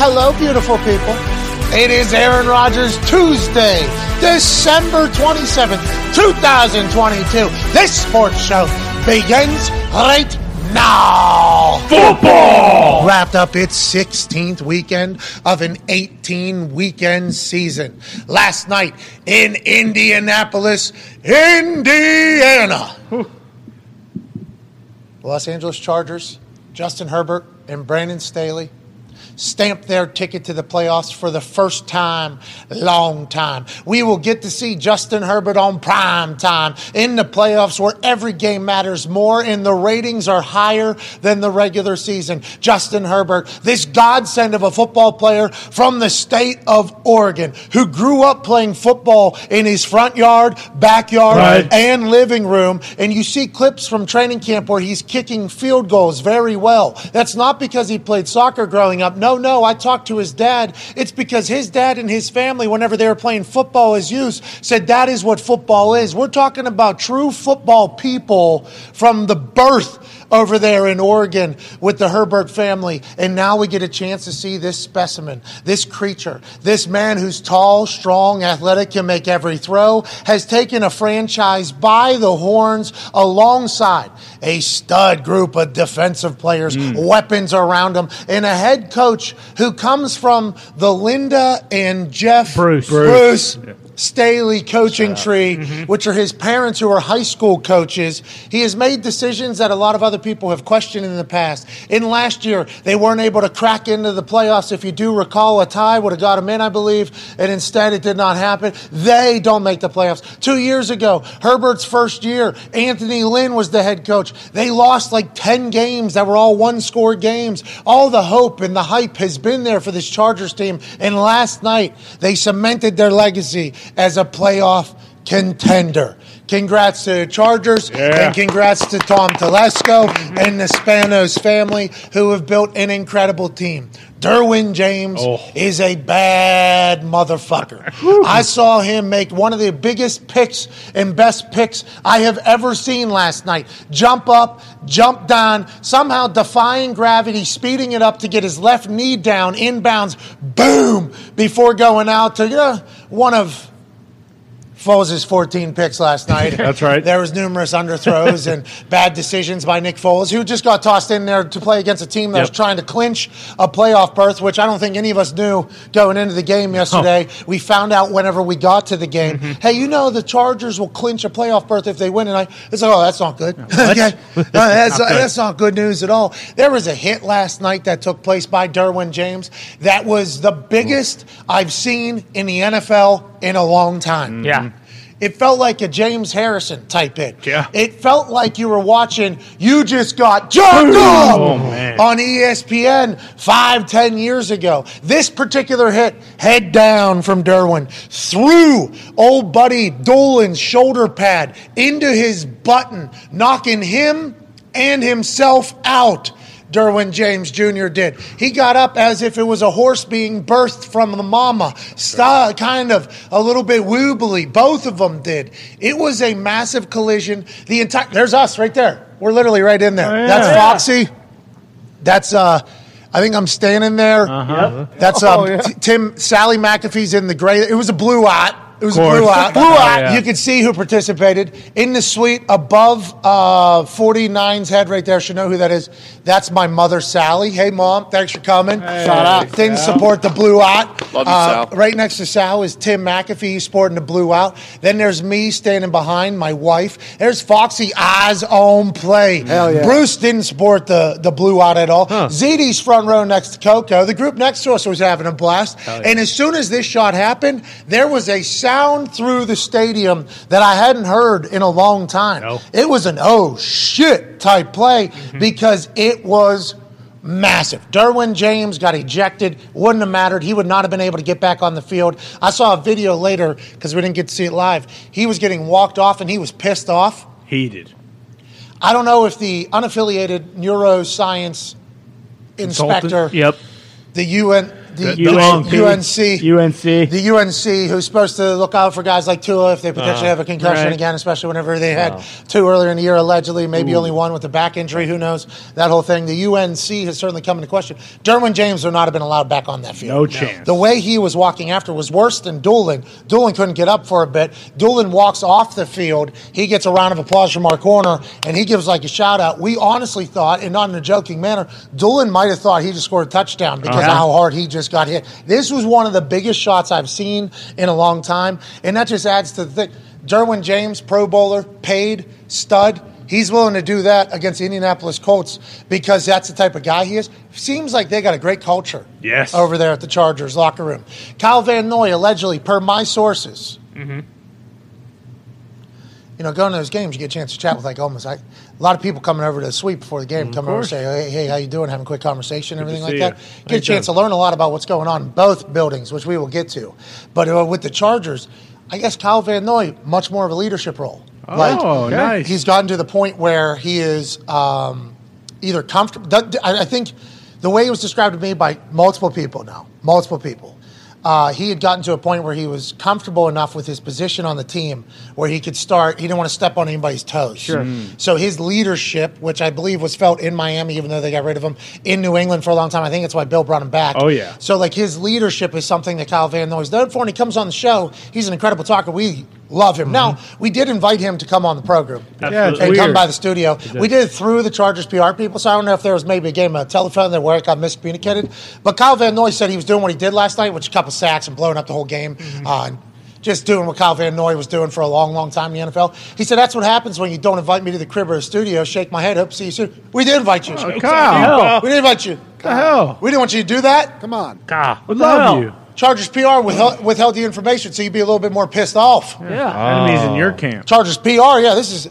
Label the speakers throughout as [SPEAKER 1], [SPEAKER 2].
[SPEAKER 1] Hello, beautiful people. It is Aaron Rodgers Tuesday, December 27th, 2022. This sports show begins right now.
[SPEAKER 2] Football!
[SPEAKER 1] Wrapped up its 16th weekend of an 18 weekend season. Last night in Indianapolis, Indiana. Los Angeles Chargers, Justin Herbert and Brandon Staley stamped their ticket to the playoffs for the first time, long time. We will get to see Justin Herbert on prime time in the playoffs where every game matters more and the ratings are higher than the regular season. Justin Herbert, this godsend of a football player from the state of Oregon who grew up playing football in his front yard, backyard,
[SPEAKER 2] Right.
[SPEAKER 1] and living room. And you see clips from training camp where he's kicking field goals very well. That's not because he played soccer growing up. No, no. no, I talked to his dad. It's because his dad and his family, whenever they were playing football as youth, said that is what football is. We're talking about true football people from the birth over there in Oregon with the Herbert family. And now we get a chance to see this specimen, this creature, this man who's tall, strong, athletic, can make every throw, has taken a franchise by the horns alongside a stud group of defensive players, mm. weapons around him, and a head coach who comes from the Linda and Jeff
[SPEAKER 2] Bruce.
[SPEAKER 1] Bruce Staley coaching tree, mm-hmm. which are his parents who are high school coaches. He has made decisions that a lot of other people have questioned in the past. In last year, they weren't able to crack into the playoffs. If you do recall, a tie would have got them in, I believe, and instead it did not happen. They don't make the playoffs. Two years ago, Herbert's first year, Anthony Lynn was the head coach. They lost like 10 games that were all one score games. All the hope and the hype has been there for this Chargers team. And last night, they cemented their legacy as a playoff contender. Congrats to the Chargers
[SPEAKER 2] Yeah.
[SPEAKER 1] and congrats to Tom Telesco mm-hmm. and the Spanos family who have built an incredible team. Derwin James
[SPEAKER 2] Oh.
[SPEAKER 1] is a bad motherfucker. I saw him make one of the biggest picks and best picks I have ever seen last night. Jump up, jump down, somehow defying gravity, speeding it up to get his left knee down, inbounds, boom, before going out to you know, one of Foles' 14 picks last night.
[SPEAKER 2] That's right.
[SPEAKER 1] There was numerous underthrows and bad decisions by Nick Foles, who just got tossed in there to play against a team that was trying to clinch a playoff berth, which I don't think any of us knew going into the game yesterday. We found out whenever we got to the game.
[SPEAKER 2] Mm-hmm.
[SPEAKER 1] Hey, you know the Chargers will clinch a playoff berth if they win tonight. It's like, oh, that's not good. okay, uh, No, that's,
[SPEAKER 2] Not good.
[SPEAKER 1] that's not good news at all. There was a hit last night that took place by Derwin James that was the biggest I've seen in the NFL in a long time. Mm-hmm.
[SPEAKER 3] Yeah.
[SPEAKER 1] It felt like a James Harrison type hit.
[SPEAKER 2] Yeah.
[SPEAKER 1] It felt like you were watching, you just got jumped up
[SPEAKER 2] Oh,
[SPEAKER 1] on ESPN five, ten years ago. This particular hit, head down from Derwin, through old buddy Dulin's shoulder pad into his button, knocking him and himself out. Derwin James Jr. did. He got up as if it was a horse being birthed from the mama. St- kind of a little bit woobly. Both of them did. It was a massive collision. The entire there's us right there. We're literally right in there.
[SPEAKER 2] Oh, yeah.
[SPEAKER 1] That's Foxy. That's uh I think I'm standing there.
[SPEAKER 2] Uh-huh.
[SPEAKER 1] That's um, T- Tim Sally McAfee's in the gray. It was a blue ot. It was a blue ot.
[SPEAKER 2] Blue ot. Yeah.
[SPEAKER 1] You could see who participated in the suite above uh, 49's head right there. Should know who that is. That's my mother, Sally. Hey, mom. Thanks for coming. Shout out. Didn't support the blue out.
[SPEAKER 4] Love you,
[SPEAKER 1] Uh,
[SPEAKER 4] Sal.
[SPEAKER 1] Right next to Sal is Tim McAfee. He's sporting the blue out. Then there's me standing behind my wife. There's Foxy eyes on play.
[SPEAKER 5] Hell yeah.
[SPEAKER 1] Bruce didn't support the, the blue out at all. ZD's front row next to Coco. The group next to us was having a blast. And as soon as this shot happened, there was a sound through the stadium that I hadn't heard in a long time.
[SPEAKER 2] No.
[SPEAKER 1] It was an oh shit type play mm-hmm. because it was massive. Derwin James got ejected. Wouldn't have mattered. He would not have been able to get back on the field. I saw a video later because we didn't get to see it live. He was getting walked off and he was pissed off.
[SPEAKER 2] Heated.
[SPEAKER 1] I don't know if the unaffiliated neuroscience inspector,
[SPEAKER 2] Yep.
[SPEAKER 1] the UN, the,
[SPEAKER 2] The-
[SPEAKER 1] UNC.
[SPEAKER 2] UNC.
[SPEAKER 1] the UNC, who's supposed to look out for guys like Tua if they potentially have a concussion
[SPEAKER 2] right.
[SPEAKER 1] again, especially whenever they had two earlier in the year, allegedly, maybe only one with a back injury, who knows, that whole thing. The UNC has certainly come into question. Derwin James would not have been allowed back on that field.
[SPEAKER 2] No chance.
[SPEAKER 1] The way he was walking after was worse than Dulin. Dulin couldn't get up for a bit. Dulin walks off the field. He gets a round of applause from our corner, and he gives like a shout out. We honestly thought, and not in a joking manner, Dulin might have thought he just scored a touchdown because of
[SPEAKER 2] Uh-huh.
[SPEAKER 1] how hard he just got hit. This was one of the biggest shots I've seen in a long time, and that just adds to the thing. Derwin James, Pro Bowler, paid, stud. He's willing to do that against the Indianapolis Colts because that's the type of guy he is. Seems like they got a great culture
[SPEAKER 2] Yes.
[SPEAKER 1] over there at the Chargers locker room. Kyle Van Noy, allegedly, per my sources, mm-hmm. You know, going to those games, you get a chance to chat with like almost like a lot of people coming over to the suite before the game, come over and say, hey, hey, how you doing? Having a quick conversation, everything like that.
[SPEAKER 2] ya.
[SPEAKER 1] Get a chance to learn a lot about what's going on in both buildings, which we will get to. But uh, with the Chargers, I guess Kyle Van Noy, much more of a leadership role.
[SPEAKER 2] Oh, nice.
[SPEAKER 1] He's gotten to the point where he is um, either comfortable. I I think the way it was described to me by multiple people now, multiple people, uh, he had gotten to a point where he was comfortable enough with his position on the team where he could start. He didn't want to step on anybody's toes. Sure. So his leadership, which I believe was felt in Miami, even though they got rid of him in New England for a long time, I think that's why Bill brought him back.
[SPEAKER 2] Oh, yeah.
[SPEAKER 1] So like his leadership is something that Kyle Van Noy is known for. and he comes on the show, he's an incredible talker. We love him. Now we did invite him to come on the program
[SPEAKER 2] Yeah, it's
[SPEAKER 1] and come by the studio. We did it through the Chargers PR people, so I don't know if there was maybe a game of telephone that where it got miscommunicated. But Kyle Van Noy said he was doing what he did last night, which a couple sacks and blowing up the whole game. Uh, and just doing what Kyle Van Noy was doing for a long, long time in the NFL. He said, That's what happens when you don't invite me to the crib or the studio, shake my head up, see you soon. We did invite you.
[SPEAKER 2] Oh, Kyle.
[SPEAKER 1] We did invite you.
[SPEAKER 2] What the hell?
[SPEAKER 1] We didn't want you to do that.
[SPEAKER 3] Come on.
[SPEAKER 4] God.
[SPEAKER 2] Would love you.
[SPEAKER 1] Chargers PR withheld, withheld the information, so you'd be a little bit more pissed off.
[SPEAKER 2] Yeah. Enemies in your camp.
[SPEAKER 1] Chargers PR, yeah, this is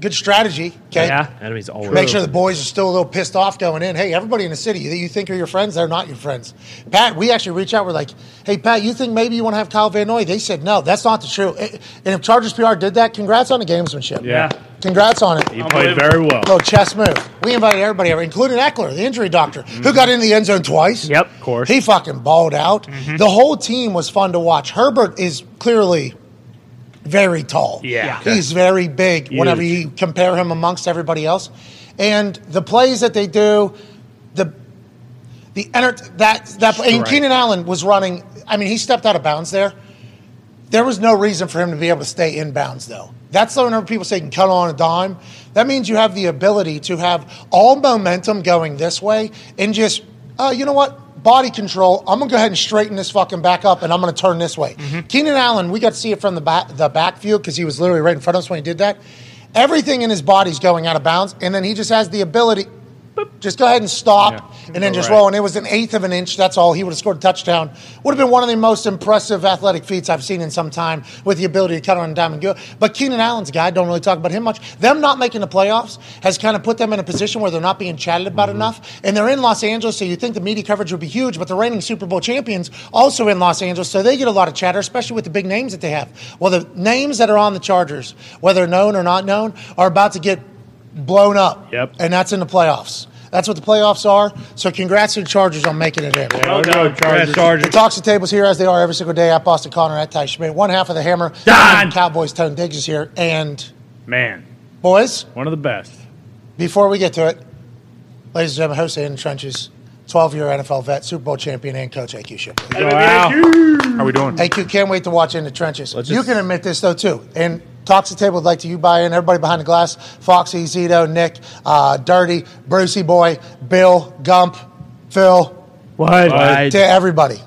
[SPEAKER 1] good strategy. Okay.
[SPEAKER 4] Yeah. Enemies always.
[SPEAKER 1] Make sure the boys are still a little pissed off going in. Hey, everybody in the city that you think are your friends, they're not your friends. Pat, we actually reach out. We're like, hey, Pat, you think maybe you want to have Kyle Van Noy? They said, no, that's not the truth. And if Chargers PR did that, congrats on the gamesmanship.
[SPEAKER 2] Yeah.
[SPEAKER 1] Congrats on it.
[SPEAKER 2] You played very well.
[SPEAKER 1] Little chess move. We invited everybody over, including Ekeler, the injury doctor, who mm-hmm. got in the end zone twice.
[SPEAKER 4] Yep.
[SPEAKER 2] Of course.
[SPEAKER 1] He fucking balled out. Mm-hmm. The whole team was fun to watch. Herbert is clearly very tall.
[SPEAKER 4] Yeah.
[SPEAKER 1] He's very big whenever you compare him amongst everybody else. And the plays that they do, the the enter that that and Keenan Allen was running. I mean, he stepped out of bounds there. There was no reason for him to be able to stay in bounds, though. That's the whenever people say you can cut on a dime. That means you have the ability to have all momentum going this way and just, uh, you know what? Body control. I'm gonna go ahead and straighten this fucking back up, and I'm gonna turn this way. Mm-hmm. Keenan Allen, we got to see it from the back, the back view because he was literally right in front of us when he did that. Everything in his body's going out of bounds, and then he just has the ability. Just go ahead and stop,
[SPEAKER 2] Yeah.
[SPEAKER 1] and then just
[SPEAKER 2] Right.
[SPEAKER 1] roll. And it was an eighth of an inch. That's all. He would have scored a touchdown. Would have been one of the most impressive athletic feats I've seen in some time with the ability to cut on a dime and go. But Keenan Allen's guy. Don't really talk about him much. Them not making the playoffs has kind of put them in a position where they're not being chatted about enough. And they're in Los Angeles, so you think the media coverage would be huge. But the reigning Super Bowl champions also in Los Angeles, so they get a lot of chatter, especially with the big names that they have. Well, the names that are on the Chargers, whether known or not known, are about to get blown up.
[SPEAKER 2] Yep.
[SPEAKER 1] And that's in the playoffs. That's what the playoffs are. So congrats to the Chargers on making it in.
[SPEAKER 2] Well done, Chargers. Chargers.
[SPEAKER 1] The talks and tables here as they are every single day at Boston Connor at Ty Schmidt. One half of the hammer.
[SPEAKER 2] Done.
[SPEAKER 1] Cowboys Tone Digs is here. And
[SPEAKER 2] Man,
[SPEAKER 1] boys,
[SPEAKER 2] one of the best.
[SPEAKER 1] before we get to it, ladies and gentlemen, Jose in the trenches, 12 year NFL vet, Super Bowl champion, and coach AQ Shipley.
[SPEAKER 2] Wow. How are we doing?
[SPEAKER 1] AQ can't wait to watch in the trenches.
[SPEAKER 4] Let's
[SPEAKER 1] you
[SPEAKER 4] just-
[SPEAKER 1] can admit this though too. And talks to the table would like to you buy in. Everybody behind the glass: Foxy, Zito, Nick, uh, Dirty, Brucey Boy, Bill, Gump, Phil,
[SPEAKER 2] What?
[SPEAKER 4] Right.
[SPEAKER 1] to everybody.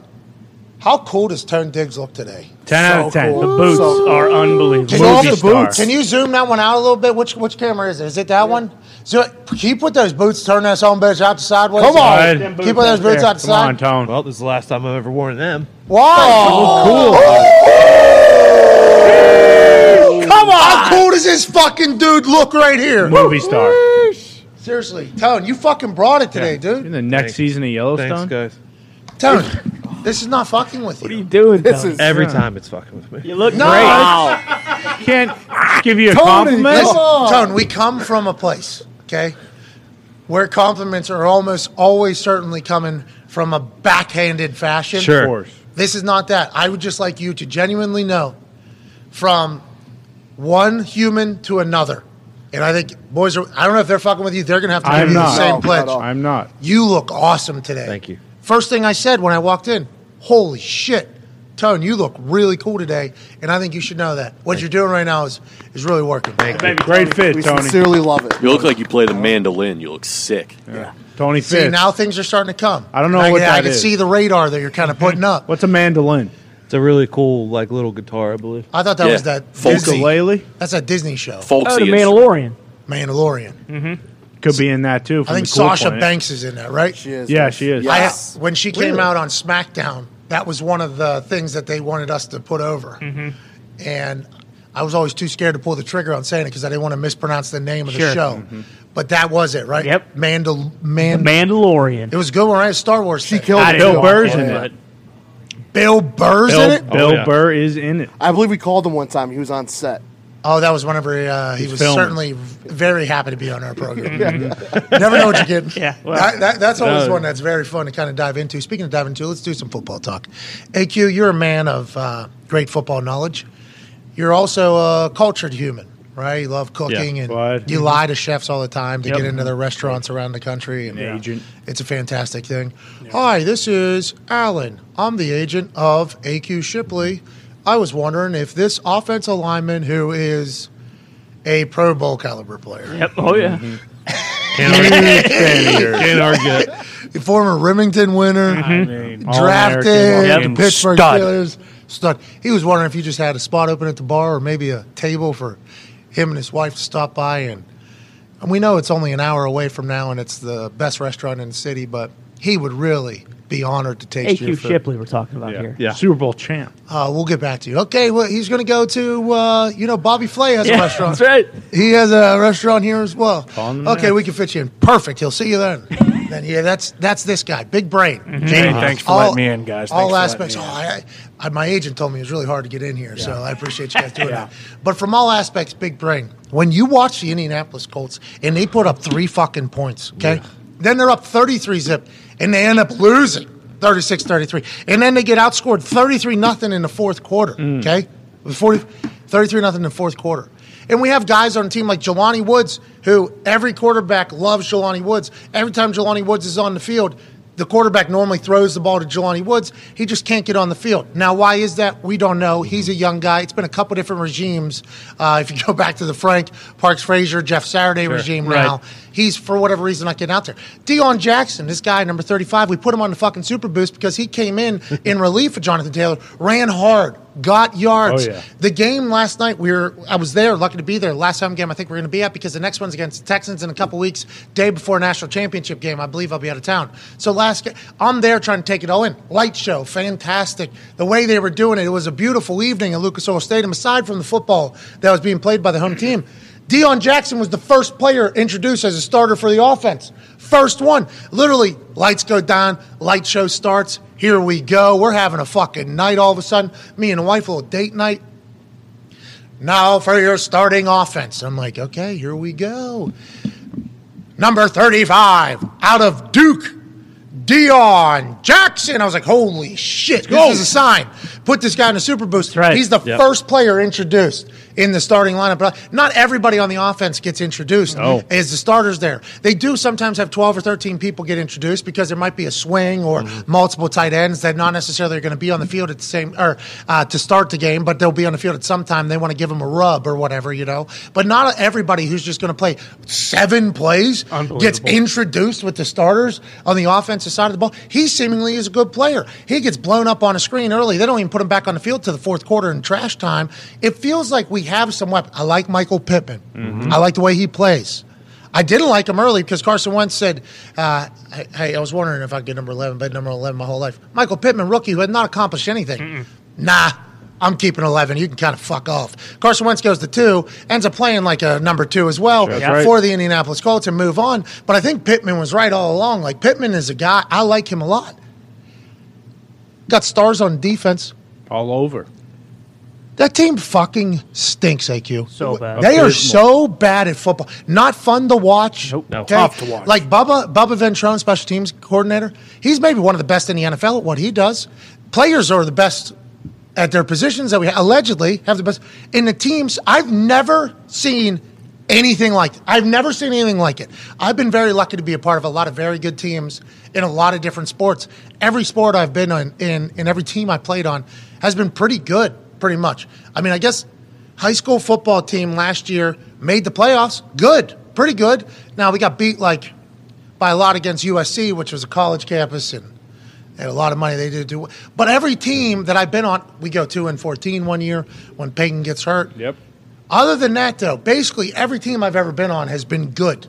[SPEAKER 1] How cool does Tone Diggs look today?
[SPEAKER 2] 10 out of 10.
[SPEAKER 3] cool.
[SPEAKER 2] The boots
[SPEAKER 3] So cool.
[SPEAKER 2] are unbelievable.
[SPEAKER 1] Can you,
[SPEAKER 2] Movie
[SPEAKER 1] also-
[SPEAKER 2] star.
[SPEAKER 1] can you zoom that one out a little bit? Which which camera is it? Is it that one? So can you put those boots, turn that son bitch out to sideways?
[SPEAKER 3] Come on.
[SPEAKER 2] Right.
[SPEAKER 1] Can you those boots out to
[SPEAKER 2] Come on,
[SPEAKER 1] side?
[SPEAKER 2] Tone.
[SPEAKER 4] Well, this is the last time I've ever worn them.
[SPEAKER 1] Wow.
[SPEAKER 2] cool.
[SPEAKER 1] Come on. How cool does this fucking dude look right here?
[SPEAKER 2] Movie star.
[SPEAKER 1] Seriously, Tone, you fucking brought it today, dude.
[SPEAKER 2] In the next
[SPEAKER 4] Thanks.
[SPEAKER 2] season of Yellowstone.
[SPEAKER 4] Thanks, guys.
[SPEAKER 1] Tone, this is not fucking with you.
[SPEAKER 2] What are you doing?
[SPEAKER 3] This
[SPEAKER 2] Tone?
[SPEAKER 3] is
[SPEAKER 4] Every uh, time it's fucking with me.
[SPEAKER 2] You look
[SPEAKER 1] No.
[SPEAKER 2] great. Can't give you a
[SPEAKER 3] Tony,
[SPEAKER 2] compliment.
[SPEAKER 3] come
[SPEAKER 1] Listen. Tone, we come from a place, okay, where compliments are almost always certainly coming from a backhanded fashion.
[SPEAKER 2] Of
[SPEAKER 4] Sure.
[SPEAKER 2] course.
[SPEAKER 1] This is not that. I would just like you to genuinely know from one human to another. And I think boys are I don't know if they're fucking with you, they're gonna have to give
[SPEAKER 2] I'm
[SPEAKER 1] you the
[SPEAKER 2] not.
[SPEAKER 1] same
[SPEAKER 3] No, not
[SPEAKER 1] pledge.
[SPEAKER 3] at all.
[SPEAKER 2] I'm not.
[SPEAKER 1] You look awesome today.
[SPEAKER 4] Thank you.
[SPEAKER 1] First thing I said when I walked in, holy shit. Tone, you look really cool today, and I think you should know that. What you're doing right now is, is really working.
[SPEAKER 2] Great fit,
[SPEAKER 3] We
[SPEAKER 2] Tony.
[SPEAKER 3] sincerely love it.
[SPEAKER 5] You look like you play the mandolin. You look sick.
[SPEAKER 2] Tony
[SPEAKER 1] See,
[SPEAKER 2] Fitz.
[SPEAKER 1] now things are starting to come.
[SPEAKER 2] I don't know
[SPEAKER 1] I,
[SPEAKER 2] what
[SPEAKER 1] can- I
[SPEAKER 2] that
[SPEAKER 1] can
[SPEAKER 2] is.
[SPEAKER 1] see the radar that you're kind of putting up.
[SPEAKER 2] What's a mandolin?
[SPEAKER 4] It's a really cool, like little guitar, I believe.
[SPEAKER 1] I thought that
[SPEAKER 5] Yeah.
[SPEAKER 1] was that
[SPEAKER 5] Folk
[SPEAKER 1] Disney.
[SPEAKER 2] Ukulele
[SPEAKER 1] That's a Disney show,
[SPEAKER 5] Folksy.
[SPEAKER 6] Oh, the
[SPEAKER 5] instrument.
[SPEAKER 6] Mandalorian.
[SPEAKER 1] Mandalorian.
[SPEAKER 2] could be in that too.
[SPEAKER 1] I think
[SPEAKER 2] the Cool
[SPEAKER 1] Sasha
[SPEAKER 2] Planet.
[SPEAKER 1] Banks is in that, right?
[SPEAKER 3] She is.
[SPEAKER 2] Yeah, she is.
[SPEAKER 1] I,
[SPEAKER 3] Yes.
[SPEAKER 1] when she came
[SPEAKER 4] Really?
[SPEAKER 1] out on SmackDown, that was one of the things that they wanted us to put over.
[SPEAKER 2] Mm-hmm.
[SPEAKER 1] And I was always too scared to pull the trigger on saying it because I didn't want to mispronounce the name of the show.
[SPEAKER 2] Mm-hmm.
[SPEAKER 1] But that was it, right?
[SPEAKER 6] Yep.
[SPEAKER 1] Mandal Man.
[SPEAKER 6] Mandalorian.
[SPEAKER 1] it was a good one, right? Star Wars.
[SPEAKER 3] She
[SPEAKER 1] thing.
[SPEAKER 3] killed
[SPEAKER 6] I
[SPEAKER 3] it.
[SPEAKER 6] didn't
[SPEAKER 2] Bill
[SPEAKER 6] know
[SPEAKER 2] Burr's in it.
[SPEAKER 1] Bill Burr's in it.
[SPEAKER 2] Bill
[SPEAKER 4] yeah.
[SPEAKER 2] Burr is in it.
[SPEAKER 3] I believe we called him one time. He was on set.
[SPEAKER 1] Oh, that was whenever uh, he
[SPEAKER 2] He's
[SPEAKER 1] was
[SPEAKER 2] filming.
[SPEAKER 1] certainly very happy to be on our program. Never know what you're getting.
[SPEAKER 6] Yeah, well-
[SPEAKER 1] That- that- that's always
[SPEAKER 4] No.
[SPEAKER 1] one that's very fun to kind of dive into. Speaking of diving into, let's do some football talk. AQ, you're a man of uh, great football knowledge. You're also a cultured human, right? You love cooking
[SPEAKER 4] Yeah.
[SPEAKER 1] and
[SPEAKER 2] What?
[SPEAKER 1] you lie to chefs all the time to
[SPEAKER 6] Yep.
[SPEAKER 1] get into their restaurants around the country. And
[SPEAKER 2] Agent.
[SPEAKER 1] It's a fantastic thing. Hi, this is Alan. I'm the agent of AQ Shipley. I was wondering if this offensive lineman who is a Pro Bowl caliber player,
[SPEAKER 6] Yep. Oh yeah. Mm-hmm.
[SPEAKER 4] Can't argue. Can't argue. it.
[SPEAKER 1] a former Rimington winner,
[SPEAKER 2] I mean,
[SPEAKER 1] drafted
[SPEAKER 2] All-American,
[SPEAKER 1] the Pittsburgh
[SPEAKER 6] Stud.
[SPEAKER 1] Steelers, stud. He was wondering if you just had a spot open at the bar or maybe a table for him and his wife to stop by and. And we know it's only an hour away from now, and it's the best restaurant in the city. But he would really be honored to taste your
[SPEAKER 6] AQ
[SPEAKER 1] food.
[SPEAKER 6] Shipley we're talking about
[SPEAKER 2] Yeah.
[SPEAKER 6] here.
[SPEAKER 4] Yeah.
[SPEAKER 2] Super Bowl champ.
[SPEAKER 1] Uh, we'll get back to you. Okay, well, he's going to go to, uh, you know, Bobby Flay has a restaurant.
[SPEAKER 6] that's right.
[SPEAKER 1] He has a restaurant here as well.
[SPEAKER 2] Call him the
[SPEAKER 1] Okay,
[SPEAKER 2] man.
[SPEAKER 1] we can fit you in. Perfect. He'll see you then. then yeah, that's that's this guy, big brain.
[SPEAKER 7] Hey, thanks for letting me in, guys. Thanks
[SPEAKER 1] All aspects. Oh. I, I, my agent told me it was really hard to get in here, so I appreciate you guys doing that. But from all aspects, big brain. When you watch the Indianapolis Colts and they put up three fucking points, okay, then they're up thirty-three zip, and they end up losing 36-33. and then they get outscored thirty-three nothing in the fourth quarter. Mm. Okay, 40, 33 nothing in the fourth quarter. And we have guys on the team like Jelani Woods, who every quarterback loves Jelani Woods. Every time Jelani Woods is on the field, the quarterback normally throws the ball to Jelani Woods. He just can't get on the field. Now, why is that? We don't know. He's a young guy. It's been a couple different regimes. Uh, if you go back to the Frank Parks Frazier, Jeff Saturday regime
[SPEAKER 6] Right.
[SPEAKER 1] now, he's for whatever reason not getting out there. Deon Jackson, this guy, number 35, we put him on the fucking Super Boost because he came in in relief of Jonathan Taylor, ran hard, got yards.
[SPEAKER 2] Oh, yeah.
[SPEAKER 1] The game last night, we were I was there, lucky to be there. Last time game I think we're going to be at because the next one's against the Texans in a couple weeks, day before national championship game. I believe I'll be out of town. So last, I'm there trying to take it all in. Light show, fantastic. The way they were doing it, it was a beautiful evening at Lucas Oil Stadium. Aside from the football that was being played by the home team. Deon Jackson was the first player introduced as a starter for the offense. First one. Literally, lights go down, light show starts. Here we go. We're having a fucking night all of a sudden. Me and the wife, a little date night. Now for your starting offense. I'm like, okay, here we go. Number 35 out of Duke, Deon Jackson. I was like, holy shit, this is a sign. Put this guy in a super boost.
[SPEAKER 6] right.
[SPEAKER 1] He's the
[SPEAKER 4] Yep.
[SPEAKER 1] first player introduced in the starting lineup. But not everybody on the offense gets introduced
[SPEAKER 2] No.
[SPEAKER 1] as the starters there. They do sometimes have 12 or 13 people get introduced because there might be a swing or multiple tight ends that not necessarily are going to be on the field at the same or uh, to start the game, but they'll be on the field at some time. They want to give them a rub or whatever, you know. But not everybody who's just going to play seven plays gets introduced with the starters on the offensive side of the ball. He seemingly is a good player. He gets blown up on a screen early. They don't even put him back on the field to the fourth quarter in trash time. It feels like we have some weapon. I like Michael Pittman. I like the way he plays. I didn't like him early because Carson Wentz said, uh, "Hey, I was wondering if I'd get number eleven, but number eleven my whole life." Michael Pittman, rookie, who had not accomplished anything. Nah, I'm keeping eleven. You can kind of fuck off. Carson Wentz goes to two, ends up playing like a number two as well
[SPEAKER 2] That's right.
[SPEAKER 1] for the Indianapolis Colts and move on. But I think Pittman was right all along. Like Pittman is a guy I like him a lot. Got stars on defense.
[SPEAKER 2] All over.
[SPEAKER 1] That team fucking stinks, AQ.
[SPEAKER 6] So bad.
[SPEAKER 1] They are so bad at football. Not fun to watch.
[SPEAKER 6] Nope.
[SPEAKER 4] No.
[SPEAKER 7] Tough to watch.
[SPEAKER 1] Like Bubba, Bubba Ventrone, special teams coordinator. He's maybe one of the best in the NFL at what he does. Players are the best at their positions that we allegedly have the best in the teams. I've never seen anything like it. I've never seen anything like it. I've been very lucky to be a part of a lot of very good teams in a lot of different sports. Every sport I've been on in in every team I played on has been pretty good, pretty much. I mean, I guess high school football team last year made the playoffs. Good, pretty good. Now we got beat like by a lot against USC, which was a college campus and they had a lot of money. They did do, but every team that I've been on, we go two and 14 one year when Peyton gets hurt.
[SPEAKER 2] Yep.
[SPEAKER 1] Other than that, though, basically every team I've ever been on has been good.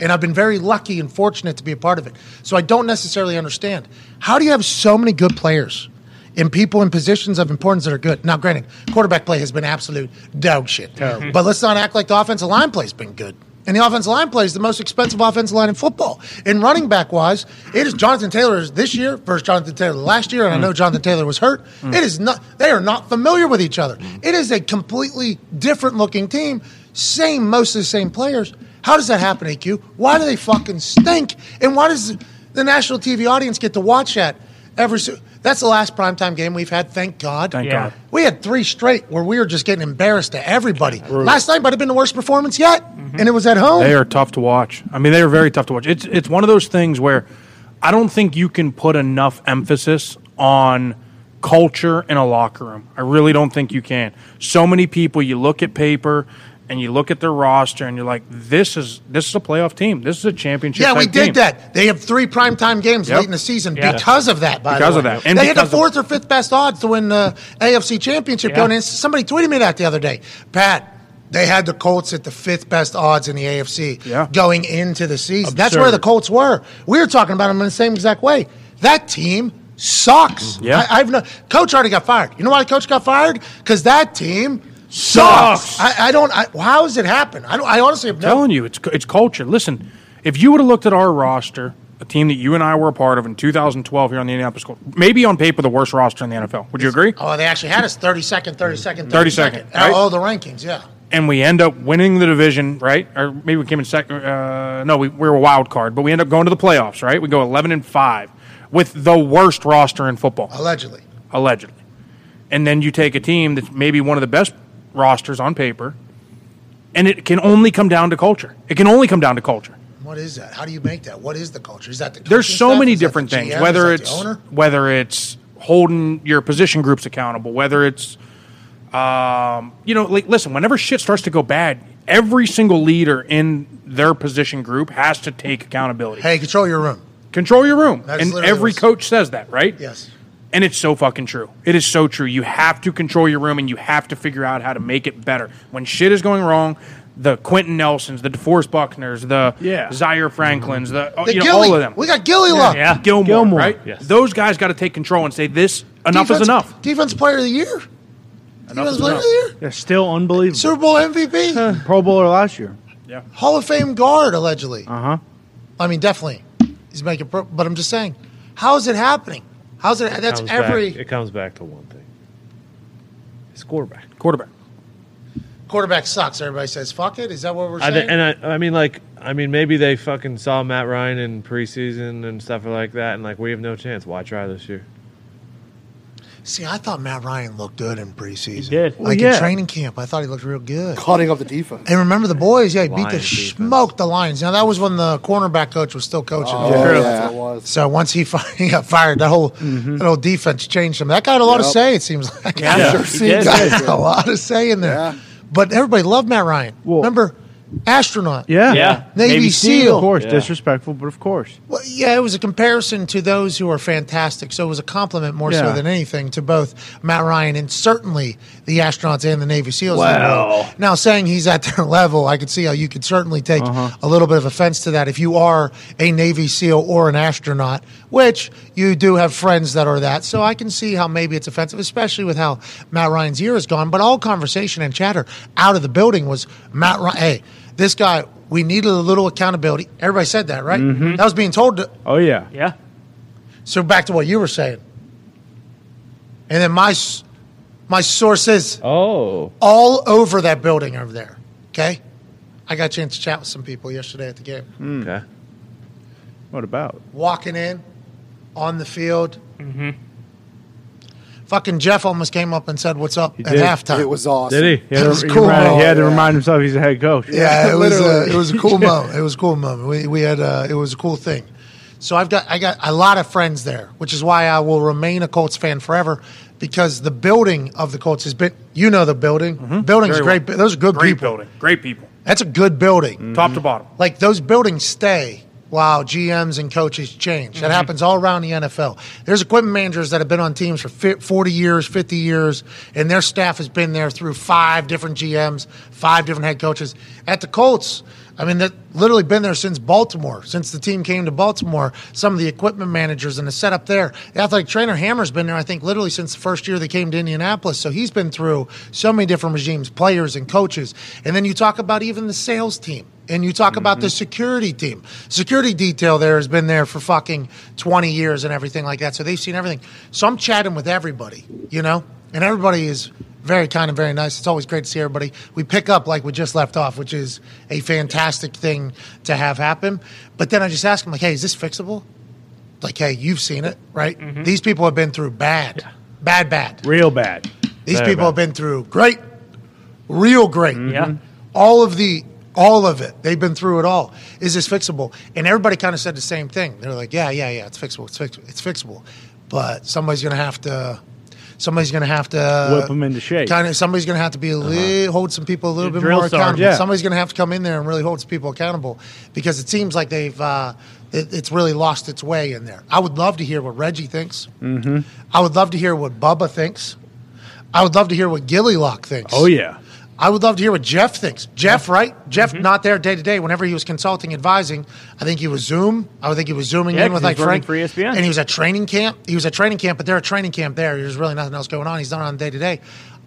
[SPEAKER 1] And I've been very lucky and fortunate to be a part of it. So I don't necessarily understand. How do you have so many good players and people in positions of importance that are good? Now, granted, quarterback play has been absolute dog shit. But let's not act like the offensive line play has been good. And the offensive line play is the most expensive offensive line in football. In running back wise, it is Jonathan Taylor is this year versus Jonathan Taylor last year, and I mm. know Jonathan Taylor was hurt. Mm. It is not they are not familiar with each other. Mm. It is a completely different looking team, same most of the same players. How does that happen, AQ? Why do they fucking stink? And why does the national TV audience get to watch that every? so- That's the last primetime game we've had. Thank God.
[SPEAKER 7] Thank
[SPEAKER 6] Yeah.
[SPEAKER 7] God.
[SPEAKER 1] We had three straight where we were just getting embarrassed to everybody. Last night might have been the worst performance yet, mm-hmm. and it was at home.
[SPEAKER 7] They are tough to watch. I mean, they are very tough to watch. It's it's one of those things where I don't think you can put enough emphasis on culture in a locker room. I really don't think you can. So many people, you look at paper and you look at their roster and you're like, this is this is a playoff team. This is a championship.
[SPEAKER 1] Yeah, we did
[SPEAKER 7] team.
[SPEAKER 1] that. They have three primetime games
[SPEAKER 7] Yep.
[SPEAKER 1] late in the season
[SPEAKER 6] Yeah.
[SPEAKER 1] because of that. By
[SPEAKER 7] Because of that. And
[SPEAKER 1] they had the fourth or fifth best odds to win the AFC Championship
[SPEAKER 6] Yeah.
[SPEAKER 1] going in. Somebody tweeted me that the other day. Pat, they had the Colts at the fifth best odds in the AFC
[SPEAKER 7] Yeah.
[SPEAKER 1] going into the season. That's where the Colts were. We were talking about them in the same exact way. That team sucks.
[SPEAKER 7] Yeah.
[SPEAKER 1] I, I've no, coach already got fired. You know why the coach got fired? Because that team. Sucks. I, I don't. I, how does it happen? I, don't, I honestly have no.
[SPEAKER 7] telling you, it's it's culture. Listen, if you would have looked at our roster, a team that you and I were a part of in 2012 here on the Indianapolis Colts, maybe on paper the worst roster in the NFL. Would you agree?
[SPEAKER 1] Oh, they actually had us 30 second, 30 second,
[SPEAKER 7] 30 second,
[SPEAKER 1] Oh,
[SPEAKER 7] right?
[SPEAKER 1] Oh, the rankings, yeah.
[SPEAKER 7] and we end up winning the division, right? Or maybe we came in second. Uh, no, we, we were a wild card, but we end up going to the playoffs, right? We go 11 and 5 with the worst roster in football,
[SPEAKER 1] Allegedly.
[SPEAKER 7] allegedly. And then you take a team that's maybe one of the best rosters on paper, and it can only come down to culture. It can only come down to culture.
[SPEAKER 1] What is that? How do you make that? What is the culture? Is that the
[SPEAKER 7] There's so
[SPEAKER 1] staff?
[SPEAKER 7] many
[SPEAKER 1] Is
[SPEAKER 7] different things.
[SPEAKER 1] GM?
[SPEAKER 7] Whether
[SPEAKER 1] Is that the
[SPEAKER 7] it's whether it's holding your position groups accountable, whether it's um, you know, like listen, whenever shit starts to go bad, every single leader in their position group has to take accountability.
[SPEAKER 1] Hey, control your room.
[SPEAKER 7] Control your room,
[SPEAKER 1] That's
[SPEAKER 7] and every
[SPEAKER 1] what's-
[SPEAKER 7] coach says that, right?
[SPEAKER 1] Yes.
[SPEAKER 7] And it's so fucking true. It is so true. You have to control your room, and you have to figure out how to make it better. When shit is going wrong, the Quenton Nelsons, the DeForest Buckners, the
[SPEAKER 2] Yeah.
[SPEAKER 7] Zaire Franklins, the,
[SPEAKER 1] The
[SPEAKER 7] you know, all of them.
[SPEAKER 1] We got Gilly Lock.
[SPEAKER 6] Yeah.
[SPEAKER 7] Gilmore,
[SPEAKER 2] Gilmore,
[SPEAKER 7] right?
[SPEAKER 6] yes.
[SPEAKER 7] Those guys got to take control and say this enough
[SPEAKER 1] Defense-
[SPEAKER 7] is enough.
[SPEAKER 1] Defense player of the year. Defense player
[SPEAKER 7] enough.
[SPEAKER 1] of the year.
[SPEAKER 2] They're still unbelievable.
[SPEAKER 1] Super Bowl MVP.
[SPEAKER 2] Pro Bowler last year. Yeah.
[SPEAKER 1] Hall of Fame guard, allegedly.
[SPEAKER 2] Uh huh.
[SPEAKER 1] I mean, definitely. He's making pro, but I'm just saying, how is it happening? How's it? That's every
[SPEAKER 4] Back, it comes back to one thing. It's quarterback.
[SPEAKER 7] Quarterback.
[SPEAKER 1] quarterback sucks. Everybody says, fuck it. Is that what we're
[SPEAKER 4] I,
[SPEAKER 1] saying?
[SPEAKER 4] and I, I mean, like, I mean, maybe they fucking saw Matt Ryan in preseason and stuff like that, and like, we have no chance. Why try this year?
[SPEAKER 1] See, I thought Matt Ryan looked good in preseason.
[SPEAKER 6] He did.
[SPEAKER 1] Like
[SPEAKER 2] Well, yeah.
[SPEAKER 1] in training camp, I thought he looked real good.
[SPEAKER 3] Cutting up the defense.
[SPEAKER 1] And remember the boys? Yeah, he beat the
[SPEAKER 4] Lions defense.
[SPEAKER 1] smoked the Lions. Now that was when the cornerback coach was still coaching.
[SPEAKER 3] Oh, yeah,
[SPEAKER 6] True.
[SPEAKER 3] that's was.
[SPEAKER 1] So once he, fi- he got fired, that whole mm-hmm. that whole defense changed him. That guy had a lot to
[SPEAKER 3] Yep.
[SPEAKER 1] say. It seems like
[SPEAKER 6] Yeah,
[SPEAKER 3] Sure
[SPEAKER 6] he
[SPEAKER 3] seems
[SPEAKER 6] did.
[SPEAKER 3] like
[SPEAKER 1] Got a lot of say in there.
[SPEAKER 3] Yeah.
[SPEAKER 1] But everybody loved Matt Ryan.
[SPEAKER 2] Well-
[SPEAKER 1] Remember, astronaut.
[SPEAKER 2] Yeah.
[SPEAKER 6] Yeah.
[SPEAKER 1] Navy,
[SPEAKER 6] Navy
[SPEAKER 1] SEAL.
[SPEAKER 2] Of course,
[SPEAKER 4] Yeah.
[SPEAKER 2] disrespectful, but of course.
[SPEAKER 1] Well, yeah, it was a comparison to those who are fantastic. So it was a compliment more so than anything to both Matt Ryan and certainly the astronauts and the Navy SEAls. in the
[SPEAKER 2] Well.
[SPEAKER 1] world. Now, saying he's at their level, I could see how you could certainly take
[SPEAKER 2] Uh-huh.
[SPEAKER 1] a little bit of offense to that if you are a Navy SEAL or an astronaut, which you do have friends that are that. So I can see how maybe it's offensive, especially with how Matt Ryan's year has gone. But all conversation and chatter out of the building was Matt Ryan. Hey, this guy. We needed a little accountability. Everybody said that, right?
[SPEAKER 2] Mm-hmm.
[SPEAKER 1] That was being told to,
[SPEAKER 2] Oh yeah.
[SPEAKER 6] Yeah.
[SPEAKER 1] so back to what you were saying. And then my My sources
[SPEAKER 4] Oh,
[SPEAKER 1] all over that building over there. Okay, I got a chance to chat with some people yesterday at the game.
[SPEAKER 4] okay.
[SPEAKER 2] What about?
[SPEAKER 1] Walking in on the field. Fucking Jeff almost came up and said, "What's up?" at
[SPEAKER 2] did.
[SPEAKER 1] halftime.
[SPEAKER 3] It was awesome.
[SPEAKER 4] Did he?
[SPEAKER 2] He had,
[SPEAKER 1] It
[SPEAKER 2] to,
[SPEAKER 1] was
[SPEAKER 2] he
[SPEAKER 1] cool,
[SPEAKER 2] reminded- he had to remind himself he's a head coach.
[SPEAKER 1] Yeah, it was a, it was a cool moment. It was a cool moment. We, we had uh, it was a cool thing. So I've got I got a lot of friends there, which is why I will remain a Colts fan forever because the building of the Colts has been you know the building. Building's
[SPEAKER 7] Very
[SPEAKER 1] great. Those are good
[SPEAKER 7] Great
[SPEAKER 1] people.
[SPEAKER 7] building. Great people.
[SPEAKER 1] That's a good building.
[SPEAKER 7] Top to bottom.
[SPEAKER 1] Like those buildings stay while GMs and coaches change. That mm-hmm. happens all around the NFL. There's equipment managers that have been on teams for 40 years, 50 years, and their staff has been there through five different GMs, five different head coaches. At the Colts, I mean, they've literally been there since Baltimore, since the team came to Baltimore. Some of the equipment managers and the setup there. The athletic trainer Hammer's been there, I think, literally since the first year they came to Indianapolis. So he's been through so many different regimes, players and coaches. And then you talk about even the sales team. And you talk about the mm-hmm. security team. Security detail there has been there for fucking 20 years and everything like that. So they've seen everything. So I'm chatting with everybody, you know? And everybody is very kind and very nice. It's always great to see everybody. We pick up like we just left off, which is a fantastic thing to have happen. But then I just ask them, like, hey, is this fixable? Like, hey, you've seen it, right? Mm-hmm. These people have been through bad, bad, bad.
[SPEAKER 2] Real bad.
[SPEAKER 1] These
[SPEAKER 4] Very
[SPEAKER 1] people
[SPEAKER 4] bad.
[SPEAKER 1] have been through great, real great. Mm-hmm.
[SPEAKER 6] Yeah.
[SPEAKER 1] All of the, all of it. They've been through it all. Is this fixable? And everybody kind of said the same thing. They're like, yeah, yeah, yeah, it's fixable. It's fixable. It's fixable. But somebody's going to have to, somebody's going to have to
[SPEAKER 2] whip them into shape.
[SPEAKER 1] Kind of, somebody's going to have to be a li- hold some people a little bit more
[SPEAKER 6] sergeant.
[SPEAKER 1] accountable.
[SPEAKER 2] Yeah.
[SPEAKER 1] Somebody's going to have to come in there and really hold some people accountable because it seems like they've, uh, it, it's really lost its way in there. I would love to hear what Reggie thinks. Mm-hmm. I would love to hear what Bubba thinks. I would love to hear what Gilly Lock thinks.
[SPEAKER 2] Oh yeah.
[SPEAKER 1] I would love to hear what Jeff thinks. Jeff, right? Jeff, mm-hmm. not there day to day. Whenever he was consulting, advising, I think he was Zoom. I would think he was zooming
[SPEAKER 6] Yeah,
[SPEAKER 1] in with like Frank.
[SPEAKER 6] for ESPN.
[SPEAKER 1] And he was at training camp. He was at training camp, but they're at training camp there. There's really nothing else going on. He's not on day to day.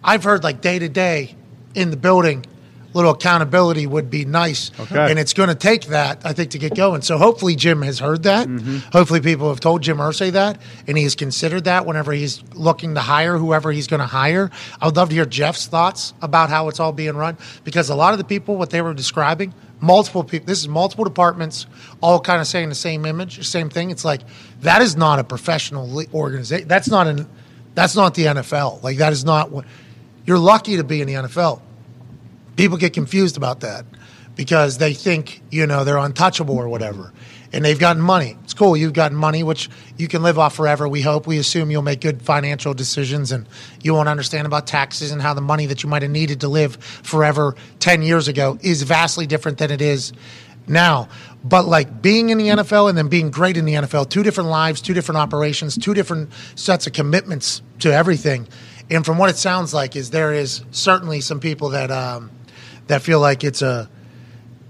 [SPEAKER 1] I've heard like day to day in the building, little accountability would be nice.
[SPEAKER 2] Okay.
[SPEAKER 1] And it's going to take that, I think, to get going. So hopefully Jim has heard that. Mm-hmm. Hopefully people have told Jim Irsay that, and he has considered that whenever he's looking to hire whoever he's going to hire. I would love to hear Jeff's thoughts about how it's all being run because a lot of the people, what they were describing, multiple people, this is multiple departments, all kind of saying the same image, same thing. It's like that is not a professional organization. That's not an, that's not the NFL. Like that is not what. You're lucky to be in the NFL people get confused about that because they think you know they're untouchable or whatever. And they've gotten money. It's cool you've gotten money which you can live off forever we hope. We assume you'll make good financial decisions and you won't understand about taxes and how the money that you might have needed to live forever 10 years ago is vastly different than it is now. But like being in the NFL and then being great in the NFL two different lives two different operations two different sets of commitments to everything. And from what it sounds like is there is certainly some people that um, that feel like it's a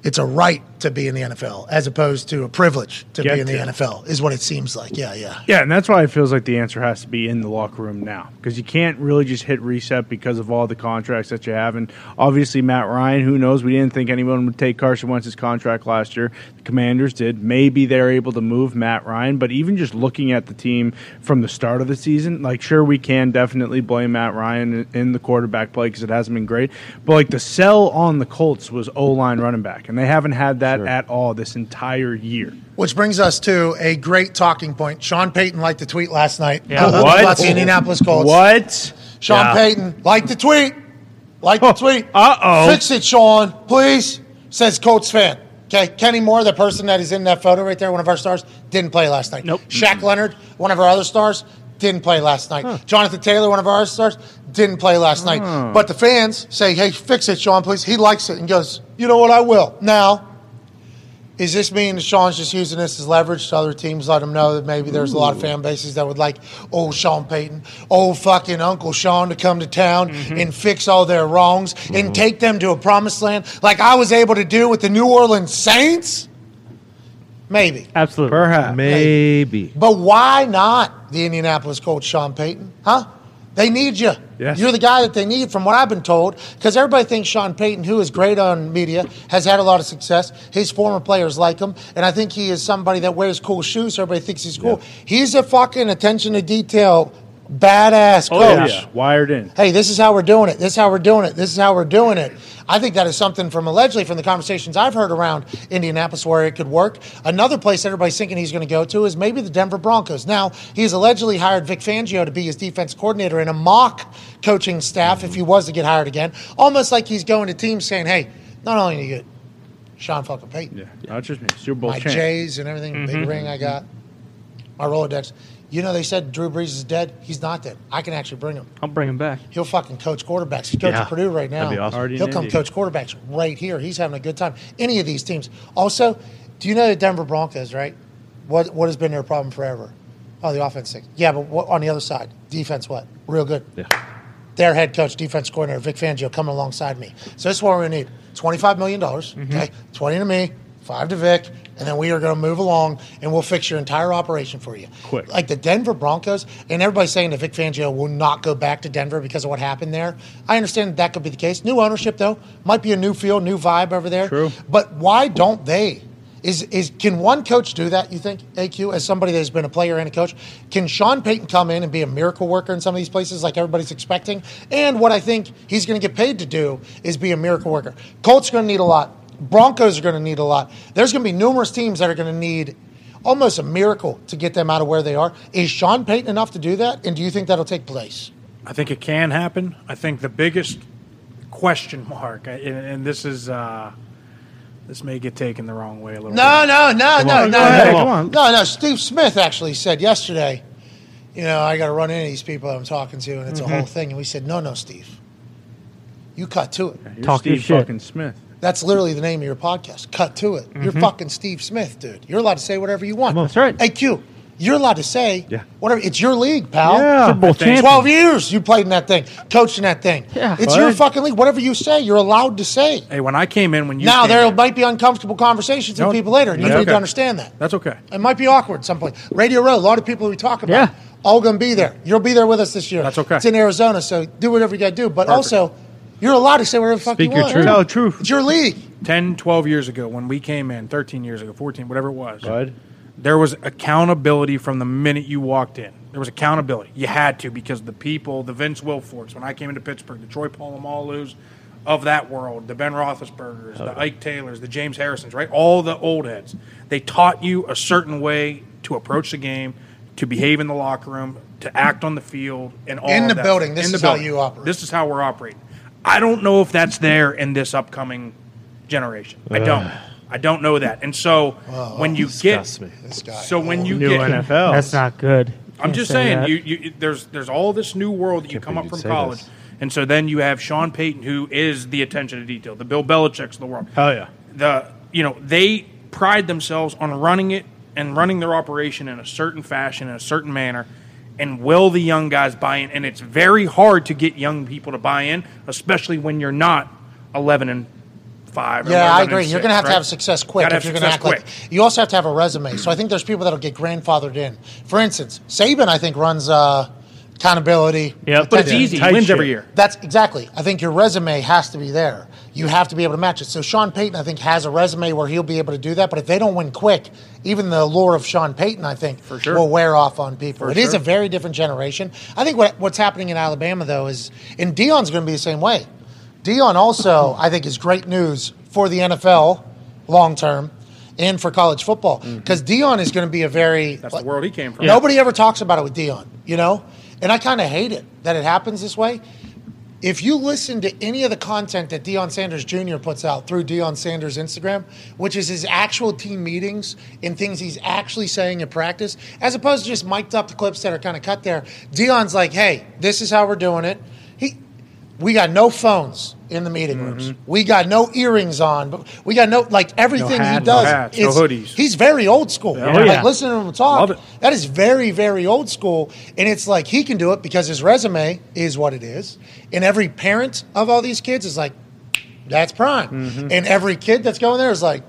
[SPEAKER 1] it's a right to be in the NFL as opposed to a privilege to
[SPEAKER 2] Get
[SPEAKER 1] be in the
[SPEAKER 2] to.
[SPEAKER 1] NFL is what it seems like. Yeah, yeah.
[SPEAKER 2] Yeah, and that's why it feels like the answer has to be in the locker room now because you can't really just hit reset because of all the contracts that you have. And obviously, Matt Ryan, who knows? We didn't think anyone would take Carson Wentz's contract last year. The Commanders did. Maybe they're able to move Matt Ryan, but even just looking at the team from the start of the season, like, sure, we can definitely blame Matt Ryan in- in the quarterback play because it hasn't been great. But, like, the sell on the Colts was O line running back, and they haven't had that at all this entire year.
[SPEAKER 1] Which brings us to a great talking point. Sean Payton liked the tweet last night
[SPEAKER 6] Yeah.
[SPEAKER 1] about the Indianapolis Colts.
[SPEAKER 2] What?
[SPEAKER 1] Sean
[SPEAKER 6] Yeah.
[SPEAKER 1] Payton liked the tweet. Like the oh, tweet.
[SPEAKER 2] uh-oh.
[SPEAKER 1] Fix it, Sean, please. Says Colts fan. Okay, Kenny Moore, the person that is in that photo right there, one of our stars, didn't play last night.
[SPEAKER 6] Nope.
[SPEAKER 1] Shaq Leonard, one of our other stars, didn't play last night. Jonathan Taylor, one of our stars, didn't play last night. Oh. But the fans say, "Hey, fix it, Sean, please." He likes it and goes, "You know what? I will." Now, is this mean that Sean's just using this as leverage to other teams? Let them know that maybe there's a lot of fan bases that would like old Sean Payton, old fucking Uncle Sean to come to town mm-hmm. and fix all their wrongs and mm-hmm. take them to a promised land like I was able to do with the New Orleans Saints? Maybe.
[SPEAKER 6] Absolutely.
[SPEAKER 2] Perhaps.
[SPEAKER 4] Maybe.
[SPEAKER 1] But why not the Indianapolis coach Sean Payton? Huh? They need you.
[SPEAKER 2] Yes.
[SPEAKER 1] You're the guy that they need, from what I've been told. Because everybody thinks Sean Payton, who is great on media, has had a lot of success. His former players like him, and I think he is somebody that wears cool shoes. So everybody thinks he's cool. He's a fucking attention to detail badass
[SPEAKER 2] Oh,
[SPEAKER 1] coach.
[SPEAKER 2] yeah. Wired in.
[SPEAKER 1] Hey, this is how we're doing it. This is how we're doing it. This is how we're doing it. I think that is something from allegedly from the conversations I've heard around Indianapolis where it could work. Another place everybody's thinking he's going to go to is maybe the Denver Broncos. Now, he's allegedly hired Vic Fangio to be his defense coordinator in a mock coaching staff if he was to get hired again. Almost like he's going to teams saying, hey, not only do you get Sean fucking Payton,
[SPEAKER 2] Yeah, not just me. Super Bowl
[SPEAKER 1] my
[SPEAKER 2] champ.
[SPEAKER 1] J's and everything, big mm-hmm. ring I got, my Rolodex. You know, they said Drew Brees is dead. He's not dead. I can actually bring him.
[SPEAKER 6] I'll bring him back.
[SPEAKER 1] He'll fucking coach quarterbacks. He's coaching
[SPEAKER 6] Yeah.
[SPEAKER 1] Purdue right now.
[SPEAKER 6] That'd be awesome.
[SPEAKER 2] Already
[SPEAKER 1] He'll come
[SPEAKER 2] Indy.
[SPEAKER 1] coach quarterbacks right here. He's having a good time. Any of these teams. Also, do you know the Denver Broncos, right? What what has been their problem forever? Oh, the offense thing. Yeah, but what, on the other side, defense what? Real good.
[SPEAKER 6] Yeah.
[SPEAKER 1] Their head coach, defense coordinator, Vic Fangio, coming alongside me. So this is what we're going to need. $25 million, mm-hmm. okay? 20 to me, 5 to Vic, and then we are going to move along and we'll fix your entire operation for you.
[SPEAKER 2] Quick.
[SPEAKER 1] Like the Denver Broncos, and everybody's saying that Vic Fangio will not go back to Denver because of what happened there. I understand that, that could be the case. New ownership, though, might be a new feel, new vibe over there.
[SPEAKER 2] True.
[SPEAKER 1] But why don't they? Is is can one coach do that? You think AQ as somebody that's been a player and a coach? Can Sean Payton come in and be a miracle worker in some of these places like everybody's expecting? And what I think he's going to get paid to do is be a miracle worker. Colts are going to need a lot. Broncos are going to need a lot. There's going to be numerous teams that are going to need almost a miracle to get them out of where they are. Is Sean Payton enough to do that? And do you think that'll take place?
[SPEAKER 7] I think it can happen. I think the biggest question mark, and, and this is uh, this may get taken the wrong way a little.
[SPEAKER 1] No,
[SPEAKER 7] bit.
[SPEAKER 1] no, no, no,
[SPEAKER 7] on,
[SPEAKER 1] no,
[SPEAKER 7] go
[SPEAKER 1] no.
[SPEAKER 7] come on.
[SPEAKER 1] No, no. Steve Smith actually said yesterday, you know, I got to run into these people I'm talking to, and it's
[SPEAKER 7] Mm-hmm.
[SPEAKER 1] a whole thing. And we said, no, no, Steve. You cut to it.
[SPEAKER 2] You're
[SPEAKER 6] Talk your
[SPEAKER 2] Steve
[SPEAKER 6] shit.
[SPEAKER 2] fucking Smith.
[SPEAKER 1] That's literally the name of your podcast. Cut to it. You're
[SPEAKER 7] Mm-hmm.
[SPEAKER 1] fucking Steve Smith, dude. You're allowed to say whatever you want.
[SPEAKER 6] That's right.
[SPEAKER 1] Hey, Q, you're allowed to say
[SPEAKER 6] Yeah.
[SPEAKER 1] whatever. It's your league, pal.
[SPEAKER 2] Yeah.
[SPEAKER 6] Super Bowl
[SPEAKER 7] I
[SPEAKER 6] champion.
[SPEAKER 1] 12 years you played in that thing, coached in that thing.
[SPEAKER 6] Yeah.
[SPEAKER 1] It's your fucking league. Whatever you say, you're allowed to say.
[SPEAKER 7] Hey, when I came in, when you
[SPEAKER 1] now,
[SPEAKER 7] came
[SPEAKER 1] there
[SPEAKER 7] in-
[SPEAKER 1] might be uncomfortable conversations with
[SPEAKER 7] No,
[SPEAKER 1] people later, and you
[SPEAKER 7] that's
[SPEAKER 1] need to understand that.
[SPEAKER 7] That's okay.
[SPEAKER 1] It might be awkward at some point. Radio Row, a lot of people we talk about,
[SPEAKER 6] Yeah.
[SPEAKER 1] all going to be there. You'll be there with us this year.
[SPEAKER 7] That's okay.
[SPEAKER 1] It's in Arizona, so do whatever you got to do. But also, you're allowed to say whatever the fuck
[SPEAKER 6] Speak
[SPEAKER 1] you
[SPEAKER 6] your
[SPEAKER 1] want.
[SPEAKER 6] truth.
[SPEAKER 2] Tell the truth.
[SPEAKER 1] It's your league.
[SPEAKER 7] 10, 12 years ago, when we came in, 13 years ago, 14, whatever it was,
[SPEAKER 2] Bud.
[SPEAKER 7] there was accountability from the minute you walked in. There was accountability. You had to because the people, the Vince Wilforks, when I came into Pittsburgh, the Troy Polamalu's of that world, the Ben Roethlisbergers, the Ike Taylors, the James Harrisons, right? All the old heads. They taught you a certain way to approach the game, to behave in the locker room, to act on the field, and all
[SPEAKER 1] In
[SPEAKER 7] of
[SPEAKER 1] the
[SPEAKER 7] that
[SPEAKER 1] building, this
[SPEAKER 7] In the
[SPEAKER 1] is how you operate.
[SPEAKER 7] This is how we're operating. I don't know if that's there in this upcoming generation. I don't. I don't know that. And so when you get
[SPEAKER 4] Disgusts me.
[SPEAKER 1] This guy.
[SPEAKER 7] so when you
[SPEAKER 2] New
[SPEAKER 7] get
[SPEAKER 2] NFL.
[SPEAKER 6] That's not good.
[SPEAKER 7] I'm
[SPEAKER 6] Can't
[SPEAKER 7] just
[SPEAKER 6] say
[SPEAKER 7] saying
[SPEAKER 6] that.
[SPEAKER 7] you, you there's there's all this new world that you come
[SPEAKER 4] believe
[SPEAKER 7] up from
[SPEAKER 4] you'd say
[SPEAKER 7] college.
[SPEAKER 4] this.
[SPEAKER 7] And so then you have Sean Payton who is the attention to detail, the Bill Belichick's of the world.
[SPEAKER 2] Hell yeah.
[SPEAKER 7] The you know, they pride themselves on running it and running their operation in a certain fashion, in a certain manner. And will the young guys buy in? And it's very hard to get young people to buy in, especially when you're not 11 and five.
[SPEAKER 1] Yeah,
[SPEAKER 7] 11
[SPEAKER 1] I agree. You're going to have
[SPEAKER 7] right?
[SPEAKER 1] to have success quick
[SPEAKER 7] Gotta
[SPEAKER 1] if you're going to act
[SPEAKER 7] success
[SPEAKER 1] like. You also have to have a resume. So I think there's people that'll get grandfathered in. For instance, Saban, I think, runs uh, accountability.
[SPEAKER 6] Yeah,
[SPEAKER 7] But it's easy. He
[SPEAKER 2] Tight
[SPEAKER 7] wins
[SPEAKER 2] shit.
[SPEAKER 7] every year.
[SPEAKER 1] That's exactly. I think your resume has to be there. You have to be able to match it. So Sean Payton, I think, has a resume where he'll be able to do that. But if they don't win quick, even the allure of Sean Payton, I think,
[SPEAKER 7] sure.
[SPEAKER 1] will wear off on people. It is
[SPEAKER 7] sure.
[SPEAKER 1] a very different generation. I think what, what's happening in Alabama though is, and Deion's going to be the same way. Deion also, I think, is great news for the NFL long term. And for college football, mm-hmm. because Deion is going to be a very
[SPEAKER 7] That's the world he came from.
[SPEAKER 1] Nobody ever talks about it with Deion, you know? And I kind of hate it that it happens this way. If you listen to any of the content that Deion Sanders Jr. puts out through Deion Sanders Instagram, which is his actual team meetings and things he's actually saying in practice, as opposed to just mic'd up clips that are kind of cut there, Deion's like, hey, this is how we're doing it. He, we got no phones in the meeting rooms. We got no earrings on. But we got no like everything he does.
[SPEAKER 7] no hats, no hoodies.
[SPEAKER 1] He's very old school.
[SPEAKER 6] Oh,
[SPEAKER 1] Like
[SPEAKER 6] yeah.
[SPEAKER 1] listening to him talk, that is very, very old school. And it's like he can do it because his resume is what it is. And every parent of all these kids is like, that's prime.
[SPEAKER 7] Mm-hmm.
[SPEAKER 1] And every kid that's going there is like,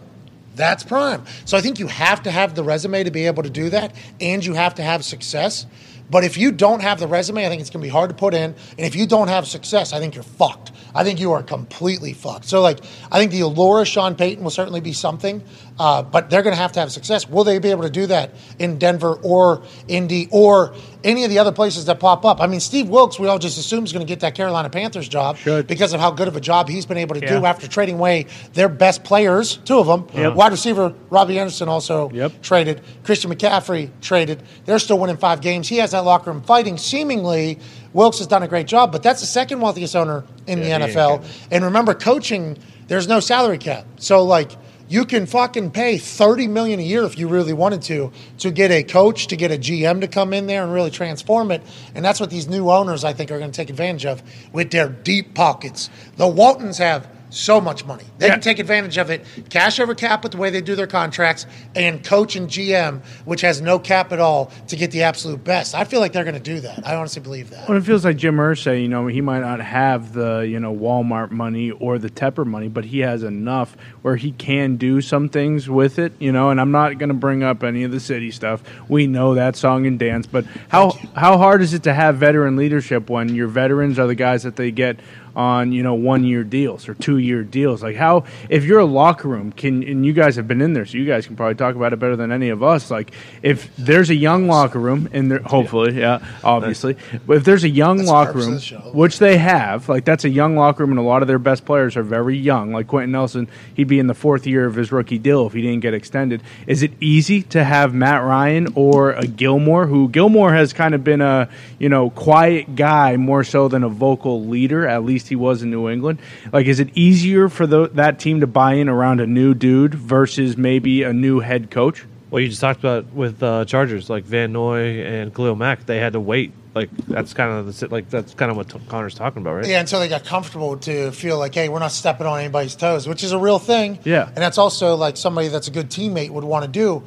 [SPEAKER 1] that's prime. So I think you have to have the resume to be able to do that, and you have to have success. But if you don't have the resume, I think it's going to be hard to put in. And if you don't have success, I think you're fucked. I think you are completely fucked. So, like, I think the allure of Sean Payton will certainly be something Uh, but they're going to have to have success. Will they be able to do that in Denver or Indy or any of the other places that pop up? I mean, Steve Wilks, we all just assume is going to get that Carolina Panthers job
[SPEAKER 2] Should.
[SPEAKER 1] because of how good of a job he's been able to do after trading away their best players, two of them.
[SPEAKER 2] Yep.
[SPEAKER 1] Wide receiver Robbie Anderson also
[SPEAKER 2] Yep.
[SPEAKER 1] traded. Christian McCaffrey traded. They're still winning five games. He has that locker room fighting. Seemingly, Wilkes has done a great job, but that's the second wealthiest owner in
[SPEAKER 4] Yeah,
[SPEAKER 1] the NFL. And remember, coaching, there's no salary cap. So, like, you can fucking pay 30 million a year if you really wanted to to get a coach to get a gm to come in there and really transform it. And that's what these new owners i think are going to take advantage of with their deep pockets. The waltons have so much money. They
[SPEAKER 2] Yeah.
[SPEAKER 1] can take advantage of it cash over cap with the way they do their contracts and coach and gm which has no cap at all to get the absolute best. I feel like they're going to do that. I honestly believe that.
[SPEAKER 2] Well, it feels like Jim Irsay, you know, he might not have the, you know, Walmart money or the Tepper money, but he has enough where he can do some things with it, you know, and I'm not going to bring up any of the city stuff. We know that song and dance, but how how hard is it to have veteran leadership when your veterans are the guys that they get on, you know, one year deals or two year deals? Like how if you're a locker room, can and you guys have been in there, so you guys can probably talk about it better than any of us. Like if there's a young locker room and there hopefully, yeah, obviously. But if there's a young
[SPEAKER 1] That's
[SPEAKER 2] locker room,
[SPEAKER 1] the
[SPEAKER 2] which they have, like that's a young locker room, and a lot of their best players are very young. Like Quenton Nelson, he'd be in the fourth year of his rookie deal if he didn't get extended. Is it easy to have Matt Ryan or a Gilmore, who Gilmore has kind of been a you know quiet guy more so than a vocal leader? At least he was in New England. Like, is it easier for the, that team to buy in around a new dude versus maybe a new head coach?
[SPEAKER 4] Well, you just talked about with uh, Chargers, like Van Noy and Khalil Mack, they had to wait. Like that's kind of the like that's kind of what t- Connor's talking about, right?
[SPEAKER 1] Yeah, until they got comfortable to feel like, hey, we're not stepping on anybody's toes, which is a real thing.
[SPEAKER 2] Yeah.
[SPEAKER 1] and that's also like somebody that's a good teammate would want to do.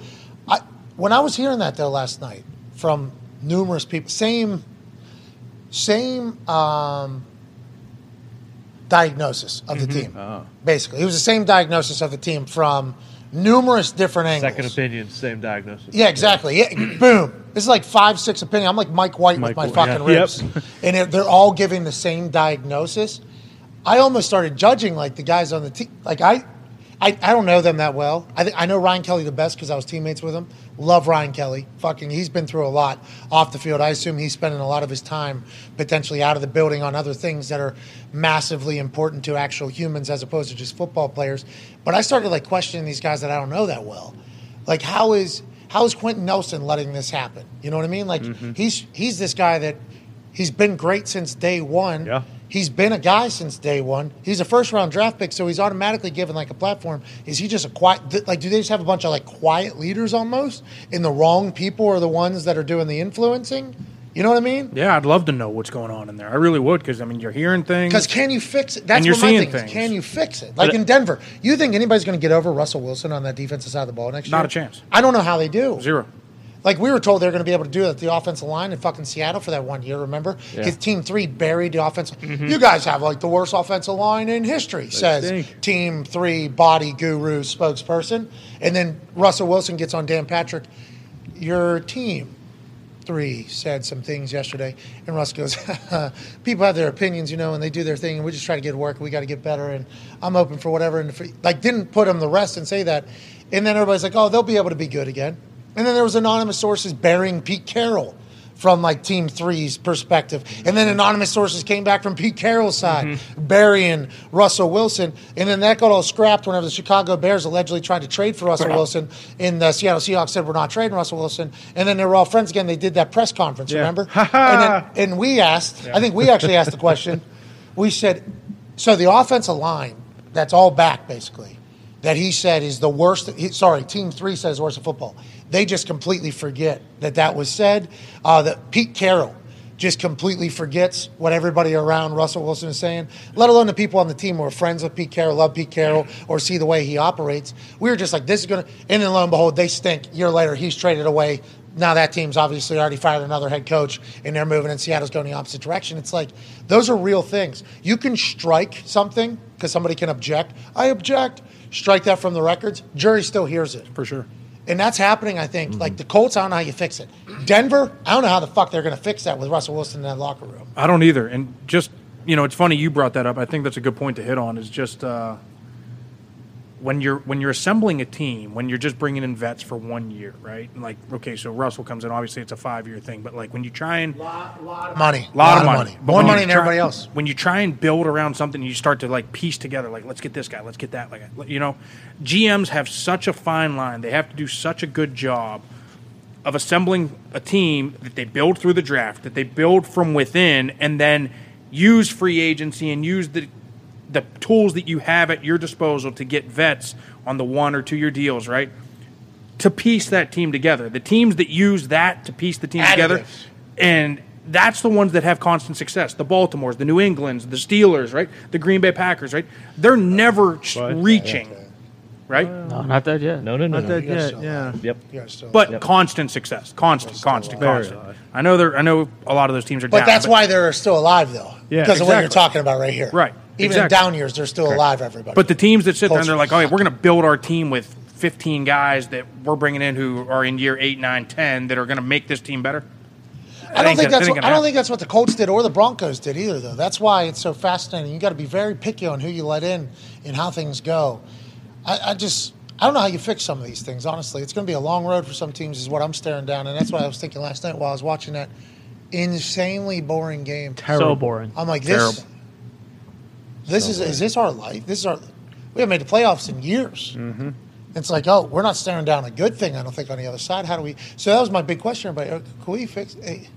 [SPEAKER 1] I when I was hearing that though last night from numerous people, same, same um, diagnosis of the mm-hmm. team. Oh. Basically, it was the same diagnosis of the team from numerous different angles.
[SPEAKER 4] Second opinion, same diagnosis.
[SPEAKER 1] Yeah, exactly. Yeah, boom. This is like five, six opinion. I'm like Mike White
[SPEAKER 2] Mike
[SPEAKER 1] with my
[SPEAKER 2] White,
[SPEAKER 1] fucking
[SPEAKER 2] yeah.
[SPEAKER 1] ribs,
[SPEAKER 2] Yep.
[SPEAKER 1] and it, they're all giving the same diagnosis. I almost started judging like the guys on the team. Like I, I, I don't know them that well. I think I know Ryan Kelly the best because I was teammates with him. Love Ryan Kelly. Fucking, he's been through a lot off the field. I assume he's spending a lot of his time potentially out of the building on other things that are massively important to actual humans as opposed to just football players. But I started like questioning these guys that I don't know that well. Like how is how is Quenton Nelson letting this happen? You know what I mean? Like
[SPEAKER 2] Mm-hmm.
[SPEAKER 1] he's he's this guy that he's been great since day one.
[SPEAKER 4] Yeah.
[SPEAKER 1] He's been a guy since day one. He's a first round draft pick, so he's automatically given like a platform. Is he just a quiet? th- Like, do they just have a bunch of like quiet leaders almost, and the wrong people are the ones that are doing the influencing? You know what I mean?
[SPEAKER 7] Yeah, I'd love to know what's going on in there. I really would because I mean you're hearing things.
[SPEAKER 1] Because can you fix it? That's
[SPEAKER 7] And you're
[SPEAKER 1] what my
[SPEAKER 7] seeing
[SPEAKER 1] thing is.
[SPEAKER 7] things.
[SPEAKER 1] Can you fix it? Like in Denver, you think anybody's going to get over Russell Wilson on that defensive side of the ball next year?
[SPEAKER 7] Not a chance.
[SPEAKER 1] I don't know how they do.
[SPEAKER 7] Zero.
[SPEAKER 1] Like we were told they're going to be able to do it at the offensive line in fucking Seattle for that one year. Remember, his team three buried the offensive. Mm-hmm. You guys have like the worst offensive line in history, says
[SPEAKER 2] stink.
[SPEAKER 1] team three body guru spokesperson. And then Russell Wilson gets on Dan Patrick. Your team three said some things yesterday, and Russ goes, "People have their opinions, you know, and they do their thing, and we just try to get work. We got to get better, and I'm open for whatever." And if, like, didn't put him the rest and say that, and then everybody's like, "Oh, they'll be able to be good again." And then there was anonymous sources burying Pete Carroll from like Team Three's perspective, and then anonymous sources came back from Pete Carroll's side mm-hmm. burying Russell Wilson, and then that got all scrapped whenever the Chicago Bears allegedly tried to trade for Russell Wilson, and the Seattle Seahawks said we're not trading Russell Wilson, and then they were all friends again. They did that press conference,
[SPEAKER 2] Yeah.
[SPEAKER 1] remember? and, then, and we asked, I think we actually asked the question. We said, so the offensive line that's all back basically that he said is the worst. He, sorry, Team Three says worst in football. They just completely forget that that was said. Uh, that Pete Carroll just completely forgets what everybody around Russell Wilson is saying, let alone the people on the team who are friends with Pete Carroll, love Pete Carroll, or see the way he operates. We were just like, this is going to, and then lo and behold, they stink. year later, he's traded away. Now that team's obviously already fired another head coach, and they're moving, and Seattle's going the opposite direction. It's like, those are real things. You can strike something because somebody can object. I object. Strike that from the records. Jury still hears it.
[SPEAKER 7] For sure.
[SPEAKER 1] And that's happening, I think. Like the Colts, I don't know how you fix it. Denver, I don't know how the fuck they're going to fix that with Russell Wilson in that locker room.
[SPEAKER 7] I don't either. And just you know, it's funny you brought that up. I think that's a good point to hit on. Is just uh, when you're when you're assembling a team, when you're just bringing in vets for one year, right? And like, okay, so Russell comes in. Obviously, it's a five year thing, but like when you try and lot of
[SPEAKER 1] Money.
[SPEAKER 7] a lot, of money, But
[SPEAKER 1] More money than
[SPEAKER 7] try-
[SPEAKER 1] everybody else.
[SPEAKER 7] When you try and build around something, you start to like piece together. Like, let's get this guy, let's get that. Like, you know, GMs have such a fine line. They have to do such a good job of assembling a team that they build through the draft, that they build from within, and then use free agency and use the the tools that you have at your disposal to get vets on the one or two year deals, right? To piece that team together. The teams that use that to piece the team together, and that's the ones that have constant success. The Baltimores, the New Englands, the Steelers, right? The Green Bay Packers, right? They're never sh- reaching, right?
[SPEAKER 6] No, not that yet.
[SPEAKER 4] No, no, no.
[SPEAKER 2] Not
[SPEAKER 4] no.
[SPEAKER 2] that yet, yeah.
[SPEAKER 4] Yep.
[SPEAKER 1] You guys still-
[SPEAKER 7] But constant success, constant, constant,
[SPEAKER 2] Very
[SPEAKER 7] constant.
[SPEAKER 2] high.
[SPEAKER 7] I know there. I know a lot of those teams are.
[SPEAKER 1] But
[SPEAKER 7] down,
[SPEAKER 1] that's why they're still alive, though.
[SPEAKER 2] Yeah,
[SPEAKER 1] because of what you're talking about right here.
[SPEAKER 7] Right,
[SPEAKER 1] Even
[SPEAKER 7] exactly.
[SPEAKER 1] in down years, they're still alive. Everybody.
[SPEAKER 7] But the teams that sit there and they're like,
[SPEAKER 1] Culture.
[SPEAKER 7] "Oh, we're going to build our team with 15 guys that we're bringing in who are in year 8, 9, 10 that are going to make this team better."
[SPEAKER 1] I don't think
[SPEAKER 7] gonna-
[SPEAKER 1] that's. What, I don't think that's what the Colts did or the Broncos did either, though. That's why it's so fascinating. You got to be very picky on who you let in and how things go. I, I just. I don't know how you fix some of these things. Honestly, it's going to be a long road for some teams. Is what I'm staring down, and that's what I was thinking last night while I was watching that insanely boring game.
[SPEAKER 6] So boring.
[SPEAKER 1] I'm like this.
[SPEAKER 7] Terrible.
[SPEAKER 1] This is is this our life? This is our. We haven't made the playoffs in years. Mm-hmm. It's like, oh, we're not staring down a good thing. I don't think on the other side. How do we? So that was my big question. But uh, can we fix? Hey,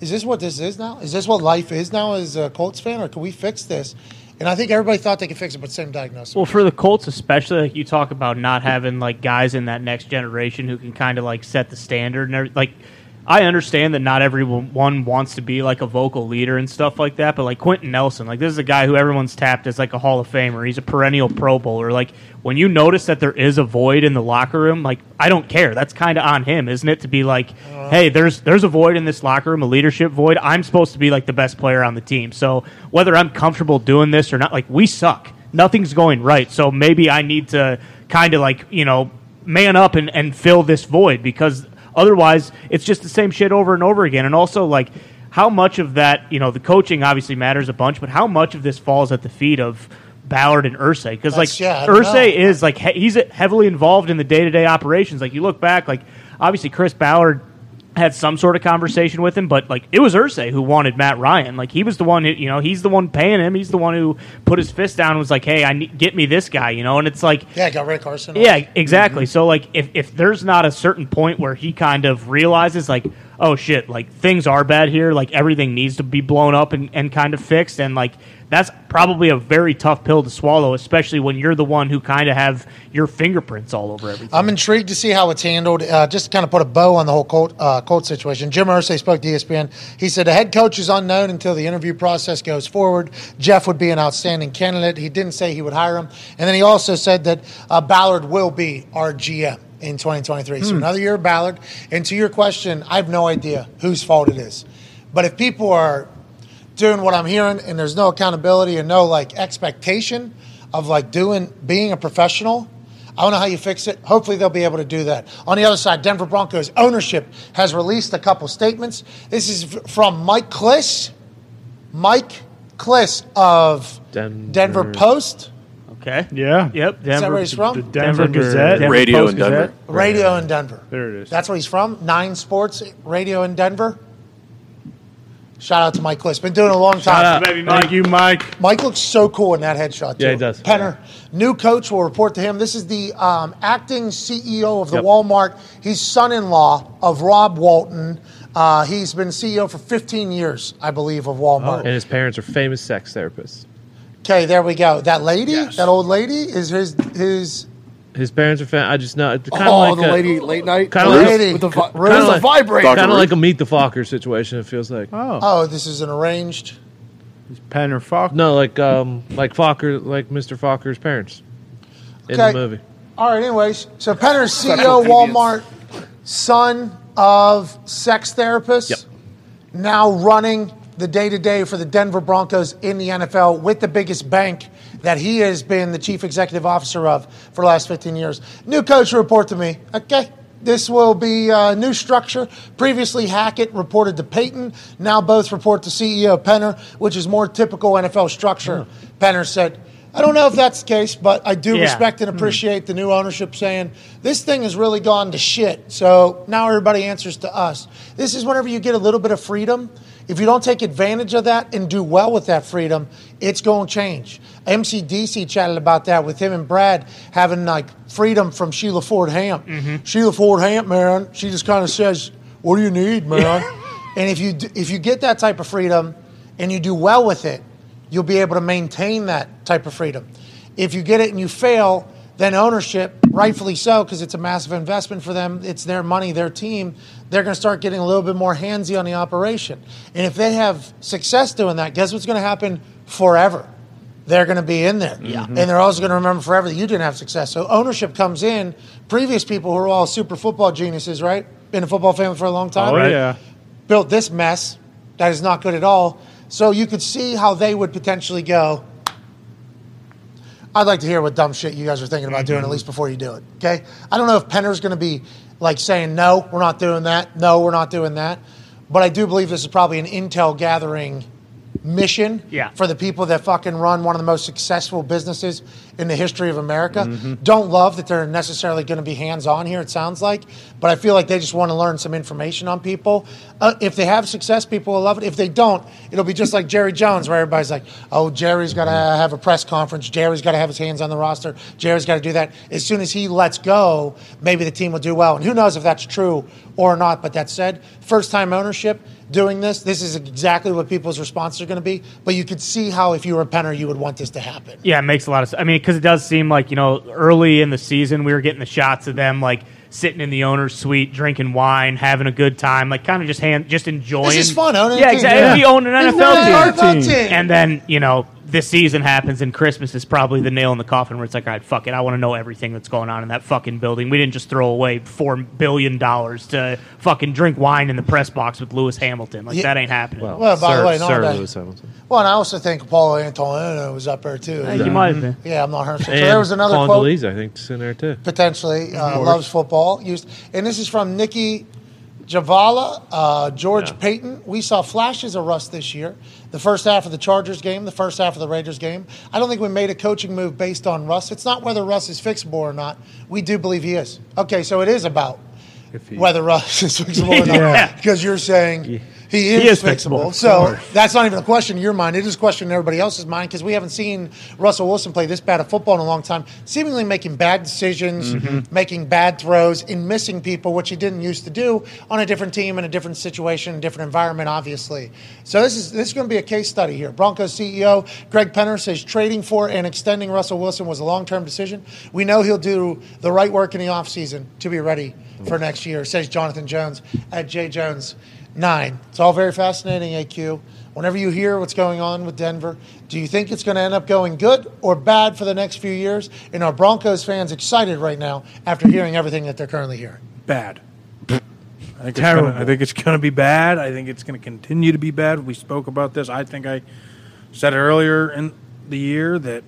[SPEAKER 1] is this what this is now? Is this what life is now as a Colts fan, or can we fix this? And I think everybody thought they could fix it, but same diagnosis.
[SPEAKER 6] Well, for the Colts especially, like you talk about not having like guys in that next generation who can kind of like set the standard and every, like. I understand that not everyone wants to be like a vocal leader and stuff like that, but like Quenton Nelson, like this is a guy who everyone's tapped as like a Hall of Famer. He's a perennial Pro Bowler. Like when you notice that there is a void in the locker room, like I don't care. That's kind of on him, isn't it? To be like, hey, there's there's a void in this locker room, a leadership void. I'm supposed to be like the best player on the team. So whether I'm comfortable doing this or not, like we suck. Nothing's going right. So maybe I need to kind of like you know man up and, and fill this void because otherwise it's just the same shit over and over again. And also like how much of that you know the coaching obviously matters a bunch, but how much of this falls at the feet of Ballard and Irsay because like
[SPEAKER 1] yeah,
[SPEAKER 6] Irsay
[SPEAKER 1] know.
[SPEAKER 6] is like he- he's heavily involved in the day to day operations. Like you look back, like obviously Chris Ballard had some sort of conversation with him, but like it was Irsay who wanted Matt Ryan. Like he was the one, who, you know, he's the one paying him. He's the one who put his fist down and was like, "Hey, I need, get me this guy," you know. And it's like,
[SPEAKER 1] yeah, got rid of Carson.
[SPEAKER 6] yeah, exactly. Mm-hmm. So like if if there's not a certain point where he kind of realizes like, oh shit, like things are bad here, like everything needs to be blown up and, and kind of fixed and like that's probably a very tough pill to swallow, especially when you're the one who kind of have your fingerprints all over everything.
[SPEAKER 1] I'm intrigued to see how it's handled. Uh, just to kind of put a bow on the whole Colt, uh, Colt situation. Jim Irsay spoke to ESPN. He said the head coach is unknown until the interview process goes forward. Jeff would be an outstanding candidate. He didn't say he would hire him, and then he also said that uh, Ballard will be our GM in 2023. So hmm. another year of Ballard. And to your question, I have no idea whose fault it is, but if people are doing what I'm hearing and there's no accountability and no like expectation of like doing being a professional. I don't know how you fix it. Hopefully they'll be able to do that. On the other side, Denver Broncos ownership has released a couple statements. This is from Mike Klis. Mike Klis of
[SPEAKER 4] Denver.
[SPEAKER 1] Denver Post,
[SPEAKER 6] okay.
[SPEAKER 2] Yeah.
[SPEAKER 6] Yep.
[SPEAKER 1] Is that
[SPEAKER 6] Denver.
[SPEAKER 1] where he's from?
[SPEAKER 2] The Denver, Gazette.
[SPEAKER 6] Denver
[SPEAKER 5] Radio
[SPEAKER 6] Post
[SPEAKER 5] in Denver.
[SPEAKER 6] Gazette.
[SPEAKER 1] Radio in Denver.
[SPEAKER 2] There it is.
[SPEAKER 1] That's where he's from. Nine Sports Radio in Denver. Shout out to Mike Klis. Been doing it a long time.
[SPEAKER 4] out.
[SPEAKER 2] Baby Thank you, Mike.
[SPEAKER 1] Mike looks so cool in that headshot. Too.
[SPEAKER 4] Yeah, he does.
[SPEAKER 1] Penner, new coach will report to him. This is the um, acting CEO of the
[SPEAKER 4] Yep.
[SPEAKER 1] Walmart. He's son-in-law of Rob Walton. Uh, he's been CEO for 15 years, I believe, of Walmart.
[SPEAKER 4] And his parents are famous sex therapists.
[SPEAKER 1] Okay, there we go. That lady,
[SPEAKER 4] Yes.
[SPEAKER 1] that old lady, is his his.
[SPEAKER 4] His parents are fam- I just know kind of
[SPEAKER 3] Oh,
[SPEAKER 4] like
[SPEAKER 3] the
[SPEAKER 4] a,
[SPEAKER 3] lady late night.
[SPEAKER 4] Kinda
[SPEAKER 1] like-
[SPEAKER 3] with the, vi-
[SPEAKER 1] Ruth.
[SPEAKER 3] with the
[SPEAKER 4] like-
[SPEAKER 3] vibrator.
[SPEAKER 4] Kind of like a meet the Focker situation. It feels like
[SPEAKER 2] Oh,
[SPEAKER 1] Oh, this is an arranged.
[SPEAKER 2] Penn or Falk.
[SPEAKER 4] no, like um, like Focker, like Mr. Focker's parents in
[SPEAKER 1] Okay.
[SPEAKER 4] the movie.
[SPEAKER 1] All right. Anyways, so Penner's CEO Walmart, son of sex therapist,
[SPEAKER 4] Yep.
[SPEAKER 1] now running the day to day for the Denver Broncos in the NFL with the biggest bank that he has been the chief executive officer of for the last 15 years. New coach report to me. Okay. This will be a new structure. Previously, Hackett reported to Peyton. Now both report to CEO Penner, which is more typical NFL structure. Hmm. Penner said, I don't know if that's the case, but I do
[SPEAKER 6] Yeah.
[SPEAKER 1] respect and hmm. appreciate the new ownership saying this thing has really gone to shit. So now everybody answers to us. This is whenever you get a little bit of freedom. If you don't take advantage of that and do well with that freedom, it's going to change. MCDC chatted about that with him and Brad having like freedom from Sheila Ford Hamp. Mm-hmm. Sheila Ford Hamp, man, she just kind of says, "What do you need, man?" and if you if you get that type of freedom and you do well with it, you'll be able to maintain that type of freedom. If you get it and you fail, then ownership, rightfully so, because it's a massive investment for them, it's their money, their team, they're going to start getting a little bit more handsy on the operation. And if they have success doing that, guess what's going to happen forever? They're going to be in there. Yeah. And they're also going to remember forever that you didn't have success. So ownership comes in. Previous people who are all super football geniuses, right? Been a football family for a long time
[SPEAKER 2] Oh
[SPEAKER 4] Right.
[SPEAKER 2] yeah.
[SPEAKER 1] built this mess that is not good at all. So you could see how they would potentially go. I'd like to hear what dumb shit you guys are thinking about doing at mm-hmm. least before you do it. Okay. I don't know if Penner's going to be like saying no, we're not doing that. No, we're not doing that. But I do believe this is probably an intel gathering mission
[SPEAKER 6] Yeah.
[SPEAKER 1] for the people that fucking run one of the most successful businesses in the history of America. Don't love that they're necessarily going to be hands on here, it sounds like, but I feel like they just want to learn some information on people. Uh, if they have success, people will love it. If they don't, it'll be just like Jerry Jones, where everybody's like, oh, Jerry's got to have a press conference. Jerry's got to have his hands on the roster. Jerry's got to do that. As soon as he lets go, maybe the team will do well. And who knows if that's true or not. But that said, first time ownership doing this, this is exactly what people's responses are going to be. But you could see how, if you were a penner, you would want this to happen.
[SPEAKER 6] Yeah, it makes a lot of sense. I mean, because it does seem like you know, early in the season, we were getting the shots of them like sitting in the owner's suite, drinking wine, having a good time, like kind of just hand, just enjoying.
[SPEAKER 1] This is fun, owning
[SPEAKER 6] Yeah,
[SPEAKER 1] team,
[SPEAKER 6] exactly.
[SPEAKER 1] yeah.
[SPEAKER 6] We own an NFL team.
[SPEAKER 1] an NFL team.
[SPEAKER 6] And then you know, this season happens, and Christmas is probably the nail in the coffin where it's like, all right, fuck it, I want to know everything that's going on in that fucking building. We didn't just throw away four billion dollars to fucking drink wine in the press box with Lewis Hamilton. Like
[SPEAKER 1] Yeah.
[SPEAKER 6] that ain't happening.
[SPEAKER 4] Well,
[SPEAKER 1] Well, by the way, not
[SPEAKER 4] Sir
[SPEAKER 1] that-
[SPEAKER 4] Lewis Hamilton.
[SPEAKER 1] Well, and I also think Paulo Antonino was up there too.
[SPEAKER 6] Hey, you might have been.
[SPEAKER 1] Yeah, I'm not hurt. So
[SPEAKER 4] And
[SPEAKER 1] there was another quote.
[SPEAKER 4] Condoleezza, I think, is in there too.
[SPEAKER 1] potentially uh, loves football. Used, and this is from Nicki Jhabvala, uh, George
[SPEAKER 4] Yeah.
[SPEAKER 1] Paton. We saw flashes of rust this year. The first half of the Chargers game, the first half of the Raiders game. I don't think we made a coaching move based on Russ. It's not whether Russ is fixable or not. We do believe he is. Okay, so it is about
[SPEAKER 2] he-
[SPEAKER 1] whether Russ is fixable or not.
[SPEAKER 6] Yeah.
[SPEAKER 1] Because you're saying he is,
[SPEAKER 2] is
[SPEAKER 1] fixable.
[SPEAKER 2] fixable,
[SPEAKER 1] So that's not even a question in your mind. It is a question in everybody else's mind because we haven't seen Russell Wilson play this bad of football in a long time, seemingly making bad decisions,
[SPEAKER 2] Mm-hmm.
[SPEAKER 1] making bad throws, and missing people, which he didn't used to do on a different team in a different situation, a different environment, obviously. So this is this is going to be a case study here. Broncos CEO Greg Penner says trading for and extending Russell Wilson was a long-term decision. We know he'll do the right work in the offseason to be ready for next year, says Jonathan Jones at J Jones nine. It's all very fascinating, AQ. Whenever you hear what's going on with Denver, do you think it's going to end up going good or bad for the next few years? And are Broncos fans excited right now after hearing everything that they're currently hearing?
[SPEAKER 7] bad. I think, it's gonna, I think it's going to be bad. I think it's going to continue to be bad. We spoke about this. I think I said it earlier in the year that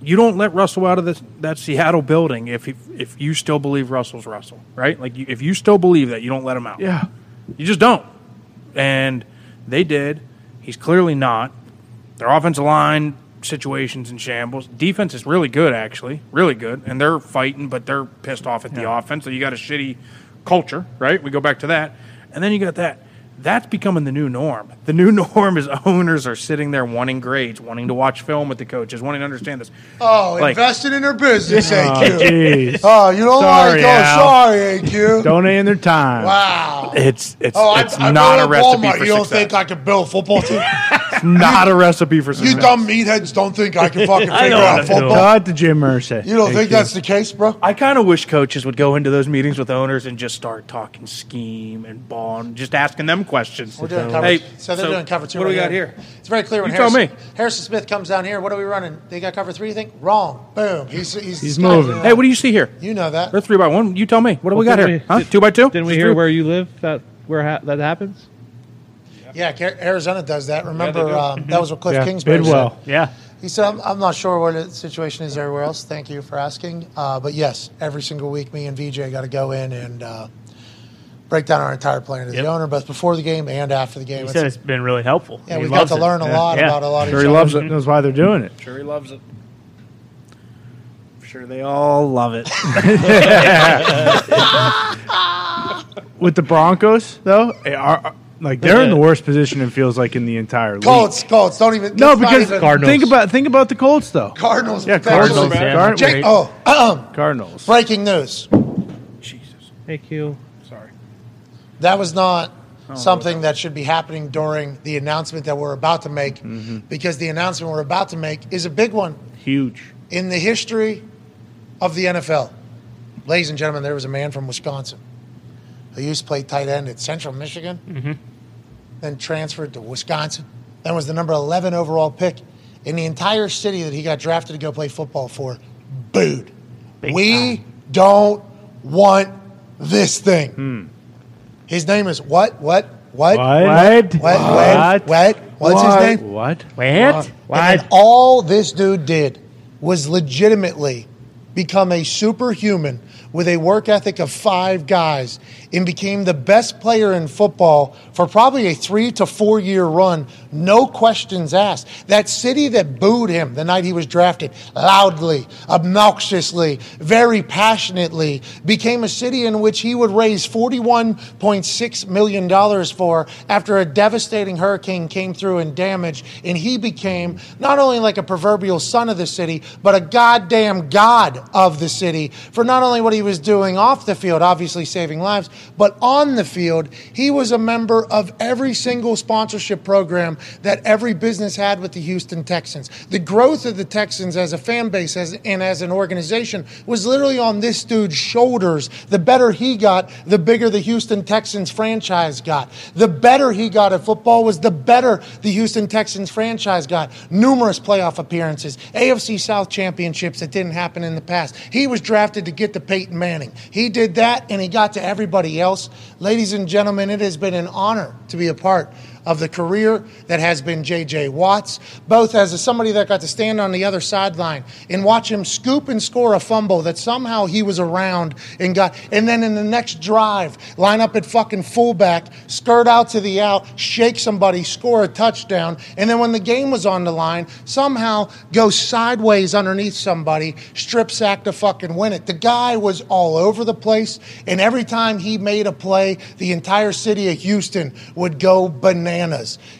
[SPEAKER 7] you don't let Russell out of this, that Seattle building if he, if you still believe Russell's Russell, right? Like you, if you still believe that, you don't let him out.
[SPEAKER 2] Yeah.
[SPEAKER 7] You just don't. And they did. He's clearly not. Their offensive line situations in shambles. Defense is really good, actually, really good, and they're fighting, but they're pissed off at the offense. So you got a shitty culture, right? We go back to that, and then you got that. That's becoming the new norm. The new norm is owners are sitting there wanting grades, wanting to watch film with the coaches, wanting to understand this.
[SPEAKER 1] Oh,
[SPEAKER 7] Like-
[SPEAKER 1] invested in their business,
[SPEAKER 2] Oh,
[SPEAKER 1] AQ.
[SPEAKER 2] jeez.
[SPEAKER 1] Oh, you don't
[SPEAKER 2] Sorry,
[SPEAKER 1] like? Oh,
[SPEAKER 2] Al.
[SPEAKER 1] sorry, AQ.
[SPEAKER 2] Donating their time.
[SPEAKER 1] Wow.
[SPEAKER 7] It's it's
[SPEAKER 1] Oh,
[SPEAKER 7] it's
[SPEAKER 1] I, I
[SPEAKER 7] not
[SPEAKER 1] bought
[SPEAKER 7] a recipe
[SPEAKER 1] Walmart.
[SPEAKER 7] for
[SPEAKER 1] You don't
[SPEAKER 7] success.
[SPEAKER 1] think I can build a football team?
[SPEAKER 7] It's not a recipe for success.
[SPEAKER 1] you dumb meatheads don't think I can fucking figure out
[SPEAKER 6] what to do.
[SPEAKER 1] football?
[SPEAKER 2] God to Jim Mercer.
[SPEAKER 1] You don't think
[SPEAKER 2] Thank
[SPEAKER 1] that's the case, bro?
[SPEAKER 7] I kind of wish coaches would go into those meetings with owners and just start talking scheme and ball and just asking them questions.
[SPEAKER 1] We're doing cover.
[SPEAKER 7] Hey,
[SPEAKER 1] so they're doing cover two.
[SPEAKER 7] What do we got here?
[SPEAKER 1] It's very clear when
[SPEAKER 7] You tell
[SPEAKER 1] Harrison,
[SPEAKER 7] me.
[SPEAKER 1] Harrison Smith comes down here. What are we running? They got cover three. You think wrong? Boom. He's he's,
[SPEAKER 2] He's moving.
[SPEAKER 7] Hey, what do you see here?
[SPEAKER 1] You know that.
[SPEAKER 7] We're three by one. You tell me. What do we got here?
[SPEAKER 4] we-
[SPEAKER 7] huh?
[SPEAKER 4] did-
[SPEAKER 7] two by two?
[SPEAKER 4] Didn't we hear
[SPEAKER 7] three?
[SPEAKER 4] where you live that where ha- that happens?
[SPEAKER 1] Yeah, Arizona does that. Remember,
[SPEAKER 4] do.
[SPEAKER 1] um, that was what Cliff
[SPEAKER 2] Yeah,
[SPEAKER 1] Kingsbury
[SPEAKER 2] Bidwell.
[SPEAKER 1] said.
[SPEAKER 6] Yeah.
[SPEAKER 1] He said, I'm, I'm not sure what the situation is everywhere else. Thank you for asking. Uh, but yes, every single week, me and VJ got to go in and uh, break down our entire plan to
[SPEAKER 6] Yep.
[SPEAKER 1] the owner, both before the game and after the game.
[SPEAKER 6] He
[SPEAKER 1] It's-
[SPEAKER 6] said it's been really helpful.
[SPEAKER 1] yeah,
[SPEAKER 6] He
[SPEAKER 1] we've got
[SPEAKER 6] loves
[SPEAKER 1] to
[SPEAKER 6] it.
[SPEAKER 1] learn a lot
[SPEAKER 6] Yeah.
[SPEAKER 1] about a lot of
[SPEAKER 2] Sure, he loves it. Knows why they're doing it.
[SPEAKER 7] Sure, he loves it.
[SPEAKER 2] sure they all love it. With the Broncos, though, eh, are, are- like they're in the worst position it feels like in the entire league.
[SPEAKER 1] Colts, Colts, don't even.
[SPEAKER 2] No, because
[SPEAKER 1] even-
[SPEAKER 4] Cardinals.
[SPEAKER 2] think about think about the Colts though.
[SPEAKER 1] Cardinals.
[SPEAKER 2] Yeah,
[SPEAKER 1] potentially.
[SPEAKER 2] Cardinals.
[SPEAKER 6] yeah.
[SPEAKER 2] Card-
[SPEAKER 1] Jake, oh, ahem.
[SPEAKER 2] Cardinals.
[SPEAKER 1] breaking news.
[SPEAKER 4] Hey Q.
[SPEAKER 7] Sorry.
[SPEAKER 1] That was not something that should be happening during the announcement that we're about to make,
[SPEAKER 2] Mm-hmm.
[SPEAKER 1] because the announcement we're about to make is a big one
[SPEAKER 2] Huge.
[SPEAKER 1] in the history of the NFL. Ladies and gentlemen, there was a man from Wisconsin who used to play tight end at Central Michigan, then transferred to Wisconsin, then was the number 11 overall pick in the entire city that he got drafted to go play football for. Booed.
[SPEAKER 6] Big
[SPEAKER 1] we
[SPEAKER 6] time.
[SPEAKER 1] don't want this thing. His name is what? What? What?
[SPEAKER 2] What?
[SPEAKER 1] What? What? What? What's his name?
[SPEAKER 2] What?
[SPEAKER 6] What?
[SPEAKER 1] And all this dude did was legitimately become a superhuman with a work ethic of five guys and became the best player in football for probably a three to four year run, no questions asked. That city that booed him the night he was drafted loudly, obnoxiously, very passionately became a city in which he would raise $41.6 million for after a devastating hurricane came through and damaged. And he became not only like a proverbial son of the city, but a goddamn god of the city for not only what he was doing off the field, obviously saving lives, but on the field, he was a member of every single sponsorship program that every business had with the Houston Texans. The growth of the Texans as a fan base as, and as an organization was literally on this dude's shoulders. The better he got, the bigger the Houston Texans franchise got. The better he got at football was the better the Houston Texans franchise got. Numerous playoff appearances, AFC South championships that didn't happen in the past. He was drafted to get the Peyton Manning. He did that and he got to everybody else. Ladies and gentlemen, it has been an honor to be a part of the career that has been J.J. Watts, both as a, somebody that got to stand on the other sideline and watch him scoop and score a fumble that somehow he was around and got, and then in the next drive, line up at fucking fullback, skirt out to the out, shake somebody, score a touchdown, and then when the game was on the line, somehow go sideways underneath somebody, strip sack to fucking win it. The guy was all over the place, and every time he made a play, the entire city of Houston would go bananas.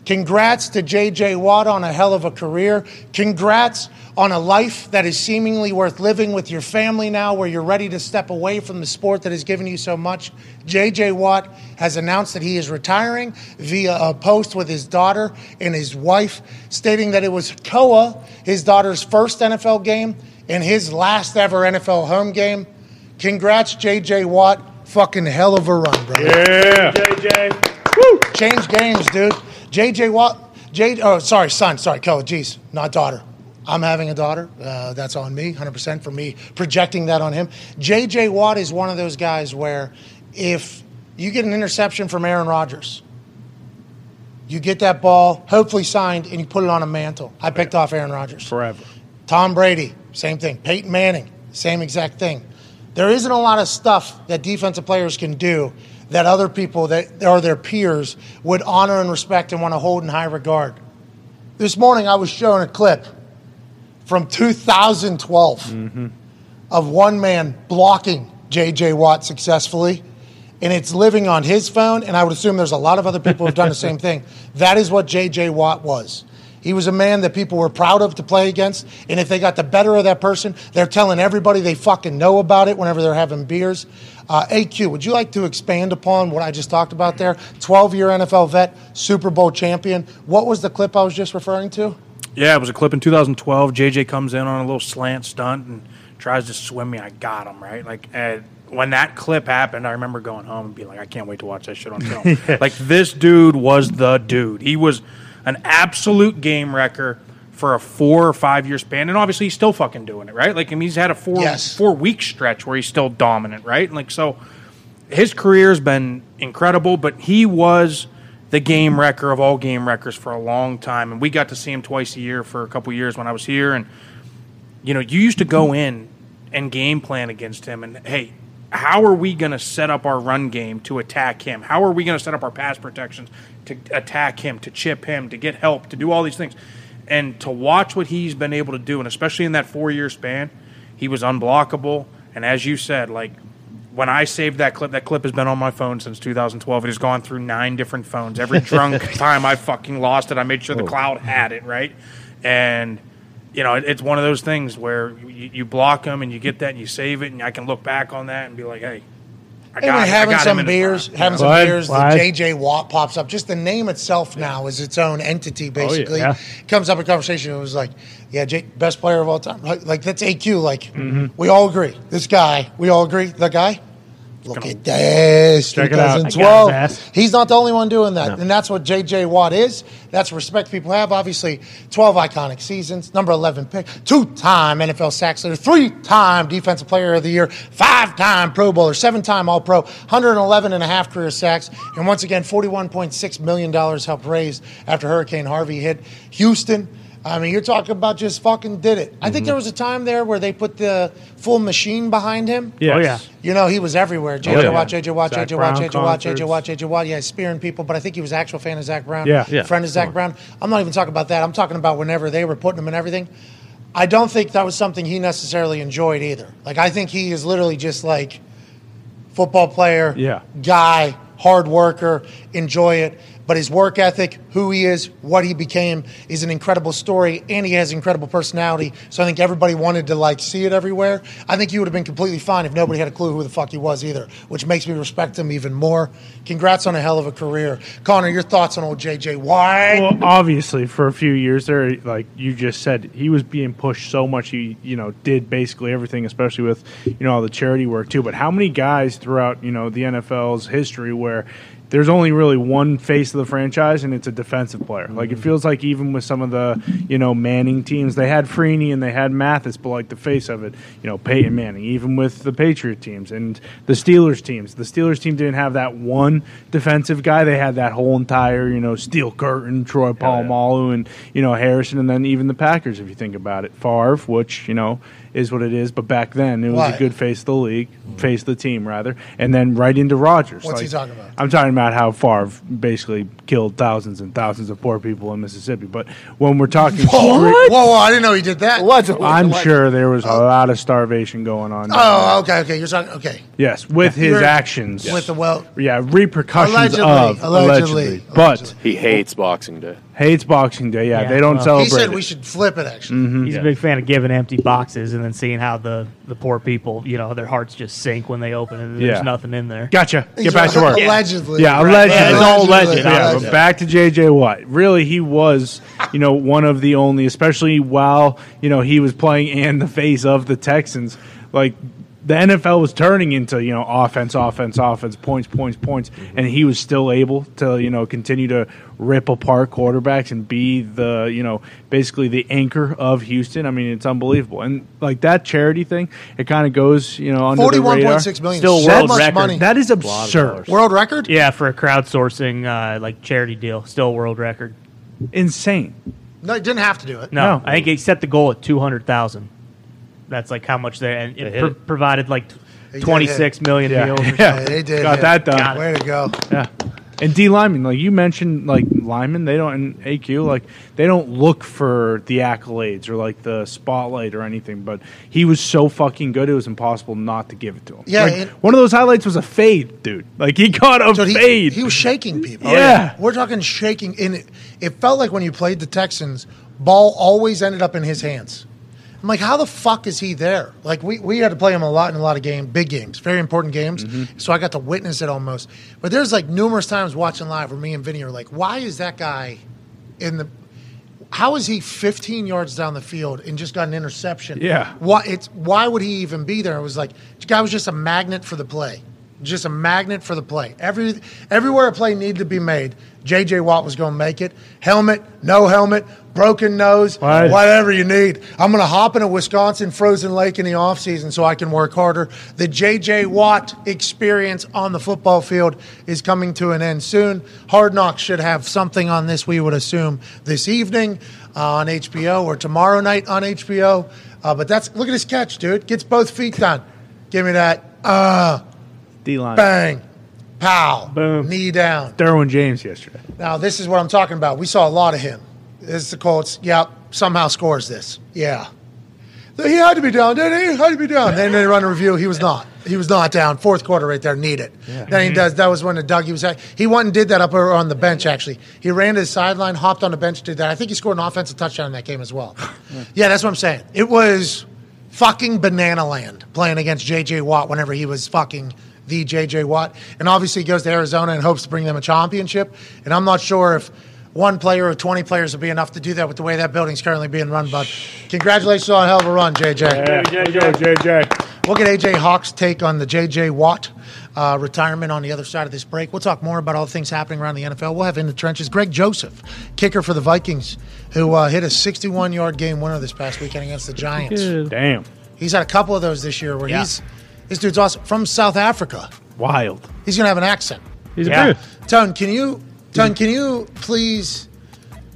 [SPEAKER 1] Congrats to JJ Watt on a hell of a career. Congrats on a life that is seemingly worth living with your family now, where you're ready to step away from the sport that has given you so much. JJ Watt has announced that he is retiring via a post with his daughter and his wife, stating that it was Koa, his daughter's first NFL game, and his last ever NFL home game. Congrats, JJ Watt. Fucking hell of a run, bro. Change games, dude. JJ Watt. J. Oh, sorry, son. Sorry, Koa. Jeez, not daughter. I'm having a daughter. Uh, that's on me, 100% for me projecting that on him. JJ Watt is one of those guys where if you get an interception from Aaron Rodgers, you get that ball, hopefully signed, and you put it on a mantle. I picked off Aaron Rodgers.
[SPEAKER 2] Forever.
[SPEAKER 1] Tom Brady, same thing. Peyton Manning, same exact thing. There isn't a lot of stuff that defensive players can do that other people that are their peers would honor and respect and want to hold in high regard. This morning I was shown a clip from 2012 mm-hmm. of one man blocking J.J. Watt successfully, and it's living on his phone. And I would assume there's a lot of other people who've done the same thing. That is what J.J. Watt was. He was a man that people were proud of to play against, and if they got the better of that person, they're telling everybody they fucking know about it whenever they're having beers. Uh, AQ, would you like to expand upon what I just talked about there? 12 year NFL vet, Super Bowl champion. What was the clip I was just referring to?
[SPEAKER 7] Yeah, it was a clip in 2012. JJ comes in on a little slant stunt and tries to swim me. I got him right. Like uh, when that clip happened, I remember going home and being like, I can't wait to watch that shit on film. like this dude was the dude. He was an absolute game wrecker for a four or five year span, and obviously he's still fucking doing it, right? Like I mean, he's had a four
[SPEAKER 1] Yes.
[SPEAKER 7] four week stretch where he's still dominant, right? And like so, his career's been incredible, but he was the game wrecker of all game wreckers for a long time, and we got to see him twice a year for a couple years when I was here. And you know, you used to go in and game plan against him, and hey, how are we going to set up our run game to attack him? How are we going to set up our pass protections to attack him, to chip him, to get help, to do all these things? And to watch what he's been able to do, and especially in that four year span, He was unblockable, and as you said, like when I saved that clip, that clip has been on my phone since 2012. It has gone through nine different phones. Every drunk time I fucking lost it, I made sure the oh. cloud had it right, and you know, it, it's one of those things where you, you block them and you get that and you save it, and I can look back on that and be like, hey, I
[SPEAKER 1] Anyway,
[SPEAKER 7] got, it. I
[SPEAKER 1] having
[SPEAKER 7] got
[SPEAKER 1] some
[SPEAKER 7] in
[SPEAKER 1] beers,
[SPEAKER 7] front,
[SPEAKER 1] having
[SPEAKER 7] you
[SPEAKER 1] some
[SPEAKER 7] know?
[SPEAKER 2] Why?
[SPEAKER 1] beers, the
[SPEAKER 2] Why?
[SPEAKER 1] JJ Watt pops up. Just the name itself now is its own entity, basically.
[SPEAKER 2] yeah.
[SPEAKER 1] Comes up in conversation. It was like, yeah, J- best player of all time. Like, like, that's AQ. Like,
[SPEAKER 2] Mm-hmm.
[SPEAKER 1] we all agree. This guy, we all agree. The guy. Look at this.
[SPEAKER 2] Check it out. I got his
[SPEAKER 1] 2012. He's not the only one doing that. And that's what JJ Watt is. That's respect people have. Obviously, 12 iconic seasons, number 11 pick, two time NFL sacks leader, three time defensive player of the year, five time Pro Bowler, seven time All Pro, 111 and a half career sacks. And once again, $41.6 million helped raise after Hurricane Harvey hit Houston. I mean, you're talking about just fucking did it. I think mhm. there was a time there where they put the full machine behind him.
[SPEAKER 2] Yes.
[SPEAKER 6] Oh, yeah.
[SPEAKER 1] You know, he was everywhere. JJ
[SPEAKER 4] yeah.
[SPEAKER 1] Watt, JJ Watt,
[SPEAKER 2] Zach
[SPEAKER 1] JJ Watt,
[SPEAKER 2] Brown
[SPEAKER 1] JJ Watt, JJ
[SPEAKER 2] concerts.
[SPEAKER 1] Watt, JJ Watt. Yeah, spearing people, but I think he was an actual fan of Zach Brown.
[SPEAKER 2] Yeah.
[SPEAKER 4] Yeah.
[SPEAKER 1] Friend of Zach Brown. I'm not even talking about that. I'm talking about whenever they were putting him in everything. I don't think that was something he necessarily enjoyed either. Like, I think he is literally just like football player,
[SPEAKER 2] Yeah.
[SPEAKER 1] guy, hard worker, enjoy it. But his work ethic, who he is, what he became, is an incredible story, and he has incredible personality. So I think everybody wanted to like see it everywhere. I think he would have been completely fine if nobody had a clue who the fuck he was either, which makes me respect him even more. Congrats on a hell of a career, Connor. Your thoughts on old JJ Why?
[SPEAKER 2] Well, obviously, for a few years there, like you just said, he was being pushed so much. He, you know, did basically everything, especially with, you know, all the charity work too. But how many guys throughout, you know, the NFL's history where there's only really one face of the franchise, and it's a defensive player. Like it mm-hmm. feels like even with some of the, you know, Manning teams, they had Freeney and they had Mathis, but like the face of it, you know, Peyton Manning. Even with the Patriot teams and the Steelers teams, the Steelers team didn't have that one defensive guy. They had that whole entire, you know, steel curtain, Troy Polamalu, and you know Harrison, and then even the Packers. If you think about it, Favre, which you know is what it is, but back then it was
[SPEAKER 1] Why?
[SPEAKER 2] a good face of the league, face of the team rather, and then right into Rodgers.
[SPEAKER 1] What's he talking about?
[SPEAKER 2] I'm talking about how Favre basically killed thousands and thousands of poor people in Mississippi. But when we're talking,
[SPEAKER 1] Whoa,
[SPEAKER 2] street-
[SPEAKER 1] whoa, whoa, I didn't know he did that.
[SPEAKER 3] Allegedly.
[SPEAKER 2] I'm
[SPEAKER 3] Allegedly.
[SPEAKER 2] sure there was a oh. lot of starvation going on.
[SPEAKER 1] Oh,
[SPEAKER 2] there.
[SPEAKER 1] okay, okay. You're talking, okay.
[SPEAKER 2] yes, with his
[SPEAKER 1] You're-
[SPEAKER 2] actions,
[SPEAKER 1] With the well,
[SPEAKER 2] yeah, repercussions
[SPEAKER 1] Allegedly,
[SPEAKER 2] of
[SPEAKER 1] allegedly,
[SPEAKER 2] allegedly, but.
[SPEAKER 5] He hates Boxing Day.
[SPEAKER 2] Hates Boxing Day. Yeah,
[SPEAKER 6] Yeah,
[SPEAKER 2] they don't
[SPEAKER 6] well-
[SPEAKER 2] celebrate.
[SPEAKER 1] he said
[SPEAKER 2] it.
[SPEAKER 1] we should flip it, actually.
[SPEAKER 2] Mm-hmm.
[SPEAKER 6] He's a big fan of giving empty boxes and then seeing how the, the poor people, you know, their hearts just sink when they open it and there's
[SPEAKER 2] Yeah.
[SPEAKER 6] nothing in there.
[SPEAKER 2] Gotcha. Get back to work.
[SPEAKER 1] Allegedly.
[SPEAKER 2] Yeah,
[SPEAKER 1] Right.
[SPEAKER 2] allegedly.
[SPEAKER 6] Yeah, it's all alleged,
[SPEAKER 2] Yeah,
[SPEAKER 6] Allegedly.
[SPEAKER 2] but back to JJ Watt. Really, he was, you know, one of the only, especially while you know he was playing and the face of the Texans. Like the NFL was turning into you know offense, offense, offense, points, points, points, and he was still able to you know continue to rip apart quarterbacks and be the you know basically the anchor of Houston. I mean, it's unbelievable. And like that charity thing, it kind of goes you know under the radar.
[SPEAKER 1] point six million.
[SPEAKER 6] Still
[SPEAKER 1] so
[SPEAKER 6] world
[SPEAKER 1] much
[SPEAKER 6] record.
[SPEAKER 1] money.
[SPEAKER 2] That is absurd.
[SPEAKER 1] world record.
[SPEAKER 6] Yeah, for a crowdsourcing uh, like charity deal, still world record.
[SPEAKER 2] Insane.
[SPEAKER 1] No, he didn't have to do it.
[SPEAKER 6] No,
[SPEAKER 2] No.
[SPEAKER 6] I think he set the goal at two hundred thousand. That's like how much they and
[SPEAKER 4] They
[SPEAKER 6] it
[SPEAKER 4] hit
[SPEAKER 6] pro-
[SPEAKER 4] it.
[SPEAKER 6] provided like
[SPEAKER 1] They did
[SPEAKER 6] twenty six million
[SPEAKER 2] Yeah.
[SPEAKER 6] deals. or
[SPEAKER 2] Yeah.
[SPEAKER 1] Yeah, they did.
[SPEAKER 2] Got
[SPEAKER 1] hit.
[SPEAKER 2] that done.
[SPEAKER 6] Got it.
[SPEAKER 1] Way to go.
[SPEAKER 2] Yeah. And D Lyman, like you mentioned, like Lyman, they don't in AQ, like they don't look for the accolades or like the spotlight or anything. But he was so fucking good, it was impossible not to give it to him.
[SPEAKER 1] Yeah,
[SPEAKER 2] Like,
[SPEAKER 1] and-
[SPEAKER 2] one of those highlights was a fade, dude. Like he caught a
[SPEAKER 1] So he,
[SPEAKER 2] fade.
[SPEAKER 1] he was shaking people.
[SPEAKER 2] Yeah.
[SPEAKER 1] We're talking shaking. In it, it felt like when you played the Texans, ball always ended up in his hands. I'm like, how the fuck is he there? Like we, we had to play him a lot in a lot of games, big games, very important games.
[SPEAKER 2] Mm-hmm.
[SPEAKER 1] So I got to witness it almost. But there's like numerous times watching live where me and Vinny are like, why is that guy in the how is he 15 yards down the field and just got an interception?
[SPEAKER 2] Yeah.
[SPEAKER 1] Why it's why would he even be there? It was like the guy was just a magnet for the play. Just a magnet for the play. Every everywhere a play needed to be made, JJ Watt was going to make it. Helmet, no helmet, broken nose,
[SPEAKER 2] Right.
[SPEAKER 1] whatever you need. I'm going to hop in a Wisconsin frozen lake in the offseason so I can work harder. The JJ Watt experience on the football field is coming to an end soon. Hard Knocks should have something on this, we would assume, this evening uh, on HBO or tomorrow night on HBO. Uh, but that's look at his catch, dude. Gets both feet down. Give me that. Uh,
[SPEAKER 2] D Lyman.
[SPEAKER 1] bang. Pow.
[SPEAKER 6] Boom.
[SPEAKER 1] Knee down.
[SPEAKER 2] Derwin James yesterday.
[SPEAKER 1] Now, this is what I'm talking about. We saw a lot of him. This is the Colts. Yep. Somehow scores this. Yeah. He had to be down, didn't he? He had to be down. Then they run a review. He was not. He was not down. Fourth quarter right there. Need it. Yeah. Then he mm-hmm. does. That was when the Doug. He was. He went and did that up on the bench. Actually, he ran to the sideline, hopped on the bench, did that. I think he scored an offensive touchdown in that game as well. yeah, that's what I'm saying. It was fucking banana land playing against J.J. Watt whenever he was fucking the J.J. Watt. And obviously he goes to Arizona and hopes to bring them a championship. And I'm not sure if one player or 20 players would be enough to do that with the way that building's currently being run. But congratulations on a hell of a run, J.J.
[SPEAKER 2] Yeah, JJ. Go, JJ.
[SPEAKER 1] We'll get AJ Hawk's take on the J.J. Watt uh, retirement on the other side of this break. We'll talk more about all the things happening around the NFL. We'll have in the trenches Greg Joseph, kicker for the Vikings, who uh, hit a 61 yard game winner this past weekend against the Giants.
[SPEAKER 2] Damn.
[SPEAKER 1] He's had a couple of those this year where
[SPEAKER 6] Yeah.
[SPEAKER 1] he's this dude's awesome from South Africa.
[SPEAKER 2] Wild.
[SPEAKER 1] He's gonna have an accent.
[SPEAKER 4] He's
[SPEAKER 6] Yeah.
[SPEAKER 4] a Brit.
[SPEAKER 1] Tone, can you Tone, can you please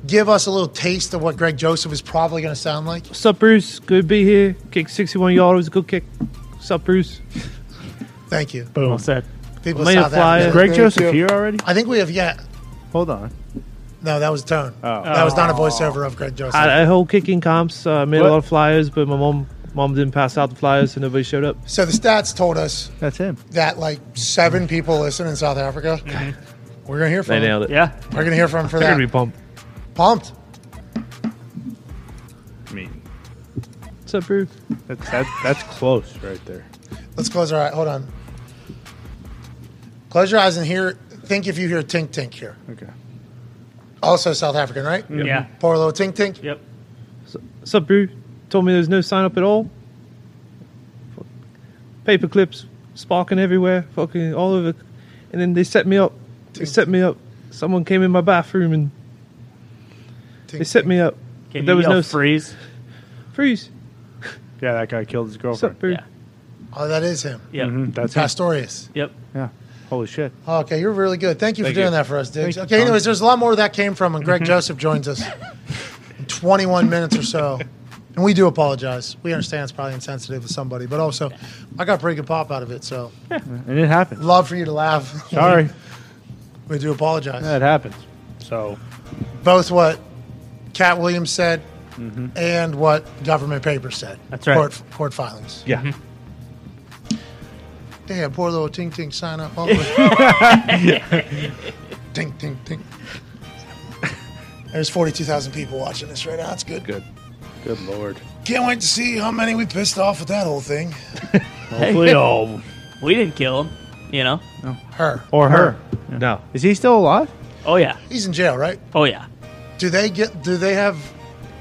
[SPEAKER 1] give us a little taste of what Greg Joseph is probably gonna sound like?
[SPEAKER 4] What's up, Bruce? Good to be here. Kick 61 yard. It was a good kick. What's up, Bruce?
[SPEAKER 1] Thank you.
[SPEAKER 6] Well said.
[SPEAKER 1] People
[SPEAKER 4] Made a
[SPEAKER 1] South. Africa.
[SPEAKER 2] Greg
[SPEAKER 3] Thank
[SPEAKER 2] Joseph
[SPEAKER 3] you.
[SPEAKER 2] here already?
[SPEAKER 1] I think we have yet.
[SPEAKER 2] Hold on.
[SPEAKER 1] No, that was Tone.
[SPEAKER 2] Oh.
[SPEAKER 1] That was not a voiceover of Greg Joseph.
[SPEAKER 4] I, I hold kicking comps. Uh, made
[SPEAKER 2] What?
[SPEAKER 4] a lot of flyers, but my mom mom didn't pass out the flyers, so nobody showed up.
[SPEAKER 1] so the stats told us
[SPEAKER 2] That's him.
[SPEAKER 1] that like seven people listen in South Africa. We're gonna hear from
[SPEAKER 4] They
[SPEAKER 1] him.
[SPEAKER 4] nailed it.
[SPEAKER 6] Yeah.
[SPEAKER 1] We're gonna hear from him for
[SPEAKER 4] They're gonna be pumped.
[SPEAKER 1] Pumped.
[SPEAKER 2] I mean,
[SPEAKER 4] What's up, Bruce?
[SPEAKER 2] that's, that, that's close right there.
[SPEAKER 1] Let's close our eyes. Hold on. Close your eyes and hear. Think if you hear tink tink here.
[SPEAKER 2] Okay.
[SPEAKER 1] Also South African, right?
[SPEAKER 6] Yeah.
[SPEAKER 1] Pour a little tink tink.
[SPEAKER 6] Yep.
[SPEAKER 4] What's up, Bruce? Told me there's no sign up at all. Paper clips sparking everywhere, fucking all over. And then they set me up. They set me up. Someone came in my bathroom and
[SPEAKER 1] Tink,
[SPEAKER 4] they set me up.
[SPEAKER 6] Can
[SPEAKER 4] But there was
[SPEAKER 6] yell
[SPEAKER 4] no
[SPEAKER 6] freeze?
[SPEAKER 4] freeze.
[SPEAKER 2] Yeah, that guy killed his
[SPEAKER 4] What's up,
[SPEAKER 2] girlfriend.
[SPEAKER 6] Yeah.
[SPEAKER 1] Oh, that is him.
[SPEAKER 6] Yep.
[SPEAKER 2] Mhm, That's him.
[SPEAKER 1] Pistorius.
[SPEAKER 6] Yep.
[SPEAKER 2] Yeah. Holy shit.
[SPEAKER 1] Oh, okay, you're really good. Thank you
[SPEAKER 4] Thank
[SPEAKER 1] for doing
[SPEAKER 4] you.
[SPEAKER 1] that for us, Diggs.
[SPEAKER 2] Thank
[SPEAKER 1] Okay, anyways, there's a lot more where that came from when Greg Joseph joins us in 21 minutes or so. And we do apologize. We understand it's probably insensitive to somebody, but also I got a pretty good pop out of it. So
[SPEAKER 2] And it happens.
[SPEAKER 1] love for you to laugh.
[SPEAKER 2] Sorry.
[SPEAKER 1] We do apologize.
[SPEAKER 2] That happens. So,
[SPEAKER 1] Both what Katt Williams said mm-hmm. and what government papers said.
[SPEAKER 6] That's right.
[SPEAKER 1] Court, court filings.
[SPEAKER 4] Yeah. Mm-hmm.
[SPEAKER 1] Damn, poor little Ting Ting sign up. all the way. tink Tink Tink. There's 42,000 people watching this right now. That's good.
[SPEAKER 2] good. Good lord.
[SPEAKER 1] Can't wait to see how many we pissed off with that whole thing.
[SPEAKER 2] Hopefully all of.
[SPEAKER 6] We didn't kill him. You know.
[SPEAKER 1] Her.
[SPEAKER 2] Or her.
[SPEAKER 4] No.
[SPEAKER 2] Is he still alive?
[SPEAKER 6] Oh yeah.
[SPEAKER 1] He's in jail, right?
[SPEAKER 6] Oh yeah.
[SPEAKER 1] Do they get? Do they have?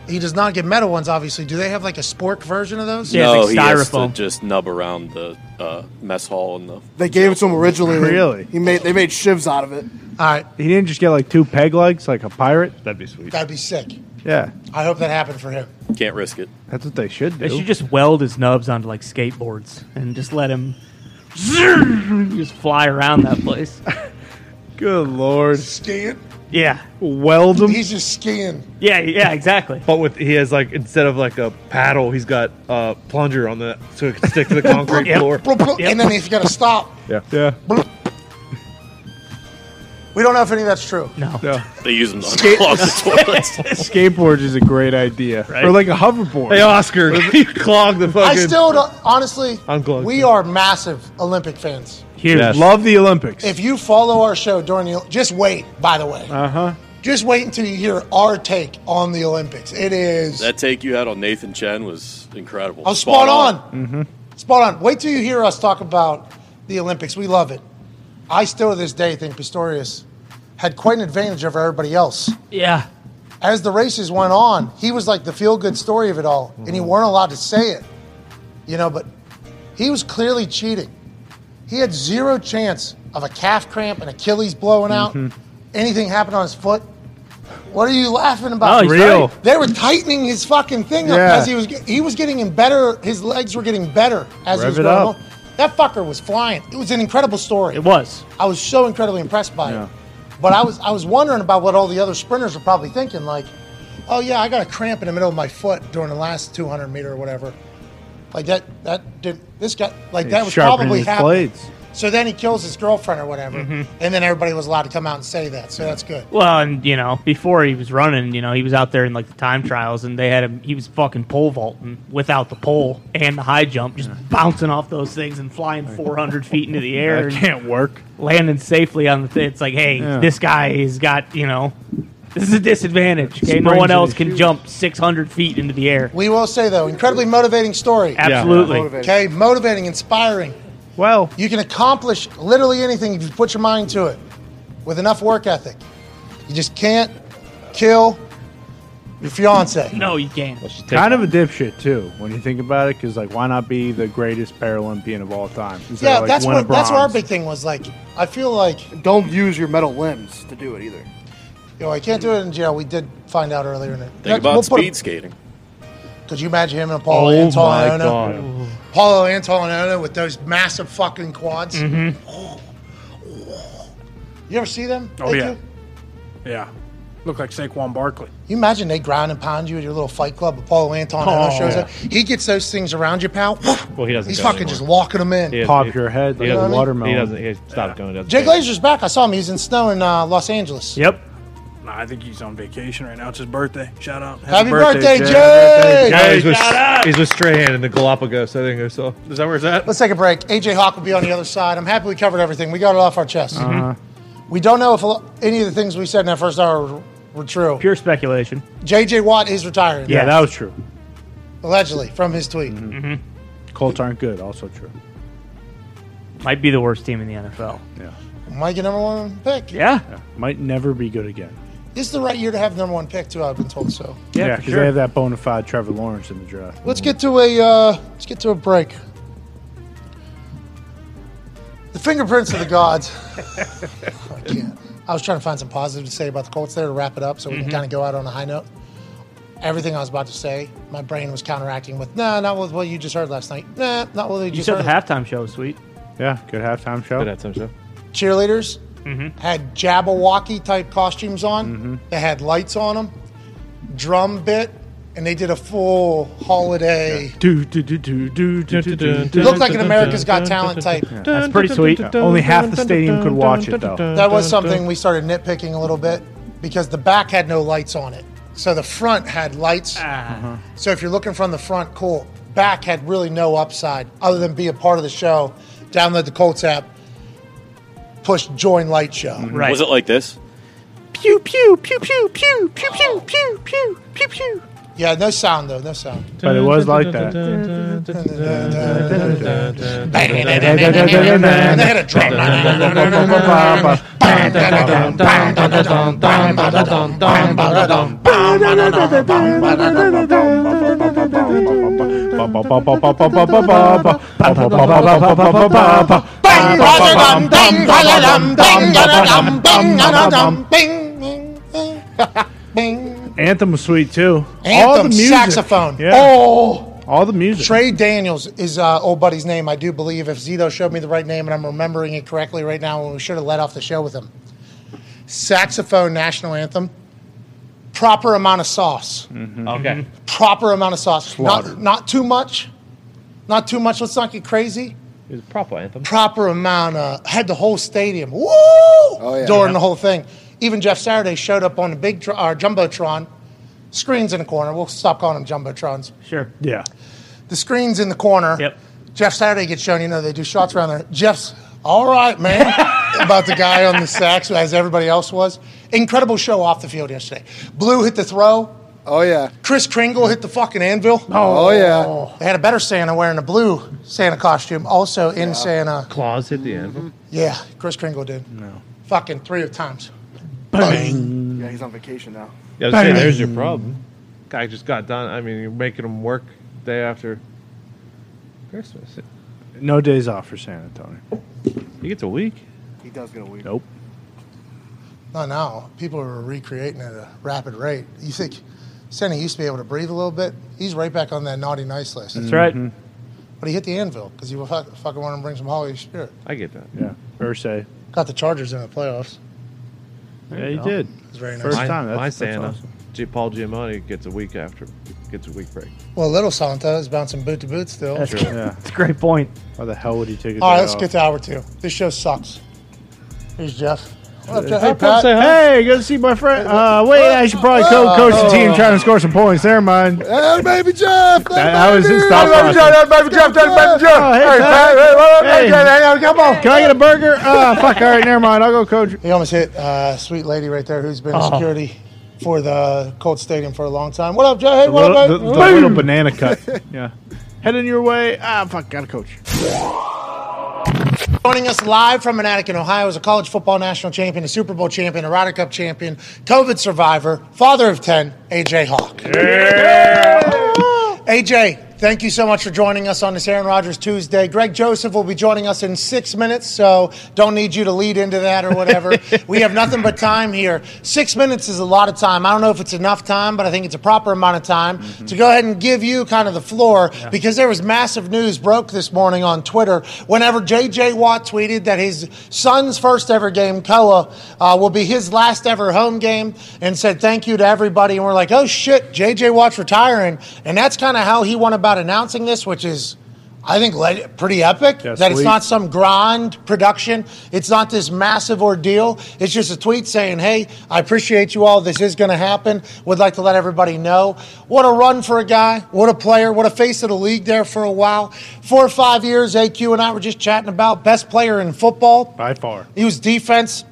[SPEAKER 1] He does not get metal ones, obviously. Do they have like a spork version of those?
[SPEAKER 6] Yeah.
[SPEAKER 5] no,
[SPEAKER 6] it's
[SPEAKER 5] he has to
[SPEAKER 6] styrofoam.
[SPEAKER 5] just nub around the uh, mess hall and the.
[SPEAKER 3] They gave it to him originally.
[SPEAKER 2] Really?
[SPEAKER 3] He made they made shivs out of it.
[SPEAKER 1] All right,
[SPEAKER 2] He didn't just get like two peg legs like a pirate? That'd be sweet.
[SPEAKER 1] that'd be sick.
[SPEAKER 2] Yeah.
[SPEAKER 1] I hope that happened for him.
[SPEAKER 5] Can't risk it.
[SPEAKER 2] That's what they should do.
[SPEAKER 6] They should just weld his nubs onto like skateboards and just let him just fly around that place.
[SPEAKER 2] Good lord.
[SPEAKER 1] Skiing?
[SPEAKER 6] Yeah.
[SPEAKER 2] Weld them.
[SPEAKER 1] He's just skiing.
[SPEAKER 6] Yeah. Yeah. Exactly.
[SPEAKER 4] But with he has like instead of like a paddle, he's got a plunger on the so it can stick to the concrete
[SPEAKER 6] Yep.
[SPEAKER 4] floor.
[SPEAKER 1] Bloop, bloop,
[SPEAKER 6] Yep.
[SPEAKER 1] And then he's got to stop.
[SPEAKER 4] Yeah.
[SPEAKER 2] Yeah.
[SPEAKER 1] We don't know if any of that's true.
[SPEAKER 6] No.
[SPEAKER 2] No.
[SPEAKER 5] They use them to unclog the toilets.
[SPEAKER 2] Skateboards is a great idea.
[SPEAKER 6] Right?
[SPEAKER 2] Or like a hoverboard.
[SPEAKER 4] Hey Oscar, you clog the fucking.
[SPEAKER 1] I still don't, honestly,
[SPEAKER 4] Unclogged.
[SPEAKER 1] we are massive Olympic fans.
[SPEAKER 6] Huge.
[SPEAKER 4] Yes.
[SPEAKER 2] Love the Olympics.
[SPEAKER 1] If you follow our show during the, just wait, by the way.
[SPEAKER 2] uh huh.
[SPEAKER 1] Just wait until you hear our take on the Olympics. It is
[SPEAKER 5] that take you had on Nathan Chen was incredible.
[SPEAKER 1] oh, spot, on. mhm Spot on. Wait till you hear us talk about the Olympics. We love it. I still to this day think Pistorius had quite an advantage over everybody else.
[SPEAKER 6] Yeah.
[SPEAKER 1] As the races went on, he was like the feel good story of it all, and he weren't allowed to say it. You know, but he was clearly cheating. He had zero chance of a calf cramp, an Achilles blowing out, mm-hmm. anything happened on his foot. What are you laughing about?
[SPEAKER 6] Oh,
[SPEAKER 2] Real.
[SPEAKER 6] right.
[SPEAKER 1] They were tightening his fucking thing up
[SPEAKER 2] Yeah.
[SPEAKER 1] as he was he was getting in better. His legs were getting better as he
[SPEAKER 2] Rev
[SPEAKER 1] was
[SPEAKER 2] it
[SPEAKER 1] going
[SPEAKER 2] up.
[SPEAKER 1] on. That fucker was flying. It was an incredible story.
[SPEAKER 6] It was.
[SPEAKER 1] I was so incredibly impressed by
[SPEAKER 2] Yeah.
[SPEAKER 1] it. But I was I was wondering about what all the other sprinters were probably thinking. Like, oh yeah, I got a cramp in the middle of my foot during the last 200 meter or whatever. Like that that did this guy like that was probably
[SPEAKER 2] his
[SPEAKER 1] happening.
[SPEAKER 2] blades.
[SPEAKER 1] So then he kills his girlfriend or whatever,
[SPEAKER 6] Mm-hmm.
[SPEAKER 1] and then everybody was allowed to come out and say that. So that's good.
[SPEAKER 6] Well, and you know, before he was running, you know, he was out there in like the time trials, and they had him. He was fucking pole vaulting without the pole and the high jump, just bouncing off those things and flying 400 feet into the air,
[SPEAKER 2] That
[SPEAKER 6] and
[SPEAKER 2] can't work.
[SPEAKER 6] landing safely on the thing. It's like, hey,
[SPEAKER 2] Yeah.
[SPEAKER 6] this guy has got you know, this is a disadvantage. Okay, no one else can jump 600 feet into the air.
[SPEAKER 1] We will say though, incredibly motivating story.
[SPEAKER 6] Absolutely.
[SPEAKER 3] Motivating.
[SPEAKER 1] Okay, motivating, inspiring.
[SPEAKER 2] Well,
[SPEAKER 1] You can accomplish literally anything if you put your mind to it with enough work ethic. You just can't kill your fiance.
[SPEAKER 6] No, you can't.
[SPEAKER 2] kind of a dipshit too when you think about it, because like, why not be the greatest Paralympian of all time? Instead
[SPEAKER 1] Yeah,
[SPEAKER 2] of, like,
[SPEAKER 1] that's
[SPEAKER 2] win a
[SPEAKER 1] what that's what our
[SPEAKER 2] bronze?
[SPEAKER 1] big thing was. Like, I feel like
[SPEAKER 3] Don't use your metal limbs to do it either.
[SPEAKER 1] You know I can't do it in jail. We did find out earlier in it.
[SPEAKER 5] Think about speed skating.
[SPEAKER 1] Could you imagine him and Paulo
[SPEAKER 4] Oh my
[SPEAKER 1] Antonio?
[SPEAKER 4] god!
[SPEAKER 1] Paulo Antonio with those massive fucking quads.
[SPEAKER 6] Mm-hmm.
[SPEAKER 1] You ever see them?
[SPEAKER 7] Oh,
[SPEAKER 1] They
[SPEAKER 7] yeah.
[SPEAKER 1] do?
[SPEAKER 7] Yeah. Look like Saquon Barkley.
[SPEAKER 1] You imagine they grind and pound you at your little fight club, but Paulo Antonio
[SPEAKER 6] Oh,
[SPEAKER 1] shows
[SPEAKER 6] yeah.
[SPEAKER 1] up. He gets those things around you, pal.
[SPEAKER 4] Well, he doesn't.
[SPEAKER 1] He's fucking
[SPEAKER 4] anymore.
[SPEAKER 1] just walking them in.
[SPEAKER 4] He doesn't-
[SPEAKER 2] Pop
[SPEAKER 4] he-
[SPEAKER 2] your head
[SPEAKER 4] He
[SPEAKER 2] like
[SPEAKER 1] know
[SPEAKER 2] a
[SPEAKER 1] what I mean?
[SPEAKER 2] watermelon.
[SPEAKER 4] He doesn't. He stopped going. Doesn't
[SPEAKER 1] Jay. Glazer's back. I saw him. He's in snow in uh, Los Angeles.
[SPEAKER 6] Yep.
[SPEAKER 7] Nah, I think he's on vacation right now. It's his birthday. Shout out.
[SPEAKER 1] Happy birthday, Jay!
[SPEAKER 7] Jay.
[SPEAKER 4] Yeah, he's with, he's with Strahan in the Galapagos. I think I saw.
[SPEAKER 7] Is that where it's at?
[SPEAKER 1] Let's take a break. AJ Hawk will be on the other side. I'm happy we covered everything. We got it off our chest.
[SPEAKER 2] Uh-huh.
[SPEAKER 1] We don't know if a lo- any of the things we said in that first hour were, were true.
[SPEAKER 6] Pure speculation.
[SPEAKER 1] JJ Watt is retiring.
[SPEAKER 2] Yeah, that was true.
[SPEAKER 1] Allegedly, from his tweet.
[SPEAKER 2] Mm-hmm. Colts aren't good. Also true.
[SPEAKER 6] Might be the worst team in the NFL.
[SPEAKER 2] Yeah.
[SPEAKER 1] Might get number one pick.
[SPEAKER 6] Yeah.
[SPEAKER 2] yeah. Might never be good again.
[SPEAKER 1] This is the right year to have number one pick, too. I've been told so.
[SPEAKER 6] Yeah,
[SPEAKER 2] Yeah, because
[SPEAKER 6] sure.
[SPEAKER 2] they have that bona fide Trevor Lawrence in the draft.
[SPEAKER 1] Let's get to a uh, let's get to a break. The fingerprints of the gods. I can't. I was trying to find some positive to say about the Colts there to wrap it up, so we can kind of go out on a high note. Everything I was about to say, my brain was counteracting with, "Nah, not with what you just heard last night. Nah, not what you
[SPEAKER 6] You
[SPEAKER 1] just
[SPEAKER 6] said
[SPEAKER 1] heard."
[SPEAKER 6] the halftime show was sweet.
[SPEAKER 2] Yeah, good halftime show.
[SPEAKER 4] Good halftime show.
[SPEAKER 1] Cheerleaders Mm-hmm. had Jabberwocky type costumes on. Mm-hmm. They had lights on them, drum bit, and they did a full holiday. It looked like an America's Got Talent type.
[SPEAKER 6] That's pretty sweet.
[SPEAKER 2] Only half the stadium could watch it, though.
[SPEAKER 1] That was something we started nitpicking a little bit because the back had no lights on it. So the front had lights.
[SPEAKER 6] Ah. Uh-huh.
[SPEAKER 1] So if you're looking from the front, cool. Back had really no upside other than be a part of the show. Download the Colts app, push join light show.
[SPEAKER 6] Right.
[SPEAKER 5] Was it like this?
[SPEAKER 6] pew pew pew pew pew pew pew pew pew pew pew?
[SPEAKER 1] Yeah, no sound though, no sound.
[SPEAKER 2] But it was like that.
[SPEAKER 1] And they had a drum.
[SPEAKER 2] Anthem was sweet too. All the
[SPEAKER 1] Anthem,
[SPEAKER 2] music.
[SPEAKER 1] saxophone.
[SPEAKER 2] Yeah.
[SPEAKER 1] Oh,
[SPEAKER 2] All the music.
[SPEAKER 1] Trey Daniels is uh, old buddy's name, I do believe. If Zito showed me the right name and I'm remembering it correctly right now, when we should have let off the show with him. Saxophone national anthem. Proper amount of sauce.
[SPEAKER 4] Okay.
[SPEAKER 1] Proper amount of sauce. Not,
[SPEAKER 2] Slaughtered.
[SPEAKER 1] not too much. Not too much. Let's not get crazy.
[SPEAKER 4] It was a proper anthem.
[SPEAKER 1] Proper amount of had the whole stadium. Woo!
[SPEAKER 3] oh, yeah.
[SPEAKER 1] During the whole thing. Even Jeff Saturday showed up on the big tr- uh, jumbotron. Screens in the corner. We'll stop calling them jumbotrons.
[SPEAKER 6] Sure.
[SPEAKER 2] Yeah.
[SPEAKER 1] the screen's in the corner.
[SPEAKER 6] Yep.
[SPEAKER 1] Jeff Saturday gets shown. You know they do shots around there. Jeff's all right, man, about the guy on the sax as everybody else was. Incredible show off the field yesterday. Blue hit the throw.
[SPEAKER 3] Oh yeah.
[SPEAKER 1] Chris Kringle hit the fucking anvil.
[SPEAKER 3] Oh, oh. oh, yeah.
[SPEAKER 1] They had a better Santa wearing a blue Santa costume, also in Santa.
[SPEAKER 4] Claws hit the anvil.
[SPEAKER 1] Yeah, Chris Kringle did. No. Fucking three times. Bang.
[SPEAKER 3] Yeah, he's on vacation now.
[SPEAKER 4] Yeah, I was saying, there's your problem. Guy just got done. I mean, you're making him work day after Christmas.
[SPEAKER 2] No days off for San Antonio.
[SPEAKER 4] He gets a week.
[SPEAKER 3] He does get a week.
[SPEAKER 2] Nope.
[SPEAKER 1] Not now. People are recreating at a rapid rate. You think Santa used to be able to breathe a little bit? He's right back on that naughty nice list.
[SPEAKER 6] That's right. Mm-hmm.
[SPEAKER 1] But he hit the anvil because he fuck, fucking wanted to bring some Holy Spirit.
[SPEAKER 4] I get that.
[SPEAKER 2] Yeah. Ursay.
[SPEAKER 1] Got the Chargers in the playoffs.
[SPEAKER 2] Yeah, he did.
[SPEAKER 1] It's very nice.
[SPEAKER 2] First
[SPEAKER 4] my,
[SPEAKER 2] time. That's,
[SPEAKER 4] my
[SPEAKER 2] that's
[SPEAKER 4] Santa,
[SPEAKER 2] awesome.
[SPEAKER 4] G- Paul Giamatti gets a week after
[SPEAKER 8] gets a week break.
[SPEAKER 1] Well, little Santa is bouncing boot to boot still.
[SPEAKER 6] That's,
[SPEAKER 2] Yeah.
[SPEAKER 6] that's a great point.
[SPEAKER 2] Why the hell would he take it?
[SPEAKER 1] All right, let's
[SPEAKER 2] off?
[SPEAKER 1] get to hour two. This show sucks. Here's Jeff. What up, Jeff?
[SPEAKER 2] Hey,
[SPEAKER 1] Hey, Pat.
[SPEAKER 2] Hey, good to see my friend. Uh, wait, I should probably co- coach the team trying to score some points. Never mind.
[SPEAKER 3] Hey, baby Jeff.
[SPEAKER 2] That, how is his thought
[SPEAKER 1] Hey, baby
[SPEAKER 2] process?
[SPEAKER 1] Jeff, hey, baby Jeff, hey, baby Jeff.
[SPEAKER 2] Oh, hey,
[SPEAKER 1] Hey,
[SPEAKER 2] Pat.
[SPEAKER 1] Pat, hey, what up,
[SPEAKER 2] Hey.
[SPEAKER 1] hey, Jeff, hey, come on.
[SPEAKER 2] Can I get a burger? Oh, fuck. All right, never mind. I'll go coach.
[SPEAKER 1] He almost hit uh, sweet lady right there who's been
[SPEAKER 6] Oh.
[SPEAKER 1] security for the Colts Stadium for a long time. What up, Jeff? Hey,
[SPEAKER 2] The
[SPEAKER 1] what
[SPEAKER 2] little,
[SPEAKER 1] up,
[SPEAKER 2] the,
[SPEAKER 1] baby?
[SPEAKER 2] the little banana cut. Yeah. Heading your way. Ah, fuck. Got to coach.
[SPEAKER 1] Joining us live from Manatee, Ohio, is a college football national champion, a Super Bowl champion, a Ryder Cup champion, COVID survivor, father of 10, AJ Hawk. Yeah. AJ, thank you so much for joining us on this Aaron Rodgers Tuesday. Greg Joseph will be joining us in six minutes, so don't need you to lead into that or whatever. we have nothing but time here. Six minutes is a lot of time. I don't know if it's enough time, but I think it's a proper amount of time to go ahead and give you kind of the floor because there was massive news broke this morning on Twitter whenever J.J. Watt tweeted that his son's first ever game, Koa, uh, will be his last ever home game and said thank you to everybody. And we're like, oh shit, J.J. Watt's retiring. And that's kind of how he went about announcing this, which is. I think le- pretty epic.
[SPEAKER 2] Yeah,
[SPEAKER 1] that it's not some grand production. It's not this massive ordeal. It's just a tweet saying, "Hey, I appreciate you all. This is going to happen. Would like to let everybody know. What a run for a guy. What a player. What a face of the league there for a while. Four or five years. AQ and I were just chatting about best player in football.
[SPEAKER 2] By far.
[SPEAKER 1] He was defense,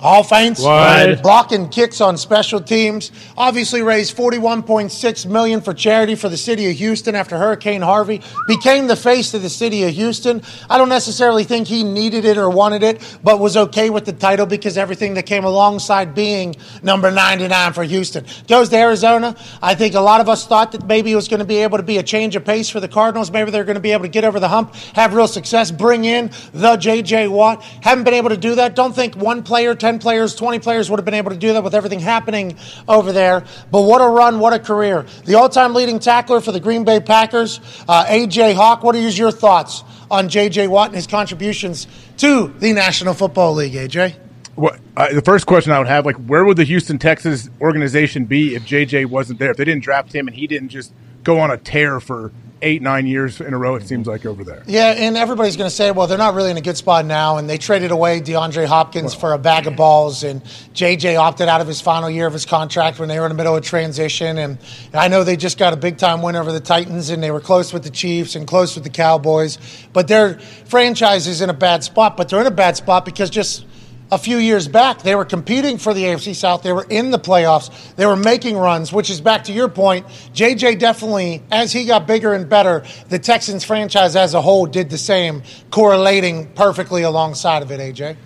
[SPEAKER 1] offense,
[SPEAKER 2] What?
[SPEAKER 1] blocking kicks on special teams. Obviously raised 41.6 million for charity for the city of Houston after Hurricane Harvey. Became the face of the city of Houston. I don't necessarily think he needed it or wanted it, but was okay with the title because everything that came alongside being number 99 for Houston. Goes to Arizona. I think a lot of us thought that maybe it was going to be able to be a change of pace for the Cardinals. Maybe they're going to be able to get over the hump, have real success, bring in the J.J. Watt. Haven't been able to do that. Don't think one player, 10 players, 20 players would have been able to do that with everything happening over there. But what a run, what a career. The all time leading tackler for the Green Bay Packers, uh, A.J. Hawk. What are your thoughts on J.J. Watt and his contributions to the National Football League, A.J.?
[SPEAKER 9] Uh, the first question I would have, like, where would the Houston Texas organization be if JJ wasn't there? If they didn't draft him and he didn't just go on a tear for eight, nine years in a row, it seems like over there.
[SPEAKER 1] Yeah, and everybody's going to say, well, they're not really in a good spot now, and they traded away DeAndre Hopkins for a bag of balls, and JJ opted out of his final year of his contract when they were in the middle of transition, and I know they just got a big time win over the Titans, and they were close with the Chiefs and close with the Cowboys, but their franchise is in a bad spot, but they're in a bad spot because just a few years back, they were competing for the AFC South. They were in the playoffs. They were making runs, which is back to your point. JJ definitely, as he got bigger and better, the Texans franchise as a whole did the same, correlating perfectly alongside of it, AJ.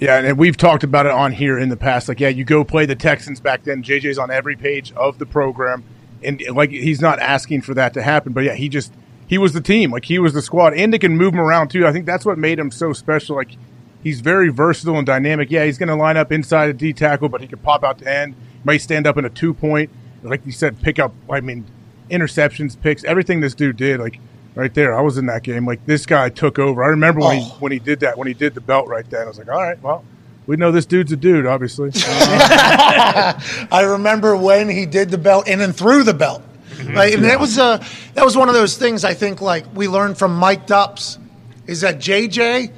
[SPEAKER 9] Yeah, and we've talked about it on here in the past. Like, yeah, you go play the Texans back then. JJ's on every page of the program, and like he's not asking for that to happen. But yeah, he just he was the team. Like he was the squad, and they can move him around too. I think that's what made him so special. Like he's very versatile and dynamic. Yeah, he's going to line up inside a D tackle, but he can pop out to end. Might stand up in a two point. Like you said, pick up. I mean, interceptions, picks, everything this dude did. Like right there, I was in that game. Like this guy took over. I remember when he
[SPEAKER 1] Oh.
[SPEAKER 9] when he did that when he did the belt right then. I was like, all right, well, we know this dude's a dude, obviously.
[SPEAKER 1] I remember when he did the belt in and through the belt. Like, and that was uh, that was one of those things I think like we learned from Mike Dupps is that JJ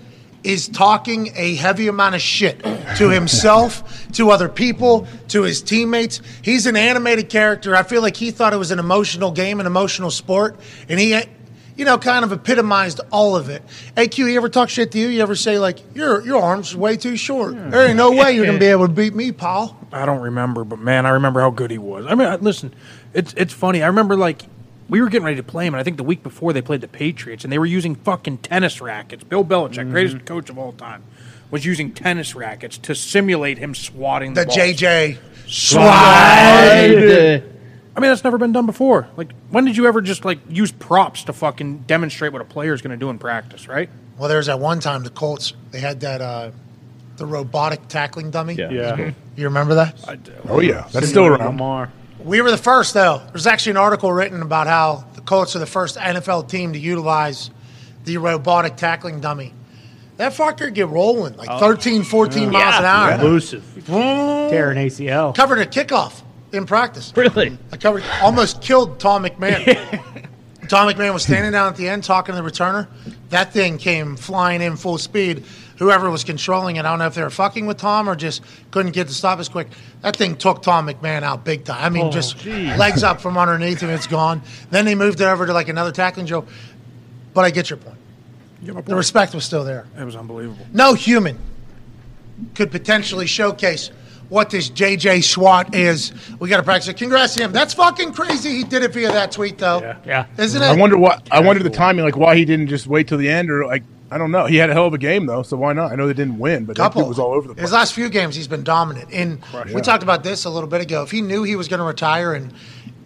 [SPEAKER 1] is talking a heavy amount of shit to himself, to other people, to his teammates. He's an animated character. I feel like he thought it was an emotional game, an emotional sport, and he you know, kind of epitomized all of it. AQ, you ever talk shit to you? You ever say like, "Your your arms way too short"? There ain't no way you're gonna be able to beat me, Paul."
[SPEAKER 7] I don't remember, but man, I remember how good he was. I mean, listen, it's it's funny. I remember like we were getting ready to play him, and I think the week before they played the Patriots, and they were using fucking tennis rackets. Bill Belichick, greatest coach of all time, was using tennis rackets to simulate him swatting the,
[SPEAKER 1] The
[SPEAKER 7] balls.
[SPEAKER 1] JJ
[SPEAKER 7] Slide. I mean, that's never been done before. Like, when did you ever just like use props to fucking demonstrate what a player is going to do in practice? Right?
[SPEAKER 1] Well, there was that one time the Colts they had that uh, the robotic tackling dummy.
[SPEAKER 8] Yeah.
[SPEAKER 2] Yeah.
[SPEAKER 1] You remember that?
[SPEAKER 9] oh yeah, that's still around.
[SPEAKER 2] Lamar.
[SPEAKER 1] We were the first though. There's actually an article written about how the Colts are the first NFL team to utilize the robotic tackling dummy. That fucker get rolling like 13, 14 miles an hour.
[SPEAKER 6] Elusive. Tear an ACL.
[SPEAKER 1] Covered a kickoff. in practice.
[SPEAKER 4] Really?
[SPEAKER 1] I covered, almost killed Tom McMahon. Tom McMahon was standing down at the end talking to the returner. That thing came flying in full speed. Whoever was controlling it, I don't know if they were fucking with Tom or just couldn't get to stop as quick. That thing took Tom McMahon out big time. I mean,
[SPEAKER 7] Oh,
[SPEAKER 1] just
[SPEAKER 7] geez.
[SPEAKER 1] legs up from underneath him, it's gone. Then they moved it over to like another tackling Joe. But I get your point.
[SPEAKER 7] Get my
[SPEAKER 1] The respect was still there.
[SPEAKER 7] It was unbelievable.
[SPEAKER 1] No human could potentially showcase what this JJ SWAT is. We got to practice it. Congrats to him. That's fucking crazy. He did it via that tweet, though.
[SPEAKER 7] Yeah.
[SPEAKER 6] Yeah.
[SPEAKER 1] Isn't it?
[SPEAKER 9] I wonder what I wonder the timing, like why he didn't just wait till the end, or like I don't know. He had a hell of a game though, so why not? I know they didn't win, but that
[SPEAKER 1] couple
[SPEAKER 9] was all over the place.
[SPEAKER 1] His last few games, he's been dominant. And we
[SPEAKER 9] Yeah.
[SPEAKER 1] talked about this a little bit ago. If he knew he was going to retire, and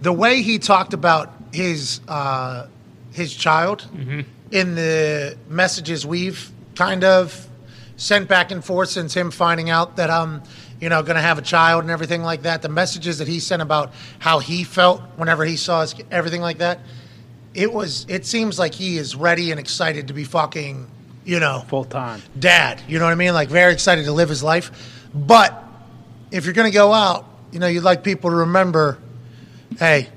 [SPEAKER 1] the way he talked about his uh, his child
[SPEAKER 9] Mm-hmm.
[SPEAKER 1] in the messages we've kind of sent back and forth since him finding out that I'm, you know, going to have a child and everything like that. The messages that he sent about how he felt whenever he saw his, everything like that. It was. It seems like he is ready and excited to be fucking, you know,
[SPEAKER 2] Full time.
[SPEAKER 1] dad. You know what I mean? Like very excited to live his life. But if you're going to go out, you know, you'd like people to remember, hey,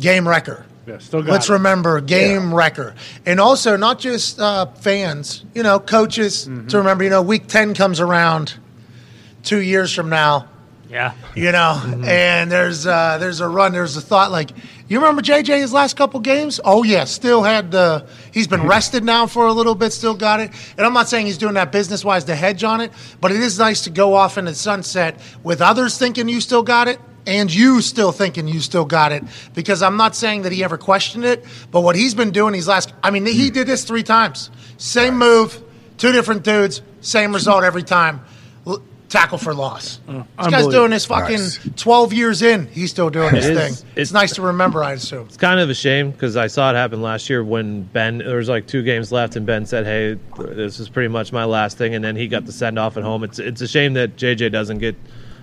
[SPEAKER 1] game wrecker.
[SPEAKER 2] Yeah, still got
[SPEAKER 1] Let's
[SPEAKER 2] it.
[SPEAKER 1] remember game wrecker, and also not just uh, fans. You know, coaches
[SPEAKER 2] Mm-hmm.
[SPEAKER 1] to remember. You know, week ten comes around two years from now.
[SPEAKER 6] Yeah.
[SPEAKER 1] You know, and there's uh, there's a run. There's a thought like, you remember JJ his last couple games? Oh yeah, still had the. He's been rested now for a little bit. Still got it. And I'm not saying he's doing that business wise to hedge on it, but it is nice to go off in the sunset with others thinking you still got it. And you still thinking you still got it because I'm not saying that he ever questioned it, but what he's been doing these last, I mean, he hmm. did this three times. Same move, two different dudes, same result every time. L- tackle for loss. this guy's doing this fucking
[SPEAKER 9] Nice.
[SPEAKER 1] 12 years in. He's still doing this
[SPEAKER 4] It is-
[SPEAKER 1] thing. It's,
[SPEAKER 4] it's-
[SPEAKER 1] nice to remember, I assume.
[SPEAKER 4] It's kind of a shame because I saw it happen last year when Ben. There was like two games left, and Ben said, "Hey, this is pretty much my last thing," and then he got the send off at home. It's it's a shame that JJ doesn't get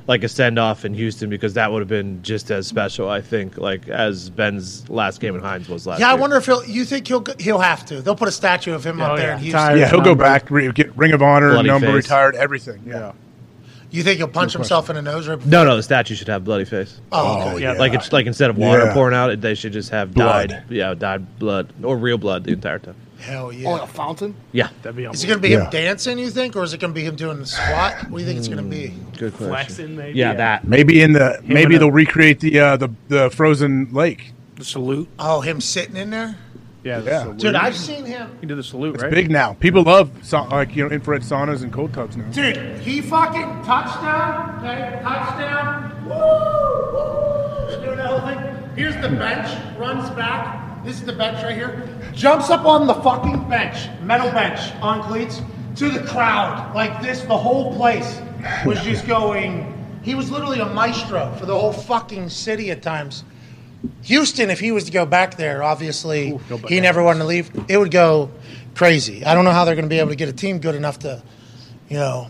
[SPEAKER 4] like a send off in Houston because that would have been just as special, I think, like as Ben's last game in Heinz was last.
[SPEAKER 1] Yeah, I
[SPEAKER 4] year.
[SPEAKER 1] wonder if he'll. You think he'll he'll have to? They'll put a statue of him up
[SPEAKER 6] Oh,
[SPEAKER 1] there
[SPEAKER 6] yeah.
[SPEAKER 1] in Houston.
[SPEAKER 2] Tired.
[SPEAKER 9] yeah, he'll go back, re- get Ring of Honor
[SPEAKER 4] Bloody
[SPEAKER 9] number,
[SPEAKER 4] face.
[SPEAKER 9] retired, everything. Yeah,
[SPEAKER 1] You think he'll punch himself in the nose? Right
[SPEAKER 4] No, no, the statue should have bloody face.
[SPEAKER 1] Oh, okay.
[SPEAKER 9] Oh,
[SPEAKER 6] Yeah,
[SPEAKER 9] yeah.
[SPEAKER 4] Like it's like instead of water
[SPEAKER 9] Yeah.
[SPEAKER 4] pouring out, they should just have
[SPEAKER 9] Blood.
[SPEAKER 4] died. Yeah, died blood or real blood the entire time.
[SPEAKER 1] Hell yeah!
[SPEAKER 3] Oh, like a fountain?
[SPEAKER 4] Yeah,
[SPEAKER 2] That'd be
[SPEAKER 1] Is it going to be him dancing? You think, or is it going to be him doing the squat? What do you think it's going to be?
[SPEAKER 4] good question.
[SPEAKER 6] Flexing, maybe.
[SPEAKER 4] Yeah, that.
[SPEAKER 9] maybe in the maybe they'll recreate the uh, the the frozen lake.
[SPEAKER 7] The salute.
[SPEAKER 1] Oh, him sitting in there,
[SPEAKER 2] Yeah,
[SPEAKER 9] Yeah.
[SPEAKER 1] dude. I've seen him.
[SPEAKER 2] He did the salute,
[SPEAKER 9] It's
[SPEAKER 2] right?
[SPEAKER 9] big now. People love sa- like you know infrared saunas and cold tubs now.
[SPEAKER 1] Dude, he fucking touchdown, okay, touchdown. Woo! Doing that whole thing. Here's the bench, runs back. This is the bench right here. Jumps up on the fucking bench, metal bench on cleats, to the crowd like this. The whole place was just going. He was literally a maestro for the whole fucking city at times. Houston, if he was to go back there, obviously he never wanted to leave. It would go crazy. I don't know how they're going to be able to get a team good enough to, you know,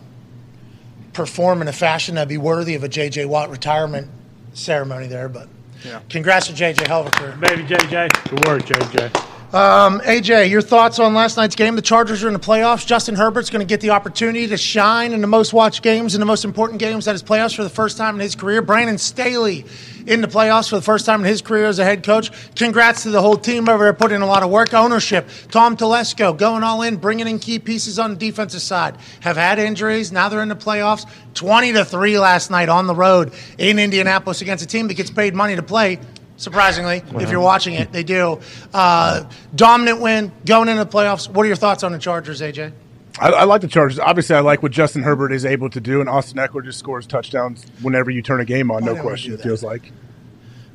[SPEAKER 1] perform in a fashion that'd be worthy of a J.J. Watt retirement ceremony there. But yeah. congrats to J.J. hell of a career.
[SPEAKER 6] Baby JJ.
[SPEAKER 2] Good work, JJ.
[SPEAKER 1] Um, AJ, your thoughts on last night's game? The Chargers are in the playoffs. Justin Herbert's going to get the opportunity to shine in the most watched games and the most important games at his playoffs for the first time in his career. Brandon Staley in the playoffs for the first time in his career as a head coach. Congrats to the whole team over there, putting in a lot of work. Ownership, Tom Telesco going all in, bringing in key pieces on the defensive side. Have had injuries. Now they're in the playoffs. 20 to 3 last night on the road in Indianapolis against a team that gets paid money to play. Surprisingly, if you're watching it, they do. Uh, dominant win, going into the playoffs. What are your thoughts on the Chargers, AJ?
[SPEAKER 9] I, I like the Chargers. Obviously, I like what Justin Herbert is able to do, and Austin Ekeler just scores touchdowns whenever you turn a game on.
[SPEAKER 1] Why
[SPEAKER 9] No question. It feels like.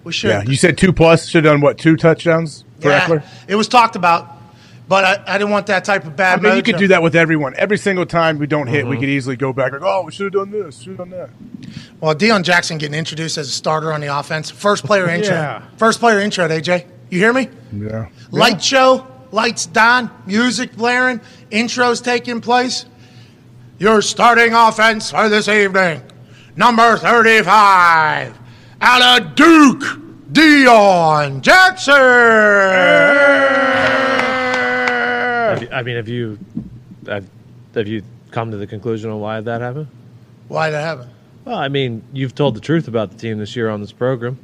[SPEAKER 1] We should.
[SPEAKER 9] Yeah, you said two plus. Should have done what? Two touchdowns for
[SPEAKER 1] Yeah,
[SPEAKER 9] Ekeler.
[SPEAKER 1] It was talked about, but I, I didn't want that type of bad.
[SPEAKER 9] I mean, you could do that with everyone. Every single time we don't hit, we
[SPEAKER 1] Mm-hmm.
[SPEAKER 9] could easily go back like, oh, we should have done this, should have done that.
[SPEAKER 1] Well, Deon Jackson getting introduced as a starter on the offense. First player intro.
[SPEAKER 2] Yeah.
[SPEAKER 1] First player intro, AJ. You hear me?
[SPEAKER 9] Yeah.
[SPEAKER 1] Light show, lights down, music blaring, intros taking place. Your starting offense for this evening, number 35, out of Duke, Deon Jackson.
[SPEAKER 4] Have you- I mean, have you have, have you come to the conclusion on why that happened?
[SPEAKER 1] Why did that happen?
[SPEAKER 4] Well, I mean, you've told the truth about the team this year on this program.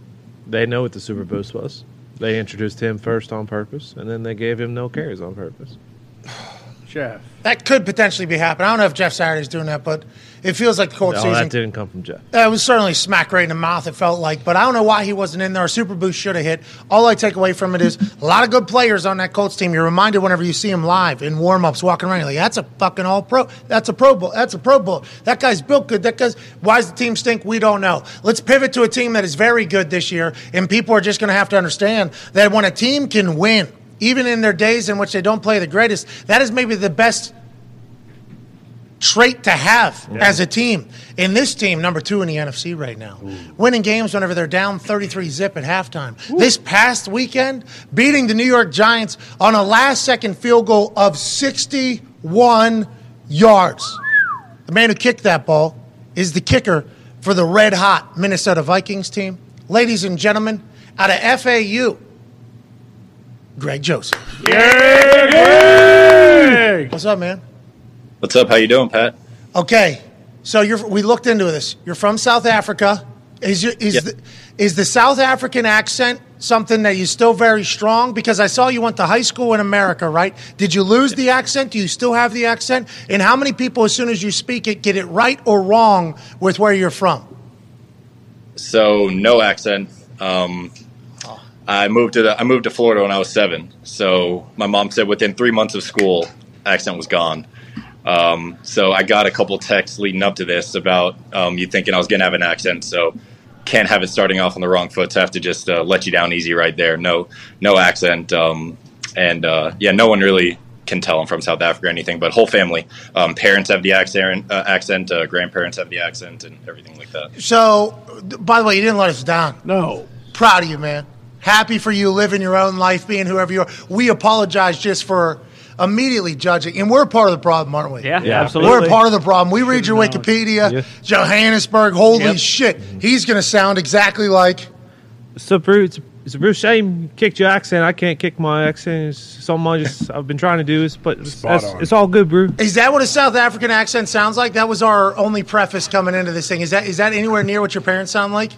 [SPEAKER 4] They know what the Super Boost was. They introduced him first on purpose, and then they gave him no carries on purpose.
[SPEAKER 2] Jeff.
[SPEAKER 1] That could potentially be happening. I don't know if Jeff Saturday's doing that, but it feels like the Colts
[SPEAKER 4] No,
[SPEAKER 1] season.
[SPEAKER 4] that didn't come from Jeff.
[SPEAKER 1] It was certainly smack right in the mouth, it felt like. But I don't know why he wasn't in there. A Super Boost should have hit. All I take away from it is a lot of good players on that Colts team. You're reminded whenever you see him live in warm ups, walking around, you're like, that's a fucking all pro. That's a pro bowl. That's a pro bowl. That guy's built good. That guy's, why does the team stink? We don't know. Let's pivot to a team that is very good this year. And people are just going to have to understand that when a team can win, even in their days in which they don't play the greatest, that is maybe the best trait to have as a team. In this team, number two in the NFC right now, winning games whenever they're down 33 zip at halftime. This past weekend, beating the New York Giants on a last second field goal of 61 yards. The man who kicked that ball is the kicker for the red hot Minnesota Vikings team. Ladies and gentlemen, out of FAU, Greg Joseph. What's up, man?
[SPEAKER 8] What's up? How you doing, Pat?
[SPEAKER 1] Okay, so you're. We looked into this. You're from South Africa. Is your, is
[SPEAKER 8] Yep.
[SPEAKER 1] the, is the South African accent something that you still very strong? Because I saw you went to high school in America, right? Did you lose the accent? Do you still have the accent? And how many people, as soon as you speak it, get it right or wrong with where you're from?
[SPEAKER 8] So no accent. Um, I moved to the, I moved to Florida when I was seven. So my mom said within three months of school, accent was gone. Um, so I got a couple texts leading up to this about um, you thinking I was going to have an accent. So can't have it starting off on the wrong foot. So I have to just uh, let you down easy right there. No, no accent. Um, and uh, yeah, no one really can tell I'm from South Africa or anything. But whole family, um, parents have the accent, uh, accent, uh, grandparents have the accent, and everything like that.
[SPEAKER 1] So, by the way, you didn't let us down.
[SPEAKER 2] No.
[SPEAKER 1] Proud of you, man. Happy for you living your own life, being whoever you are. We apologize just for immediately judging, and we're part of the problem, aren't we?
[SPEAKER 6] Yeah,
[SPEAKER 4] Yeah.
[SPEAKER 6] absolutely.
[SPEAKER 1] We're part of the problem. We read your Wikipedia,
[SPEAKER 4] Yeah.
[SPEAKER 1] Johannesburg. Holy
[SPEAKER 6] Yep.
[SPEAKER 1] shit, he's going to sound exactly like.
[SPEAKER 4] So, Bruce, it's a real shame you kicked your accent. I can't kick my accent. It's something I just I've been trying to do. Is but it's,
[SPEAKER 9] Spot
[SPEAKER 4] that's-
[SPEAKER 9] on.
[SPEAKER 4] it's all good, bro.
[SPEAKER 1] Is that what a South African accent sounds like? That was our only preface coming into this thing. Is that is that anywhere near what your parents sound like?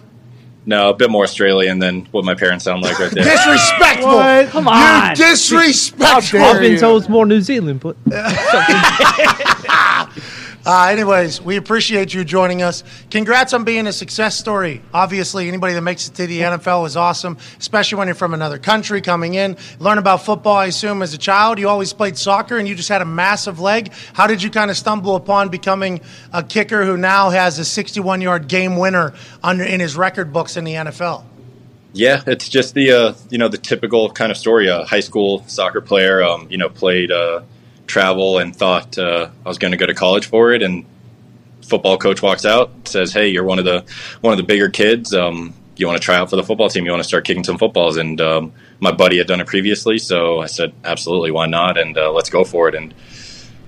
[SPEAKER 8] No, a bit more Australian than what my parents sound like right there.
[SPEAKER 1] Disrespectful.
[SPEAKER 6] What? Come on.
[SPEAKER 1] You're disrespectful.
[SPEAKER 4] I've been told it's more New Zealand, but
[SPEAKER 1] Uh, anyways, we appreciate you joining us. Congrats on being a success story. Obviously, anybody that makes it to the NFL is awesome, especially when you're from another country coming in. Learn about football, I assume, as a child. You always played soccer and you just had a massive leg. How did you kind of stumble upon becoming a kicker who now has a 61 yard game winner under, in his record books in the NFL?
[SPEAKER 8] Yeah, it's just the uh, you know the typical kind of story. A high school soccer player, um, you know, played uh, travel and thought uh, I was going to go to college for it. And football coach walks out, says, "Hey, you're one of the one of the bigger kids. Um, you want to try out for the football team? You want to start kicking some footballs?" And um, my buddy had done it previously, so I said, "Absolutely, why not?" And uh, let's go for it. And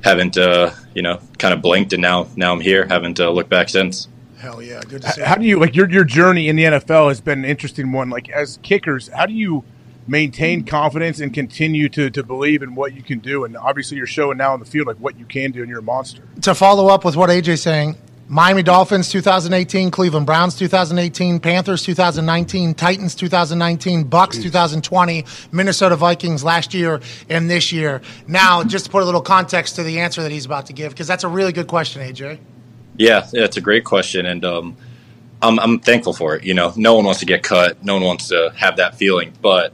[SPEAKER 8] haven't uh, you know kind of blinked, and now now I'm here. Haven't uh, looked back since.
[SPEAKER 1] Hell yeah, good to see.
[SPEAKER 9] How do you like your your journey in the NFL has been an interesting one. Like as kickers, how do you maintain confidence and continue to to believe in what you can do? And obviously, you're showing now in the field like what you can do, and you're a monster.
[SPEAKER 1] to follow up with what AJ's saying, Miami Dolphins 2018, Cleveland Browns 2018, Panthers 2019, Titans 2019, Bucks 2020, Minnesota Vikings last year and this year. Now, just to put a little context to the answer that he's about to give, because that's a really good question, AJ.
[SPEAKER 8] Yeah, yeah, it's a great question, and um, I'm I'm thankful for it. You know, no one wants to get cut, no one wants to have that feeling, but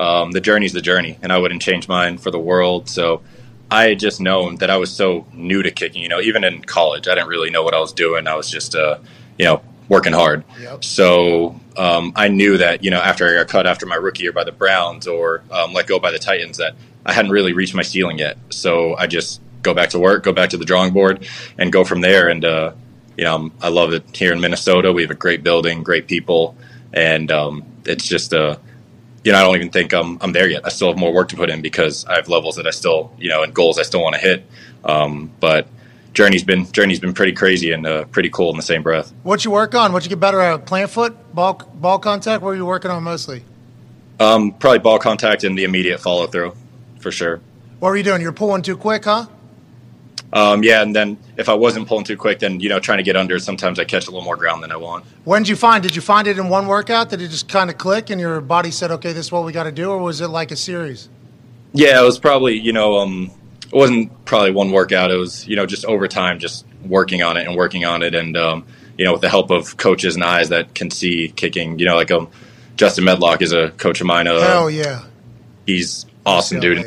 [SPEAKER 8] um, the journey's the journey, and I wouldn't change mine for the world. So I had just known that I was so new to kicking. You know, even in college, I didn't really know what I was doing. I was just, uh, you know, working hard.
[SPEAKER 1] Yep.
[SPEAKER 8] So um, I knew that you know after I got cut after my rookie year by the Browns or um, let go by the Titans that I hadn't really reached my ceiling yet. So I just go back to work, go back to the drawing board, and go from there. And uh, you know, I love it here in Minnesota. We have a great building, great people, and um, it's just uh, you know I don't even think I'm I'm there yet. I still have more work to put in because I have levels that I still you know and goals I still want to hit. Um, but journey's been journey's been pretty crazy and uh, pretty cool in the same breath.
[SPEAKER 1] What you work on? What you get better at? Plant foot, ball, ball contact. What are you working on mostly?
[SPEAKER 8] Um, probably ball contact and the immediate follow through, for sure.
[SPEAKER 1] What were you doing? You're pulling too quick, huh?
[SPEAKER 8] Um, yeah, and then if I wasn't pulling too quick, then you know, trying to get under. Sometimes I catch a little more ground than I want.
[SPEAKER 1] When did you find? Did you find it in one workout? Did it just kind of click and your body said, "Okay, this is what we got to do," or was it like a series?
[SPEAKER 8] Yeah, it was probably you know, um, it wasn't probably one workout. It was you know just over time, just working on it and working on it, and um, you know, with the help of coaches and eyes that can see kicking. You know, like um, Justin Medlock is a coach of mine. Uh,
[SPEAKER 1] Hell yeah!
[SPEAKER 8] he's awesome, dude.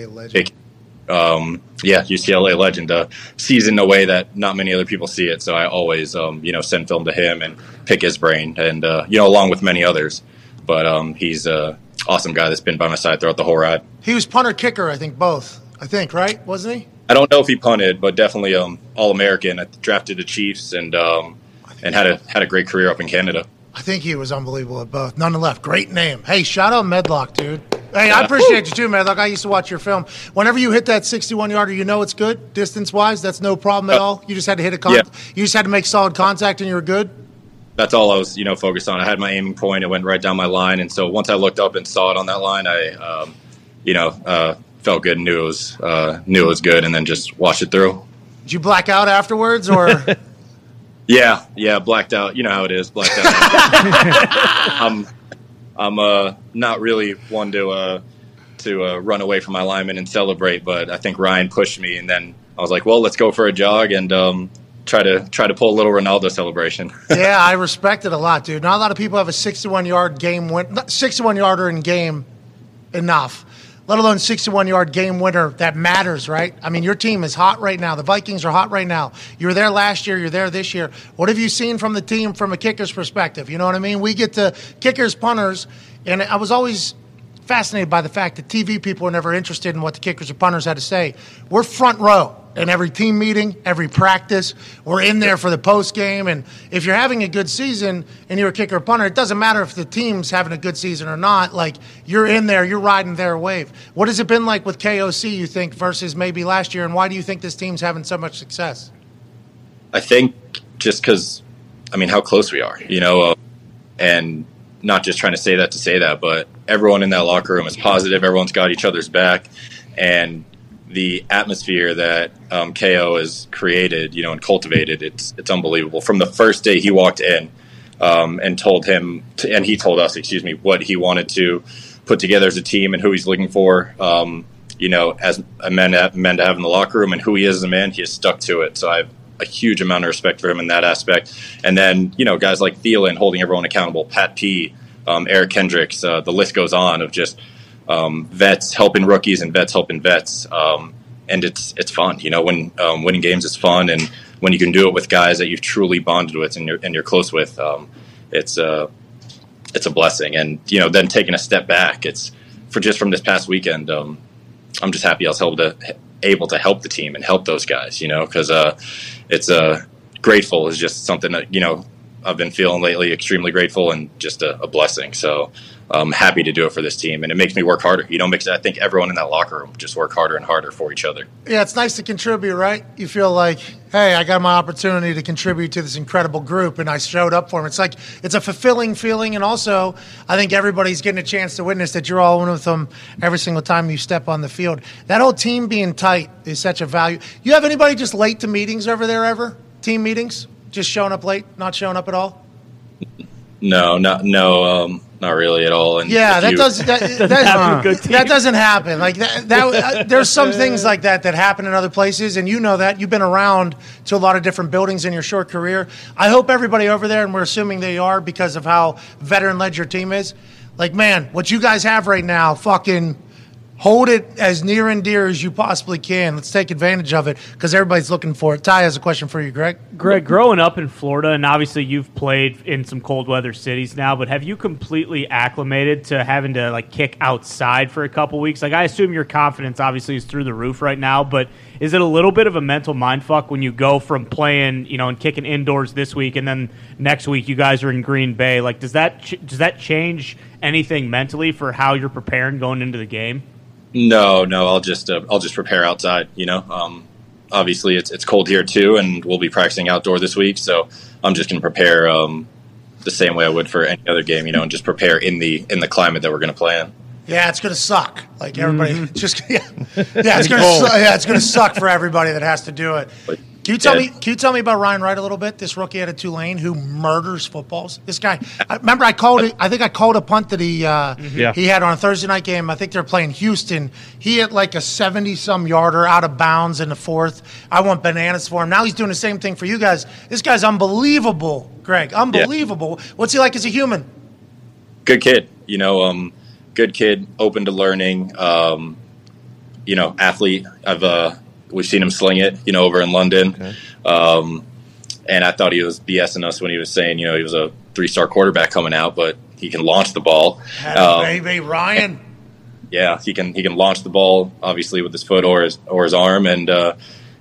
[SPEAKER 8] Um, yeah, UCLA legend. Uh, sees in a way that not many other people see it. So I always, um, you know, send film to him and pick his brain, and uh, you know, along with many others. But um, he's a awesome guy that's been by my side throughout the whole ride.
[SPEAKER 1] He was punter kicker, I think both. I think right, wasn't he?
[SPEAKER 8] I don't know if he punted, but definitely um, all American. I drafted the Chiefs and um, and had a had a great career up in Canada.
[SPEAKER 1] I think he was unbelievable at both. Nonetheless, great name. Hey, shout out Medlock, dude. Hey, I appreciate you too, Medlock. I used to watch your film. Whenever you hit that 61 yarder, you know it's good distance wise. That's no problem at
[SPEAKER 8] Uh,
[SPEAKER 1] all. You just had to hit a con-
[SPEAKER 8] yeah.
[SPEAKER 1] You just had to make solid contact, and you were good.
[SPEAKER 8] That's all I was, you know, focused on. I had my aiming point. It went right down my line, and so once I looked up and saw it on that line, I, um, you know, uh, felt good, and knew it was uh, knew it was good, and then just watched it through.
[SPEAKER 1] Did you black out afterwards, or
[SPEAKER 8] Yeah, yeah, blacked out. You know how it is, blacked out. I'm, I'm uh, not really one to uh, to uh, run away from my lineman and celebrate, but I think Ryan pushed me, and then I was like, well, let's go for a jog and um, try to try to pull a little Ronaldo celebration.
[SPEAKER 1] yeah, I respect it a lot, dude. Not a lot of people have a 61 yard game win, 61 yarder in game enough, let alone 61 yard game winner that matters, right? I mean, your team is hot right now. The Vikings are hot right now. You were there last year. You're there this year. What have you seen from the team from a kicker's perspective? You know what I mean? We get to kickers, punters, and I was always fascinated by the fact that TV people are never interested in what the kickers or punters had to say. We're front row in every team meeting, every practice. We're in there for the post game. And if you're having a good season and you're a kicker or punter, it doesn't matter if the team's having a good season or not. Like you're in there, you're riding their wave. What has it been like with KOC, you think, versus maybe last year? And why do you think this team's having so much success?
[SPEAKER 8] I think just because, I mean, how close we are, you know, uh, and not just trying to say that to say that, but everyone in that locker room is positive. Everyone's got each other's back, and the atmosphere that um, KO has created, you know, and cultivated, it's it's unbelievable. From the first day he walked in, um, and told him, to, and he told us, excuse me, what he wanted to put together as a team and who he's looking for. Um, you know, as a man, men to have in the locker room, and who he is as a man, he has stuck to it. So I have a huge amount of respect for him in that aspect. And then you know, guys like Thielen holding everyone accountable, Pat P, um, Eric Kendricks, uh, the list goes on of just um, vets helping rookies and vets helping vets. Um, and it's it's fun, you know. When um, winning games is fun, and when you can do it with guys that you've truly bonded with and you're and you're close with, um, it's uh, it's a blessing. And you know, then taking a step back, it's for just from this past weekend. Um, I'm just happy I was able to able to help the team and help those guys, you know, because uh, it's uh, grateful is just something that you know I've been feeling lately. Extremely grateful and just a, a blessing. So I'm happy to do it for this team, and it makes me work harder. You know, makes I think everyone in that locker room just work harder and harder for each other.
[SPEAKER 1] Yeah, it's nice to contribute, right? You feel like, hey, I got my opportunity to contribute to this incredible group, and I showed up for them. It's like it's a fulfilling feeling, and also I think everybody's getting a chance to witness that you're all in with them every single time you step on the field. That whole team being tight is such a value. You have anybody just late to meetings over there ever? Team meetings, just showing up late, not showing up at all?
[SPEAKER 8] No, not no, um, not really at all. And
[SPEAKER 1] Yeah, that
[SPEAKER 8] you-
[SPEAKER 1] does that, that, that doesn't happen. Like that, that uh, there's some things like that that happen in other places, and you know that you've been around to a lot of different buildings in your short career. I hope everybody over there, and we're assuming they are because of how veteran led your team is. Like, man, what you guys have right now, fucking hold it as near and dear as you possibly can. Let's take advantage of it because everybody's looking for it. Ty has a question for you, Greg.
[SPEAKER 6] Greg, growing up in Florida, and obviously you've played in some cold weather cities now, but have you completely acclimated to having to like kick outside for a couple weeks? Like, I assume your confidence obviously is through the roof right now, but is it a little bit of a mental mind fuck when you go from playing, you know, and kicking indoors this week, and then next week you guys are in Green Bay? Like, does that ch- does that change anything mentally for how you're preparing going into the game?
[SPEAKER 8] No, no, I'll just uh, I'll just prepare outside. You know, um, obviously it's it's cold here too, and we'll be practicing outdoor this week. So I'm just going to prepare um, the same way I would for any other game. You know, and just prepare in the in the climate that we're going to play in.
[SPEAKER 1] Yeah, it's gonna suck. Like everybody,
[SPEAKER 8] Mm-hmm.
[SPEAKER 1] just yeah, yeah, it's gonna su- yeah, it's gonna suck for everybody that has to do it. Can you tell
[SPEAKER 8] yeah.
[SPEAKER 1] me? Can you tell me about Ryan Wright a little bit? This rookie out of Tulane who murders footballs. This guy. I remember I called it. I think I called a punt that he uh,
[SPEAKER 4] Yeah.
[SPEAKER 1] he had on a Thursday night game. I think they're playing Houston. He hit like a seventy some yarder out of bounds in the fourth. I want bananas for him. Now he's doing the same thing for you guys. This guy's unbelievable, Greg. Unbelievable. What's he like as a human?
[SPEAKER 8] good kid. You know, um, good kid, open to learning. Um, you know, athlete. I've uh, we've seen him sling it. You know, over in London. Um, and I thought he was BSing us when he was saying, you know, he was a three star quarterback coming out, but he can launch the ball. Um,
[SPEAKER 1] baby, Ryan.
[SPEAKER 8] yeah, he can he can launch the ball obviously with his foot or his or his arm, and uh,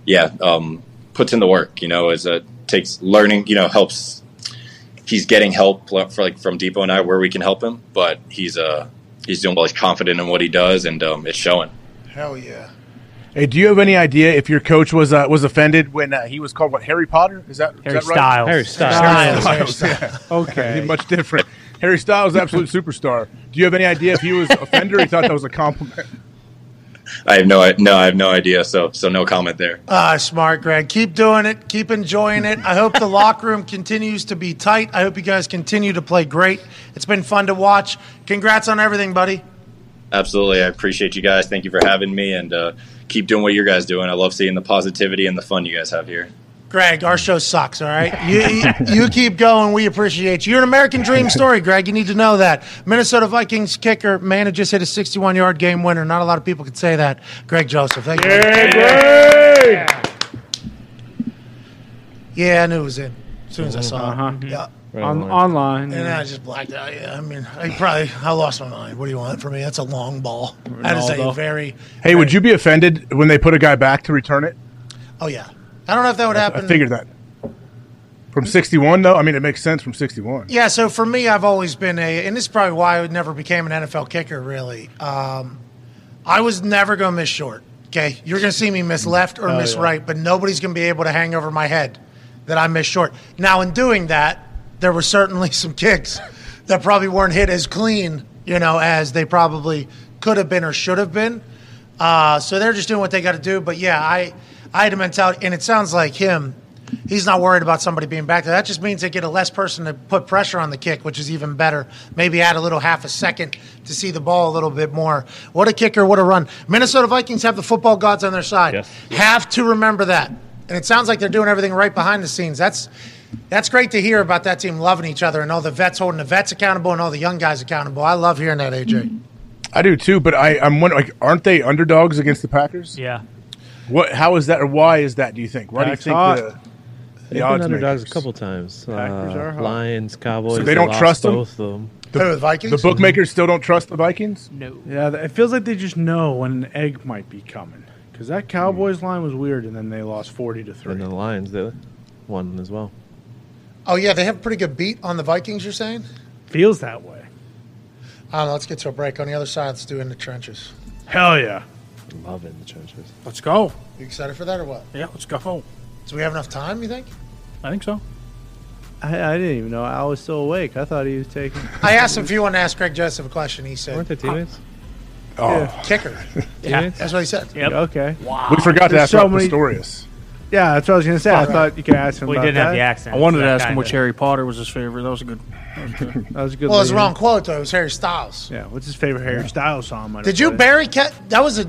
[SPEAKER 8] yeah, um, puts in the work. You know, as a takes learning. You know, helps. He's getting help for like from Depot and I where we can help him, but he's uh he's doing well. He's confident in what he does, and um, it's showing.
[SPEAKER 1] Hell yeah.
[SPEAKER 9] Hey, do you have any idea if your coach was uh, was offended when uh, he was called what Harry Potter? Is that is
[SPEAKER 6] Harry
[SPEAKER 9] that right?
[SPEAKER 6] Styles.
[SPEAKER 4] Harry Styles.
[SPEAKER 1] Styles.
[SPEAKER 9] Styles, yeah.
[SPEAKER 2] Okay.
[SPEAKER 9] much different. Harry Styles, absolute superstar. Do you have any idea if he was offended or he thought that was a compliment?
[SPEAKER 8] I have no no I have no idea. So so no comment there.
[SPEAKER 1] Ah, smart, Greg. Keep doing it. Keep enjoying it. I hope the locker room continues to be tight. I hope you guys continue to play great. It's been fun to watch. Congrats on everything, buddy.
[SPEAKER 8] Absolutely, I appreciate you guys. Thank you for having me, and uh, keep doing what you guys doing. I love seeing the positivity and the fun you guys have here.
[SPEAKER 1] Greg, our show sucks, all right? You, you, you keep going. We appreciate you. You're an American dream story, Greg. You need to know that. Minnesota Vikings kicker, man, it just hit a 61 yard game winner. Not a lot of people could say that. Greg Joseph. Thank you. Yeah, I knew it was in as soon as I saw
[SPEAKER 2] Uh-huh.
[SPEAKER 1] it. Yeah.
[SPEAKER 4] Right
[SPEAKER 2] On,
[SPEAKER 4] on.
[SPEAKER 2] online.
[SPEAKER 1] And then I just blacked out. Yeah, I mean, I probably I lost my mind. What do you want from me? That's a long ball. That is a very.
[SPEAKER 9] Hey, would you be offended when they put a guy back to return it?
[SPEAKER 1] Oh yeah, I don't know if that would happen.
[SPEAKER 9] I figured that. From 61, though? I mean, it makes sense from 61.
[SPEAKER 1] Yeah, so for me, I've always been a, and this is probably why I never became an NFL kicker. Really, um, I was never going to miss short. Okay, you're going to see me miss left or miss right, but nobody's going to be able to hang over my head that I miss short. Now, in doing that, there were certainly some kicks that probably weren't hit as clean, you know, as they probably could have been or should have been. Uh, so they're just doing what they got to do. But yeah, I, I had a mentality, and it sounds like him. He's not worried about somebody being back there. That just means they get a less person to put pressure on the kick, which is even better. Maybe add a little half a second to see the ball a little bit more. What a kicker! What a run! Minnesota Vikings have the football gods on their side.
[SPEAKER 4] Yes.
[SPEAKER 1] Have to remember that. And it sounds like they're doing everything right behind the scenes. That's that's great to hear about that team loving each other and all the vets holding the vets accountable and all the young guys accountable. I love hearing that, AJ.
[SPEAKER 9] I do too, but I, I'm wondering, like, aren't they underdogs against the Packers?
[SPEAKER 6] Yeah.
[SPEAKER 9] What? How is that, or why is that? Do you think? Why
[SPEAKER 2] Packs
[SPEAKER 9] do you
[SPEAKER 2] hot.
[SPEAKER 9] think the, the
[SPEAKER 4] They've been underdogs
[SPEAKER 9] makers?
[SPEAKER 4] a couple times.
[SPEAKER 2] Packers
[SPEAKER 4] Uh,
[SPEAKER 2] are hot.
[SPEAKER 4] Lions, Cowboys.
[SPEAKER 9] So they don't
[SPEAKER 4] lost
[SPEAKER 9] trust them?
[SPEAKER 4] both of them.
[SPEAKER 1] Who, the Vikings?
[SPEAKER 9] The bookmakers still don't trust the Vikings.
[SPEAKER 6] No.
[SPEAKER 2] Yeah, it feels like they just know when an egg might be coming. Because that Cowboys line was weird, and then they lost 40 to 3.
[SPEAKER 4] And the Lions, they won as well.
[SPEAKER 1] Oh yeah, they have a pretty good beat on the Vikings. You're saying?
[SPEAKER 2] Feels that way.
[SPEAKER 1] I. Let's get to a break. On the other side, let's do in the trenches.
[SPEAKER 2] Hell yeah.
[SPEAKER 4] Love it in the trenches.
[SPEAKER 7] Let's go.
[SPEAKER 1] You excited for that or what?
[SPEAKER 7] Yeah, let's go.
[SPEAKER 1] Do we have enough time? You think?
[SPEAKER 7] I think so.
[SPEAKER 2] I, I didn't even know I was still awake. I thought he was taking.
[SPEAKER 1] I asked him if you want to ask Greg Joseph a question. He said,
[SPEAKER 4] Weren't
[SPEAKER 1] the
[SPEAKER 4] they teammates?
[SPEAKER 9] Oh,
[SPEAKER 1] "Kicker."
[SPEAKER 4] Teammates?
[SPEAKER 1] That's what he said.
[SPEAKER 6] Yep.
[SPEAKER 2] Okay. Wow.
[SPEAKER 9] we forgot to ask
[SPEAKER 2] so
[SPEAKER 9] about
[SPEAKER 2] many-
[SPEAKER 9] Pistorius.
[SPEAKER 2] Yeah, that's what I was going to say. I thought you could ask him
[SPEAKER 6] We
[SPEAKER 2] about
[SPEAKER 6] didn't
[SPEAKER 2] that.
[SPEAKER 6] have the accent.
[SPEAKER 7] I wanted
[SPEAKER 6] so
[SPEAKER 7] to ask him
[SPEAKER 6] kinda-
[SPEAKER 7] which Harry Potter was his favorite. That was a good.
[SPEAKER 2] That was a good.
[SPEAKER 1] Well, it's
[SPEAKER 2] lead-in.
[SPEAKER 1] wrong quote though. It was Harry Styles.
[SPEAKER 2] Yeah, what's his favorite Harry Styles song? might
[SPEAKER 1] Did
[SPEAKER 2] have
[SPEAKER 1] you
[SPEAKER 2] played?
[SPEAKER 1] bury Ke- That was a.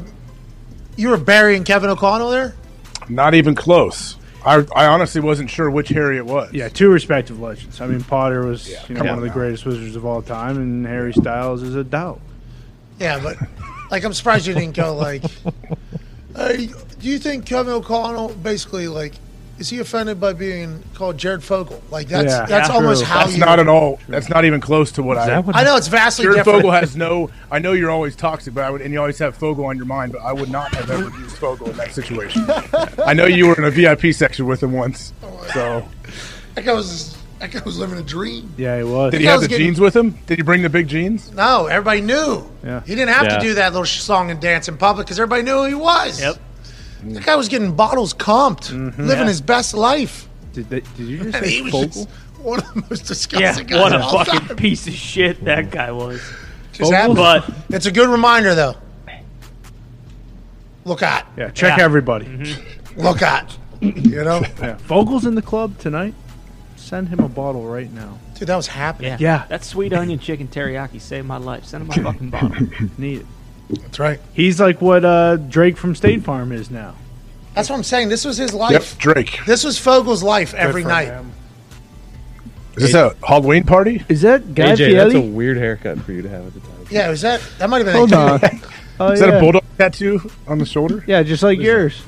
[SPEAKER 1] You were burying Kevin O'Connell there.
[SPEAKER 9] Not even close. I, I honestly wasn't sure which Harry it was.
[SPEAKER 2] Yeah, two respective legends. I mean, Potter was you know
[SPEAKER 9] come
[SPEAKER 2] one
[SPEAKER 9] on
[SPEAKER 2] of the
[SPEAKER 9] now.
[SPEAKER 2] greatest wizards of all time, and Harry Styles is a doubt.
[SPEAKER 1] Yeah, but like I'm surprised you didn't go like. Hey, do you think Kevin O'Connell basically like? Is he offended by being called Jared Fogle? Like that's
[SPEAKER 2] Yeah.
[SPEAKER 1] that's
[SPEAKER 2] Yeah.
[SPEAKER 1] almost
[SPEAKER 2] True.
[SPEAKER 1] how
[SPEAKER 9] That's
[SPEAKER 1] you.
[SPEAKER 9] not at all. That's not even close to what I.
[SPEAKER 4] that what-
[SPEAKER 1] I know it's vastly different.
[SPEAKER 9] Jared
[SPEAKER 1] different.
[SPEAKER 9] Fogle has no. I know you're always toxic, but I would, and you always have Fogle on your mind. But I would not have ever used Fogle in that situation. I know you were in a VIP section with him once. Oh, so
[SPEAKER 1] that guy was that guy was living a dream.
[SPEAKER 2] Yeah, he was.
[SPEAKER 9] did he have the
[SPEAKER 1] getting-
[SPEAKER 9] jeans with him? Did he bring the big jeans?
[SPEAKER 1] No, everybody knew.
[SPEAKER 2] Yeah.
[SPEAKER 1] He didn't have
[SPEAKER 4] Yeah.
[SPEAKER 1] to do that little song and dance in public because everybody knew who he was.
[SPEAKER 6] Yep.
[SPEAKER 1] That guy was getting bottles comped,
[SPEAKER 2] Mm-hmm.
[SPEAKER 1] living his best life.
[SPEAKER 2] Did, they, did you just
[SPEAKER 1] And
[SPEAKER 2] say
[SPEAKER 1] he was
[SPEAKER 2] Fogle?
[SPEAKER 1] just one of the most
[SPEAKER 6] Yeah.
[SPEAKER 1] disgusting guys
[SPEAKER 6] What a
[SPEAKER 1] of all
[SPEAKER 6] fucking
[SPEAKER 1] time.
[SPEAKER 6] piece of shit that guy was.
[SPEAKER 1] Just happened.
[SPEAKER 6] But
[SPEAKER 1] it's a good reminder, though. Look at,
[SPEAKER 2] Yeah, check
[SPEAKER 6] Yeah.
[SPEAKER 2] everybody.
[SPEAKER 1] look at. You know,
[SPEAKER 2] Yeah. Fogle's in the club tonight. Send him a bottle right now.
[SPEAKER 1] dude, that was happening.
[SPEAKER 6] yeah,
[SPEAKER 2] Yeah.
[SPEAKER 6] that sweet onion chicken teriyaki saved my life. Send him my fucking bottle.
[SPEAKER 2] Need it.
[SPEAKER 1] That's right.
[SPEAKER 2] He's like what uh, Drake from State Farm is now.
[SPEAKER 1] That's what I'm saying. This was his life.
[SPEAKER 9] Yep, Drake.
[SPEAKER 1] This was Fogle's life every night.
[SPEAKER 2] him.
[SPEAKER 9] Is this a Halloween party?
[SPEAKER 2] Is that Guy
[SPEAKER 4] AJ, that's a weird haircut for you to have at the time.
[SPEAKER 1] Yeah, was that? That might have been.
[SPEAKER 2] Hold on. Oh,
[SPEAKER 9] Is that a bulldog tattoo on the shoulder?
[SPEAKER 2] Yeah, just like yours.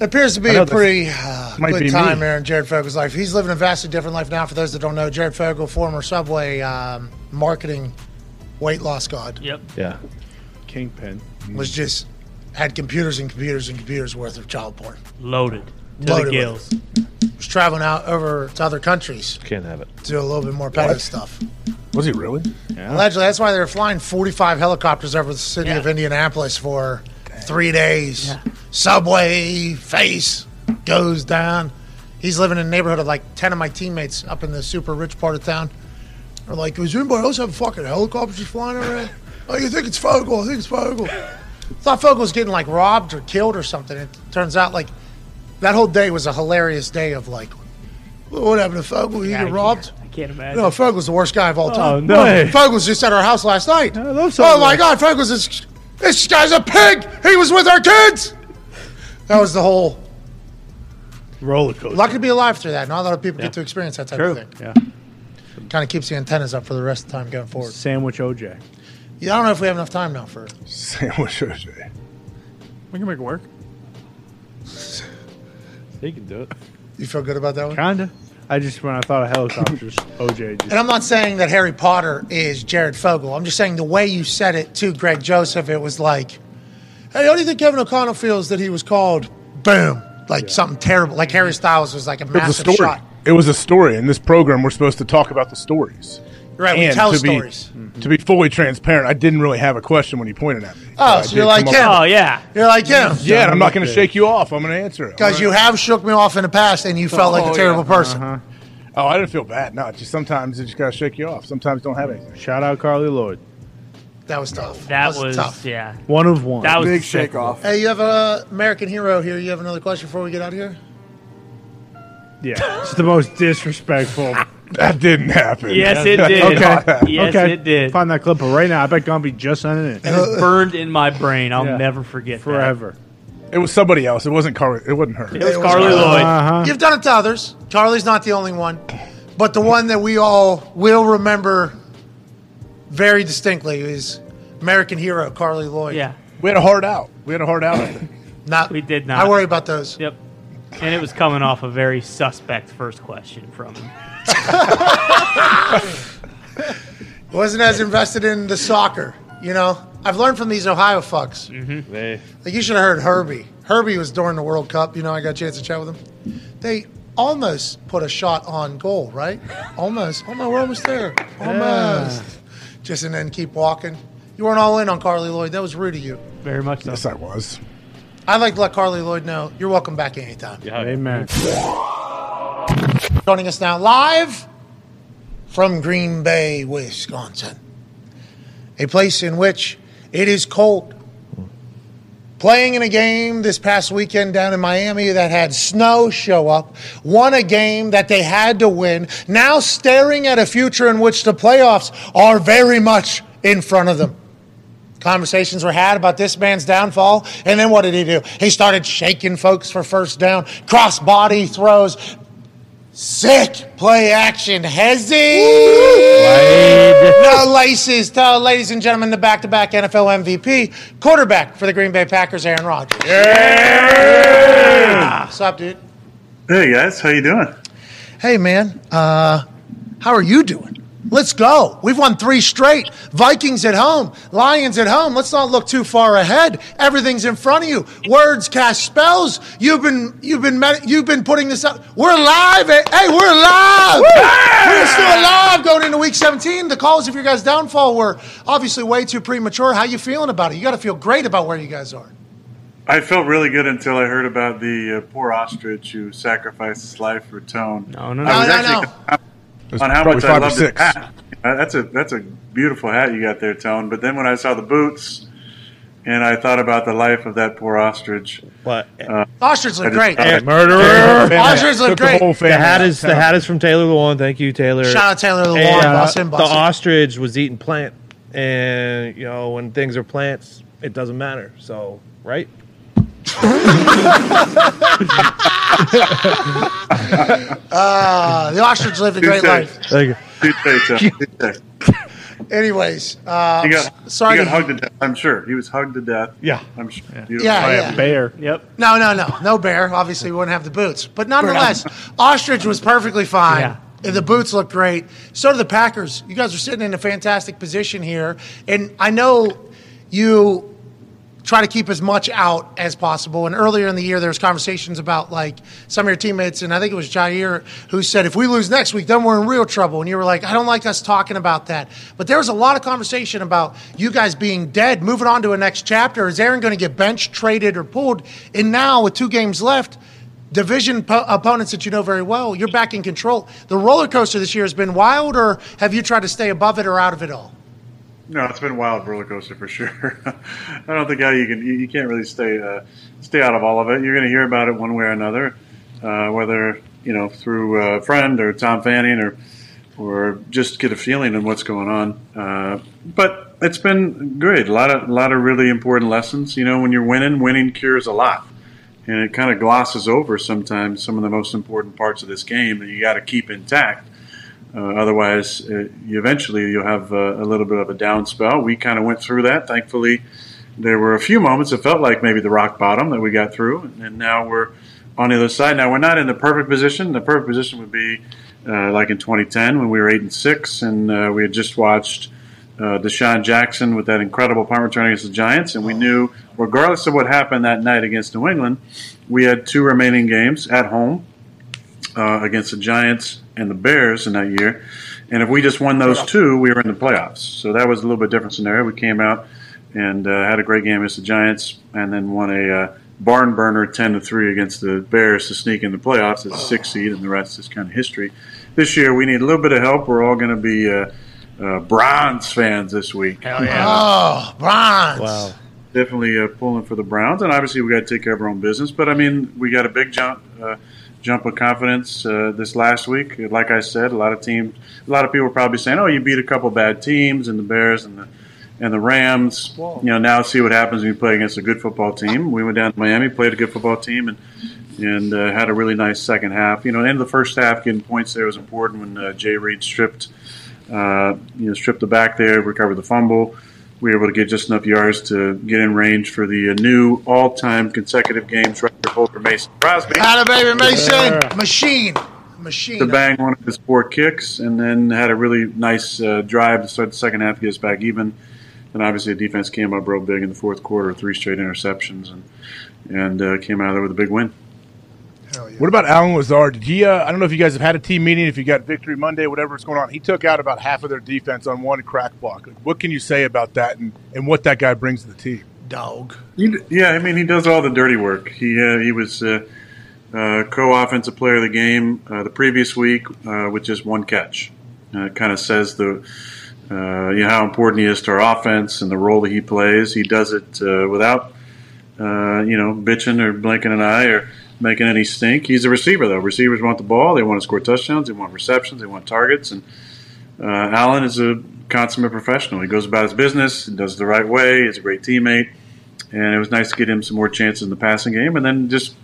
[SPEAKER 1] It appears to be a pretty uh,
[SPEAKER 9] might
[SPEAKER 1] good
[SPEAKER 9] be
[SPEAKER 1] time
[SPEAKER 9] me.
[SPEAKER 1] there in Jared Fogle's life. He's living a vastly different life now. For those that don't know, Jared Fogle, former Subway um, marketing weight loss god,
[SPEAKER 6] Yep.
[SPEAKER 4] Yeah.
[SPEAKER 2] Kingpin.
[SPEAKER 1] was just had computers and computers and computers worth of child porn.
[SPEAKER 6] Loaded to
[SPEAKER 1] Loaded
[SPEAKER 6] the gills.
[SPEAKER 1] Was traveling out over to other countries
[SPEAKER 4] Can't have it.
[SPEAKER 1] to do a little bit more petty stuff.
[SPEAKER 9] Was he really?
[SPEAKER 1] Allegedly, that's why they were flying 45 helicopters over the city
[SPEAKER 6] Yeah.
[SPEAKER 1] of Indianapolis for three days. Subway face goes down. He's living in a neighborhood of like 10 of my teammates up in the super rich part of town. Are like, does anybody else have fucking helicopters flying around? Oh, you think it's Fogle? I think it's Fogle. Thought Fogle was getting like robbed or killed or something. It turns out like that whole day was a hilarious day of like, what happened to Fogle? He
[SPEAKER 6] I
[SPEAKER 1] get
[SPEAKER 6] can't-
[SPEAKER 1] robbed?
[SPEAKER 6] I can't imagine.
[SPEAKER 1] No, Fogle's the worst guy of all oh, time.
[SPEAKER 2] no. Way.
[SPEAKER 1] Fogle's just at our house last night.
[SPEAKER 2] I love
[SPEAKER 1] oh
[SPEAKER 2] Subway.
[SPEAKER 1] my God, Fogle's this, this guy's a pig. He was with our kids. That was the whole.
[SPEAKER 2] Roller coaster.
[SPEAKER 1] Lucky to be alive through that. Not a lot of people get to experience that type
[SPEAKER 2] True.
[SPEAKER 1] of thing.
[SPEAKER 2] Yeah.
[SPEAKER 1] Kind of keeps the antennas up for the rest of the time going forward.
[SPEAKER 2] Sandwich OJ.
[SPEAKER 1] Yeah, I don't know if we have enough time now for.
[SPEAKER 9] Sandwich OJ.
[SPEAKER 7] We can make it work.
[SPEAKER 4] He can do it.
[SPEAKER 1] You feel good about that one?
[SPEAKER 2] Kinda. I just when I thought of helicopters, OJ. Just,
[SPEAKER 1] And I'm not saying that Harry Potter is Jared Fogle. I'm just saying the way you said it to Greg Joseph, it was like, hey, how do you think Kevin O'Connell feels that he was called? Boom. Like something terrible. Like Harry Styles was like a
[SPEAKER 9] It was a
[SPEAKER 1] massive
[SPEAKER 9] story.
[SPEAKER 1] shot.
[SPEAKER 9] It was a story. In this program, we're supposed to talk about the stories.
[SPEAKER 1] Right, we
[SPEAKER 9] And
[SPEAKER 1] tell
[SPEAKER 9] to be-
[SPEAKER 1] stories.
[SPEAKER 9] To be fully transparent, I didn't really have a question when you pointed at me.
[SPEAKER 1] Oh,
[SPEAKER 9] I
[SPEAKER 1] so you're like him.
[SPEAKER 6] Oh yeah.
[SPEAKER 1] You're like him.
[SPEAKER 9] Yeah, and I'm not going to shake you off. I'm going to answer it.
[SPEAKER 1] Because you have shook me off in the past and you felt like
[SPEAKER 9] Oh,
[SPEAKER 1] a terrible
[SPEAKER 9] yeah.
[SPEAKER 1] person. Uh-huh.
[SPEAKER 9] Oh, I didn't feel bad. No, just sometimes it just got to shake you off. Sometimes don't have anything.
[SPEAKER 2] Shout out Carly Lloyd.
[SPEAKER 1] That was tough.
[SPEAKER 6] That was
[SPEAKER 1] tough.
[SPEAKER 6] yeah.
[SPEAKER 2] One of one.
[SPEAKER 6] That was
[SPEAKER 3] Big shake off.
[SPEAKER 1] Hey, you have a American hero here. You have another question before we get out of here?
[SPEAKER 2] yeah. It's the most disrespectful.
[SPEAKER 9] That didn't happen.
[SPEAKER 6] Yes, it did.
[SPEAKER 2] Okay.
[SPEAKER 6] Yes,
[SPEAKER 2] okay.
[SPEAKER 6] it did.
[SPEAKER 2] Find that clip But right now. I bet Gumby just sent it in.
[SPEAKER 6] It's burned in my brain. I'll
[SPEAKER 2] Yeah.
[SPEAKER 6] never forget that.
[SPEAKER 2] Forever.
[SPEAKER 9] It was somebody else. It wasn't Carly. It wasn't her.
[SPEAKER 6] It was
[SPEAKER 1] It was
[SPEAKER 6] Carly
[SPEAKER 1] Carly.
[SPEAKER 6] Lloyd.
[SPEAKER 2] Uh-huh.
[SPEAKER 1] You've done it to others. Carly's not the only one. But the one that we all will remember very distinctly is American hero, Carly Lloyd.
[SPEAKER 6] Yeah,
[SPEAKER 9] We had a hard out. We had a hard out.
[SPEAKER 1] Not,
[SPEAKER 6] we did not.
[SPEAKER 1] I worry about those.
[SPEAKER 6] Yep. And it was coming off a very suspect first question from him.
[SPEAKER 1] Wasn't as invested in the soccer. You know, I've learned from these Ohio fucks. Mm-hmm.
[SPEAKER 4] They,
[SPEAKER 1] Like you should have heard Herbie. Herbie was during the World Cup. You know, I got a chance to chat with him. They almost put a shot on goal, right? Almost. Oh no, we're almost there. Almost. Just and then keep walking. You weren't all in on Carly Lloyd. That was rude of you.
[SPEAKER 6] Very much so.
[SPEAKER 9] yes, I was.
[SPEAKER 1] I'd like to let Carly Lloyd know you're welcome back anytime. Yeah.
[SPEAKER 2] Amen.
[SPEAKER 1] Joining us now live from Green Bay, Wisconsin, a place in which it is cold. Playing in a game this past weekend down in Miami that had snow show up, won a game that they had to win, now staring at a future in which the playoffs are very much in front of them. Conversations were had about this man's downfall, and then what did he do? He started shaking folks for first down, cross body throws, sick play action. Hezzy! No laces. To, ladies and gentlemen, the back to back NFL MVP, quarterback for the Green Bay Packers, Aaron Rodgers. Yeah! What's up, dude?
[SPEAKER 10] Hey guys, how you doing?
[SPEAKER 1] Hey, man. Uh, how are you doing? Let's go. We've won three straight. Vikings at home, Lions at home. Let's not look too far ahead. Everything's in front of you. Words cast spells. You've been you've been you've been putting this up. We're live. eh? Hey, we're live. We're still alive going into week 17. The calls of your guys' downfall were obviously way too premature. How you feeling about it? You got to feel great about where you guys are.
[SPEAKER 10] I felt really good until I heard about the uh, poor ostrich who sacrificed his life for tone.
[SPEAKER 6] No, no,
[SPEAKER 10] I
[SPEAKER 6] no.
[SPEAKER 10] was
[SPEAKER 1] No, no,
[SPEAKER 10] actually,
[SPEAKER 1] no.
[SPEAKER 9] It's
[SPEAKER 10] on how much I
[SPEAKER 9] five or
[SPEAKER 10] love the hat. Uh, That's a that's a beautiful hat you got there, Tone. But then when I saw the boots, and I thought about the life of that poor ostrich.
[SPEAKER 4] What?
[SPEAKER 10] Uh,
[SPEAKER 1] Ostrich look great.
[SPEAKER 10] thought-
[SPEAKER 2] Murderer.
[SPEAKER 1] Ostrich look great.
[SPEAKER 4] The hat is the hat is from Taylor Lewan. Thank you, Taylor.
[SPEAKER 1] Shout out Taylor Lewan,
[SPEAKER 4] And, uh,
[SPEAKER 1] boss in,
[SPEAKER 4] the
[SPEAKER 1] boss
[SPEAKER 4] ostrich was eating plant, and you know when things are plants, it doesn't matter. So right.
[SPEAKER 1] Uh, the ostrich lived a great
[SPEAKER 10] Touche.
[SPEAKER 1] life.
[SPEAKER 4] Thank you.
[SPEAKER 10] Touche, Tone. Touche.
[SPEAKER 1] Anyways, uh,
[SPEAKER 10] He got,
[SPEAKER 1] sorry.
[SPEAKER 10] he got
[SPEAKER 1] to-
[SPEAKER 10] hugged to death. I'm sure he was hugged to death.
[SPEAKER 4] Yeah,
[SPEAKER 10] I'm sure.
[SPEAKER 1] Yeah,
[SPEAKER 2] By
[SPEAKER 1] yeah.
[SPEAKER 2] a bear.
[SPEAKER 6] Yep.
[SPEAKER 1] No, no, no, no bear. Obviously, we wouldn't have the boots, but nonetheless, ostrich was perfectly fine.
[SPEAKER 6] Yeah.
[SPEAKER 1] And the boots looked great. So do the Packers. You guys are sitting in a fantastic position here, and I know you try to keep as much out as possible. And earlier in the year, there was conversations about like some of your teammates, and I think it was Jair who said, "If we lose next week, then we're in real trouble." And you were like, "I don't like us talking about that." But there was a lot of conversation about you guys being dead, moving on to a next chapter. Is Aaron going to get benched, traded, or pulled? And now with two games left. Division po- opponents that you know very well, you're back in control. The roller coaster this year has been wild, or have you tried to stay above it or out of it all?
[SPEAKER 10] No, it's been wild roller coaster for sure. I don't think how you can you, can't really stay uh, stay out of all of it. You're going to hear about it one way or another, uh, whether you know through a friend or Tom Fanning or or just get a feeling of what's going on. Uh, but it's been great. A lot of a lot of really important lessons. You know, when you're winning, winning cures a lot, and it kind of glosses over sometimes some of the most important parts of this game that you got to keep intact. Uh, otherwise, uh, eventually you'll have uh, a little bit of a down spell. We kind of went through that. Thankfully, there were a few moments that felt like maybe the rock bottom that we got through, and now we're on the other side. Now we're not in the perfect position. The perfect position would be uh, like in 2010 when we were eight and six, and uh, we had just watched uh, DeSean Jackson with that incredible punt return against the Giants, and we knew, regardless of what happened that night against New England, we had two remaining games at home uh, against the Giants and the Bears in that year. And if we just won those two, we were in the playoffs. So that was a little bit different scenario. We came out and uh, had a great game against the Giants, and then won a uh, barn burner ten to three against the Bears to sneak in the playoffs as a six seed, and the rest is kind of history. This year, we need a little bit of help. We're all going to be uh, uh, Browns fans this week.
[SPEAKER 6] Hell yeah.
[SPEAKER 1] Oh, bronze.
[SPEAKER 4] Wow.
[SPEAKER 10] Definitely uh, pulling for the Browns, and obviously we got to take care of our own business. But I mean, we got a big jump, uh, jump of confidence uh, this last week. Like I said, a lot of teams, a lot of people are probably saying, "Oh, you beat a couple bad teams, and the Bears and the and the Rams." You know, now see what happens when you play against a good football team. We went down to Miami, played a good football team, and and uh, had a really nice second half. You know, end of the first half, getting points there was important when uh, Jay Reed stripped, uh, you know, stripped the back there, recovered the fumble. We were able to get just enough yards to get in range for the uh, new all-time consecutive games record holder Mason Crosby
[SPEAKER 1] Atta baby Mason, machine, machine.
[SPEAKER 10] to bang one of his four kicks, and then had a really nice uh, drive to start the second half, get us back even. And obviously, the defense came up real big in the fourth quarter, three straight interceptions, and and uh, came out of there with a big win. Yeah.
[SPEAKER 9] What about Allen Lazard? Did he? Uh, I don't know if you guys have had a team meeting. If you got Victory Monday, whatever's going on, he took out about half of their defense on one crack block. Like, what can you say about that and, and what that guy brings to the team?
[SPEAKER 1] Dog.
[SPEAKER 10] Yeah, I mean, he does all the dirty work. He uh, he was uh, uh, co-offensive player of the game uh, the previous week uh, with just one catch. Uh, it kind of says the you know how important he is to our offense and the role that he plays. He does it without you know bitching or blinking an eye or making any stink. He's a receiver though. Receivers want the ball. They want to score touchdowns. They want receptions. They want targets. And uh, Allen is a consummate professional. He goes about his business. Does the right way. He's a great teammate and it was nice to get him some more chances in the passing game. And then just,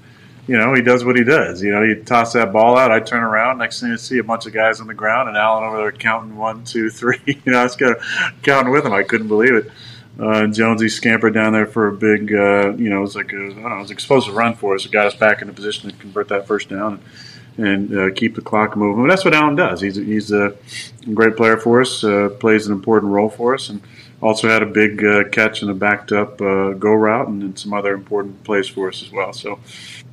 [SPEAKER 10] you know, he does what he does. You know, he toss that ball out. I turn around. Next thing I see a bunch of guys on the ground, and Allen over there counting one, two, three. You know, I was kind of counting with him. I couldn't believe it. Uh, Jonesy scampered down there for a big, uh, you know, it was like a, I don't know, it was an explosive run for us. It got us back in a position to convert that first down and, and uh, keep the clock moving. But that's what Allen does. He's he's a great player for us. Uh, plays an important role for us, and also had a big uh, catch and a backed up uh, go route, and then some other important plays for us as well. So,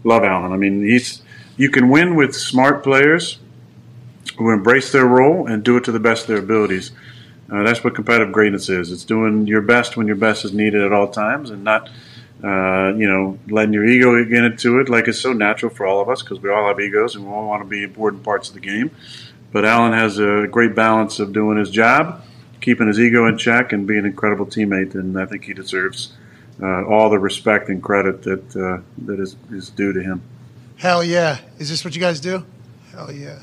[SPEAKER 10] love Allen. I mean, he's you can win with smart players who embrace their role and do it to the best of their abilities. Uh, that's what competitive greatness is. It's doing your best when your best is needed at all times, and not, uh, you know, letting your ego get into it. Like it's so natural for all of us because we all have egos and we all want to be important parts of the game. but Allen has a great balance of doing his job, keeping his ego in check, and being an incredible teammate. And I think he deserves uh, all the respect and credit that uh, that is, is due to him.
[SPEAKER 1] Hell yeah! Is this what you guys do? Hell yeah!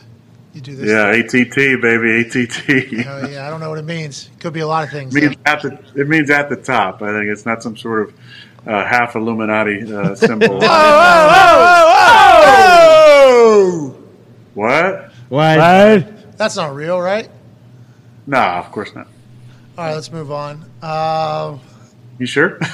[SPEAKER 1] You do this.
[SPEAKER 10] Yeah, ATT baby, ATT.
[SPEAKER 1] Hell yeah! I don't know what it means. Could be a lot of things.
[SPEAKER 10] It means at the it means at the top. I think it's not some sort of uh, half Illuminati uh, symbol.
[SPEAKER 1] Oh!
[SPEAKER 10] what?
[SPEAKER 2] What?
[SPEAKER 1] That's not real, right?
[SPEAKER 10] Nah, of course not.
[SPEAKER 1] All right, let's move on. Uh,
[SPEAKER 10] You sure?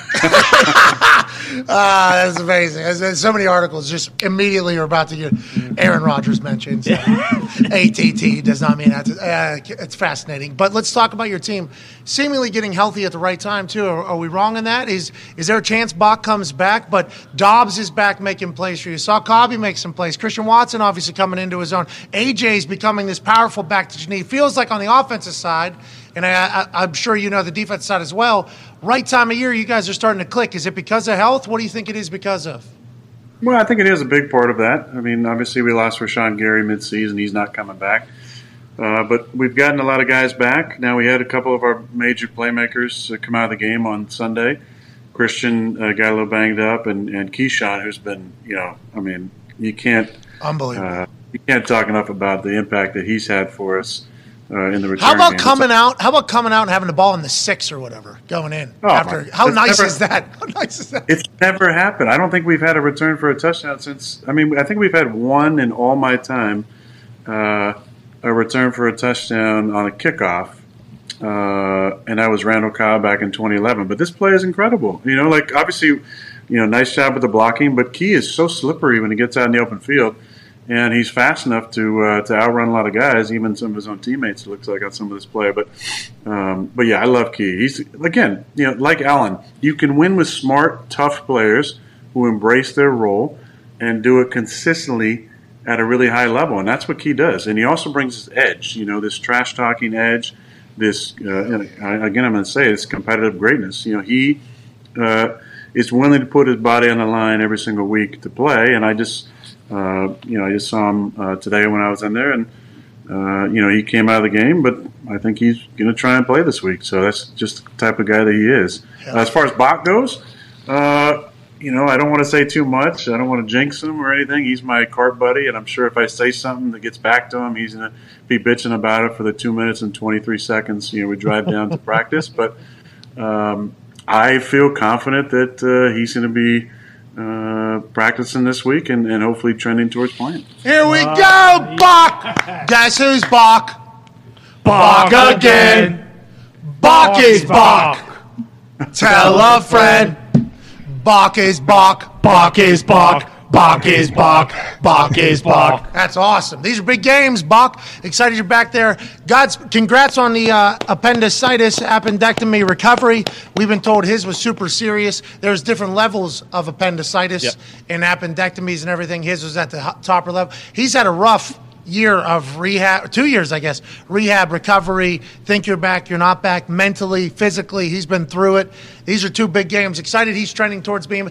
[SPEAKER 1] Ah, that's amazing. There's, so many articles just immediately are about to get Aaron Rodgers mentioned. So. ATT does not mean that. Uh, it's fascinating. But let's talk about your team seemingly getting healthy at the right time too. Are, are we wrong in that? Is is there a chance Bak comes back? But Doubs is back making plays for you. Saw Cobby make some plays. Christian Watson obviously coming into his own. AJ's becoming this powerful back to knee. Feels like on the offensive side, and I, I, I'm sure you know the defense side as well. Right time of year, you guys are starting to click. Is it because of health? What do you think it is because of?
[SPEAKER 10] Well, I think it is a big part of that. I mean, obviously we lost Rashan Gary midseason; he's not coming back. Uh, but we've gotten a lot of guys back. Now we had a couple of our major playmakers uh, come out of the game on Sunday. Christian uh, got a little banged up, and and Keisean, who's been, you know, I mean, you can't
[SPEAKER 1] Unbelievable.
[SPEAKER 10] uh, you can't talk enough about the impact that he's had for us uh, in the return.
[SPEAKER 1] How about
[SPEAKER 10] game.
[SPEAKER 1] coming out? How about coming out and having the ball in the six or whatever going in
[SPEAKER 10] Oh,
[SPEAKER 1] after?
[SPEAKER 10] my-
[SPEAKER 1] How nice
[SPEAKER 10] never-
[SPEAKER 1] is that? How nice is that?
[SPEAKER 10] It's never happened. I don't think we've had a return for a touchdown since. I mean, I think we've had one in all my time, uh, a return for a touchdown on a kickoff, uh, and that was Randall Cobb back in 2011. But this play is incredible. You know, like obviously, you know, nice job with the blocking, but Key is so slippery when he gets out in the open field. And he's fast enough to uh, to outrun a lot of guys, even some of his own teammates. It looks like on some of this play, but um, but yeah, I love Key. He's again, you know, like Allen. You can win with smart, tough players who embrace their role and do it consistently at a really high level, and that's what Key does. And he also brings his edge. You know, this trash talking edge. This uh, again, I'm going to say it's competitive greatness. You know, he uh, is willing to put his body on the line every single week to play, and I just. Uh, you know, I just saw him uh, today when I was in there, and uh, you know he came out of the game, but I think he's going to try and play this week. So that's just the type of guy that he is. as far as Bak goes, uh, you know, I don't want to say too much. I don't want to jinx him or anything. He's my cart buddy, and I'm sure if I say something that gets back to him, he's going to be bitching about it for the two minutes and 23 seconds. You know, we drive down to practice, but um, I feel confident that uh, he's going to be uh, practicing this week and, and hopefully trending towards playing.
[SPEAKER 1] Here we go, Bach. Guess who's Bach? Bach again. Bach is Bach. Tell a friend. Bach is Bach. Bach is Bach. Bach is Bach. Bach is Bach. That's awesome. These are big games, Bach. Excited you're back there. God's congrats on the uh, appendicitis appendectomy recovery. We've been told his was super serious. There's different levels of appendicitis
[SPEAKER 4] Yep.
[SPEAKER 1] and appendectomies and everything. His was at the topper level. He's had a rough year of rehab, two years, I guess, rehab, recovery. Think you're back, you're not back mentally, physically. He's been through it. These are two big games. Excited he's trending towards being.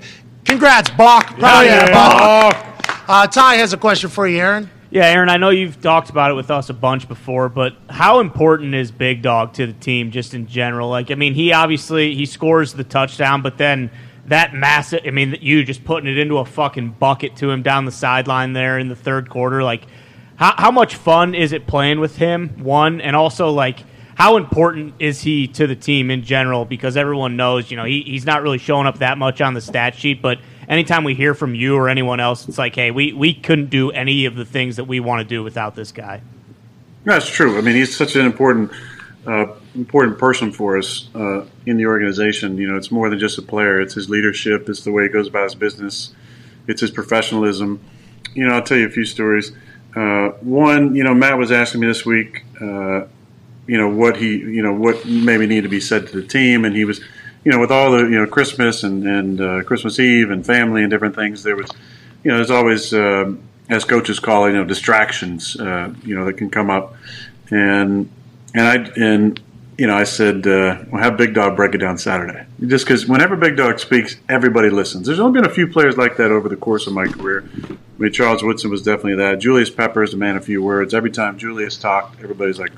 [SPEAKER 1] Congrats, Bach. Hell yeah, Bach. Uh, Ty has a question for you, Aaron.
[SPEAKER 6] Yeah, Aaron, I know you've talked about it with us a bunch before, but how important is Big Dog to the team just in general? Like, I mean, he obviously he scores the touchdown, but then that massive, I mean, you just putting it into a fucking bucket to him down the sideline there in the third quarter, like how how much fun is it playing with him? One, and also like how important is he to the team in general? Because everyone knows, you know, he, he's not really showing up that much on the stat sheet, but anytime we hear from you or anyone else, it's like, hey, we, we couldn't do any of the things that we want to do without this guy.
[SPEAKER 10] That's true. I mean, he's such an important, uh, important person for us uh, in the organization. You know, it's more than just a player. It's his leadership. It's the way he goes about his business. It's his professionalism. You know, I'll tell you a few stories. Uh, one, you know, Matt was asking me this week, uh, you know, what he, you know, what maybe needed to be said to the team, and he was, you know, with all the, you know, Christmas and and uh, Christmas Eve and family and different things, there was, you know, there's always, um, as coaches call it, you know, distractions, uh, you know, that can come up, and and I and you know, I said, uh, "We'll have Big Dog break it down Saturday." Just because whenever Big Dog speaks, everybody listens. There's only been a few players like that over the course of my career. I mean, Charles Woodson was definitely that. Julius Pepper is the man of few words. Every time Julius talked, everybody's like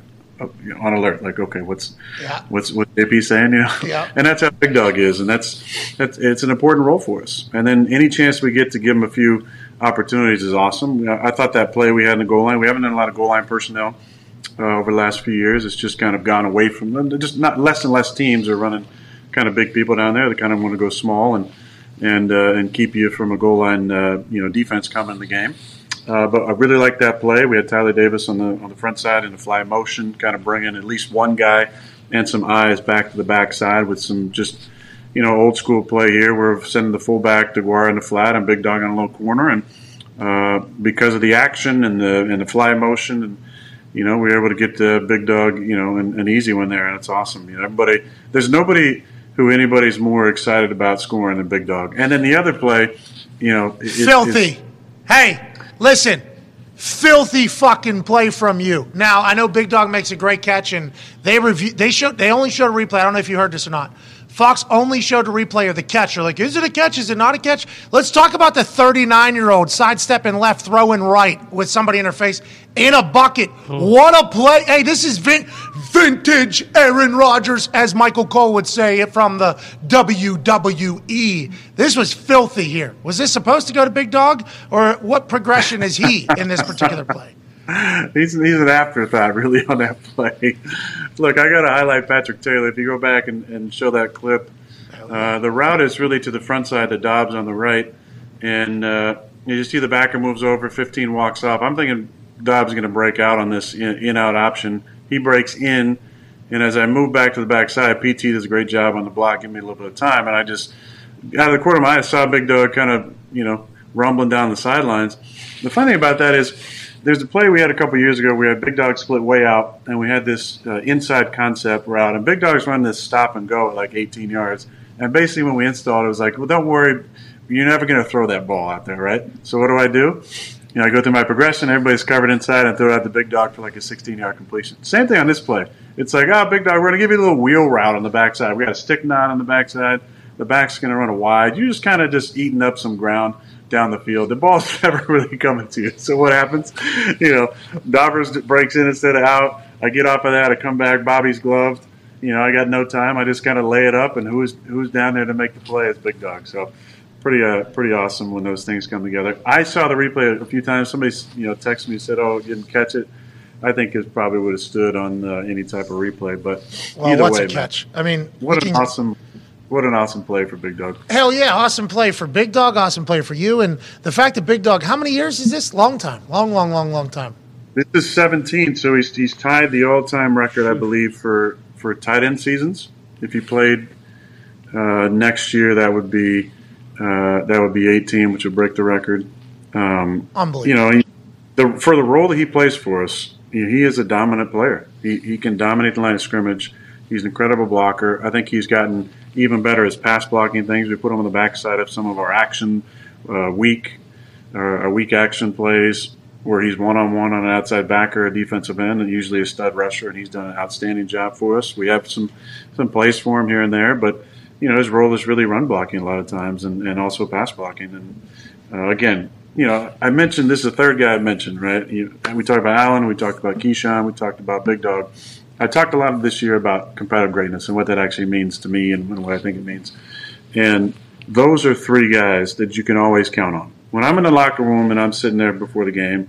[SPEAKER 10] on alert. Like, okay, what's
[SPEAKER 1] Yeah.
[SPEAKER 10] what's what JP saying? You know,
[SPEAKER 1] Yeah.
[SPEAKER 10] and that's how Big Dog is, and that's that's it's an important role for us. And then any chance we get to give him a few opportunities is awesome. I thought that play we had in the goal line. We haven't done a lot of goal line personnel uh, over the last few years. It's just kind of gone away from them. Just not less and less teams are running kind of big people down there. They kind of want to go small and and uh, and keep you from a goal line uh, you know defense coming in the game. Uh, but I really like that play. We had Tyler Davis on the on the front side in the fly motion, kind of bringing at least one guy and some eyes back to the back side with some just you know old school play here. We're sending the fullback to Guar in the flat and Big Dog on a low corner, and uh, because of the action and the and the fly motion and you know, we were able to get the big dog, you know, an, an easy one there, and it's awesome. You know, everybody, there's nobody who anybody's more excited about scoring than Big Dog. And then the other play, you know, is-
[SPEAKER 1] filthy. hey, listen, filthy fucking play from you. Now I know Big Dog makes a great catch, and they review. They showed. They only showed a replay. I don't know if you heard this or not. Fox only showed a replay of the catch. They're like, is it a catch? Is it not a catch? Let's talk about the 39 year old sidestepping left, throwing right with somebody in her face in a bucket. Oh. What a play. Hey, this is vin- vintage Aaron Rodgers, as Michael Cole would say it from the WWE. This was filthy here. Was this supposed to go to Big Dog, or what progression is he in this particular play?
[SPEAKER 10] he's, he's an afterthought, really, on that play. Look, I got to highlight Patrick Taylor. If you go back and, and show that clip, uh, the route is really to the front side to Doubs on the right, and uh, you just see the backer moves over, 15 walks off. I'm thinking Doubs is going to break out on this in out option. He breaks in, and as I move back to the backside, PT does a great job on the block, give me a little bit of time, and I just out of the corner of my eye, I saw Big Dog kind of you know rumbling down the sidelines. The funny thing about that is there's a play we had a couple years ago. We had Big Dog split way out, and we had this uh, inside concept route, and Big Dog's running this stop and go at like 18 yards. And basically, when we installed it, it was like, well, don't worry, you're never going to throw that ball out there, right? So what do I do? You know, I go through my progression. Everybody's covered inside, and throw out the Big Dog for like a 16 yard completion. Same thing on this play. It's like, oh, Big Dog, we're going to give you a little wheel route on the backside. We got a stick knot on the backside. The back's going to run a wide. You're just kind of just eating up some ground down the field. The ball's never really coming to you. So what happens? You know, Dobbers breaks in instead of out. I get off of that. I come back. Bobby's gloved. You know, I got no time. I just kind of lay it up, and who's who's down there to make the play is Big Dog. So pretty uh, pretty awesome when those things come together. I saw the replay a few times. Somebody you know texted me and said, "Oh, didn't catch it." I think it probably would have stood on uh, any type of replay. But
[SPEAKER 1] Well,
[SPEAKER 10] either
[SPEAKER 1] what's
[SPEAKER 10] way,
[SPEAKER 1] a
[SPEAKER 10] man,
[SPEAKER 1] catch? I mean,
[SPEAKER 10] what an
[SPEAKER 1] can-
[SPEAKER 10] awesome, what an awesome play for Big Dog.
[SPEAKER 1] Hell yeah, awesome play for Big Dog, awesome play for you. And the fact that Big Dog, how many years is this? Long time. Long, long, long, long time.
[SPEAKER 10] This is 17, so he's he's tied the all-time record, I believe, for for tight end seasons. If he played uh, next year, that would be uh, that would be 18, which would break the record. Um,
[SPEAKER 1] Unbelievable.
[SPEAKER 10] You know, he, the, for the role that he plays for us, he, he is a dominant player. He, he can dominate the line of scrimmage. He's an incredible blocker. I think he's gotten even better as pass blocking things. We put him on the backside of some of our action uh, weak, uh, our weak action plays where he's one on one on an outside backer, a defensive end, and usually a stud rusher, and he's done an outstanding job for us. We have some some plays for him here and there, but you know his role is really run blocking a lot of times, and, and also pass blocking. And uh, again, you know, I mentioned this is the third guy I mentioned, right? You, we talked about Allen, we talked about Keisean, we talked about Big Dog. I talked a lot this year about competitive greatness and what that actually means to me and, and what I think it means. And those are three guys that you can always count on. When I'm in the locker room and I'm sitting there before the game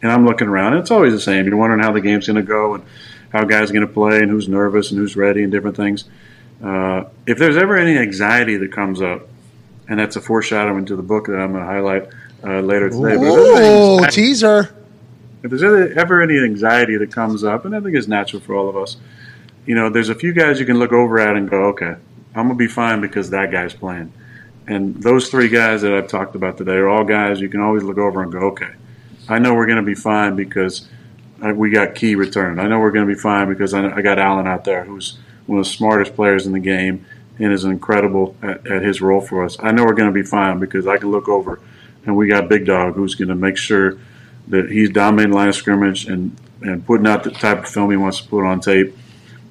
[SPEAKER 10] and I'm looking around, it's always the same. You're wondering how the game's going to go and how guys are going to play and who's nervous and who's ready and different things. Uh, if there's ever any anxiety that comes up, and that's a foreshadowing to the book that I'm going to highlight uh, later today. but if there's any
[SPEAKER 1] Ooh,
[SPEAKER 10] anxiety-
[SPEAKER 1] teaser.
[SPEAKER 10] If there's ever, any anxiety that comes up, and I think it's natural for all of us, you know, there's a few guys you can look over at and go, okay, I'm gonna be fine because that guy's playing. And those three guys that I've talked about today are all guys you can always look over and go, okay, I know we're gonna be fine because we got Key returned. I know we're gonna be fine because I, I got Allen out there, who's one of the smartest players in the game and is incredible at, at his role for us. I know we're gonna be fine because I can look over and we got Big Dog who's gonna make sure that he's dominating line of scrimmage and, and putting out the type of film he wants to put on tape.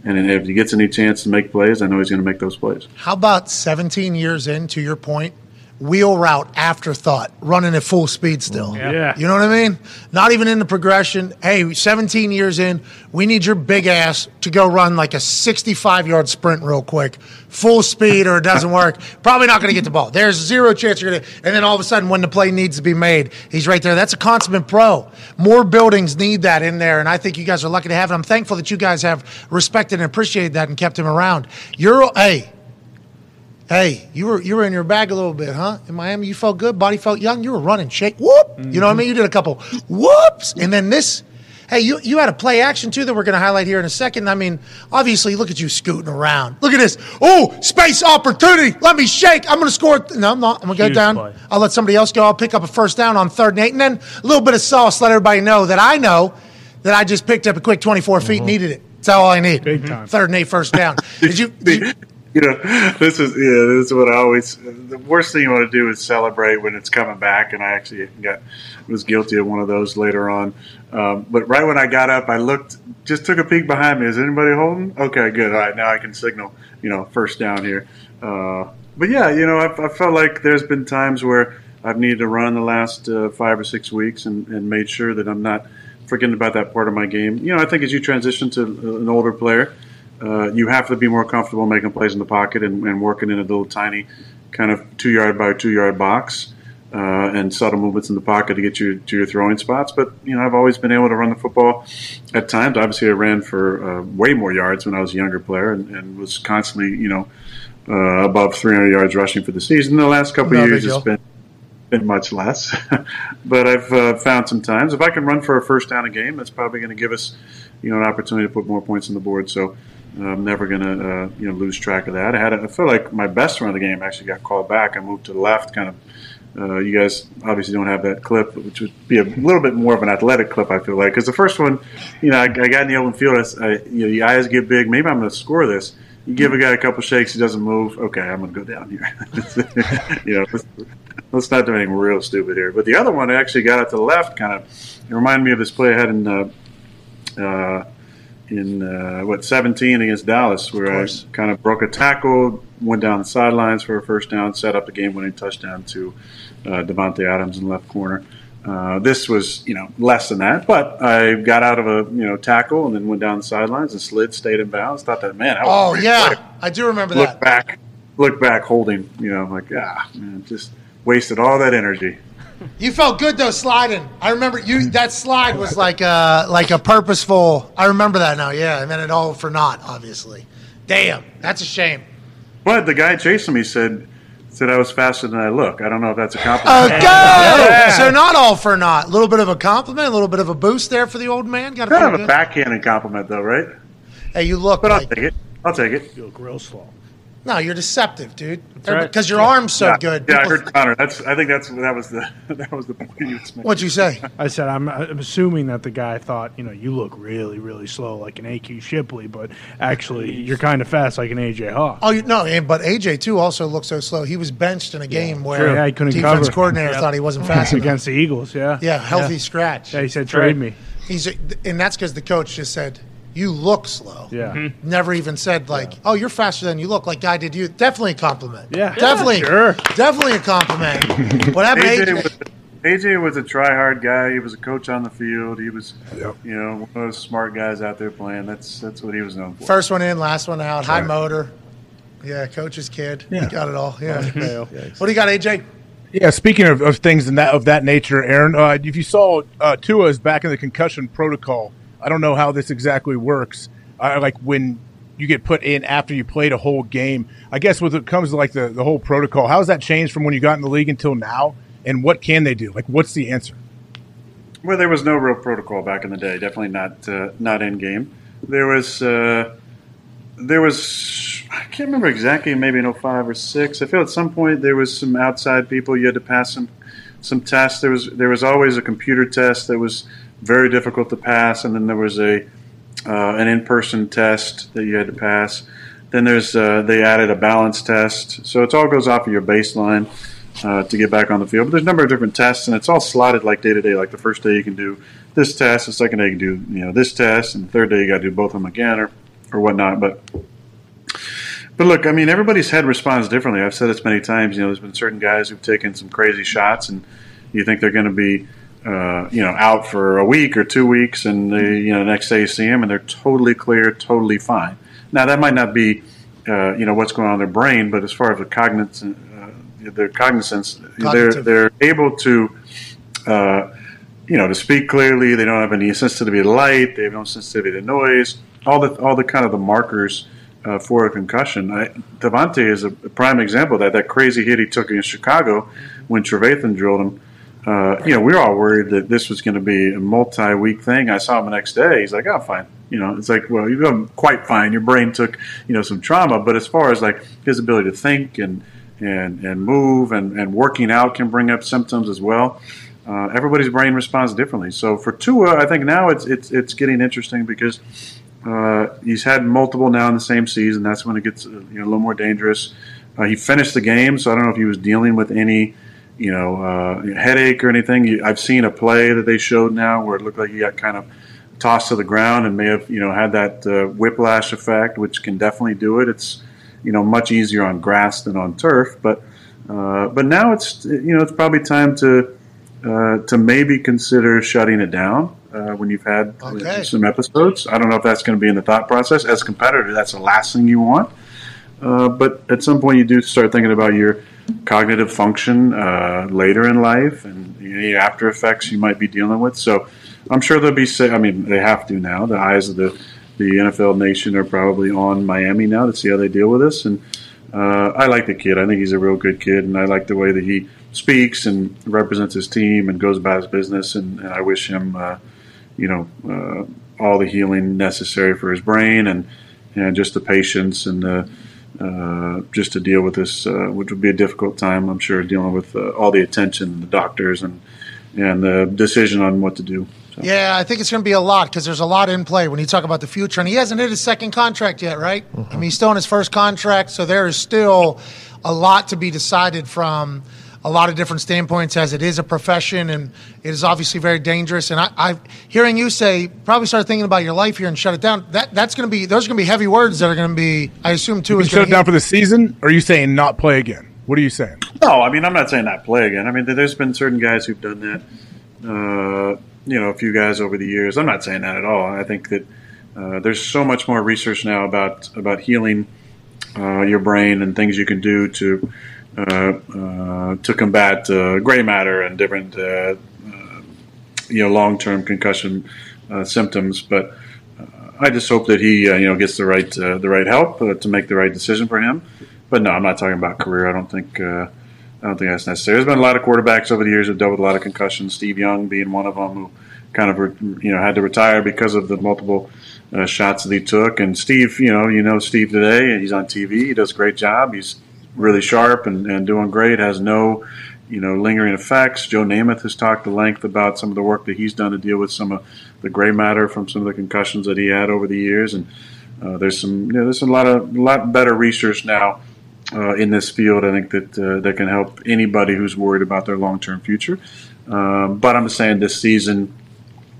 [SPEAKER 10] And if he gets any chance to make plays, I know he's going to make those plays.
[SPEAKER 1] How about 17 years in, to your point, wheel route afterthought, running at full speed still?
[SPEAKER 2] Yeah.
[SPEAKER 1] You know what I mean? Not even in the progression. Hey, 17 years in, we need your big ass to go run like a 65 yard sprint real quick, full speed, or it doesn't work. Probably not going to get the ball. There's zero chance you're going to. And then all of a sudden, when the play needs to be made, he's right there. That's a consummate pro. More buildings need that in there, and I think you guys are lucky to have it. I'm thankful that you guys have respected and appreciated that and kept him around. You're, hey, Hey, you were you were in your bag a little bit, huh? In Miami, you felt good, body felt young. You were running, shake, whoop. You know what I mean? You did a couple whoops, and then this. Hey, you you had a play action too that we're going to highlight here in a second. I mean, obviously, look at you scooting around. Look at this. Oh, space opportunity. Let me shake. I'm going to score. No, I'm not. I'm going to go
[SPEAKER 6] Huge
[SPEAKER 1] down.
[SPEAKER 6] play.
[SPEAKER 1] I'll let somebody else go. I'll pick up a first down on third and eight, and then a little bit of sauce. Let everybody know that I know that I just picked up a quick 24 feet. Uh-huh. Needed it. That's all I need.
[SPEAKER 2] Big time.
[SPEAKER 1] Third and eight, first down. Did you? Did you
[SPEAKER 10] you know, this is yeah, this is what I always. The worst thing you want to do is celebrate when it's coming back, and I actually got was guilty of one of those later on. Um, but right when I got up, I looked, just took a peek behind me. Is anybody holding? Okay, good. All right, now I can signal. You know, first down here. Uh, but yeah, you know, I, I felt like there's been times where I've needed to run the last uh, five or six weeks, and, and made sure that I'm not forgetting about that part of my game. You know, I think as you transition to an older player uh, you have to be more comfortable making plays in the pocket and, and working in a little tiny kind of two yard by two yard box uh, and subtle movements in the pocket to get you to your throwing spots. But you know, I've always been able to run the football at times. Obviously, I ran for uh, way more yards when I was a younger player and, and was constantly, you know, uh, above 300 yards rushing for the season. The last couple
[SPEAKER 1] No
[SPEAKER 10] of years, it's been been much less. but I've uh, found some times if I can run for a first down a game, that's probably going to give us, you know, an opportunity to put more points on the board. So I'm never going to, uh, you know, lose track of that. I had, a, I feel like my best run of the game actually got called back. I moved to the left, kind of. Uh, you guys obviously don't have that clip, which would be a little bit more of an athletic clip. I feel like because the first one, you know, I, I got in the open field. I, I- you know, the eyes get big. Maybe I'm going to score this. You give a guy a couple shakes, he doesn't move. Okay, I'm going to go down here. you know, let's, let's not do anything real stupid here. But the other one I actually got out to the left, kind of. It reminded me of this play I had in uh, uh, in uh, what 17 against Dallas, where I kind of broke a tackle, went down the sidelines for a first down, set up the game-winning touchdown to uh, Davante Adams in the left corner. Uh, this was, you know, less than that, but I got out of a, you know, tackle and then went down the sidelines and slid, stayed in bounds. Thought that, man, that was
[SPEAKER 1] Oh yeah,
[SPEAKER 10] play
[SPEAKER 1] I do remember
[SPEAKER 10] look
[SPEAKER 1] that.
[SPEAKER 10] back, look back, holding. You know, I'm like, ah, man, just wasted all that energy.
[SPEAKER 1] You felt good though sliding. I remember you. That slide was like a like a purposeful. I remember that now. Yeah, I meant it all for naught. Obviously, damn, that's a shame.
[SPEAKER 10] But the guy chasing me said said I was faster than I look. I don't know if that's a
[SPEAKER 1] Uh,
[SPEAKER 10] compliment.
[SPEAKER 1] go. So not all for naught. A little bit of a compliment, a little bit of a boost there for the old man. Got
[SPEAKER 10] kind of a
[SPEAKER 1] good.
[SPEAKER 10] backhanded compliment, though, right?
[SPEAKER 1] Hey, you look
[SPEAKER 10] But I'll take it. I'll take it.
[SPEAKER 2] You look real slow.
[SPEAKER 1] No, you're deceptive, dude.
[SPEAKER 2] right.
[SPEAKER 1] Because your arm's so
[SPEAKER 10] yeah.
[SPEAKER 1] good.
[SPEAKER 10] Yeah, I heard Connor. That's. I think that's that was the that was the point you was making.
[SPEAKER 1] What'd you say?
[SPEAKER 2] I said I'm, I'm assuming that the guy thought you know you look really really slow like an AQ Shipley, but actually you're kind of fast like an AJ Hawk.
[SPEAKER 1] Oh, you, no, and, but AJ too also looked so slow. He was benched in a game where
[SPEAKER 2] Yeah, he couldn't
[SPEAKER 1] defense
[SPEAKER 2] cover.
[SPEAKER 1] coordinator
[SPEAKER 2] Yep.
[SPEAKER 1] thought he wasn't fast enough.
[SPEAKER 2] against the Eagles. Yeah,
[SPEAKER 1] Yeah, healthy scratch.
[SPEAKER 2] Yeah, he said trade me.
[SPEAKER 1] He's and that's because the coach just said you look slow.
[SPEAKER 2] Yeah. Mhm.
[SPEAKER 1] Never even said like, oh, you're faster than you look. Like guy did you. Definitely a compliment.
[SPEAKER 2] Yeah.
[SPEAKER 1] definitely,
[SPEAKER 2] Sure.
[SPEAKER 1] definitely a compliment. what happened?
[SPEAKER 10] AJ
[SPEAKER 1] AJ?
[SPEAKER 10] was, AJ was a try-hard guy. He was a coach on the field. He was, you know, one of those smart guys out there playing. That's that's what he was known for.
[SPEAKER 1] First one in, last one out. High motor. Yeah, coach's kid. He
[SPEAKER 9] Yeah.
[SPEAKER 1] got it all. Yeah. what do you got, AJ?
[SPEAKER 9] Yeah, speaking of, of things in that of that nature, Aaron, uh, if you saw uh, Tua's back in the concussion protocol, I don't know how this exactly works. Uh, like when you get put in after you played a whole game, I guess when it comes to like the, the whole protocol, how has that changed from when you got in the league until now? And what can they do? Like, what's the answer?
[SPEAKER 10] Well, there was no real protocol back in the day. Definitely not uh, not in game. There was uh, there was I can't remember exactly. Maybe in 05 or six. I feel at some point there was some outside people. You had to pass some some tests. There was there was always a computer test that was very difficult to pass, and then there was a uh, an in person test that you had to pass. Then there's uh, they added a balance test. So it all goes off of your baseline uh, to get back on the field. But there's a number of different tests, and it's all slotted like day to day. Like the first day you can do this test, the second day you can do you know this test, and the third day you got to do both of them again, or or whatnot. But but look, I mean, everybody's head responds differently. I've said this many times. You know, there's been certain guys who've taken some crazy shots, and you think they're going to be, uh, you know, out for a week or two weeks, and they, you know, the next day you see them, and they're totally clear, totally fine. Now that might not be, uh, you know, what's going on in their brain, but as far as the cognizance, uh, their cognizance, they're they're able to. Uh, you know, to speak clearly, they don't have any sensitivity to light, they have no sensitivity to noise, all the all the kind of the markers uh, for a concussion. I, Davante is a, a prime example of that. That crazy hit he took in Chicago when Trevathan drilled him. Uh, you know, we were all worried that this was going to be a multi-week thing. I saw him the next day. He's like, "Oh, fine." You know, it's like, well, you're quite fine. Your brain took, you know, some trauma, but as far as like his ability to think and and and move and and working out can bring up symptoms as well. Uh, everybody's brain responds differently. So for Tua, I think now it's it's it's getting interesting because uh, he's had multiple now in the same season. That's when it gets uh, you know, a little more dangerous. Uh, he finished the game, so I don't know if he was dealing with any you know uh, headache or anything. I've seen a play that they showed now where it looked like he got kind of tossed to the ground and may have you know had that uh, whiplash effect, which can definitely do it. It's you know much easier on grass than on turf, but uh, but now it's you know it's probably time to uh, to maybe consider shutting it down uh, when you've had
[SPEAKER 1] Okay.
[SPEAKER 10] some episodes. I don't know if that's going to be in the thought process. As a competitor, that's the last thing you want. Uh, but at some point, you do start thinking about your cognitive function uh, later in life and any after effects you might be dealing with. So I'm sure they'll be. Say, I mean, they have to now. The eyes of the the NFL nation are probably on Miami now to see how they deal with this. And uh, I like the kid. I think he's a real good kid, and I like the way that he speaks and represents his team and goes about his business. And, and I wish him, uh, you know, uh, all the healing necessary for his brain and and just the patience and the uh, just to deal with this, uh, which would be a difficult time, I'm sure, dealing with uh, all the attention, the doctors, and and the decision on what to do. So.
[SPEAKER 1] Yeah, I think it's going to be a lot because there's a lot in play when you talk about the future. And he hasn't hit his second contract yet, right? I mean, he's still in his first contract, so there is still a lot to be decided from a lot of different standpoints as it is a profession and it is obviously very dangerous. And I, I hearing you say probably start thinking about your life here and shut it down. That that's going to be those are going to be heavy words that are going to be. I assume too
[SPEAKER 9] You
[SPEAKER 1] is
[SPEAKER 9] shut it down for the season? Or are you saying not play again? What are you saying?
[SPEAKER 10] No, I mean I'm not saying not play again. I mean there's been certain guys who've done that. Uh, you know, a few guys over the years. I'm not saying that at all. I think that uh, there's so much more research now about about healing uh, your brain and things you can do to to combat uh, gray matter and different uh, uh, you know long term concussion uh, symptoms. But uh, I just hope that he uh, you know gets the right uh, the right help uh, to make the right decision for him. But no, I'm not talking about career. I don't think uh, I don't think that's necessary. There's been a lot of quarterbacks over the years who've dealt with a lot of concussions. Steve Young being one of them, who kind of re- you know had to retire because of the multiple uh, shots that he took. And Steve, you know, you know Steve today, and he's on TV. He does a great job. He's really sharp and, and doing great. Has no you know lingering effects. Joe Namath has talked at length about some of the work that he's done to deal with some of the gray matter from some of the concussions that he had over the years. And uh, there's some you know, there's a lot of a lot better research now uh, in this field. I think that uh, that can help anybody who's worried about their long term future. Um, but I'm saying this season,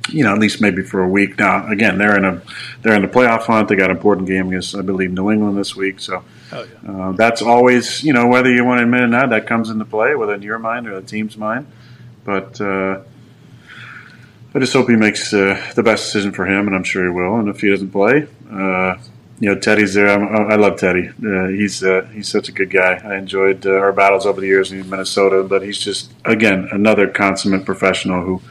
[SPEAKER 10] you know, at least maybe for a week. Now, again, they're in a they're in the playoff hunt. They got an important game against, I believe, New England this week. So uh, that's always, you know, whether you want to admit it or not, that comes into play, whether in your mind or the team's mind. But uh, I just hope he makes uh, the best decision for him, and I'm sure he will. And if he doesn't play, uh, you know, Teddy's there. I'm, I love Teddy. Uh, he's uh, he's such a good guy. I enjoyed uh, our battles over the years in Minnesota, but he's just again another consummate professional who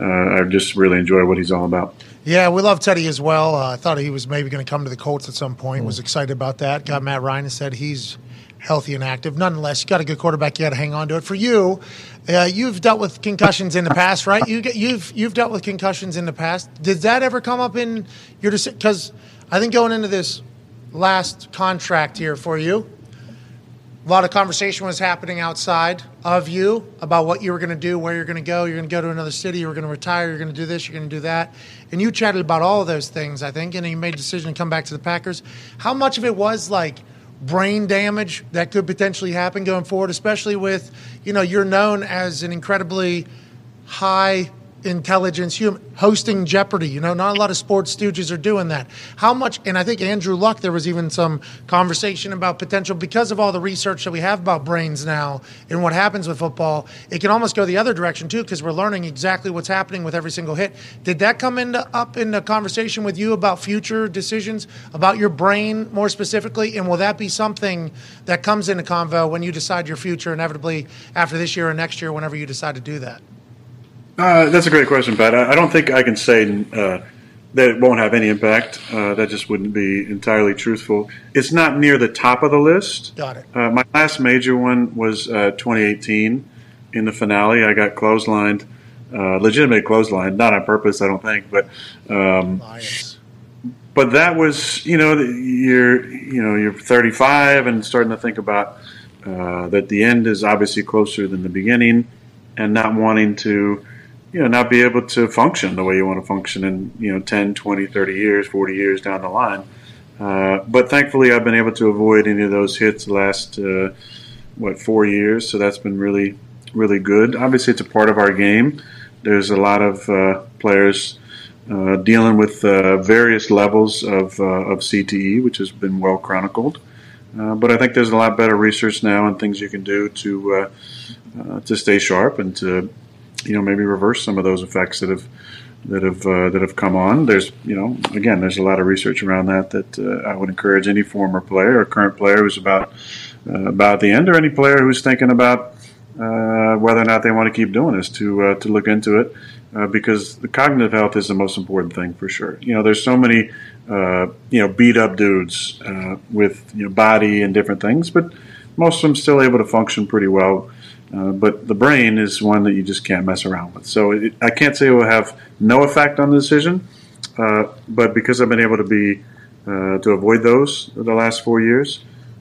[SPEAKER 10] I just really enjoy what he's all about.
[SPEAKER 1] Yeah, we love Teddy as well. Uh, I thought he was maybe going to come to the Colts at some point. Was excited about that. Got Matt Ryan and said he's healthy and active. Nonetheless, you got a good quarterback. You got to hang on to it. For you, uh, you've dealt with concussions in the past, right? You get, you've you've dealt with concussions in the past. Did that ever come up in your decision? Because I think going into this last contract here for you, a lot of conversation was happening outside of you about what you were going to do, where you're going to go. You're going to go to another city. You're going to retire. You're going to do this. You're going to do that. And you chatted about all of those things, I think, and you made a decision to come back to the Packers. How much of it was like brain damage that could potentially happen going forward, especially with, you know, you're known as an incredibly high intelligence human hosting Jeopardy. You know, not a lot of sports stooges are doing that. How much? And I think Andrew Luck. There was even some conversation about potential because of all the research that we have about brains now and what happens with football. It can almost go the other direction too because we're learning exactly what's happening with every single hit. Did that come into up in the conversation with you about future decisions about your brain more specifically? And will that be something that comes into convo when you decide your future inevitably after this year or next year, whenever you decide to do that?
[SPEAKER 10] Uh, that's a great question, Pat. I, I don't think I can say uh, that it won't have any impact. Uh, that just wouldn't be entirely truthful. It's not near the top of the list.
[SPEAKER 1] Got it.
[SPEAKER 10] Uh, my last major one was uh, 2018 in the finale. I got clotheslined, uh, legitimate clotheslined, not on purpose, I don't think, but. Um, but that was, you know, you're, you know, you're 35 and starting to think about uh, that the end is obviously closer than the beginning, and not wanting to, you know, not be able to function the way you want to function in, you know, 10, 20, 30 years, 40 years down the line. Uh, but thankfully, I've been able to avoid any of those hits the last, uh, what, four years. So that's been really, really good. Obviously, it's a part of our game. There's a lot of uh, players uh, dealing with uh, various levels of, uh, of CTE, which has been well chronicled. But I think there's a lot better research now and things you can do to to stay sharp and to you know maybe reverse some of those effects that have that have uh, that have come on. There's you know again there's a lot of research around that that uh, I would encourage any former player or current player who's about uh, about the end or any player who's thinking about whether or not they want to keep doing this to to look into it. because the cognitive health is the most important thing for sure. You know, there's so many uh, you know, beat up dudes uh, with you know body and different things, but most of them still able to function pretty well. Uh, but the brain is one that you just can't mess around with. So it, I can't say it will have no effect on the decision, uh, but because I've been able to be uh, to avoid those the last four years,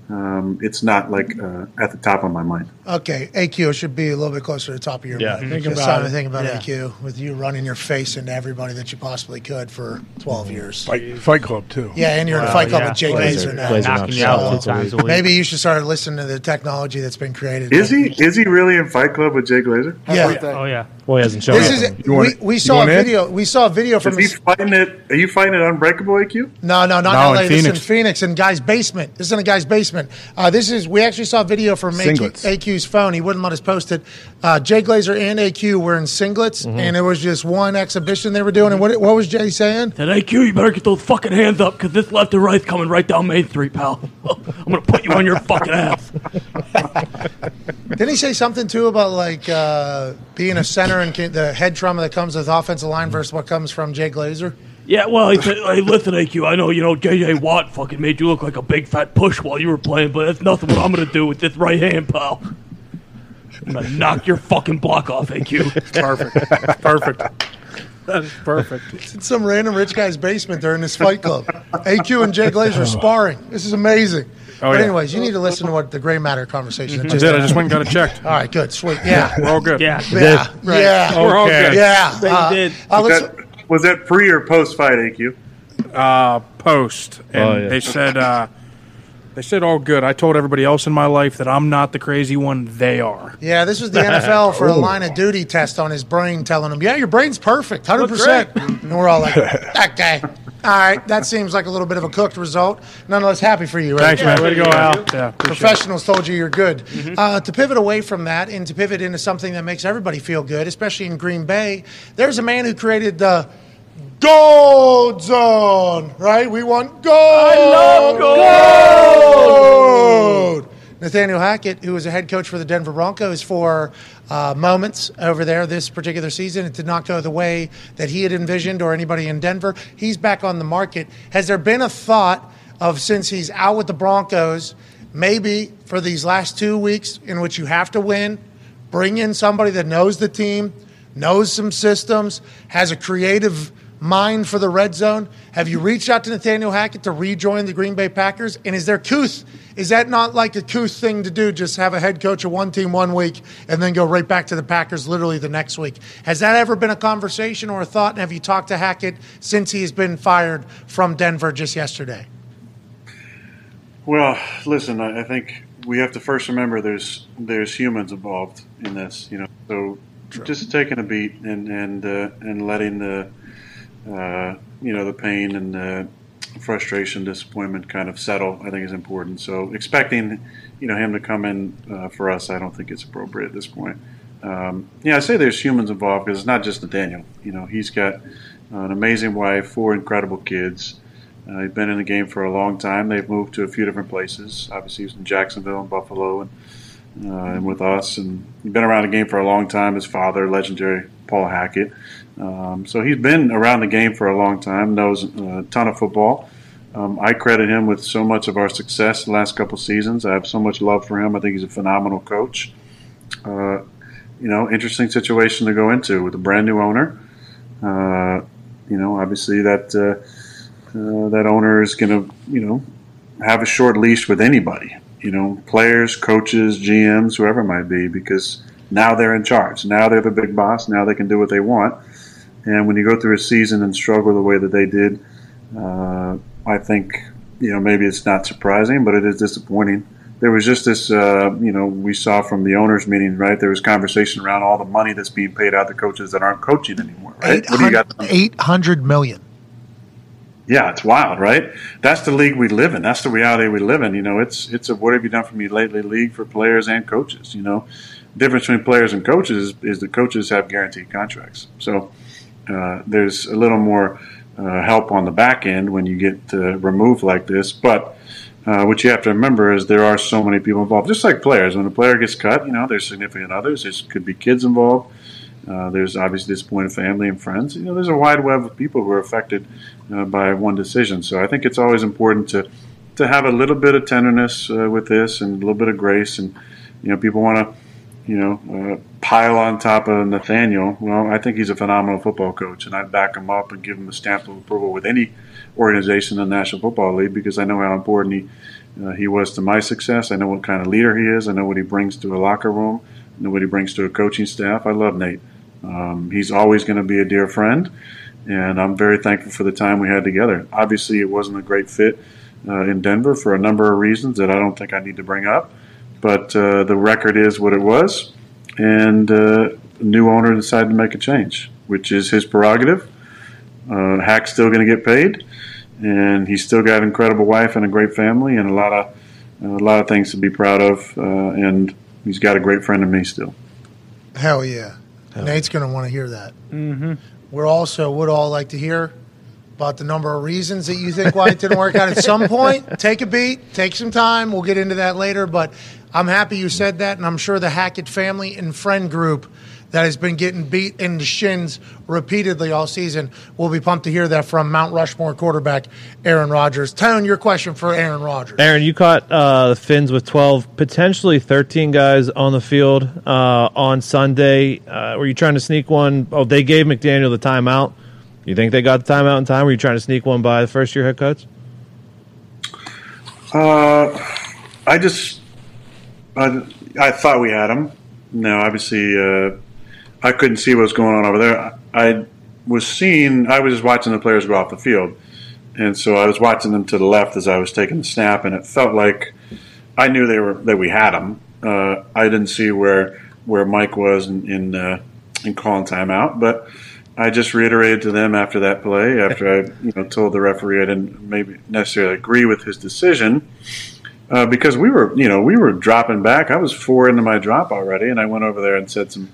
[SPEAKER 10] um, it's not like uh, at the top of my mind.
[SPEAKER 1] Okay, AQ should be a little bit closer to the top of your
[SPEAKER 10] Yeah.
[SPEAKER 1] mind.
[SPEAKER 10] Think
[SPEAKER 1] Just
[SPEAKER 10] about
[SPEAKER 1] trying to
[SPEAKER 10] it.
[SPEAKER 1] think about
[SPEAKER 10] Yeah.
[SPEAKER 1] AQ with you running your face into everybody that you possibly could for 12 years.
[SPEAKER 9] Fight, fight Club too.
[SPEAKER 1] Yeah, and you're in a fight club
[SPEAKER 9] yeah.
[SPEAKER 1] with Jay
[SPEAKER 9] Glazer-
[SPEAKER 1] Glazer now.
[SPEAKER 9] Glazer Knocking you out knocks two times a week.
[SPEAKER 1] Maybe you should start listening to the technology that's been created.
[SPEAKER 10] Is he is he really in Fight Club with Jay Glazer?
[SPEAKER 1] Yeah.
[SPEAKER 6] Oh yeah.
[SPEAKER 4] Well, he hasn't shown
[SPEAKER 1] This
[SPEAKER 4] it.
[SPEAKER 1] is we, we saw a video. We saw a video from
[SPEAKER 10] Is he fighting it? Are you fighting it Unbreakable AQ?
[SPEAKER 1] No, no, not
[SPEAKER 10] No,
[SPEAKER 1] in
[SPEAKER 10] in
[SPEAKER 1] LA. This is in
[SPEAKER 10] Phoenix.
[SPEAKER 1] Phoenix, in guy's basement. This is in a guy's basement. Uh, this is we actually saw a video from AQ, AQ's phone. He wouldn't let us post it. Uh, Jay Glazer and AQ were in singlets,
[SPEAKER 6] Mm-hmm.
[SPEAKER 1] and it was just one exhibition they were doing. And what what was Jay saying?
[SPEAKER 11] Said, AQ, you better get those fucking hands up because this left and right's coming right down Main Street, pal. I'm going to put you on your fucking ass.
[SPEAKER 1] Didn't he say something too about like uh, being a center and ca- the head trauma that comes with offensive line versus what comes from Jay Glazer?
[SPEAKER 11] Yeah, well, he said, hey, listen, AQ, I know, you know, JJ Watt fucking made you look like a big fat push while you were playing, but that's nothing what I'm going to do with this right hand, pal. I'm going to knock your fucking block off, AQ.
[SPEAKER 7] Perfect. Perfect. That is perfect.
[SPEAKER 1] It's in some random rich guy's basement. They're in this fight club. AQ and Jay Glazer are sparring. This is amazing.
[SPEAKER 7] Oh,
[SPEAKER 1] but
[SPEAKER 7] yeah.
[SPEAKER 1] anyways, you need to listen to what the gray matter conversation. that
[SPEAKER 7] I did. I just went and got it checked.
[SPEAKER 1] All right, good, sweet, yeah,
[SPEAKER 7] We're all good.
[SPEAKER 6] Yeah.
[SPEAKER 1] yeah,
[SPEAKER 6] Right.
[SPEAKER 1] yeah.
[SPEAKER 7] We're all
[SPEAKER 1] Okay.
[SPEAKER 7] good.
[SPEAKER 1] Yeah,
[SPEAKER 6] They
[SPEAKER 1] uh,
[SPEAKER 6] did.
[SPEAKER 1] uh,
[SPEAKER 10] Was that, was pre or post fight AQ?
[SPEAKER 7] uh, post, and
[SPEAKER 4] Oh, yeah.
[SPEAKER 7] they said uh, they said all good. I told everybody else in my life that I'm not the crazy one; they are.
[SPEAKER 1] Yeah, this was the NFL for a line of duty test on his brain, telling him, "Yeah, your brain's perfect, hundred percent." And we're all like, "Okay, all right, that seems like a little bit of a cooked result." Nonetheless, happy for you. Right?
[SPEAKER 7] Thanks, man. Way to go, Al. Yeah, appreciate it.
[SPEAKER 1] Professionals told you you're good. Uh, to pivot away from that and to pivot into something that makes everybody feel good, especially in Green Bay, there's a man who created the gold zone, right? We want gold. I love gold. Nathaniel Hackett, who was a head coach for the Denver Broncos for uh, moments over there this particular season, it did not go the way that he had envisioned or anybody in Denver. He's back on the market. Has there been a thought of since he's out with the Broncos, maybe for these last two weeks in which you have to win, bring in somebody that knows the team, knows some systems, has a creative mind for the red zone? Have you reached out to Nathaniel Hackett to rejoin the Green Bay Packers? And is there Kuth? Is that not like a Kuth thing to do? Just have a head coach of one team one week and then go right back to the Packers literally the next week. Has that ever been a conversation or a thought? And have you talked to Hackett since he has been fired from Denver just yesterday?
[SPEAKER 10] Well, listen, I, think we have to first remember there's there's humans involved in this. You know, so just taking a beat and and uh, and letting the uh, you know the pain and the frustration, disappointment kind of settle. I think is important. So expecting you know him to come in uh, for us, I don't think it's appropriate at this point. Um, yeah, I say there's humans involved because it's not just Nathaniel. You know, he's got an amazing wife, four incredible kids. Uh, he's been in the game for a long time. They've moved to a few different places. Obviously, he was in Jacksonville and Buffalo, and uh, and with us, and he's been around the game for a long time. His father, legendary Paul Hackett. Um, so he's been around the game for a long time. Knows a ton of football. Um, I credit him with so much of our success the last couple seasons. I have so much love for him. I think he's a phenomenal coach. Uh, you know, interesting situation to go into with a brand new owner. Uh, you know, obviously that uh, uh, that owner is going to, you know, have a short leash with anybody. You know, players, coaches, GMs, whoever it might be, because now they're in charge. Now they're the big boss. Now they can do what they want. And when you go through a season and struggle the way that they did, uh, I think you know maybe it's not surprising, but it is disappointing. There was just this, uh, you know, we saw from the owners' meeting, right? There was conversation around all the money that's being paid out to coaches that aren't coaching anymore, right? What do you got?
[SPEAKER 1] 800 million.
[SPEAKER 10] Yeah, it's wild, right? That's the league we live in. That's the reality we live in. You know, it's it's a what have you done for me lately league for players and coaches. You know, difference between players and coaches is, is the coaches have guaranteed contracts. So uh, there's a little more uh, help on the back end when you get uh, removed like this. But uh, what you have to remember is there are so many people involved. Just like players, when a player gets cut, you know, there's significant others. There could be kids involved. Uh, there's obviously disappointed family and friends. You know, there's a wide web of people who are affected by one decision. So I think it's always important to to have a little bit of tenderness with this and a little bit of grace. And you know, people want to you know uh, pile on top of Nathaniel. Well, I think he's a phenomenal football coach, and I'd back him up and give him a stamp of approval with any organization in the National Football League because I know how important he uh, he was to my success. I know what kind of leader he is. I know what he brings to a locker room. I know what he brings to a coaching staff. I love Nate. Um, he's always going to be a dear friend, and I'm very thankful for the time we had together. Obviously, it wasn't a great fit uh, in Denver for a number of reasons that I don't think I need to bring up, but uh, the record is what it was, and uh, new owner decided to make a change, which is his prerogative. Uh, Hack's still going to get paid, and he's still got an incredible wife and a great family, and a lot of a lot of things to be proud of, uh, and he's got a great friend in me still.
[SPEAKER 1] Hell yeah. Nate's going to want to hear that.
[SPEAKER 2] Mm-hmm.
[SPEAKER 1] We're also would all like to hear about the number of reasons that you think why it didn't work out at some point. Take a beat, take some time. We'll get into that later, but I'm happy you said that, and I'm sure the Hackett family and friend group that has been getting beat in the shins repeatedly all season will be pumped to hear that from Mount Rushmore quarterback Aaron Rodgers. Tone, your question for Aaron Rodgers.
[SPEAKER 4] Aaron, you caught uh, the Fins with 12, potentially 13 guys on the field uh, on Sunday. Uh, were you trying to sneak one? Oh, they gave McDaniel the timeout. You think they got the timeout in time? Were you trying to sneak one by the first year head coach?
[SPEAKER 10] Uh, I just, I, I thought we had him. No, obviously, uh, I couldn't see what was going on over there. I was seeing, I was just watching the players go off the field. And so I was watching them to the left as I was taking the snap, and it felt like I knew they were that we had them. Uh, I didn't see where where Mike was in in, uh, in calling timeout, but I just reiterated to them after that play, after I you know told the referee I didn't maybe necessarily agree with his decision, uh, because we were you know we were dropping back. I was four into my drop already, and I went over there and said some.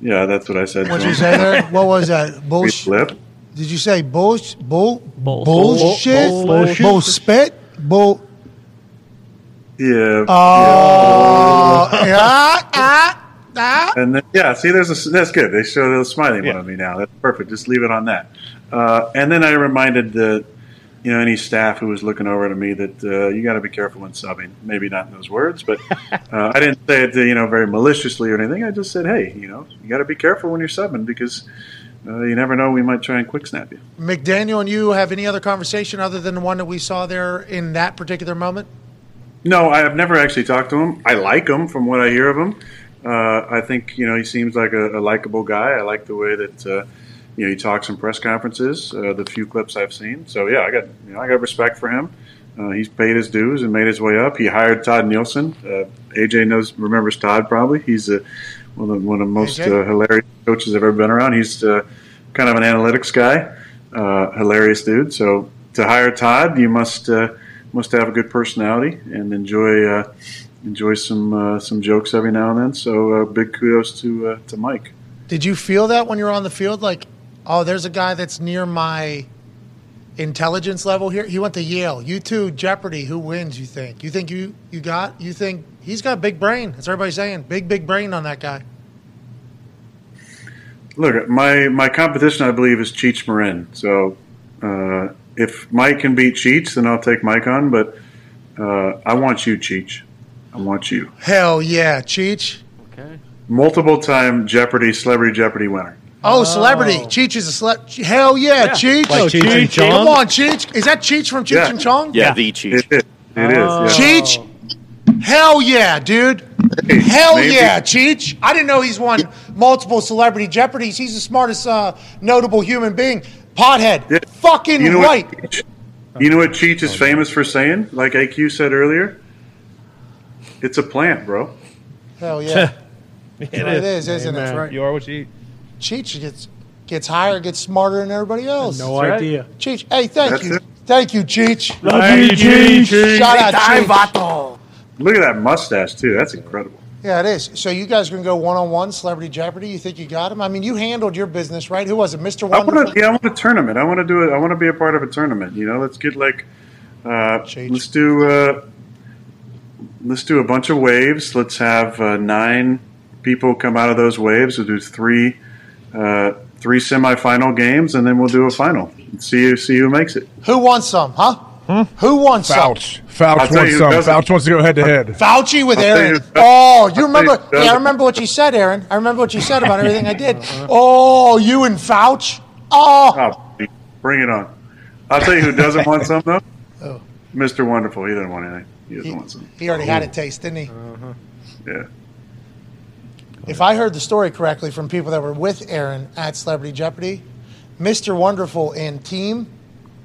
[SPEAKER 10] Yeah, that's what I said.
[SPEAKER 1] What'd you say there? What was that? Bullshit.
[SPEAKER 10] Flip.
[SPEAKER 1] Did you say bull, bull,
[SPEAKER 6] Bull-
[SPEAKER 1] bullshit?
[SPEAKER 6] bull-
[SPEAKER 1] Bull,
[SPEAKER 6] bullshit.
[SPEAKER 1] spit? Bull.
[SPEAKER 10] Yeah.
[SPEAKER 1] Oh, yeah, ah, ah.
[SPEAKER 10] And then, yeah, see, there's a, that's good. They show the smiling one of me now. That's perfect. Just leave it on that. Uh, and then I reminded the, you know, any staff who was looking over to me that uh, you got to be careful when subbing. Maybe not in those words, but uh, I didn't say it, you know, very maliciously or anything. I just said, hey, you know, you got to be careful when you're subbing because uh, you never know. We might try and quick snap you.
[SPEAKER 1] McDaniel and you have any other conversation other than the one that we saw there in that particular moment?
[SPEAKER 10] No, I have never actually talked to him. I like him from what I hear of him. Uh, I think you know he seems like a, a likable guy. I like the way that uh, you know he talks in press conferences. Uh, the few clips I've seen, so yeah, I got you know I got respect for him. Uh, he's paid his dues and made his way up. He hired Todd Nielsen. Uh, AJ knows remembers Todd probably. He's a one of the, one of the most uh, hilarious coaches I've ever been around. He's uh, kind of an analytics guy, uh, hilarious dude. So to hire Todd, you must uh, must have a good personality and enjoy uh, enjoy some uh, some jokes every now and then. So uh, big kudos to uh, to Mike.
[SPEAKER 1] Did you feel that when you were on the field? Like, oh, there's a guy that's near my intelligence level here. He went to Yale. You two, Jeopardy. Who wins? You think? You think you you got? You think he's got a big brain? That's what everybody's saying. Big big brain on that guy.
[SPEAKER 10] Look, my my competition, I believe, is Cheech Marin. So uh, if Mike can beat Cheech, then I'll take Mike on. But uh, I want you, Cheech. I want you.
[SPEAKER 1] Hell yeah, Cheech. Okay.
[SPEAKER 10] Multiple time Jeopardy, Celebrity Jeopardy winner.
[SPEAKER 1] Oh, celebrity. Cheech is a celeb. Hell yeah,
[SPEAKER 10] Yeah.
[SPEAKER 1] Cheech.
[SPEAKER 10] Like
[SPEAKER 1] Oh,
[SPEAKER 10] Cheech and Chong?
[SPEAKER 1] Come on, Cheech. Is that Cheech from Cheech
[SPEAKER 10] Yeah.
[SPEAKER 1] and Chong?
[SPEAKER 5] Yeah, the Cheech.
[SPEAKER 10] It is. It is. yeah.
[SPEAKER 1] Cheech. Hell yeah, dude. Hell
[SPEAKER 10] maybe-
[SPEAKER 1] yeah, Cheech. I didn't know he's won multiple celebrity Jeopardies. He's the smartest, uh, notable human being. Pothead. Fucking
[SPEAKER 10] You know
[SPEAKER 1] right.
[SPEAKER 10] what? Cheech- You know what Cheech is famous for saying? Like AQ said earlier, it's a plant, bro.
[SPEAKER 1] Hell yeah. it is, isn't
[SPEAKER 4] Amen.
[SPEAKER 1] it?
[SPEAKER 4] You are what you eat.
[SPEAKER 1] Cheech gets gets higher, gets smarter than everybody else.
[SPEAKER 2] No That's right. idea.
[SPEAKER 1] Cheech, hey, thank
[SPEAKER 10] That's
[SPEAKER 1] you.
[SPEAKER 10] it.
[SPEAKER 1] Thank you, Cheech.
[SPEAKER 10] Love you, Cheech.
[SPEAKER 1] Shout out,
[SPEAKER 10] Hey,
[SPEAKER 1] Cheech.
[SPEAKER 10] Look at that mustache too. That's incredible.
[SPEAKER 1] Yeah, it is. So you guys going to go one on one, Celebrity Jeopardy? You think you got him? I mean, you handled your business, right? Who was it, Mr.
[SPEAKER 10] I want to. Yeah, I want a tournament. I want to do it. I want to be a part of a tournament. You know, let's get like, uh, let's do, uh, let's do a bunch of waves. Let's have uh, nine people come out of those waves. We'll do three, uh, three semifinal games, and then we'll do a final. And see see who makes it.
[SPEAKER 1] Who wants some, huh? Who wants
[SPEAKER 9] Fouch.
[SPEAKER 1] some?
[SPEAKER 9] Fouch
[SPEAKER 10] I'll
[SPEAKER 9] wants some. Fouch wants to go head to head.
[SPEAKER 1] Fauci with
[SPEAKER 10] I'll
[SPEAKER 1] Aaron.
[SPEAKER 10] you-
[SPEAKER 1] Oh, you
[SPEAKER 10] I'll
[SPEAKER 1] remember? Yeah, I remember what you said, Aaron. I remember what you said about everything I did. Oh, you and Fauch. Oh,
[SPEAKER 10] Oh, bring it on. I'll tell you who doesn't want some though.
[SPEAKER 1] Oh.
[SPEAKER 10] Mr. Wonderful. He doesn't want anything. He doesn't want some.
[SPEAKER 1] he already had a oh. taste, didn't he? Uh-huh.
[SPEAKER 10] Yeah.
[SPEAKER 1] If I heard the story correctly from people that were with Aaron at Celebrity Jeopardy, Mr. Wonderful and team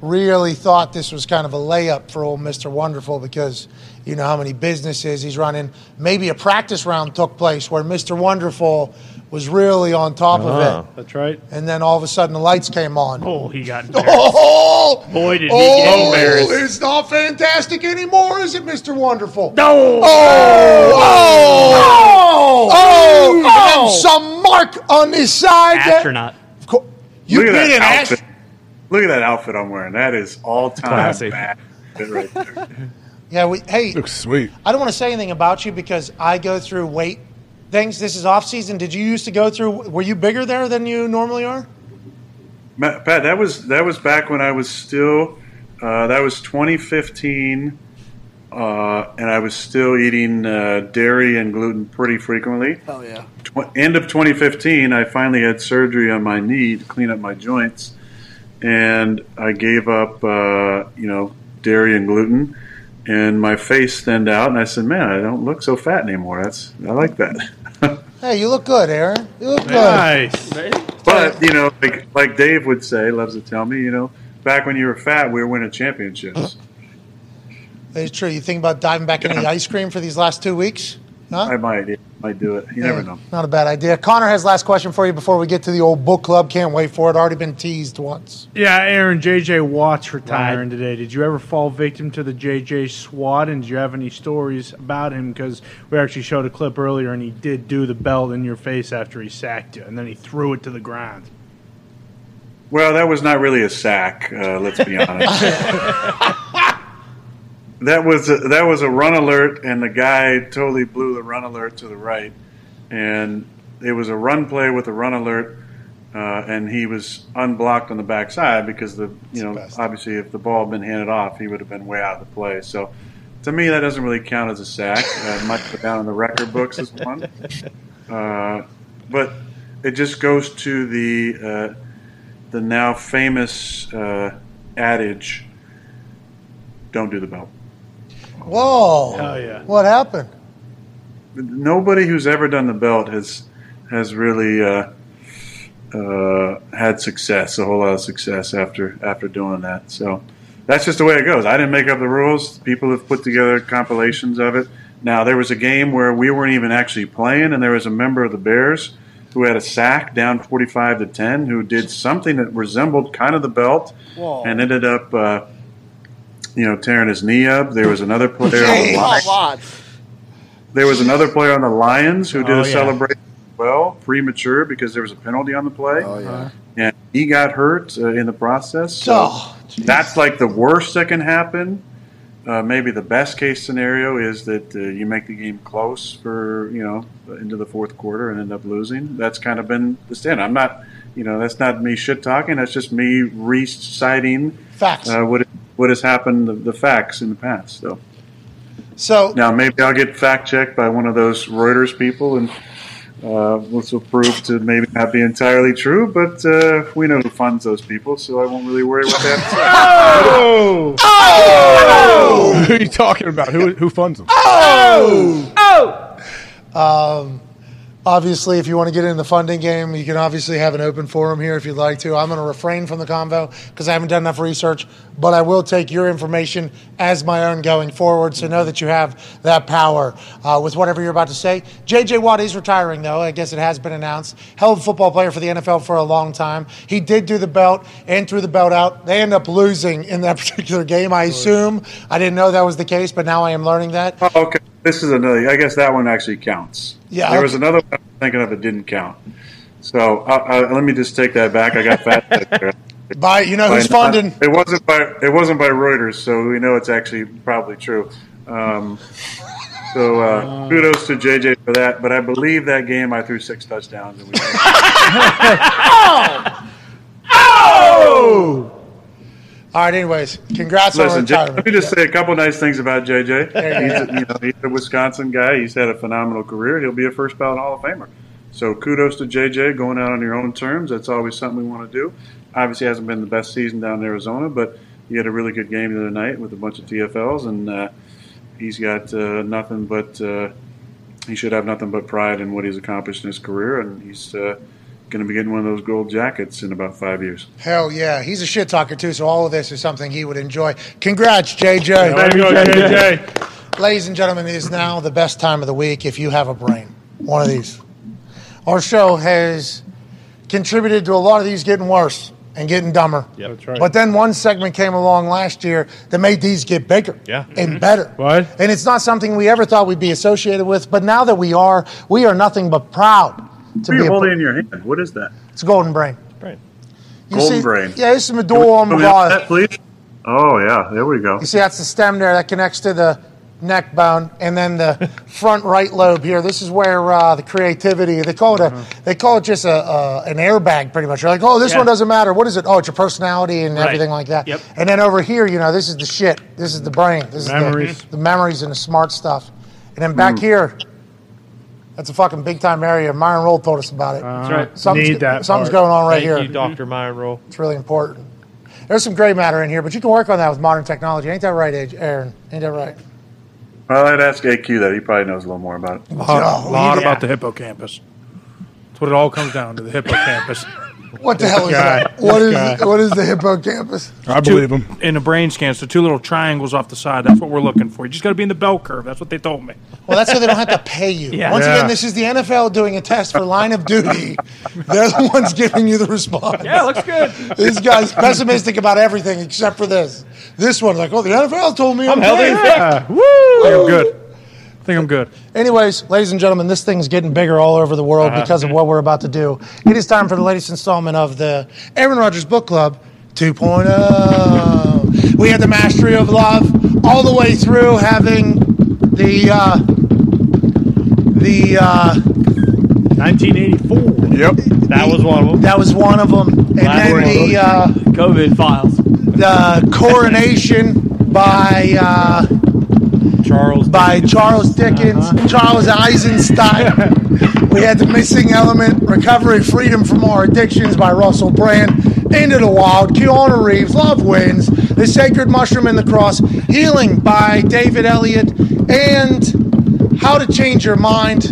[SPEAKER 1] really thought this was kind of a layup for old Mr. Wonderful because you know how many businesses he's running. Maybe a practice round took place where Mr. Wonderful was really on top of it. Ah.
[SPEAKER 2] That's right.
[SPEAKER 1] And then all of a sudden the lights came on.
[SPEAKER 6] Oh, he got embarrassed.
[SPEAKER 1] Oh,
[SPEAKER 6] Boy, did he
[SPEAKER 1] oh,
[SPEAKER 6] get embarrassed.
[SPEAKER 1] It's not fantastic anymore, is it, Mr. Wonderful?
[SPEAKER 6] No.
[SPEAKER 1] Oh, oh, oh, oh, and some mark on his side. that-
[SPEAKER 6] Astronaut.
[SPEAKER 1] Of course, you
[SPEAKER 10] Look at
[SPEAKER 1] beat
[SPEAKER 10] that
[SPEAKER 1] an ass.
[SPEAKER 10] outfit. Look at that outfit I'm wearing. That is all time
[SPEAKER 4] Classy.
[SPEAKER 10] bad right there.
[SPEAKER 1] Yeah, we. Hey,
[SPEAKER 9] Looks sweet.
[SPEAKER 1] I don't want to say anything about you because I go through weight things. This is off season. Did you used to go through? Were you bigger there than you normally are?
[SPEAKER 10] Pat, that was that was back when I was still. Uh, that was 2015, uh, and I was still eating uh, dairy and gluten pretty frequently.
[SPEAKER 3] Hell yeah.
[SPEAKER 10] Tw- end of 2015, I finally had surgery on my knee to clean up my joints, and I gave up, uh, you know, dairy and gluten, and my face thinned out, and I said, "Man, I don't look so fat anymore. That's I like that."
[SPEAKER 1] Hey, you look good, Aaron. You look good.
[SPEAKER 2] Nice.
[SPEAKER 10] But you know, like like Dave would say, loves to tell me, you know, back when you were fat, we were winning championships.
[SPEAKER 1] It's true. You think about diving back into the ice cream for these last two weeks? Huh?
[SPEAKER 10] I might, yeah, might do it. You never know.
[SPEAKER 1] Not a bad idea. Connor has last question for you before we get to the old book club. Can't wait for it. Already been teased once.
[SPEAKER 2] Yeah, Aaron, JJ Watt's retiring today. Did you ever fall victim to the JJ SWAT? And do you have any stories about him? Because we actually showed a clip earlier, and he did do the belt in your face after he sacked you, and then he threw it to the ground.
[SPEAKER 10] Well, that was not really a sack. Uh, let's be honest. That was a, that was a run alert, and the guy totally blew the run alert to the right, and it was a run play with a run alert, uh, and he was unblocked on the backside because the you know obviously if the ball had been handed off, he would have been way out of the play. So. To me, that doesn't really count as a sack. Uh, might go down in the record books as one. Uh, but it just goes to the uh, the now famous uh, adage: "Don't do the belt."
[SPEAKER 1] Whoa.
[SPEAKER 2] Hell yeah.
[SPEAKER 1] What happened?
[SPEAKER 10] Nobody who's ever done the belt has has really uh, uh, had success, a whole lot of success after after doing that. So that's just the way it goes. I didn't make up the rules. People have put together compilations of it. Now there was a game where we weren't even actually playing, and there was a member of the Bears who had a sack down forty-five to ten, who did something that resembled kind of the belt,
[SPEAKER 1] Whoa.
[SPEAKER 10] and ended up, uh, you know, tearing his knee up. There was another player on the
[SPEAKER 1] Jeez.
[SPEAKER 10] line.
[SPEAKER 3] Come on.
[SPEAKER 10] There was another player on the Lions who did
[SPEAKER 6] Oh,
[SPEAKER 10] a
[SPEAKER 6] yeah.
[SPEAKER 10] celebration as well, premature because there was a penalty on the play,
[SPEAKER 3] Oh yeah.
[SPEAKER 10] and he got hurt uh, in the process. So
[SPEAKER 1] Oh,
[SPEAKER 10] that's like the worst that can happen. Uh, maybe the best case scenario is that uh, you make the game close for you know into the fourth quarter and end up losing. That's kind of been the stand. I'm not, you know, that's not me shit talking. That's just me reciting
[SPEAKER 1] facts.
[SPEAKER 10] uh, what what has happened, the, the facts in the past. So
[SPEAKER 1] so
[SPEAKER 10] now maybe I'll get fact checked by one of those Reuters people, and uh, which will prove to maybe not be entirely true. But uh, we know who funds those people, so I won't really worry about that. have.
[SPEAKER 9] Oh!
[SPEAKER 1] Oh!
[SPEAKER 9] Who are you talking about? Who, who funds them? Oh!
[SPEAKER 1] Um, obviously, if you want to get in the funding game, you can obviously have an open forum here if you'd like to. I'm going to refrain from the convo because I haven't done enough research, but I will take your information as my own going forward. So know that you have that power uh, with whatever you're about to say. J.J. Watt is retiring, though. I guess it has been announced. Hell of a football player for the NFL for a long time. He did do the belt and threw the belt out. They end up losing in that particular game, I assume. I didn't know that was the case, but now I am learning that.
[SPEAKER 10] Oh, okay, this is another. I guess that one actually counts.
[SPEAKER 1] Yeah,
[SPEAKER 10] there was another one I was thinking of that didn't count. So uh, uh, let me just take that back. I got that. There.
[SPEAKER 1] By you know who's
[SPEAKER 10] By not-
[SPEAKER 1] funding?
[SPEAKER 10] It wasn't by it wasn't by Reuters, so we know it's actually probably true. Um, so uh, kudos to JJ for that. But I believe that game I threw six touchdowns. And we
[SPEAKER 1] Oh! All right. Anyways, congrats on
[SPEAKER 10] Listen, J-
[SPEAKER 1] retirement.
[SPEAKER 10] let me just say a couple nice things about JJ. He's, a, you know, he's a Wisconsin guy. He's had a phenomenal career. He'll be a first ballot Hall of Famer. So kudos to JJ going out on your own terms. That's always something we want to do. Obviously, hasn't been the best season down in Arizona, but he had a really good game the other night with a bunch of TFLs, and uh, he's got uh, nothing but uh, he should have nothing but pride in what he's accomplished in his career, and he's uh, going to be getting one of those gold jackets in about five years.
[SPEAKER 1] Hell yeah, he's a shit talker too. So all of this is something he would enjoy. Congrats, JJ.
[SPEAKER 10] There you go, JJ.
[SPEAKER 1] Ladies and gentlemen, it is now the best time of the week if you have a brain. One of these. Our show has contributed to a lot of these getting worse and getting dumber.
[SPEAKER 2] Yeah, that's right.
[SPEAKER 1] But then one segment came along last year that made these get bigger
[SPEAKER 2] Yeah.
[SPEAKER 1] and better.
[SPEAKER 2] What?
[SPEAKER 1] And it's not something we ever thought we'd be associated with, but now that we are, we are nothing but proud to
[SPEAKER 10] What are
[SPEAKER 1] be
[SPEAKER 10] you
[SPEAKER 1] a,
[SPEAKER 10] holding in your hand? What is that?
[SPEAKER 1] it's a golden brain.
[SPEAKER 4] Right.
[SPEAKER 1] You
[SPEAKER 10] Golden
[SPEAKER 1] see-
[SPEAKER 10] brain.
[SPEAKER 1] Yeah, this is medulla
[SPEAKER 10] Can we have
[SPEAKER 1] oblongata.
[SPEAKER 10] that, please? Oh yeah, there we go.
[SPEAKER 1] You see, that's the stem there that connects to the neck bone, and then the front right lobe here. This is where uh, the creativity. They call it a. Mm-hmm. They call it just a, a an airbag, pretty much. You're like, oh, this
[SPEAKER 6] Yeah.
[SPEAKER 1] one doesn't matter. What is it? Oh, it's your personality and
[SPEAKER 6] Right.
[SPEAKER 1] everything like that.
[SPEAKER 6] Yep.
[SPEAKER 1] And then over here, you know, this is the shit. This is the brain. This
[SPEAKER 2] Memories.
[SPEAKER 1] is the, the memories and the smart stuff. And then back mm. here. That's a fucking big time area. Myron Rolle told us about it.
[SPEAKER 2] Uh, that's
[SPEAKER 6] right.
[SPEAKER 1] Something's,
[SPEAKER 2] Need that
[SPEAKER 1] something's
[SPEAKER 2] part.
[SPEAKER 1] going on right
[SPEAKER 4] Thank
[SPEAKER 1] here.
[SPEAKER 4] you, Doctor Myron Rolle.
[SPEAKER 1] It's really important. There's some gray matter in here, but you can work on that with modern technology. Ain't that right, Aaron? Ain't that right?
[SPEAKER 10] Well, I'd ask AQ that. He probably knows a little more about it.
[SPEAKER 7] A lot,
[SPEAKER 1] Oh,
[SPEAKER 7] lot
[SPEAKER 1] yeah.
[SPEAKER 7] about the hippocampus. That's what it all comes down to the hippocampus.
[SPEAKER 1] What the hell is
[SPEAKER 2] guy.
[SPEAKER 1] that? What is what is the hippocampus?
[SPEAKER 9] I believe him.
[SPEAKER 7] In the brain scans, the two little triangles off the side, that's what we're looking for. You just got to be in the bell curve. That's what they told me.
[SPEAKER 1] Well, that's so they don't have to pay you.
[SPEAKER 6] Yeah.
[SPEAKER 1] Once
[SPEAKER 9] Yeah.
[SPEAKER 1] again, this is the NFL doing a test for line of duty. They're the ones giving you the response.
[SPEAKER 6] Yeah, looks good.
[SPEAKER 1] This guy's pessimistic about everything except for this. This one's like, oh, the NFL told me I'm,
[SPEAKER 6] healthy.
[SPEAKER 2] Yeah. Woo!
[SPEAKER 7] I'm good. I think I'm good.
[SPEAKER 1] Anyways, ladies and gentlemen, this thing's getting bigger all over the world because of what we're about to do. It is time for the latest installment of the Aaron Rodgers Book Club 2.0. We had the Mastery of Love all the way through, having the uh, the uh,
[SPEAKER 2] 1984.
[SPEAKER 9] Yep.
[SPEAKER 4] That was one of them.
[SPEAKER 1] that was one of them, and then the uh,
[SPEAKER 6] COVID files.
[SPEAKER 1] the coronation by. Uh,
[SPEAKER 4] Charles.
[SPEAKER 1] by Charles Dickens, uh-huh. Charles Eisenstein. we had the missing element, Recovery Freedom from Our Addictions by Russell Brand. Into the Wild, Keanu Reeves, Love Wins, The Sacred Mushroom and the Cross, Healing by David Elliott, and How to Change Your Mind.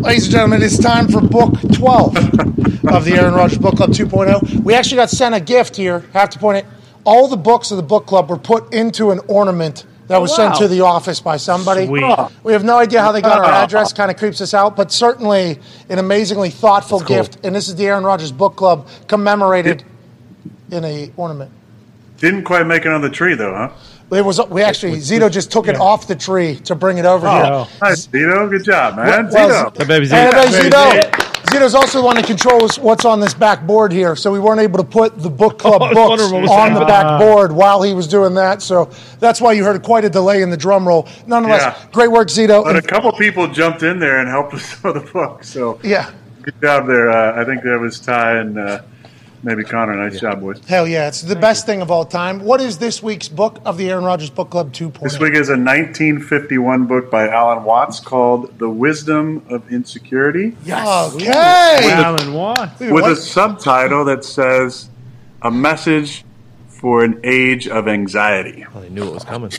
[SPEAKER 1] Ladies and gentlemen, it's time for book 12 of the Aaron Rodgers Book Club 2.0. We actually got sent a gift here. I have to point it. All the books of the book club were put into an ornament that was
[SPEAKER 6] Oh,
[SPEAKER 1] sent to the office by somebody.
[SPEAKER 6] Sweet.
[SPEAKER 1] We have no idea how they got our address. Kind of creeps us out, but certainly an amazingly thoughtful gift. And this is the Aaron Rodgers Book Club commemorated in a ornament.
[SPEAKER 10] Didn't quite make it on the tree though, huh?
[SPEAKER 1] It was we actually Zito just took it off the tree to bring it over
[SPEAKER 10] Oh,
[SPEAKER 1] here.
[SPEAKER 10] nice, Zito. Good job, man.
[SPEAKER 1] Well,
[SPEAKER 10] Zito.
[SPEAKER 4] The baby
[SPEAKER 1] Hey,
[SPEAKER 4] Zito.
[SPEAKER 1] hey, Zito. Zito's also the one that controls what's on this back board here, so we weren't able to put the book club
[SPEAKER 11] I was
[SPEAKER 1] books
[SPEAKER 11] wondering what
[SPEAKER 1] on the
[SPEAKER 11] happening.
[SPEAKER 1] back board while he was doing that. So that's why you heard quite a delay in the drum roll. Nonetheless,
[SPEAKER 10] Yeah.
[SPEAKER 1] great work, Zito.
[SPEAKER 10] But a
[SPEAKER 1] And-
[SPEAKER 10] couple people jumped in there and helped with some of the books. So
[SPEAKER 1] yeah,
[SPEAKER 10] good job there. Uh, I think that was Ty and uh, maybe Connor. Nice job, boys.
[SPEAKER 1] hell yeah, it's the best thing of all time. What is this week's book of the Aaron Rodgers Book Club 2.0?
[SPEAKER 10] This week is a 1951 book by Alan Watts called "The Wisdom of Insecurity," Yes.
[SPEAKER 1] Okay.
[SPEAKER 2] Alan Watts.
[SPEAKER 10] with
[SPEAKER 1] what-
[SPEAKER 10] a subtitle that says "A Message for an Age of Anxiety."
[SPEAKER 4] Oh, they knew it was coming.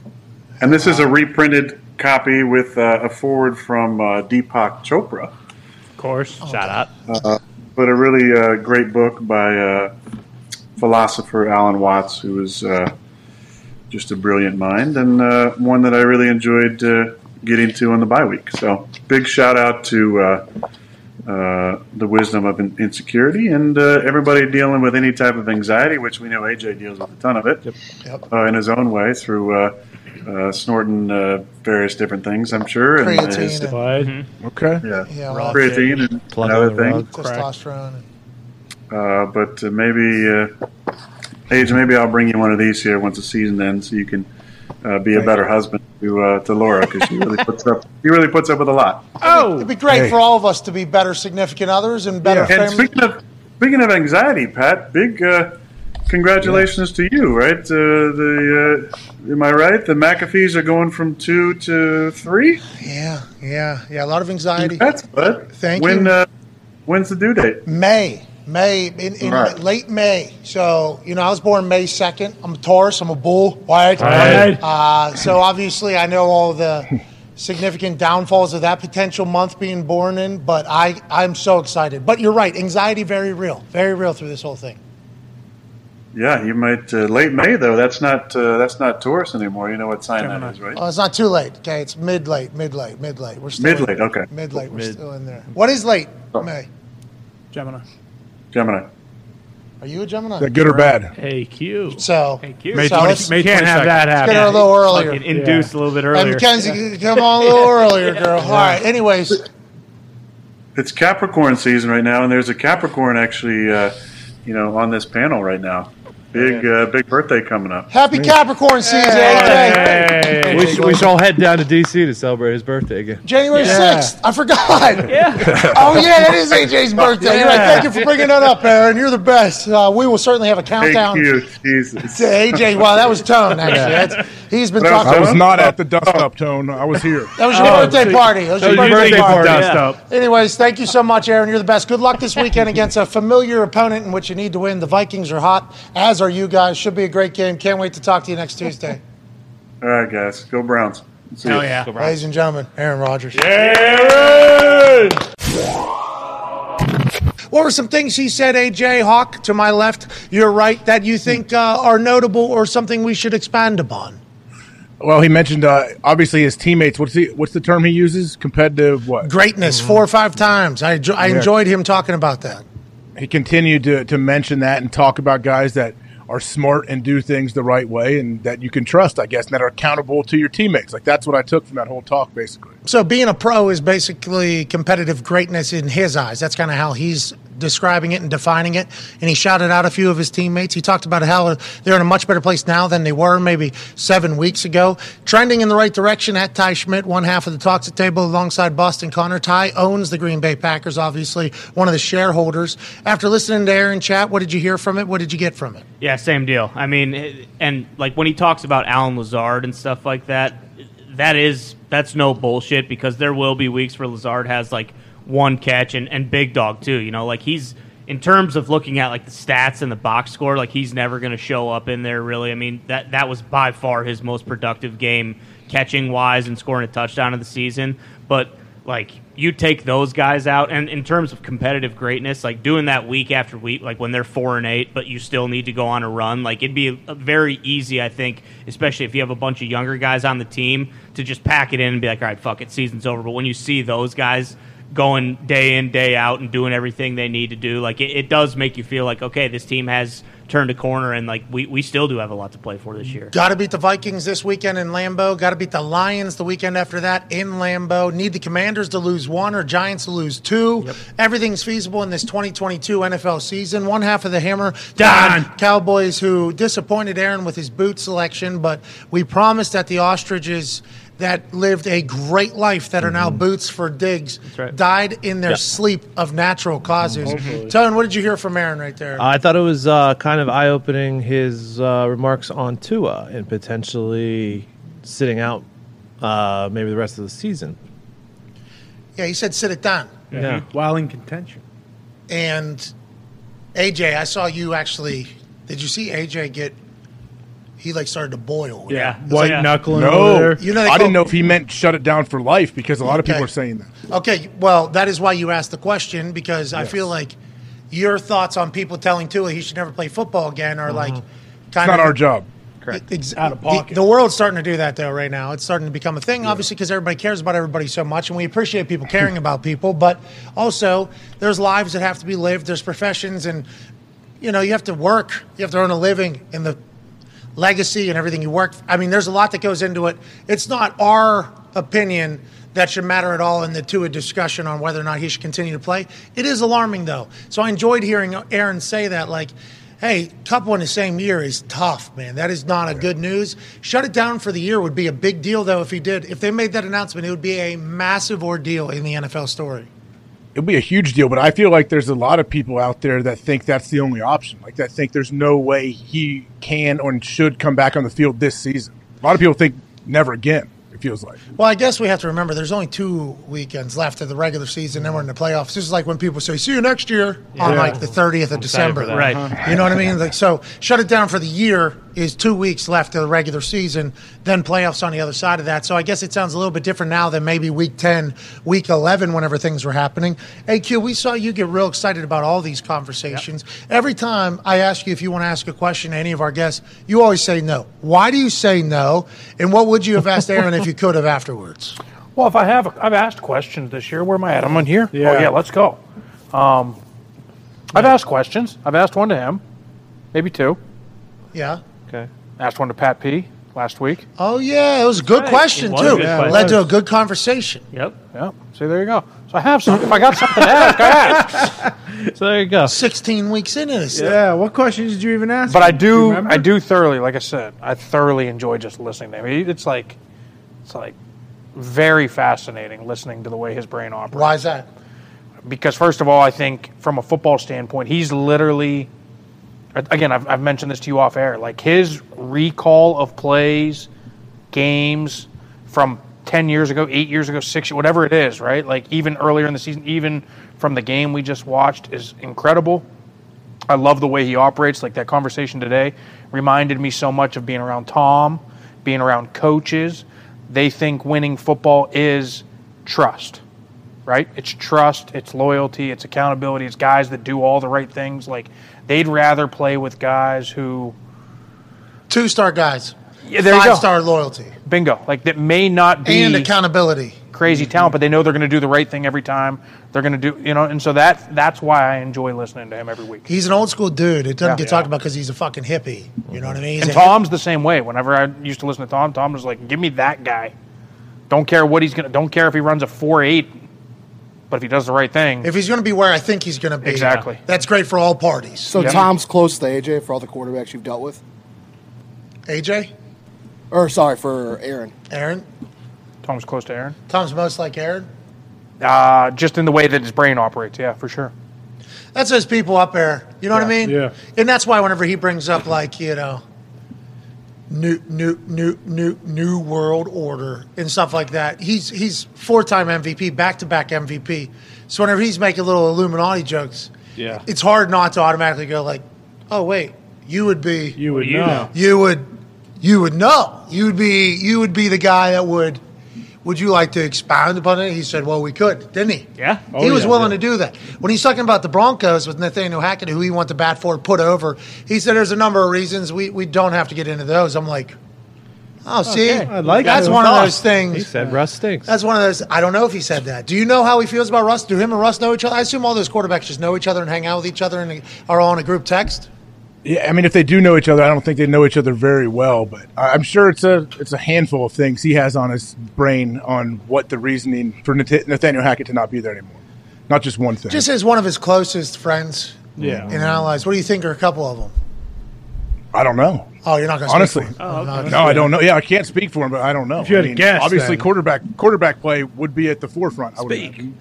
[SPEAKER 10] And this is a reprinted copy with uh, a forward from uh, Deepak Chopra.
[SPEAKER 6] Of course.
[SPEAKER 4] Shout out.
[SPEAKER 10] Uh, but a really uh, great book by uh, philosopher Alan Watts, who was uh, just a brilliant mind, and uh, one that I really enjoyed uh, getting to on the bye week. So, big shout out to uh, uh, the wisdom of in- insecurity and uh, everybody dealing with any type of anxiety, which we know AJ deals with a ton of it
[SPEAKER 1] Yep.
[SPEAKER 10] uh, in his own way through. Uh, snorting uh, various different things, I'm sure, and
[SPEAKER 1] Creatine
[SPEAKER 10] his-
[SPEAKER 1] and-
[SPEAKER 9] Okay.
[SPEAKER 10] yeah,
[SPEAKER 1] Yeah, well,
[SPEAKER 10] creatine and, and
[SPEAKER 4] Plug
[SPEAKER 10] other things.
[SPEAKER 1] testosterone.
[SPEAKER 10] Uh, but uh, maybe, uh, Age, maybe I'll bring you one of these here once the season ends, so you can uh, be a better husband to uh, to Laura because she really puts up she really puts up with a lot.
[SPEAKER 1] Oh, it'd be great
[SPEAKER 9] Hey.
[SPEAKER 1] for all of us to be better significant others and better
[SPEAKER 10] And
[SPEAKER 1] family.
[SPEAKER 10] speaking of speaking of anxiety, Pat, big uh, congratulations to you, right? Uh, the uh, am I right? The McAfees are going from two to three.
[SPEAKER 1] Yeah, yeah, yeah. A lot of anxiety.
[SPEAKER 10] That's bud.
[SPEAKER 1] Thank
[SPEAKER 10] when,
[SPEAKER 1] you.
[SPEAKER 10] Uh, when's the due date?
[SPEAKER 1] May, May, in, in
[SPEAKER 10] Right.
[SPEAKER 1] late May. So you know, I was born May second. I'm a Taurus. I'm a bull. Right.
[SPEAKER 11] Right.
[SPEAKER 1] Uh, so obviously, I know all the significant downfalls of that potential month being born in. But I, I'm so excited. But you're right. Anxiety very real, very real through this whole thing.
[SPEAKER 10] Yeah, you might uh, late May though. That's not uh, that's not Taurus anymore. You know what sign that is, right?
[SPEAKER 1] Oh, it's not too late. Okay, it's mid late, mid late, mid late. We're still
[SPEAKER 10] Mid-late,
[SPEAKER 1] in-
[SPEAKER 10] okay.
[SPEAKER 1] Mid late. We're
[SPEAKER 4] Mid.
[SPEAKER 1] still in there. What is late?
[SPEAKER 10] Oh.
[SPEAKER 1] May.
[SPEAKER 7] Gemini.
[SPEAKER 10] Gemini.
[SPEAKER 1] Are you a Gemini?
[SPEAKER 9] Is that good or bad?
[SPEAKER 2] Hey, Q.
[SPEAKER 1] So
[SPEAKER 6] Thank you.
[SPEAKER 7] May
[SPEAKER 1] So
[SPEAKER 7] 20
[SPEAKER 1] let's-
[SPEAKER 7] May
[SPEAKER 2] Can't have that happen.
[SPEAKER 1] get her a little earlier.
[SPEAKER 6] Fucking induced a little bit
[SPEAKER 1] Hey,
[SPEAKER 6] earlier.
[SPEAKER 1] Mackenzie, come on a little earlier, girl. All right. Anyways,
[SPEAKER 10] It's Capricorn season right now, and there's a Capricorn actually, uh, you know, on this panel right now. Big, uh, big birthday coming up.
[SPEAKER 1] happy Capricorn season. AJ.
[SPEAKER 2] Hey.
[SPEAKER 4] We should, we should all head down to DC to celebrate his birthday again.
[SPEAKER 1] January
[SPEAKER 2] Yeah.
[SPEAKER 1] 6th. I forgot. Yeah. oh, yeah, that is AJ's birthday. You're right. Thank you for bringing that up, Aaron. You're the best. Uh, we will certainly have a countdown
[SPEAKER 10] Thank you, Jesus.
[SPEAKER 1] to AJ. Wow, that was Tone, actually. That's, he's been
[SPEAKER 10] That was
[SPEAKER 1] talking.
[SPEAKER 9] I was not at the dust up tone. I was here.
[SPEAKER 1] That was your
[SPEAKER 2] Oh,
[SPEAKER 1] birthday
[SPEAKER 2] so-
[SPEAKER 1] party. That was
[SPEAKER 2] So
[SPEAKER 1] your
[SPEAKER 2] you
[SPEAKER 1] birthday
[SPEAKER 2] think
[SPEAKER 1] party.
[SPEAKER 2] dust
[SPEAKER 6] Yeah.
[SPEAKER 2] up.
[SPEAKER 1] Anyways, thank you so much, Aaron. You're the best. Good luck this weekend against a familiar opponent in which you need to win. The Vikings are hot, as are you guys. Should be a great game. Can't wait to talk to you next Tuesday.
[SPEAKER 10] All right, guys, go Browns. See
[SPEAKER 6] Hell
[SPEAKER 10] ya.
[SPEAKER 6] yeah.
[SPEAKER 1] Ladies and gentlemen, Aaron Rodgers. Aaron! What were some things he said, AJ Hawk, to my left? You're right, that you think uh, are notable or something we should expand upon?
[SPEAKER 9] Well, he mentioned uh, obviously his teammates. What's the what's the term he uses? Competitive what?
[SPEAKER 1] Greatness, four or five times. I, I enjoyed him talking about that.
[SPEAKER 9] He continued to to mention that and talk about guys that are smart and do things the right way and that you can trust, I guess, and that are accountable to your teammates. Like that's what I took from that whole talk, basically.
[SPEAKER 1] So being a pro is basically competitive greatness in his eyes. That's kind of how he's describing it and defining it. And he shouted out a few of his teammates. He talked about how they're in a much better place now than they were maybe seven weeks ago. Trending in the right direction at Ty Schmidt, one half of the talks at table alongside Boston Connor. Ty owns the Green Bay Packers, obviously one of the shareholders. After listening to Aaron chat, what did you hear from it? What did you get from it?
[SPEAKER 6] Yeah, same deal. I mean, and like when he talks about Allen Lazard and stuff like that, that is that's no bullshit because there will be weeks where Lazard has like one catch and, and big dog too. You know, like he's in terms of looking at like the stats and the box score, like he's never going to show up in there really. I mean, that that was by far his most productive game catching wise and scoring a touchdown of the season, but like you take those guys out, and in terms of competitive greatness, like doing that week after week, like when they're four and eight, but you still need to go on a run, like it'd be very easy, I think, especially if you have a bunch of younger guys on the team, to just pack it in and be like, all right, fuck it, season's over. But when you see those guys going day in day out and doing everything they need to do, like it, it does make you feel like okay, this team has turned a corner, and like we, we still do have a lot to play for this year.
[SPEAKER 1] Got to beat the Vikings this weekend in Lambeau. Got to beat the Lions the weekend after that in Lambeau. Need the Commanders to lose one or Giants to lose two. Everything's feasible in this 2022 NFL season. One half of the hammer
[SPEAKER 2] Done.
[SPEAKER 1] Cowboys, who disappointed Aaron with his boot selection, but we promised that the Ostriches that lived a great life that are now boots for digs
[SPEAKER 4] right.
[SPEAKER 1] died in their
[SPEAKER 4] Yeah.
[SPEAKER 1] sleep of natural causes.
[SPEAKER 4] Hopefully.
[SPEAKER 1] Tone, what did you hear from Aaron right there?
[SPEAKER 4] I thought it was uh, kind of eye opening his uh, remarks on Tua and potentially sitting out uh, maybe the rest of the season.
[SPEAKER 1] yeah, he said sit it down.
[SPEAKER 4] Yeah.
[SPEAKER 2] While in contention.
[SPEAKER 1] And AJ, I saw you actually. Did you see AJ get? He like started to boil.
[SPEAKER 2] Yeah.
[SPEAKER 1] It's
[SPEAKER 2] White
[SPEAKER 1] like-
[SPEAKER 2] knuckling
[SPEAKER 9] No,
[SPEAKER 2] over there.
[SPEAKER 1] You know
[SPEAKER 9] I
[SPEAKER 1] call-
[SPEAKER 9] didn't know if he meant shut it down for life because a lot of people are saying that.
[SPEAKER 1] Okay, well, that is why you asked the question because I feel like your thoughts on people telling Tua he should never play football again are like mm-hmm.
[SPEAKER 9] It's
[SPEAKER 1] kind
[SPEAKER 9] not
[SPEAKER 1] of
[SPEAKER 9] our job.
[SPEAKER 1] Correct.
[SPEAKER 2] Out of pocket.
[SPEAKER 1] The, the world's starting to do that though right now. It's starting to become a thing, obviously, because everybody cares about everybody so much, and we appreciate people caring about people. But also, there's lives that have to be lived. There's professions, and you know, you have to work. You have to earn a living in the legacy and everything you work. I mean, there's a lot that goes into it. It's not our opinion that should matter at all in the Tua discussion on whether or not he should continue to play. It is alarming though. So I enjoyed hearing Aaron say that, like, hey, couple in the same year is tough, man. That is not a good news. Shut it down for the year would be a big deal though if he did. If they made that announcement, it would be a massive ordeal in the NFL story.
[SPEAKER 9] It'll be a huge deal, but I feel like there's a lot of people out there that think that's the only option. Like that think there's no way he can or should come back on the field this season. A lot of people think never again. It feels like.
[SPEAKER 1] Well, I guess we have to remember there's only two weekends left of the regular season, then we're in the playoffs. This is like when people say, "See you next year" on like the 30th of December,
[SPEAKER 6] for that. Right.
[SPEAKER 1] You know what I mean? Like, so shut it down for the year is two weeks left of the regular season, then playoffs on the other side of that. So I guess it sounds a little bit different now than maybe week 10, week 11, whenever things were happening. AQ, we saw you get real excited about all these conversations. Every time I ask you if you want to ask a question to any of our guests, you always say no. Why do you say no? And what would you have asked Aaron if you could have afterwards?
[SPEAKER 7] Well, if I have, I've asked questions this year. Where am I at? I'm on here.
[SPEAKER 2] Yeah.
[SPEAKER 7] Oh yeah, let's go. Um, I've asked questions. I've asked one to him, maybe two.
[SPEAKER 1] Yeah.
[SPEAKER 4] Okay.
[SPEAKER 7] Asked one to Pat P last week.
[SPEAKER 1] Oh yeah, it was a good
[SPEAKER 6] right.
[SPEAKER 1] question too.
[SPEAKER 6] a good question.
[SPEAKER 1] Led to a good conversation.
[SPEAKER 6] Yep.
[SPEAKER 7] Yep. See, there you go. So I have some. If I got something to ask, I ask.
[SPEAKER 4] So there you go.
[SPEAKER 1] Sixteen weeks into this.
[SPEAKER 2] Yeah. What questions did you even ask?
[SPEAKER 7] But I
[SPEAKER 2] him?
[SPEAKER 7] do. I do thoroughly. Like I said, I thoroughly enjoy just listening to him. It's like, it's like very fascinating listening to the way his brain operates.
[SPEAKER 1] Why is that?
[SPEAKER 7] because first of all, I think from a football standpoint, he's literally again, I've, I've mentioned this to you off air. Like his recall of plays, games from ten years ago, eight years ago, six, whatever it is, right? Like even earlier in the season, even from the game we just watched, is incredible. I love the way he operates. Like that conversation today reminded me so much of being around Tom, being around coaches. They think winning football is trust, right? It's trust, it's loyalty, it's accountability, it's guys that do all the right things. Like they'd rather play with guys who,
[SPEAKER 1] Two star guys.
[SPEAKER 7] Yeah, there you
[SPEAKER 1] Five
[SPEAKER 7] go.
[SPEAKER 1] star loyalty
[SPEAKER 7] bingo, like that may not be
[SPEAKER 1] and accountability.
[SPEAKER 7] crazy talent, but they know they're going to do the right thing every time. They're going to do, you know, and so that's that's why I enjoy listening to him every week.
[SPEAKER 1] He's an old school dude. It doesn't
[SPEAKER 7] Yeah.
[SPEAKER 1] get talked about because he's a fucking hippie. You know what I mean? He's
[SPEAKER 7] And Tom's the same way. Whenever I used to listen to Tom, Tom was like, "Give me that guy. Don't care what he's gonna. Don't care if he runs a four eight, but if he does the right thing,
[SPEAKER 1] If he's going to be where I think he's going to be,
[SPEAKER 7] Exactly.
[SPEAKER 1] That's great for all parties.
[SPEAKER 3] So
[SPEAKER 7] Yeah.
[SPEAKER 3] Tom's close to AJ for all the quarterbacks you've dealt with,
[SPEAKER 1] AJ,
[SPEAKER 3] or sorry for Aaron.
[SPEAKER 1] Aaron,
[SPEAKER 7] Tom's close to Aaron.
[SPEAKER 1] Tom's most like Aaron.
[SPEAKER 7] Uh, just in the way that his brain operates, yeah, for sure.
[SPEAKER 1] That's those people up there. You know what I mean?
[SPEAKER 2] Yeah.
[SPEAKER 1] And that's why whenever he brings up like you know, new new new new new world order and stuff like that, he's he's four time MVP, back to back MVP. So whenever he's making little Illuminati jokes,
[SPEAKER 2] Yeah.
[SPEAKER 1] it's hard not to automatically go like, oh wait, you would be
[SPEAKER 2] You would know.
[SPEAKER 6] know?
[SPEAKER 1] you would you would know you would be you would be the guy that would Would you like to expound upon it? He said, Well, we could, didn't he?
[SPEAKER 6] Yeah.
[SPEAKER 1] Oh, he
[SPEAKER 2] Oh,
[SPEAKER 1] was
[SPEAKER 2] yeah,
[SPEAKER 1] willing
[SPEAKER 2] yeah.
[SPEAKER 1] to do that. When he's talking about the Broncos with Nathaniel Hackett, who he went to bat for, put over, he said there's a number of reasons. We, we don't have to get into those. I'm like, Oh, see?
[SPEAKER 6] Okay.
[SPEAKER 2] I like
[SPEAKER 1] that.
[SPEAKER 2] That's
[SPEAKER 1] one of those things.
[SPEAKER 4] He said Russ stinks.
[SPEAKER 1] That's one of those. I don't know if he said that. Do you know how he feels about Russ? Do him and Russ know each other? I assume all those quarterbacks just know each other and hang out with each other and are on a group text.
[SPEAKER 9] Yeah, I mean, if they do know each other, I don't think they know each other very well. But I- I'm sure it's a it's a handful of things he has on his brain on what the reasoning for Nathaniel Hackett to not be there anymore. Not just one thing.
[SPEAKER 1] Just as one of his closest friends
[SPEAKER 2] Yeah.
[SPEAKER 1] and allies. What do you think are a couple of them?
[SPEAKER 9] I don't know.
[SPEAKER 1] Oh, you're not going to
[SPEAKER 9] Honestly, oh,
[SPEAKER 1] speak for
[SPEAKER 6] Oh, okay.
[SPEAKER 9] no, I don't know. Yeah, I can't speak for him, but I don't know.
[SPEAKER 2] If you had
[SPEAKER 9] I
[SPEAKER 2] to guess,
[SPEAKER 9] obviously
[SPEAKER 2] then-
[SPEAKER 9] quarterback quarterback play would be at the forefront. I would
[SPEAKER 4] Speak.
[SPEAKER 9] imagine.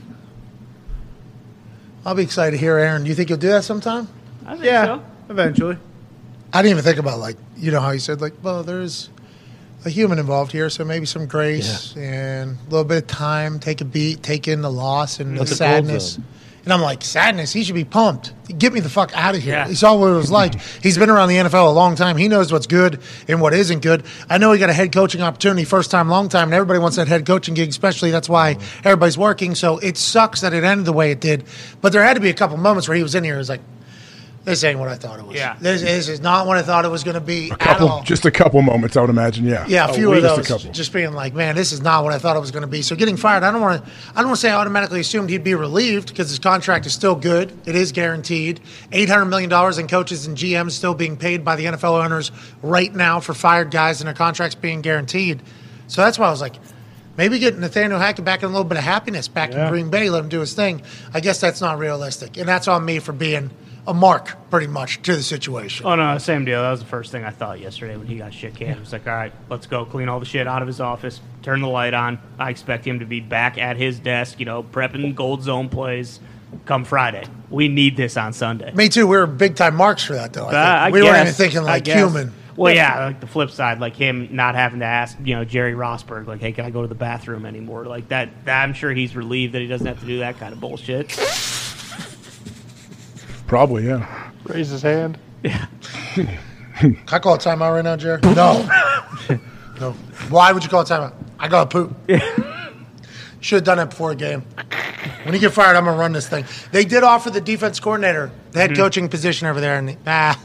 [SPEAKER 1] I'll be excited to hear Aaron. Do you think you'll do that sometime?
[SPEAKER 6] I think
[SPEAKER 2] Yeah,
[SPEAKER 6] so.
[SPEAKER 2] Eventually.
[SPEAKER 1] I didn't even think about like you know how he said like well there's a human involved here so maybe some grace and a little bit of time take a beat take in the loss and the
[SPEAKER 4] That's a cold
[SPEAKER 1] sadness and I'm like sadness he should be pumped. Get me the fuck out of here.
[SPEAKER 6] Yeah.
[SPEAKER 1] he saw what it was like. He's been around the NFL a long time. He knows what's good and what isn't good. I know he got a head coaching opportunity first time long time and everybody wants that head coaching gig especially that's why mm-hmm. everybody's working. So it sucks that it ended the way it did. But there had to be a couple moments where he was in here it was like this ain't what I thought it was.
[SPEAKER 6] Yeah.
[SPEAKER 1] This, this is not what I thought it was going to be
[SPEAKER 9] A
[SPEAKER 1] at
[SPEAKER 9] couple,
[SPEAKER 1] all.
[SPEAKER 9] just a couple moments, I would imagine. Yeah,
[SPEAKER 1] yeah, a oh,
[SPEAKER 9] At
[SPEAKER 1] few of
[SPEAKER 9] least
[SPEAKER 1] those.
[SPEAKER 9] A.
[SPEAKER 1] Just being like, man, this is not what I thought it was going to be. So getting fired, I don't want to. I don't want to say I automatically assumed he'd be relieved because his contract is still good. It is guaranteed. Eight hundred million dollars in coaches and GMs still being paid by the NFL owners right now for fired guys and their contracts being guaranteed. So that's why I was like. Maybe get Nathaniel Hackett back in a little bit of happiness back in Green Bay, let him do his thing. I guess that's not realistic. And that's on me for being a mark, pretty much, to the situation.
[SPEAKER 6] Oh no, same deal. That was the first thing I thought yesterday when he got shit canned. It was like, all right, let's go clean all the shit out of his office, turn the light on. I expect him to be back at his desk, you know, prepping gold zone plays come Friday. We need this on Sunday.
[SPEAKER 1] Me too. We were big time marks for that, though. I
[SPEAKER 6] Uh,
[SPEAKER 1] think.
[SPEAKER 6] I
[SPEAKER 1] we weren't even thinking like human.
[SPEAKER 6] Well, yeah, like the flip side, like him not having to ask, you know, Jerry Rosburg, like, hey, can I go to the bathroom anymore? Like that, that I'm sure he's relieved that he doesn't have to do that kind of bullshit.
[SPEAKER 9] Probably, yeah.
[SPEAKER 7] Raise his hand. Yeah.
[SPEAKER 1] Can I call a timeout right now, Jerry? No. no. Why would you call a timeout? I got to poop. Should have done that before a game. When you get fired, I'm going to run this thing. They did offer the defense coordinator, the head coaching position over there, and ah,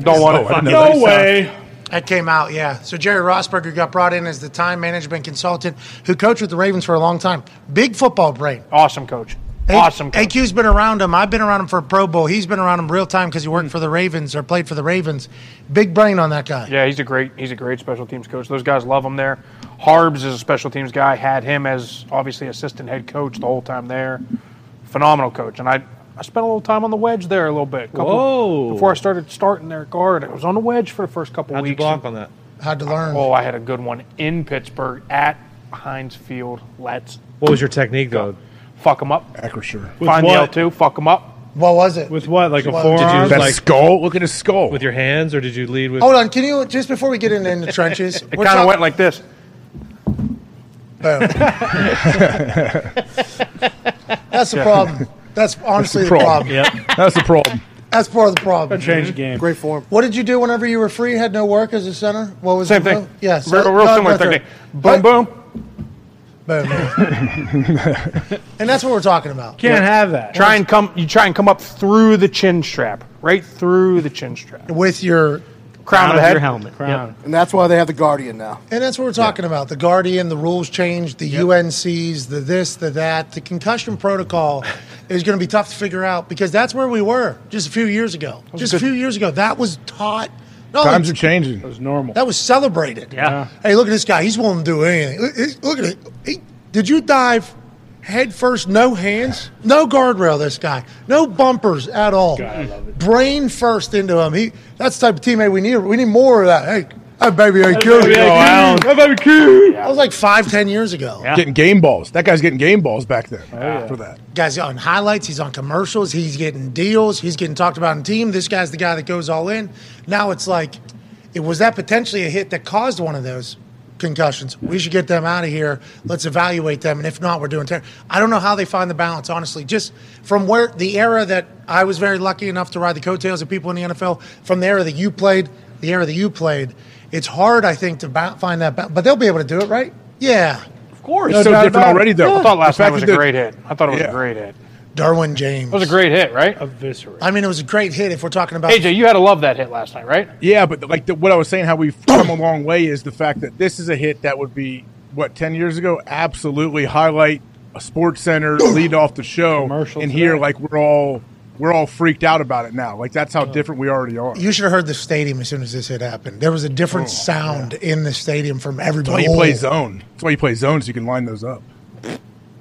[SPEAKER 7] Don't want
[SPEAKER 9] Oh,
[SPEAKER 7] it.
[SPEAKER 9] I didn't know
[SPEAKER 2] No
[SPEAKER 9] that.
[SPEAKER 2] way.
[SPEAKER 1] that came out, yeah. So Jerry Rosburg got brought in as the time management consultant who coached with the Ravens for a long time. Big football brain.
[SPEAKER 7] Awesome coach.
[SPEAKER 1] A-
[SPEAKER 7] Awesome coach.
[SPEAKER 1] AQ's been around him. I've been around him for a Pro Bowl. He's been around him real time because he worked hmm. for the Ravens or played for the Ravens. Big brain on that guy.
[SPEAKER 7] Yeah, he's a great he's a great special teams coach. Those guys love him there. Harbs is a special teams guy. Had him as obviously assistant head coach the whole time there. Phenomenal coach. And I I spent a little time on the wedge there a little bit. Couple,
[SPEAKER 4] Whoa.
[SPEAKER 7] Before I started starting their guard, I was on the wedge for the first couple
[SPEAKER 4] How'd you
[SPEAKER 7] weeks.
[SPEAKER 4] block on that?
[SPEAKER 1] Had to learn.
[SPEAKER 7] Oh, I had a good one in Pittsburgh at Heinz Field. Let's
[SPEAKER 4] What was your technique though?
[SPEAKER 7] Fuck them up.
[SPEAKER 9] Acrisure.
[SPEAKER 2] With
[SPEAKER 7] Find
[SPEAKER 2] what?
[SPEAKER 7] the L2, fuck them up.
[SPEAKER 1] What was it?
[SPEAKER 2] With what? Like a
[SPEAKER 1] Well,
[SPEAKER 2] forearm?
[SPEAKER 1] did you-
[SPEAKER 9] That
[SPEAKER 4] Like-
[SPEAKER 9] skull. Look at his skull.
[SPEAKER 4] With your hands, or did you lead with?
[SPEAKER 1] Hold on, can you just before we get into in the trenches?
[SPEAKER 7] It kind of went like this.
[SPEAKER 1] Boom. That's the problem. That's honestly the
[SPEAKER 9] problem.
[SPEAKER 1] problem.
[SPEAKER 9] That's the problem.
[SPEAKER 1] That's part of the problem.
[SPEAKER 2] Change the game.
[SPEAKER 3] Great form.
[SPEAKER 1] What did you do whenever you were free? Had no work as a center. What was
[SPEAKER 7] Same
[SPEAKER 1] the
[SPEAKER 7] thing.
[SPEAKER 1] move? Yes.
[SPEAKER 7] Real, real similar technique. Boom, boom.
[SPEAKER 1] Boom. and that's what we're talking about.
[SPEAKER 2] Can't have that.
[SPEAKER 7] Try and come. You try and come up through the chin strap, right through the chin strap.
[SPEAKER 1] With your
[SPEAKER 7] Crown of the
[SPEAKER 6] your helmet.
[SPEAKER 2] Crown.
[SPEAKER 3] And that's why they have the Guardian now.
[SPEAKER 1] And that's what we're talking about. The Guardian, the rules changed, the UNCs, the this, the that. The concussion protocol is going to be tough to figure out because that's where we were just a few years ago. Just a few years ago, that was taught. No,
[SPEAKER 9] Times are changing.
[SPEAKER 2] It was normal.
[SPEAKER 1] that was celebrated.
[SPEAKER 6] Yeah.
[SPEAKER 1] Hey, look at this guy. He's willing to do anything. Look- Look at it. He, did you dive head first, no hands, no guardrail? This guy, no bumpers at all.
[SPEAKER 2] God, I love it.
[SPEAKER 1] Brain first into him. He that's the type of teammate we need. We need more of that. Hey, hey baby, hey,
[SPEAKER 2] Baby,
[SPEAKER 1] kid.
[SPEAKER 2] hey,
[SPEAKER 1] That
[SPEAKER 2] kid. Hey, baby, kid.
[SPEAKER 1] was like five, ten years ago.
[SPEAKER 6] Yeah.
[SPEAKER 9] Getting game balls. That guy's getting game balls back then
[SPEAKER 1] Oh,
[SPEAKER 9] for that.
[SPEAKER 1] Guy's on highlights. He's on commercials. He's getting deals. He's getting talked about in team. This guy's the guy that goes all in. Now it's like, it was that potentially a hit that caused one of those concussions. We should get them out of here. Let's evaluate them. And if not, we're doing terrible. I don't know how they find the balance, honestly. Just from where the era that I was very lucky enough to ride the coattails of people in the NFL, from the era that you played, the era that you played, it's hard, I think, to ba- find that. Ba- but they'll be able to do it, right? Yeah.
[SPEAKER 11] Of course.
[SPEAKER 9] It's so
[SPEAKER 7] doubt
[SPEAKER 9] different
[SPEAKER 7] about
[SPEAKER 9] already, though.
[SPEAKER 7] I thought last night was a
[SPEAKER 9] the-
[SPEAKER 7] great hit. I thought it was
[SPEAKER 9] Yeah.
[SPEAKER 7] a great hit.
[SPEAKER 1] Derwin James.
[SPEAKER 7] It was a great hit, right?
[SPEAKER 2] Eviscerate.
[SPEAKER 1] I mean, it was a great hit if we're talking about.
[SPEAKER 7] AJ, you had to love that hit last night, right?
[SPEAKER 9] Yeah, but like the, what I was saying, how we've come a long way is the fact that this is a hit that would be what ten years ago. Absolutely highlight a Sports Center lead off the show,
[SPEAKER 2] Commercial
[SPEAKER 9] and
[SPEAKER 2] today.
[SPEAKER 9] here like we're all we're all freaked out about it now. Like that's how oh. different we already are.
[SPEAKER 1] You should have heard the stadium as soon as this hit happened. There was a different oh, sound in the stadium from
[SPEAKER 9] That's why you play
[SPEAKER 1] Oh.
[SPEAKER 9] zone. That's why you play zone so you can line those up.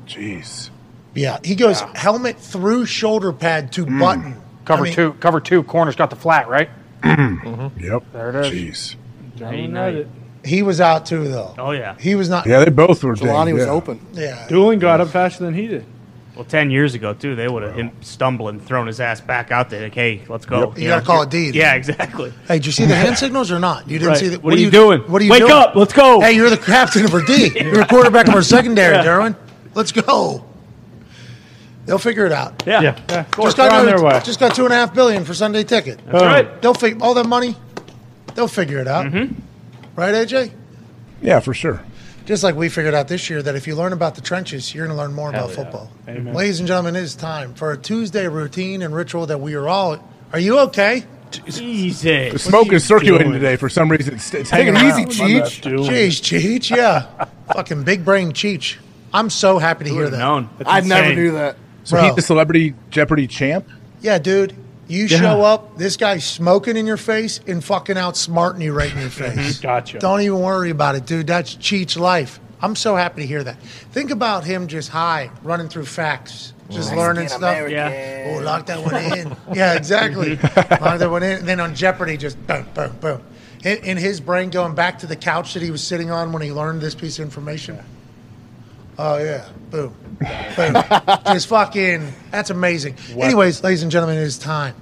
[SPEAKER 9] Jeez.
[SPEAKER 1] Yeah, he goes helmet through shoulder pad to mm. button.
[SPEAKER 7] Cover
[SPEAKER 1] I mean,
[SPEAKER 7] two, cover two, corners got the flat, right? Mm-hmm. Mm-hmm.
[SPEAKER 9] Yep.
[SPEAKER 7] There it is.
[SPEAKER 9] Jeez.
[SPEAKER 2] Ain't it.
[SPEAKER 1] He was out too, though.
[SPEAKER 6] Oh yeah.
[SPEAKER 1] He was not.
[SPEAKER 9] Yeah, they both were.
[SPEAKER 3] Jelani
[SPEAKER 9] dinged,
[SPEAKER 3] was
[SPEAKER 9] yeah.
[SPEAKER 3] open.
[SPEAKER 1] Yeah.
[SPEAKER 2] Dulin got up faster than he did.
[SPEAKER 6] Well, ten years ago too, they would have him stumbling, thrown his ass back out there. Like, hey, let's go.
[SPEAKER 1] You gotta call it D.
[SPEAKER 6] Yeah, exactly.
[SPEAKER 1] Hey, did you see the hand signals or not? You didn't
[SPEAKER 6] Right.
[SPEAKER 1] see the,
[SPEAKER 6] What are you doing?
[SPEAKER 1] What are you
[SPEAKER 6] Wake
[SPEAKER 1] doing?
[SPEAKER 6] up, let's go.
[SPEAKER 1] Hey, you're the captain of our D. You're a quarterback of our secondary, Derwin. Let's go. They'll figure it out.
[SPEAKER 6] Yeah.
[SPEAKER 2] Yeah, yeah.
[SPEAKER 1] Just got,
[SPEAKER 2] on
[SPEAKER 1] another-
[SPEAKER 2] their way.
[SPEAKER 1] just got two and a half billion for Sunday ticket.
[SPEAKER 6] That's right.
[SPEAKER 1] They'll figure all that money. They'll figure it out.
[SPEAKER 6] Mm-hmm.
[SPEAKER 1] Right, AJ?
[SPEAKER 9] Yeah, for sure.
[SPEAKER 1] Just like we figured out this year that if you learn about the trenches, you're going to learn more about football.
[SPEAKER 2] Amen.
[SPEAKER 1] Ladies and gentlemen, it is time for a Tuesday routine and ritual that we are all. Are you okay?
[SPEAKER 9] The smoke is circulating
[SPEAKER 2] doing?
[SPEAKER 9] today for some reason. It's, it's
[SPEAKER 3] Take
[SPEAKER 9] hanging
[SPEAKER 3] it easy,
[SPEAKER 9] around.
[SPEAKER 3] Cheech.
[SPEAKER 2] Dooling.
[SPEAKER 1] Jeez, Cheech, yeah. Fucking big brain Cheech. I'm so happy to hear that.
[SPEAKER 6] Known.
[SPEAKER 3] I never
[SPEAKER 6] insane.
[SPEAKER 3] knew that.
[SPEAKER 9] So
[SPEAKER 1] Bro.
[SPEAKER 9] he's the celebrity Jeopardy champ.
[SPEAKER 1] Yeah, dude. You show up, this guy's smoking in your face and fucking outsmarting you right in your mhm. face.
[SPEAKER 2] Gotcha.
[SPEAKER 1] Don't even worry about it, dude. That's Cheech's life. I'm so happy to hear that. Think about him just high, running through facts, just learning stuff.
[SPEAKER 6] Yeah.
[SPEAKER 1] Oh, lock that one in. yeah, exactly. lock that one in. And then on Jeopardy, just boom, boom, boom. In, in his brain, going back to the couch that he was sitting on when he learned this piece of information. Oh yeah, boom, boom. just fucking. That's amazing. Anyways, ladies and gentlemen, it is time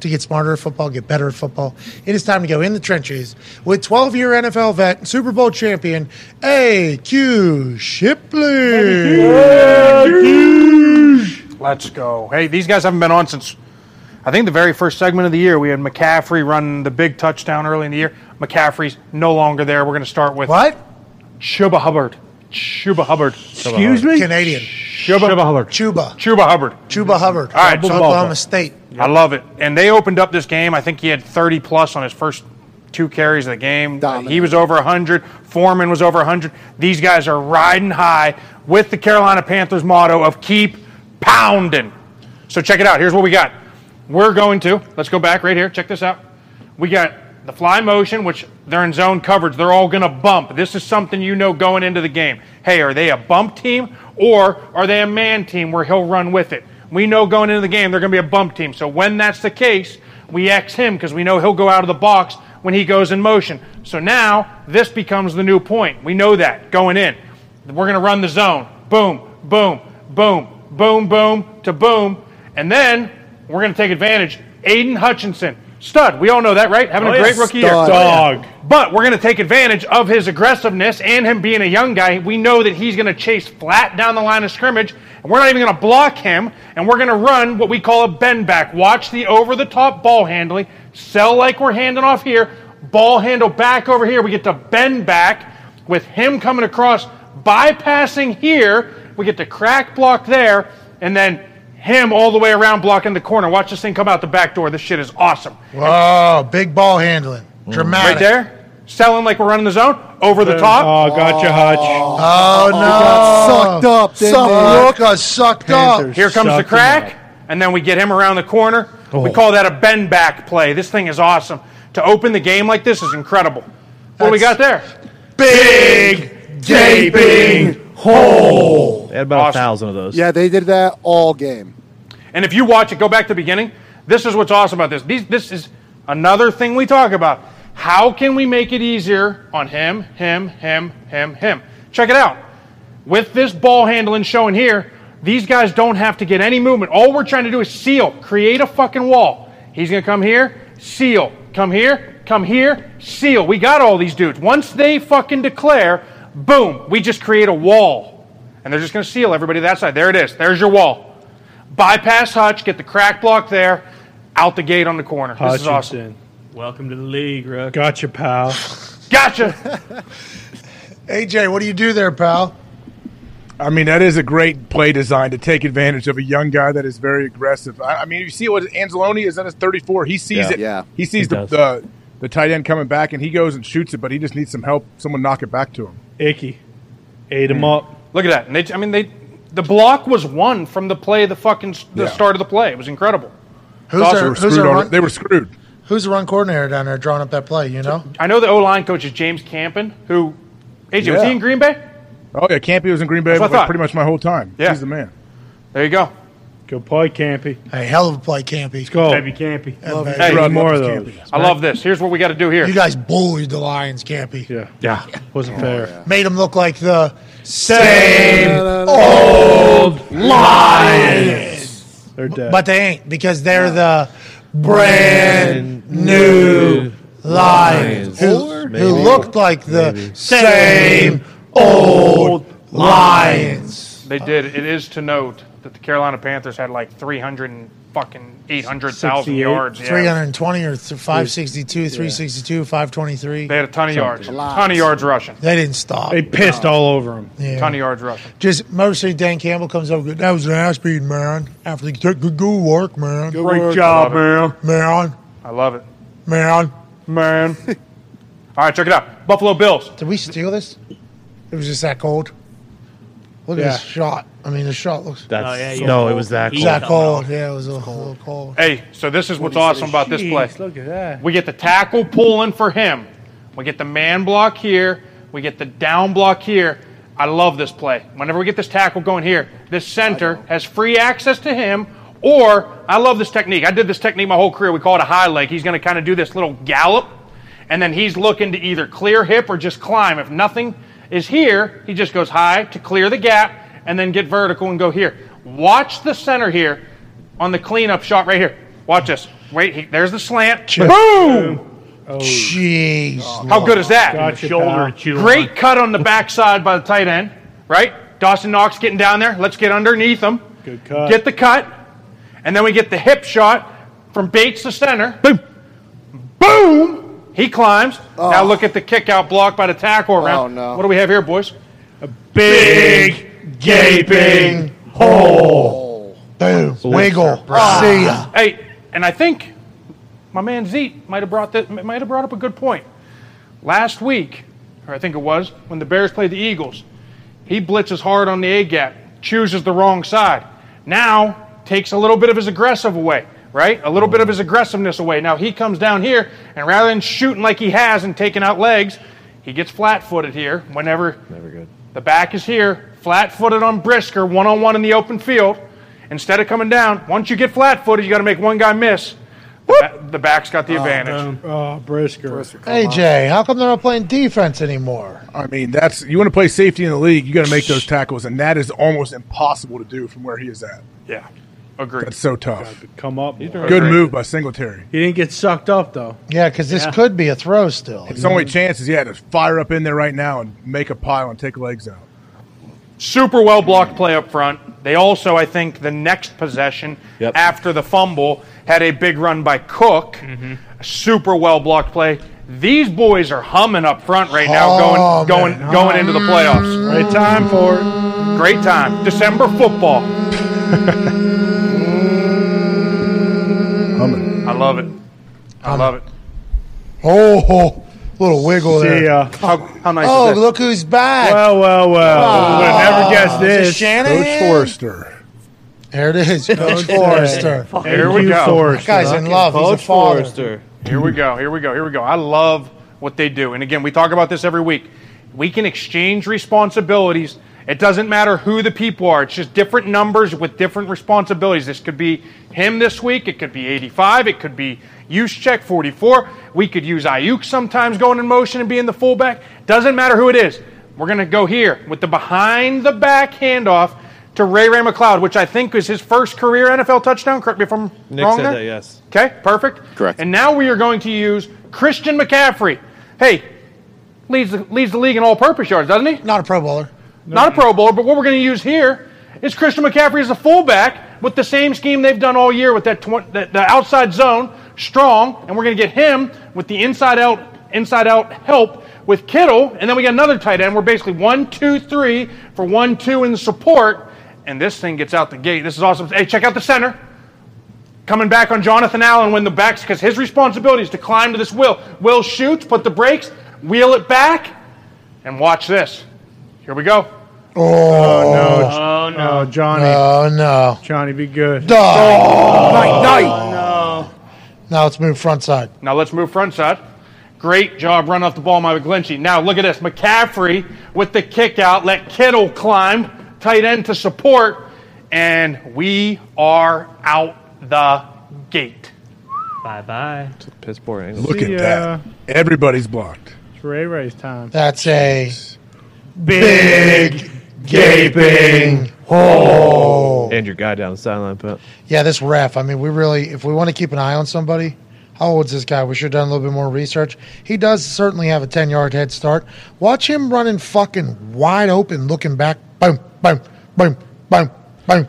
[SPEAKER 1] to get smarter at football, get better at football. It is time to go in the trenches with 12-year NFL vet, and Super Bowl champion, A.Q. Shipley.
[SPEAKER 7] Let's go. Hey, these guys haven't been on since I think the very first segment of the year. We had McCaffrey run the big touchdown early in the year. McCaffrey's no longer there. We're going to start with
[SPEAKER 1] What?
[SPEAKER 7] Chuba Hubbard. Chuba Hubbard.
[SPEAKER 2] Excuse me?
[SPEAKER 1] Canadian.
[SPEAKER 7] Chuba,
[SPEAKER 2] Hubbard.
[SPEAKER 1] Chuba.
[SPEAKER 7] Chuba Hubbard.
[SPEAKER 1] Chuba Hubbard.
[SPEAKER 7] All right, so-
[SPEAKER 1] Oklahoma State.
[SPEAKER 7] I love it. And they opened up this game. I think he had 30 plus on his first two carries of the game.
[SPEAKER 3] Dominant.
[SPEAKER 7] He was over 100. Foreman was over 100. These guys are riding high with the Carolina Panthers motto of keep pounding. So check it out. Here's what we got. We're going to, let's go back right here. Check this out. We got the fly motion, which they're in zone coverage. They're all going to bump. This is something you know going into the game. Hey, are they a bump team or are they a man team where he'll run with it? We know going into the game they're going to be a bump team. So when that's the case, we X him because we know he'll go out of the box when he goes in motion. So now this becomes the new point. We know that going in. We're going to run the zone. Boom, boom, boom, boom, boom to boom. And then we're going to take advantage. Aidan Hutchinson, stud. We all know that, right? Having
[SPEAKER 6] Oh,
[SPEAKER 7] a
[SPEAKER 6] yeah.
[SPEAKER 7] great rookie year.
[SPEAKER 2] Dog.
[SPEAKER 7] Oh, but we're going to take advantage of his aggressiveness and him being a young guy. We know that he's going to chase flat down the line of scrimmage, and we're not even going to block him, and we're going to run what we call a bend back. Watch the over the top ball handling, sell like we're handing off here, ball handle back over here. We get to bend back with him coming across, bypassing here. We get to crack block there, and then him all the way around blocking the corner. Watch this thing come out the back door. This shit is awesome.
[SPEAKER 1] Whoa, big ball handling. Mm. Dramatic.
[SPEAKER 7] Right there, selling like we're running the zone, over the top.
[SPEAKER 2] Oh, gotcha, Hutch.
[SPEAKER 1] Oh, no.
[SPEAKER 3] Got Sucked up, didn't
[SPEAKER 1] Sucked,
[SPEAKER 3] they?
[SPEAKER 1] Rook sucked up.
[SPEAKER 2] Panthers.
[SPEAKER 7] Here comes the
[SPEAKER 2] Sucked him
[SPEAKER 7] crack, and then we get him around the corner. We oh. call that a bend back play. This thing is awesome. To open the game like this is incredible. What do we got there?
[SPEAKER 1] Big gaping hole.
[SPEAKER 4] They had about
[SPEAKER 7] Awesome.
[SPEAKER 4] a thousand of those.
[SPEAKER 3] Yeah, they did that all game.
[SPEAKER 7] And if you watch it, go back to the beginning. This is what's awesome about this. These, this is another thing we talk about. How can we make it easier on him, him, him, him, him? Check it out. With this ball handling showing here, these guys don't have to get any movement. All we're trying to do is seal, create a fucking wall. He's going to come here, seal. Come here, come here, seal. We got all these dudes. Once they fucking declare, boom, we just create a wall. And they're just going to seal everybody that side. There it is. There's your wall. Bypass Hutch, get the crack block there, out the gate on the corner. This is awesome.
[SPEAKER 2] Hutchinson.
[SPEAKER 6] Welcome to the league, Rook.
[SPEAKER 2] Gotcha, pal.
[SPEAKER 7] Gotcha.
[SPEAKER 1] AJ, what do you do there, pal?
[SPEAKER 9] I mean, that is a great play design to take advantage of a young guy that is very aggressive. I, I mean, you see what Anzalone is on his 34. He sees
[SPEAKER 8] Yeah.
[SPEAKER 9] it.
[SPEAKER 3] Yeah.
[SPEAKER 9] He sees
[SPEAKER 2] He
[SPEAKER 9] the, the the tight end coming back, and he goes and shoots it, but he just needs some help. Someone knock it back to him.
[SPEAKER 2] Icky. Ate him hmm. up.
[SPEAKER 7] Look at that. And they, I mean, they the block was won from the play, the fucking the
[SPEAKER 9] Yeah.
[SPEAKER 7] start of the play. It was incredible.
[SPEAKER 1] Who's
[SPEAKER 9] They
[SPEAKER 1] their,
[SPEAKER 9] were,
[SPEAKER 1] who's,
[SPEAKER 9] screwed on
[SPEAKER 1] run,
[SPEAKER 9] it. they were screwed.
[SPEAKER 1] who's the run coordinator down there drawing up that play? You know,
[SPEAKER 7] I know the O line coach is James Campen, who AJ was
[SPEAKER 9] Yeah.
[SPEAKER 7] he in Green Bay?
[SPEAKER 9] Oh yeah, Campy was in Green Bay
[SPEAKER 7] That's what I
[SPEAKER 9] like,
[SPEAKER 7] thought.
[SPEAKER 9] pretty much my whole time.
[SPEAKER 7] Yeah.
[SPEAKER 9] He's the man.
[SPEAKER 7] There you go.
[SPEAKER 2] Go play Campy.
[SPEAKER 1] hey, hell of a play, Campy.
[SPEAKER 2] Let's go.
[SPEAKER 6] Baby Campy.
[SPEAKER 1] Love it.
[SPEAKER 7] Hey,
[SPEAKER 2] Need more of those.
[SPEAKER 9] Campy.
[SPEAKER 7] I love this. Here's what we got to do here.
[SPEAKER 1] You guys bullied the Lions, Campy.
[SPEAKER 2] Yeah. Yeah. Wasn't oh, fair.
[SPEAKER 1] Made them look like the same old Lions.
[SPEAKER 2] They're dead.
[SPEAKER 1] But they ain't because they're the brand new Lions who, who looked like the same old Lions.
[SPEAKER 7] They did. It is to note that the Carolina Panthers had like 300 and fucking 800,000 yards. Yeah.
[SPEAKER 1] 320 or th- 562, 362, 523.
[SPEAKER 7] They had a ton of yards.
[SPEAKER 3] Lots.
[SPEAKER 7] ton of yards rushing.
[SPEAKER 1] They didn't stop.
[SPEAKER 2] they pissed all over them.
[SPEAKER 1] Yeah.
[SPEAKER 7] Ton of yards rushing.
[SPEAKER 1] Just mostly Dan Campbell comes over. That was an ass beating, man. After the good, good, good work, man.
[SPEAKER 7] Great job, man.
[SPEAKER 1] Man,
[SPEAKER 7] I love it.
[SPEAKER 1] man.
[SPEAKER 7] Man. All right, check it out. Buffalo Bills.
[SPEAKER 1] Did we steal this? It was just that cold. Look
[SPEAKER 2] Yeah.
[SPEAKER 1] at this shot. I mean, the shot looks
[SPEAKER 4] That's
[SPEAKER 6] Oh, yeah, you
[SPEAKER 4] no,
[SPEAKER 6] got
[SPEAKER 4] it was that
[SPEAKER 6] cold.
[SPEAKER 4] cold.
[SPEAKER 1] that cold. Yeah, it was a, little cold.
[SPEAKER 7] Hey, so this is what's awesome about this play.
[SPEAKER 2] Jeez, Look at that.
[SPEAKER 7] We get the tackle pulling for him. We get the man block here. We get the down block here. I love this play. Whenever we get this tackle going here, this center has free access to him. Or I love this technique. I did this technique my whole career. We call it a high leg. He's going to kind of do this little gallop, and then he's looking to either clear hip or just climb. If nothing is here, he just goes high to clear the gap and then get vertical and go here. Watch the center here on the cleanup shot right here. Watch this. Wait, he, there's the slant. Boom! Oh.
[SPEAKER 1] Jeez. Oh.
[SPEAKER 7] How good is that?
[SPEAKER 2] Gotcha,
[SPEAKER 6] Shoulder
[SPEAKER 2] pal.
[SPEAKER 7] Great cut on the backside by the tight end, right? Dawson Knox getting down there. Let's get underneath him.
[SPEAKER 2] Good cut.
[SPEAKER 7] Get the cut. And then we get the hip shot from Bates to center. Boom. Boom. He climbs. Oh. Now look at the kick out block by the tackle around.
[SPEAKER 3] Oh, no.
[SPEAKER 7] What do we have here, boys?
[SPEAKER 2] A big
[SPEAKER 1] Gaping hole. Boom. Wiggle. Ah. See ya.
[SPEAKER 7] Hey, and I think my man Zeke might have brought that might have brought up a good point. Last week, or I think it was, when the Bears played the Eagles, he blitzes hard on the A gap, chooses the wrong side. Now takes a little bit of his aggressive away, right? A little bit of his aggressiveness away. Now he comes down here, and rather than shooting like he has and taking out legs, he gets flat-footed here. Whenever
[SPEAKER 4] Never good.
[SPEAKER 7] the back is here, flat-footed on Brisker, one-on-one in the open field. Instead of coming down, once you get flat-footed, you got to make one guy miss. The, ba- the back's got the oh, advantage.
[SPEAKER 2] Oh, Brisker.
[SPEAKER 1] AJ, how come they're not playing defense anymore?
[SPEAKER 9] I mean, that's you want to play safety in the league. You got to make those tackles, and that is almost impossible to do from where he is at.
[SPEAKER 7] Yeah, agreed.
[SPEAKER 9] That's so tough.
[SPEAKER 2] Come up. more.
[SPEAKER 9] Good move by Singletary.
[SPEAKER 2] He didn't get sucked up though.
[SPEAKER 1] Yeah, because this could be a throw still.
[SPEAKER 9] His only chance is yeah to fire up in there right now and make a pile and take legs out.
[SPEAKER 7] Super well blocked play up front. They also, I think, the next possession
[SPEAKER 4] Yep.
[SPEAKER 7] after the fumble had a big run by Cook. A super well blocked play. These boys are humming up front right now, going going
[SPEAKER 1] Humming,
[SPEAKER 7] going into the playoffs.
[SPEAKER 2] Right time for it.
[SPEAKER 7] Great time. December football. love it. Um, I love it.
[SPEAKER 1] Oh, little wiggle
[SPEAKER 2] See
[SPEAKER 1] there.
[SPEAKER 2] ya.
[SPEAKER 7] How, how nice
[SPEAKER 1] Oh,
[SPEAKER 7] is that?
[SPEAKER 1] look who's back.
[SPEAKER 2] Well, well, well. Oh, Would have never guessed
[SPEAKER 1] Is it
[SPEAKER 2] this.
[SPEAKER 9] Coach
[SPEAKER 1] Shanahan?
[SPEAKER 9] Forrester.
[SPEAKER 1] There it is, Coach Forrester.
[SPEAKER 7] Here we go.
[SPEAKER 2] Forrester.
[SPEAKER 1] Guy's in love. He's a
[SPEAKER 4] Coach
[SPEAKER 1] father.
[SPEAKER 4] Forrester.
[SPEAKER 7] Here we go. Here we go. Here we go. I love what they do. And again, we talk about this every week. We can exchange responsibilities. It doesn't matter who the people are. It's just different numbers with different responsibilities. This could be him this week. It could be 85. It could be check 44. We could use Aiyuk sometimes going in motion and being the fullback. Doesn't matter who it is. We're going to go here with the behind the back handoff to Ray Ray McCloud, which I think is his first career NFL touchdown. Correct me if I'm
[SPEAKER 4] Nick
[SPEAKER 7] wrong
[SPEAKER 4] said
[SPEAKER 7] there.
[SPEAKER 4] that, yes.
[SPEAKER 7] Okay, perfect.
[SPEAKER 5] Correct.
[SPEAKER 7] And now we are going to use Christian McCaffrey. Hey, leads the, leads the league in all-purpose yards, doesn't he?
[SPEAKER 1] Not a Pro Bowler.
[SPEAKER 7] Not a Pro Bowler, but what we're going to use here is Christian McCaffrey as a fullback with the same scheme they've done all year with that, tw- that the outside zone strong, and we're going to get him with the inside out inside out help with Kittle, and then we got another tight end. We're basically one, two, three for one, two in the support, and this thing gets out the gate. This is awesome. Hey, check out the center. Coming back on Jonathan Allen when the backs, because his responsibility is to climb to this Will. Will shoots, put the brakes, wheel it back, and watch this. Here we go.
[SPEAKER 1] Oh, oh,
[SPEAKER 2] no.
[SPEAKER 6] Oh no,
[SPEAKER 2] Oh, Johnny.
[SPEAKER 1] Oh, no.
[SPEAKER 2] Johnny, be good.
[SPEAKER 1] Dog.
[SPEAKER 7] Night, night.
[SPEAKER 6] Oh, no.
[SPEAKER 1] Now let's move front side.
[SPEAKER 7] Now let's move front side. Great job running off the ball by McGlinchey. Now look at this. McCaffrey with the kick out. Let Kittle climb. Tight end to support. And we are out the gate.
[SPEAKER 6] Bye bye.
[SPEAKER 4] Pittsburgh angle.
[SPEAKER 9] Look
[SPEAKER 2] See
[SPEAKER 9] at
[SPEAKER 2] ya.
[SPEAKER 9] that. Uh, Everybody's blocked.
[SPEAKER 2] It's Ray Ray's time.
[SPEAKER 1] That's a
[SPEAKER 2] Big
[SPEAKER 1] gaping hole.
[SPEAKER 4] And your guy down the sideline, but
[SPEAKER 1] Yeah, this ref. I mean, we really, if we want to keep an eye on somebody, how old's this guy? We should have done a little bit more research. He does certainly have a 10 yard head start. Watch him running fucking wide open, looking back. Boom, boom, boom, boom, boom.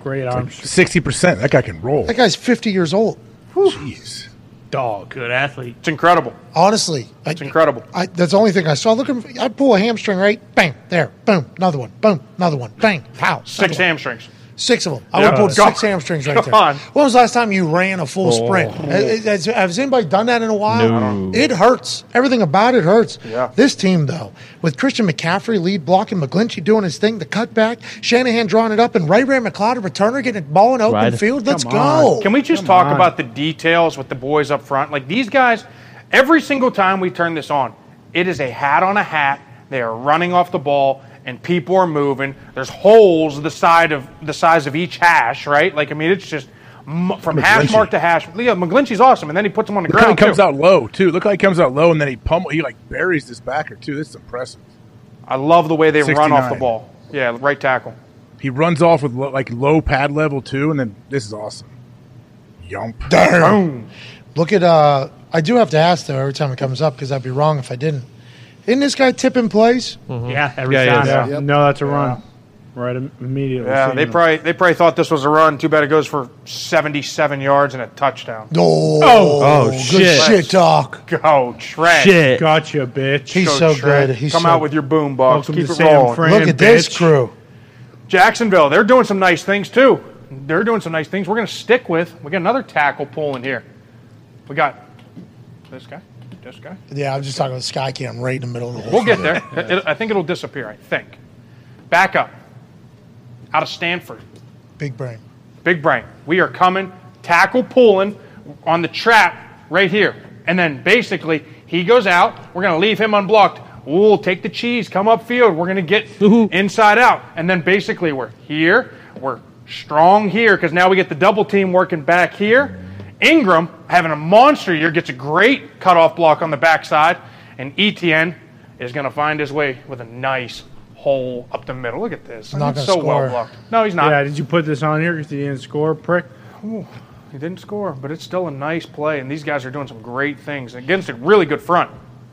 [SPEAKER 2] Great arm.
[SPEAKER 9] Sixty percent. That guy can roll.
[SPEAKER 1] That guy's 50 years old.
[SPEAKER 9] Jeez.
[SPEAKER 2] Dog.
[SPEAKER 6] Good athlete.
[SPEAKER 7] It's incredible.
[SPEAKER 1] Honestly, I,
[SPEAKER 7] It's incredible.
[SPEAKER 1] I, that's the only thing I saw. Look, at I pull a hamstring right, bang, there, boom, another one, boom, another one, bang, pow,
[SPEAKER 7] Six
[SPEAKER 1] hamstrings. one.
[SPEAKER 7] Hamstrings.
[SPEAKER 1] Six of them. I
[SPEAKER 7] Yeah.
[SPEAKER 1] would have pulled six hamstrings right
[SPEAKER 7] go
[SPEAKER 1] there.
[SPEAKER 7] on.
[SPEAKER 1] When was the last time you ran a full oh. sprint? Has, has- has anybody done that in a while?
[SPEAKER 4] No.
[SPEAKER 1] It hurts. Everything about it hurts.
[SPEAKER 7] Yeah.
[SPEAKER 1] This team, though, with Christian McCaffrey lead blocking, McGlinchey doing his thing, the cutback, Shanahan drawing it up, and Ray Ray McCloud, a returner, getting it ball in open
[SPEAKER 4] Right.
[SPEAKER 1] field. Let's
[SPEAKER 2] Come
[SPEAKER 1] go.
[SPEAKER 2] on.
[SPEAKER 7] Can we just
[SPEAKER 2] Come
[SPEAKER 7] talk
[SPEAKER 2] on.
[SPEAKER 7] about the details with the boys up front? Like these guys, every single time we turn this on, it is a hat on a hat. They are running off the ball, and people are moving. There's holes the side of the size of each hash, right? Like I mean, it's just m- from hash mark to hash. Yeah, McGlinchey's awesome, and then he puts them on the
[SPEAKER 9] Look how he
[SPEAKER 7] ground.
[SPEAKER 9] comes
[SPEAKER 7] too.
[SPEAKER 9] out low too. Look how he comes out low and then he pummel. He like buries this backer too. This is impressive.
[SPEAKER 7] I love the way they run off the ball. Yeah, right tackle.
[SPEAKER 9] He runs off with lo- like low pad level too, and then this is awesome. Yump.
[SPEAKER 1] Damn. Look at, uh, I do have to ask, though, every time it comes up, because I'd be wrong if I didn't. Isn't this guy tipping plays? Mm-hmm.
[SPEAKER 6] Yeah, every
[SPEAKER 4] Yeah,
[SPEAKER 6] time.
[SPEAKER 4] yeah.
[SPEAKER 2] Yeah. No, that's a run. Right immediately.
[SPEAKER 7] Yeah, they probably they probably thought this was a run. Too bad it goes for 77 yards and a touchdown.
[SPEAKER 1] Oh,
[SPEAKER 4] Oh,
[SPEAKER 1] good
[SPEAKER 4] shit.
[SPEAKER 1] shit, Doc.
[SPEAKER 7] Go Trent.
[SPEAKER 4] shit.
[SPEAKER 2] Gotcha, bitch.
[SPEAKER 1] He's
[SPEAKER 7] Go
[SPEAKER 1] so
[SPEAKER 7] Trent.
[SPEAKER 1] good. He's
[SPEAKER 7] Come
[SPEAKER 1] so
[SPEAKER 7] out with your boom box. Keep it
[SPEAKER 2] San
[SPEAKER 7] rolling.
[SPEAKER 2] Fran.
[SPEAKER 1] Look at this crew.
[SPEAKER 7] Jacksonville, they're doing some nice things too. They're doing some nice things. We're going to stick with. We got another tackle pulling here. We got this guy, this guy.
[SPEAKER 1] Yeah, I'm just talking about Skycam right in the middle of the hole.
[SPEAKER 7] We'll get there. It- I think it'll disappear. I think. Back up. Out of Stanford,
[SPEAKER 1] Big brain.
[SPEAKER 7] big brain. We are coming. Tackle pulling on the trap right here, and then basically he goes out. We're going to leave him unblocked. We'll take the cheese, come up field. We're going to get inside out. And then basically we're here. We're strong here because now we get the double team working back here. Ingram, having a monster year, gets a great cutoff block on the backside. And ETN is going to find his way with a nice hole up the middle. Look at this.
[SPEAKER 1] Not
[SPEAKER 7] so well blocked. No, he's not.
[SPEAKER 2] Yeah, did you put this on here because he didn't score, prick?
[SPEAKER 7] He didn't score, but it's still a nice play. And these guys are doing some great things against a really good front.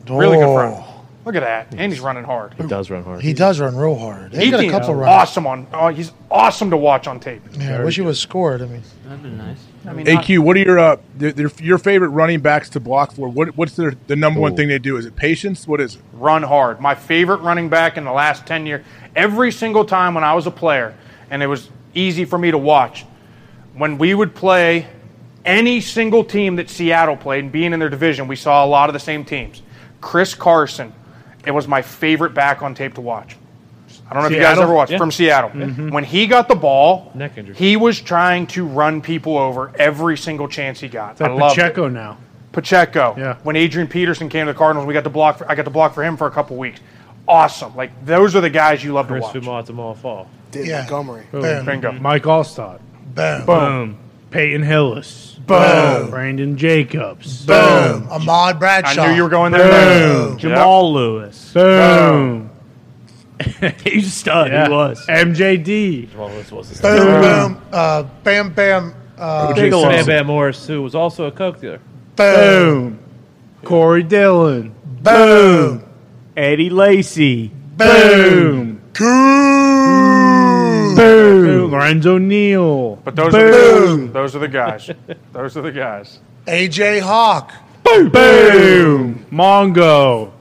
[SPEAKER 7] Really good front.
[SPEAKER 1] Oh. Oh.
[SPEAKER 7] Look at that. And he's running hard.
[SPEAKER 4] He does run hard.
[SPEAKER 1] He does run real hard. He's got a couple
[SPEAKER 7] is
[SPEAKER 1] runs.
[SPEAKER 7] awesome on. Oh, he's awesome to watch on tape.
[SPEAKER 1] Yeah, I wish he was scored. I mean,
[SPEAKER 6] That'd be nice.
[SPEAKER 7] I mean, not-
[SPEAKER 9] AQ, what are your uh, their, their, your favorite running backs to block for? What what's their the number one
[SPEAKER 4] Ooh.
[SPEAKER 9] thing they do? Is it patience? What is it?
[SPEAKER 7] run hard. My favorite running back in the last 10 years. Every single time when I was a player, and it was easy for me to watch, when we would play any single team that Seattle played, and being in their division, we saw a lot of the same teams. Chris Carson, it was my favorite back on tape to watch. I don't know if you guys ever watched
[SPEAKER 4] Yeah.
[SPEAKER 7] from Seattle. Mm-hmm. When he got the ball,
[SPEAKER 4] Neck injury.
[SPEAKER 7] he was trying to run people over every single chance he got.
[SPEAKER 2] It's
[SPEAKER 7] I
[SPEAKER 2] like
[SPEAKER 7] love
[SPEAKER 2] Pacheco now.
[SPEAKER 7] Pacheco.
[SPEAKER 2] Yeah.
[SPEAKER 7] When Adrian Peterson came to the Cardinals, we got to block. For, I got to block for him for a couple weeks. Awesome. Like those are the guys you love to
[SPEAKER 4] Chris
[SPEAKER 7] watch.
[SPEAKER 4] Fumont to all fall.
[SPEAKER 3] Dave
[SPEAKER 1] Yeah.
[SPEAKER 3] Montgomery.
[SPEAKER 1] boom,
[SPEAKER 7] Bingo.
[SPEAKER 2] Mike Alstott.
[SPEAKER 1] boom,
[SPEAKER 2] Boom. Peyton Hillis.
[SPEAKER 1] Boom.
[SPEAKER 2] Brandon Jacobs.
[SPEAKER 1] boom. Ahmad Bradshaw.
[SPEAKER 7] I knew you were going there.
[SPEAKER 2] Boom.
[SPEAKER 6] Jamal Lewis.
[SPEAKER 2] Boom.
[SPEAKER 6] He's a stud.
[SPEAKER 2] Yeah.
[SPEAKER 6] He was.
[SPEAKER 2] MJD.
[SPEAKER 4] Well, this was his
[SPEAKER 1] Boom, boom. Uh, bam, bam. Uh,
[SPEAKER 6] Bigelow.
[SPEAKER 4] Bam Bam Morris, who was also a coke dealer.
[SPEAKER 1] boom,
[SPEAKER 2] Boom. Corey Dillon.
[SPEAKER 1] boom,
[SPEAKER 6] Eddie Lacy.
[SPEAKER 2] Boom.
[SPEAKER 1] boom.
[SPEAKER 2] Boom. Lorenzo Neal.
[SPEAKER 7] But those are the guys. Those are the guys. Those are the guys.
[SPEAKER 1] AJ Hawk.
[SPEAKER 2] Boom. Mongo.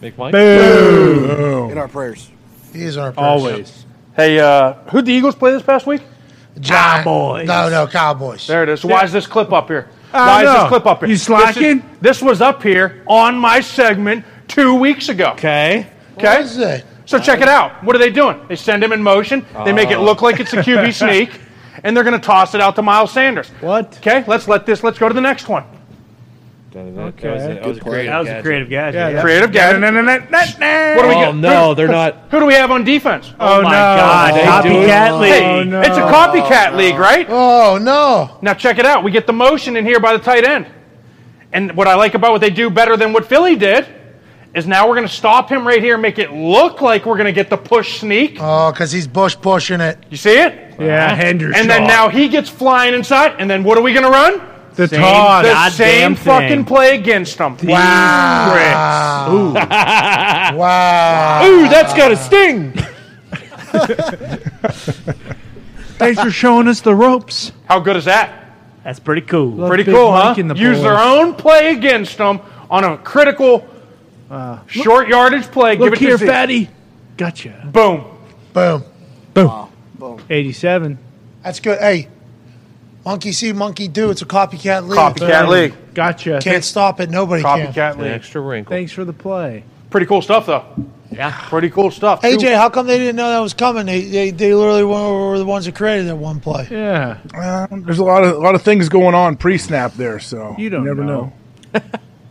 [SPEAKER 4] Make Mike.
[SPEAKER 3] In our prayers.
[SPEAKER 1] He is our person.
[SPEAKER 2] Always.
[SPEAKER 7] Hey, uh, who'd the Eagles play this past week?
[SPEAKER 1] Giant-
[SPEAKER 6] Cowboys.
[SPEAKER 1] No, no, Cowboys.
[SPEAKER 7] There it is. So why is this clip up here? Why is
[SPEAKER 2] know.
[SPEAKER 7] this clip up here?
[SPEAKER 2] You
[SPEAKER 7] This is-
[SPEAKER 2] slacking?
[SPEAKER 7] This, was up here on my segment two weeks ago.
[SPEAKER 4] Okay.
[SPEAKER 7] Okay.
[SPEAKER 1] is it?
[SPEAKER 7] So check it out. What are they doing? They send him in motion. They make it oh. look like it's a QB sneak, and they're going to toss it out to Miles Sanders.
[SPEAKER 2] What?
[SPEAKER 7] Okay, let's let this. Let's go to the next one.
[SPEAKER 4] Okay. That was a,
[SPEAKER 3] Good
[SPEAKER 4] that was a
[SPEAKER 3] play.
[SPEAKER 4] creative
[SPEAKER 6] That was a
[SPEAKER 4] gadget.
[SPEAKER 6] creative gadget.
[SPEAKER 2] Yeah,
[SPEAKER 6] Yeah,
[SPEAKER 7] Creative
[SPEAKER 2] Yeah,
[SPEAKER 7] gadget. What do we
[SPEAKER 4] Oh
[SPEAKER 7] get?
[SPEAKER 4] no,
[SPEAKER 7] Who-
[SPEAKER 4] they're not.
[SPEAKER 7] Who do we have on defense?
[SPEAKER 2] Oh, oh
[SPEAKER 6] my
[SPEAKER 2] no.
[SPEAKER 6] God,
[SPEAKER 4] They
[SPEAKER 6] copycat league.
[SPEAKER 7] Hey,
[SPEAKER 2] Oh, no.
[SPEAKER 7] it's a copycat league, oh, right?
[SPEAKER 1] Oh no!
[SPEAKER 7] Now check it out. We get the motion in here by the tight end. And what I like about what they do better than what Philly did is now we're going to stop him right here and make it look like we're going to get the push sneak.
[SPEAKER 1] Oh, because he's Bush pushing it.
[SPEAKER 7] You see it?
[SPEAKER 2] Yeah, Henderson.
[SPEAKER 7] And then now he gets flying inside. And then what are we going to run?
[SPEAKER 2] the
[SPEAKER 6] Same
[SPEAKER 2] toss.
[SPEAKER 7] The
[SPEAKER 6] goddamn
[SPEAKER 7] same
[SPEAKER 6] thing.
[SPEAKER 7] fucking play against him.
[SPEAKER 1] Wow! wow!
[SPEAKER 4] Ooh, that's got a sting.
[SPEAKER 2] Thanks for showing us the ropes.
[SPEAKER 7] How good is that?
[SPEAKER 6] That's pretty cool.
[SPEAKER 7] Pretty cool, huh?
[SPEAKER 2] Mike and the
[SPEAKER 7] Use their own play against them on a critical short yardage play.
[SPEAKER 2] Look
[SPEAKER 7] Give it
[SPEAKER 2] here,
[SPEAKER 7] to Zeke.
[SPEAKER 2] fatty. Gotcha.
[SPEAKER 7] Boom.
[SPEAKER 1] Boom!
[SPEAKER 3] Boom. Boom.
[SPEAKER 2] 87.
[SPEAKER 1] That's good. Hey, monkey see, monkey do. It's a copycat league.
[SPEAKER 7] Copycat league.
[SPEAKER 2] Gotcha.
[SPEAKER 1] Can't stop it. Nobody can.
[SPEAKER 7] Copycat
[SPEAKER 4] An
[SPEAKER 7] league.
[SPEAKER 4] extra wrinkle.
[SPEAKER 2] Thanks for the play.
[SPEAKER 7] Pretty cool stuff, though.
[SPEAKER 6] Yeah.
[SPEAKER 7] Pretty cool stuff.
[SPEAKER 1] Hey
[SPEAKER 7] Two-
[SPEAKER 1] Jay, how come they didn't know that was coming? They they, they literally were, were the ones that created that one play.
[SPEAKER 2] Yeah.
[SPEAKER 9] Uh, there's a lot of a lot of things going on pre-snap there, so
[SPEAKER 2] You don't
[SPEAKER 9] never
[SPEAKER 2] know.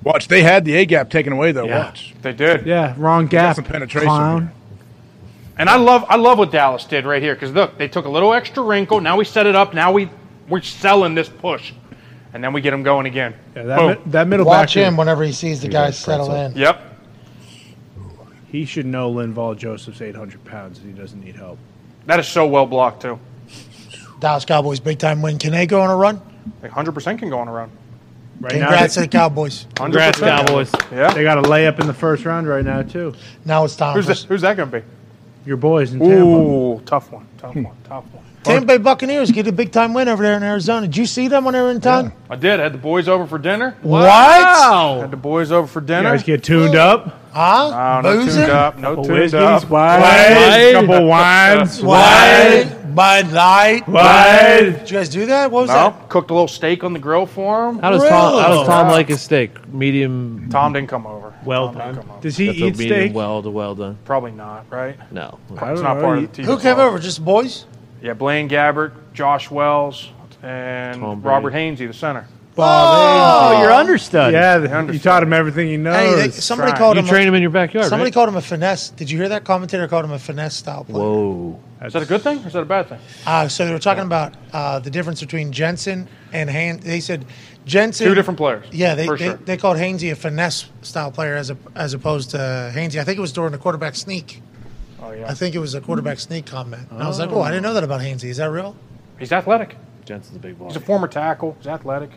[SPEAKER 9] know. Watch, they had the A gap taken away though.
[SPEAKER 7] Yeah,
[SPEAKER 9] Watch,
[SPEAKER 7] they did.
[SPEAKER 2] Yeah, wrong gap.
[SPEAKER 9] some penetration
[SPEAKER 2] Clown.
[SPEAKER 7] And I love I love what Dallas did right here because look, they took a little extra wrinkle. Now we set it up. Now we we're selling this push, and then we get them going again.
[SPEAKER 2] Yeah, that, mi- that middle
[SPEAKER 1] Watch
[SPEAKER 2] backer,
[SPEAKER 1] him whenever he sees the guys settle in.
[SPEAKER 7] Yep.
[SPEAKER 2] He should know Linval Joseph's 800 pounds and he doesn't need help.
[SPEAKER 7] That is so well blocked too.
[SPEAKER 1] Dallas Cowboys big time win. Can they go on a run?
[SPEAKER 7] Like 100% can go on around.
[SPEAKER 2] Right
[SPEAKER 1] Congrats to the Cowboys.
[SPEAKER 7] 100%.
[SPEAKER 4] Congrats, Cowboys.
[SPEAKER 7] Yeah.
[SPEAKER 2] they, they got a layup in the first round right now, too.
[SPEAKER 1] Now it's time
[SPEAKER 7] Who's that? Who's that going to be?
[SPEAKER 2] Your boys in Tampa.
[SPEAKER 7] Ooh, tough one. Tough hmm. one. Tough one.
[SPEAKER 1] Tampa Bay Buccaneers get a big time win over there in Arizona. Did you see them when they were in town?
[SPEAKER 7] I did. I had the boys over for dinner.
[SPEAKER 1] What?
[SPEAKER 7] Had the boys over for
[SPEAKER 2] You
[SPEAKER 7] dinner.
[SPEAKER 2] guys get tuned up.
[SPEAKER 1] Huh?
[SPEAKER 7] No
[SPEAKER 1] Boozing?
[SPEAKER 7] tuned up. No
[SPEAKER 6] Couple
[SPEAKER 7] tuned
[SPEAKER 6] whiskeys,
[SPEAKER 7] up.
[SPEAKER 6] wine.
[SPEAKER 2] Couple wines.
[SPEAKER 1] What? Bud Light.
[SPEAKER 2] Wine.
[SPEAKER 1] Did you guys do that? What was
[SPEAKER 7] No.
[SPEAKER 1] that?
[SPEAKER 7] Cooked a little steak on the grill for him.
[SPEAKER 4] How does Tom? How does Tom
[SPEAKER 7] Yeah.
[SPEAKER 4] like his steak? Medium.
[SPEAKER 7] Tom didn't come over.
[SPEAKER 6] Well
[SPEAKER 7] Tom
[SPEAKER 6] done.
[SPEAKER 7] over.
[SPEAKER 2] Does he
[SPEAKER 4] That's a
[SPEAKER 2] eat
[SPEAKER 4] medium
[SPEAKER 2] steak?
[SPEAKER 4] well to well done.
[SPEAKER 7] Probably not, right?
[SPEAKER 4] No.
[SPEAKER 7] It's
[SPEAKER 2] don't know.
[SPEAKER 7] part of the TV.
[SPEAKER 1] Who came
[SPEAKER 7] club.
[SPEAKER 1] over? Just boys?
[SPEAKER 7] Yeah, Blaine Gabbert, Josh Wells, and
[SPEAKER 4] Tom Brady.
[SPEAKER 7] Robert Hainsey, the center.
[SPEAKER 6] Oh, you're understudy.
[SPEAKER 2] Yeah, the, you taught him everything he knows.
[SPEAKER 1] Hey, they, somebody
[SPEAKER 7] trying.
[SPEAKER 1] called
[SPEAKER 4] You
[SPEAKER 1] him.
[SPEAKER 4] train
[SPEAKER 1] a,
[SPEAKER 4] him in your backyard,
[SPEAKER 1] somebody
[SPEAKER 4] right?
[SPEAKER 1] called him a finesse. Did you hear that? Commentator called him a finesse style player.
[SPEAKER 4] Whoa.
[SPEAKER 7] Is that a good thing or is that a bad thing?
[SPEAKER 1] Uh, so they were talking about uh, the difference between Jensen and Han. They said Jensen.
[SPEAKER 7] Two different players.
[SPEAKER 1] Yeah, they,
[SPEAKER 7] for
[SPEAKER 1] they,
[SPEAKER 7] sure.
[SPEAKER 1] they called Hainsey a finesse style player as a, as opposed to Hainsey. I think it was during the quarterback sneak.
[SPEAKER 7] oh yeah,
[SPEAKER 1] I think it was a quarterback sneak comment. And I was like, oh, I didn't know that about Hainsey. Is that real?
[SPEAKER 7] he's athletic.
[SPEAKER 4] Jensen's a big boy.
[SPEAKER 7] He's a former tackle. He's athletic.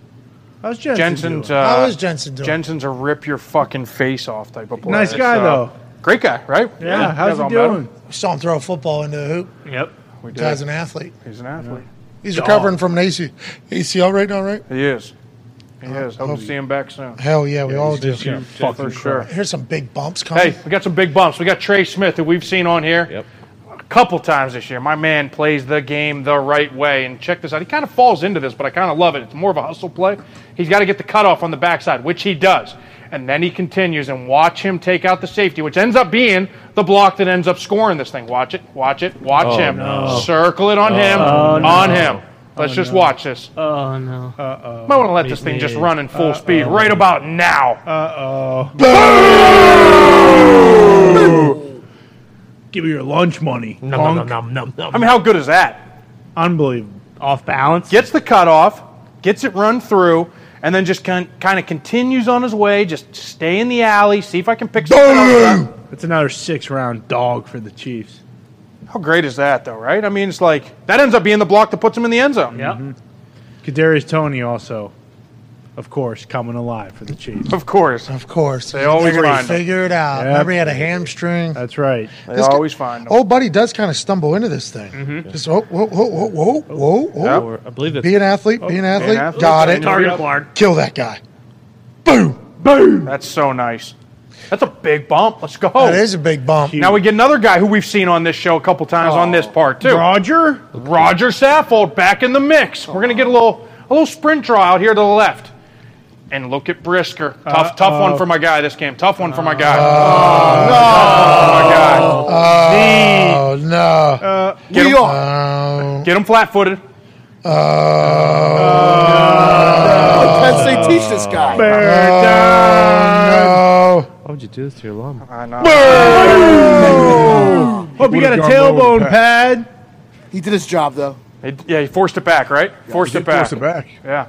[SPEAKER 2] How's Jensen
[SPEAKER 7] Jensen's
[SPEAKER 2] doing?
[SPEAKER 7] uh,
[SPEAKER 1] How is Jensen doing?
[SPEAKER 7] Jensen's a rip your fucking face off type of player.
[SPEAKER 2] Nice guy,
[SPEAKER 7] It's, uh,
[SPEAKER 2] though.
[SPEAKER 7] Great guy, right?
[SPEAKER 2] Yeah,
[SPEAKER 7] you
[SPEAKER 2] how's he
[SPEAKER 7] all met him.
[SPEAKER 2] doing?
[SPEAKER 1] We saw him throw a football into the hoop.
[SPEAKER 6] Yep.
[SPEAKER 7] We did.
[SPEAKER 1] Guy's an athlete.
[SPEAKER 7] He's an athlete.
[SPEAKER 1] He's recovering from an AC, ACL right now, right?
[SPEAKER 7] He is. He is. Hope to see him back soon.
[SPEAKER 1] Hell yeah, we all do.
[SPEAKER 7] For sure.
[SPEAKER 1] Here's some big bumps coming.
[SPEAKER 7] Hey, we got some big bumps. We got Trey Smith, who we've seen on here
[SPEAKER 4] Yep.
[SPEAKER 7] Couple times this year. My man plays the game the right way. And check this out. He kind of falls into this, but I kind of love it. It's more of a hustle play. He's got to get the cutoff on the backside, which he does. And then he continues and watch him take out the safety, which ends up being the block that ends up scoring this thing. Watch it, watch it, watch
[SPEAKER 4] Oh,
[SPEAKER 7] him.
[SPEAKER 4] no.
[SPEAKER 7] Circle it on him,
[SPEAKER 6] Oh, no.
[SPEAKER 7] on him. Let's just watch this.
[SPEAKER 6] Oh no. Uh oh.
[SPEAKER 7] Might want to let this thing just run in full speed right about now.
[SPEAKER 2] Uh oh. Give me your lunch money.
[SPEAKER 6] Nom,
[SPEAKER 2] punk.
[SPEAKER 6] nom, nom, nom, nom.
[SPEAKER 7] I mean, how good is that?
[SPEAKER 2] Unbelievable.
[SPEAKER 6] Off balance.
[SPEAKER 7] gets the cutoff, gets it run through, and then just kind kind of continues on his way. Just stay in the alley, see if I can pick something up.
[SPEAKER 2] That's another six round dog for the Chiefs.
[SPEAKER 7] How great is that, though? Right? I mean, it's like that ends up being the block that puts him in the end zone.
[SPEAKER 6] Yep. Mm-hmm.
[SPEAKER 2] Kadarius Toney also, of course, coming alive for the Chiefs.
[SPEAKER 7] Of course,
[SPEAKER 1] Of course.
[SPEAKER 7] They always
[SPEAKER 1] Remember he
[SPEAKER 7] find him.
[SPEAKER 1] figured it out.
[SPEAKER 2] Yep.
[SPEAKER 1] Remember he had a hamstring.
[SPEAKER 2] That's right.
[SPEAKER 7] they
[SPEAKER 1] This guy-
[SPEAKER 7] always find him.
[SPEAKER 1] Old buddy does kind of stumble into this thing. Mm-hmm. Just oh, whoa, whoa, whoa, whoa, whoa, whoa.
[SPEAKER 7] Yep.
[SPEAKER 4] Or I believe that's
[SPEAKER 1] Be an athlete. Be an athlete.
[SPEAKER 7] athlete.
[SPEAKER 1] Got it.
[SPEAKER 6] Target acquired.
[SPEAKER 1] Kill that guy. Boom. Boom.
[SPEAKER 7] That's so nice. That's a big bump. Let's go.
[SPEAKER 1] That is a big bump.
[SPEAKER 7] Now we get another guy who we've seen on this show a couple times on this part too.
[SPEAKER 2] Rodger?
[SPEAKER 7] Rodger Saffold back in the mix. We're gonna get a little a little sprint draw out here to the left. And look at Brisker. Tough, tough one for my guy this game. Tough one for my guy. Oh, no.
[SPEAKER 1] Oh no!
[SPEAKER 7] Uh, get him,
[SPEAKER 1] Oh,
[SPEAKER 7] get him flat-footed.
[SPEAKER 3] Oh, no. Penn State teach this guy.
[SPEAKER 1] no!
[SPEAKER 4] Why would you do this to your lawn?
[SPEAKER 7] I know.
[SPEAKER 2] Hope you got a
[SPEAKER 9] Would've gone lower
[SPEAKER 2] tailbone pad.
[SPEAKER 3] He did his job though.
[SPEAKER 7] He- yeah, he forced it back, right? Forced it back.
[SPEAKER 9] Force it back.
[SPEAKER 7] Yeah.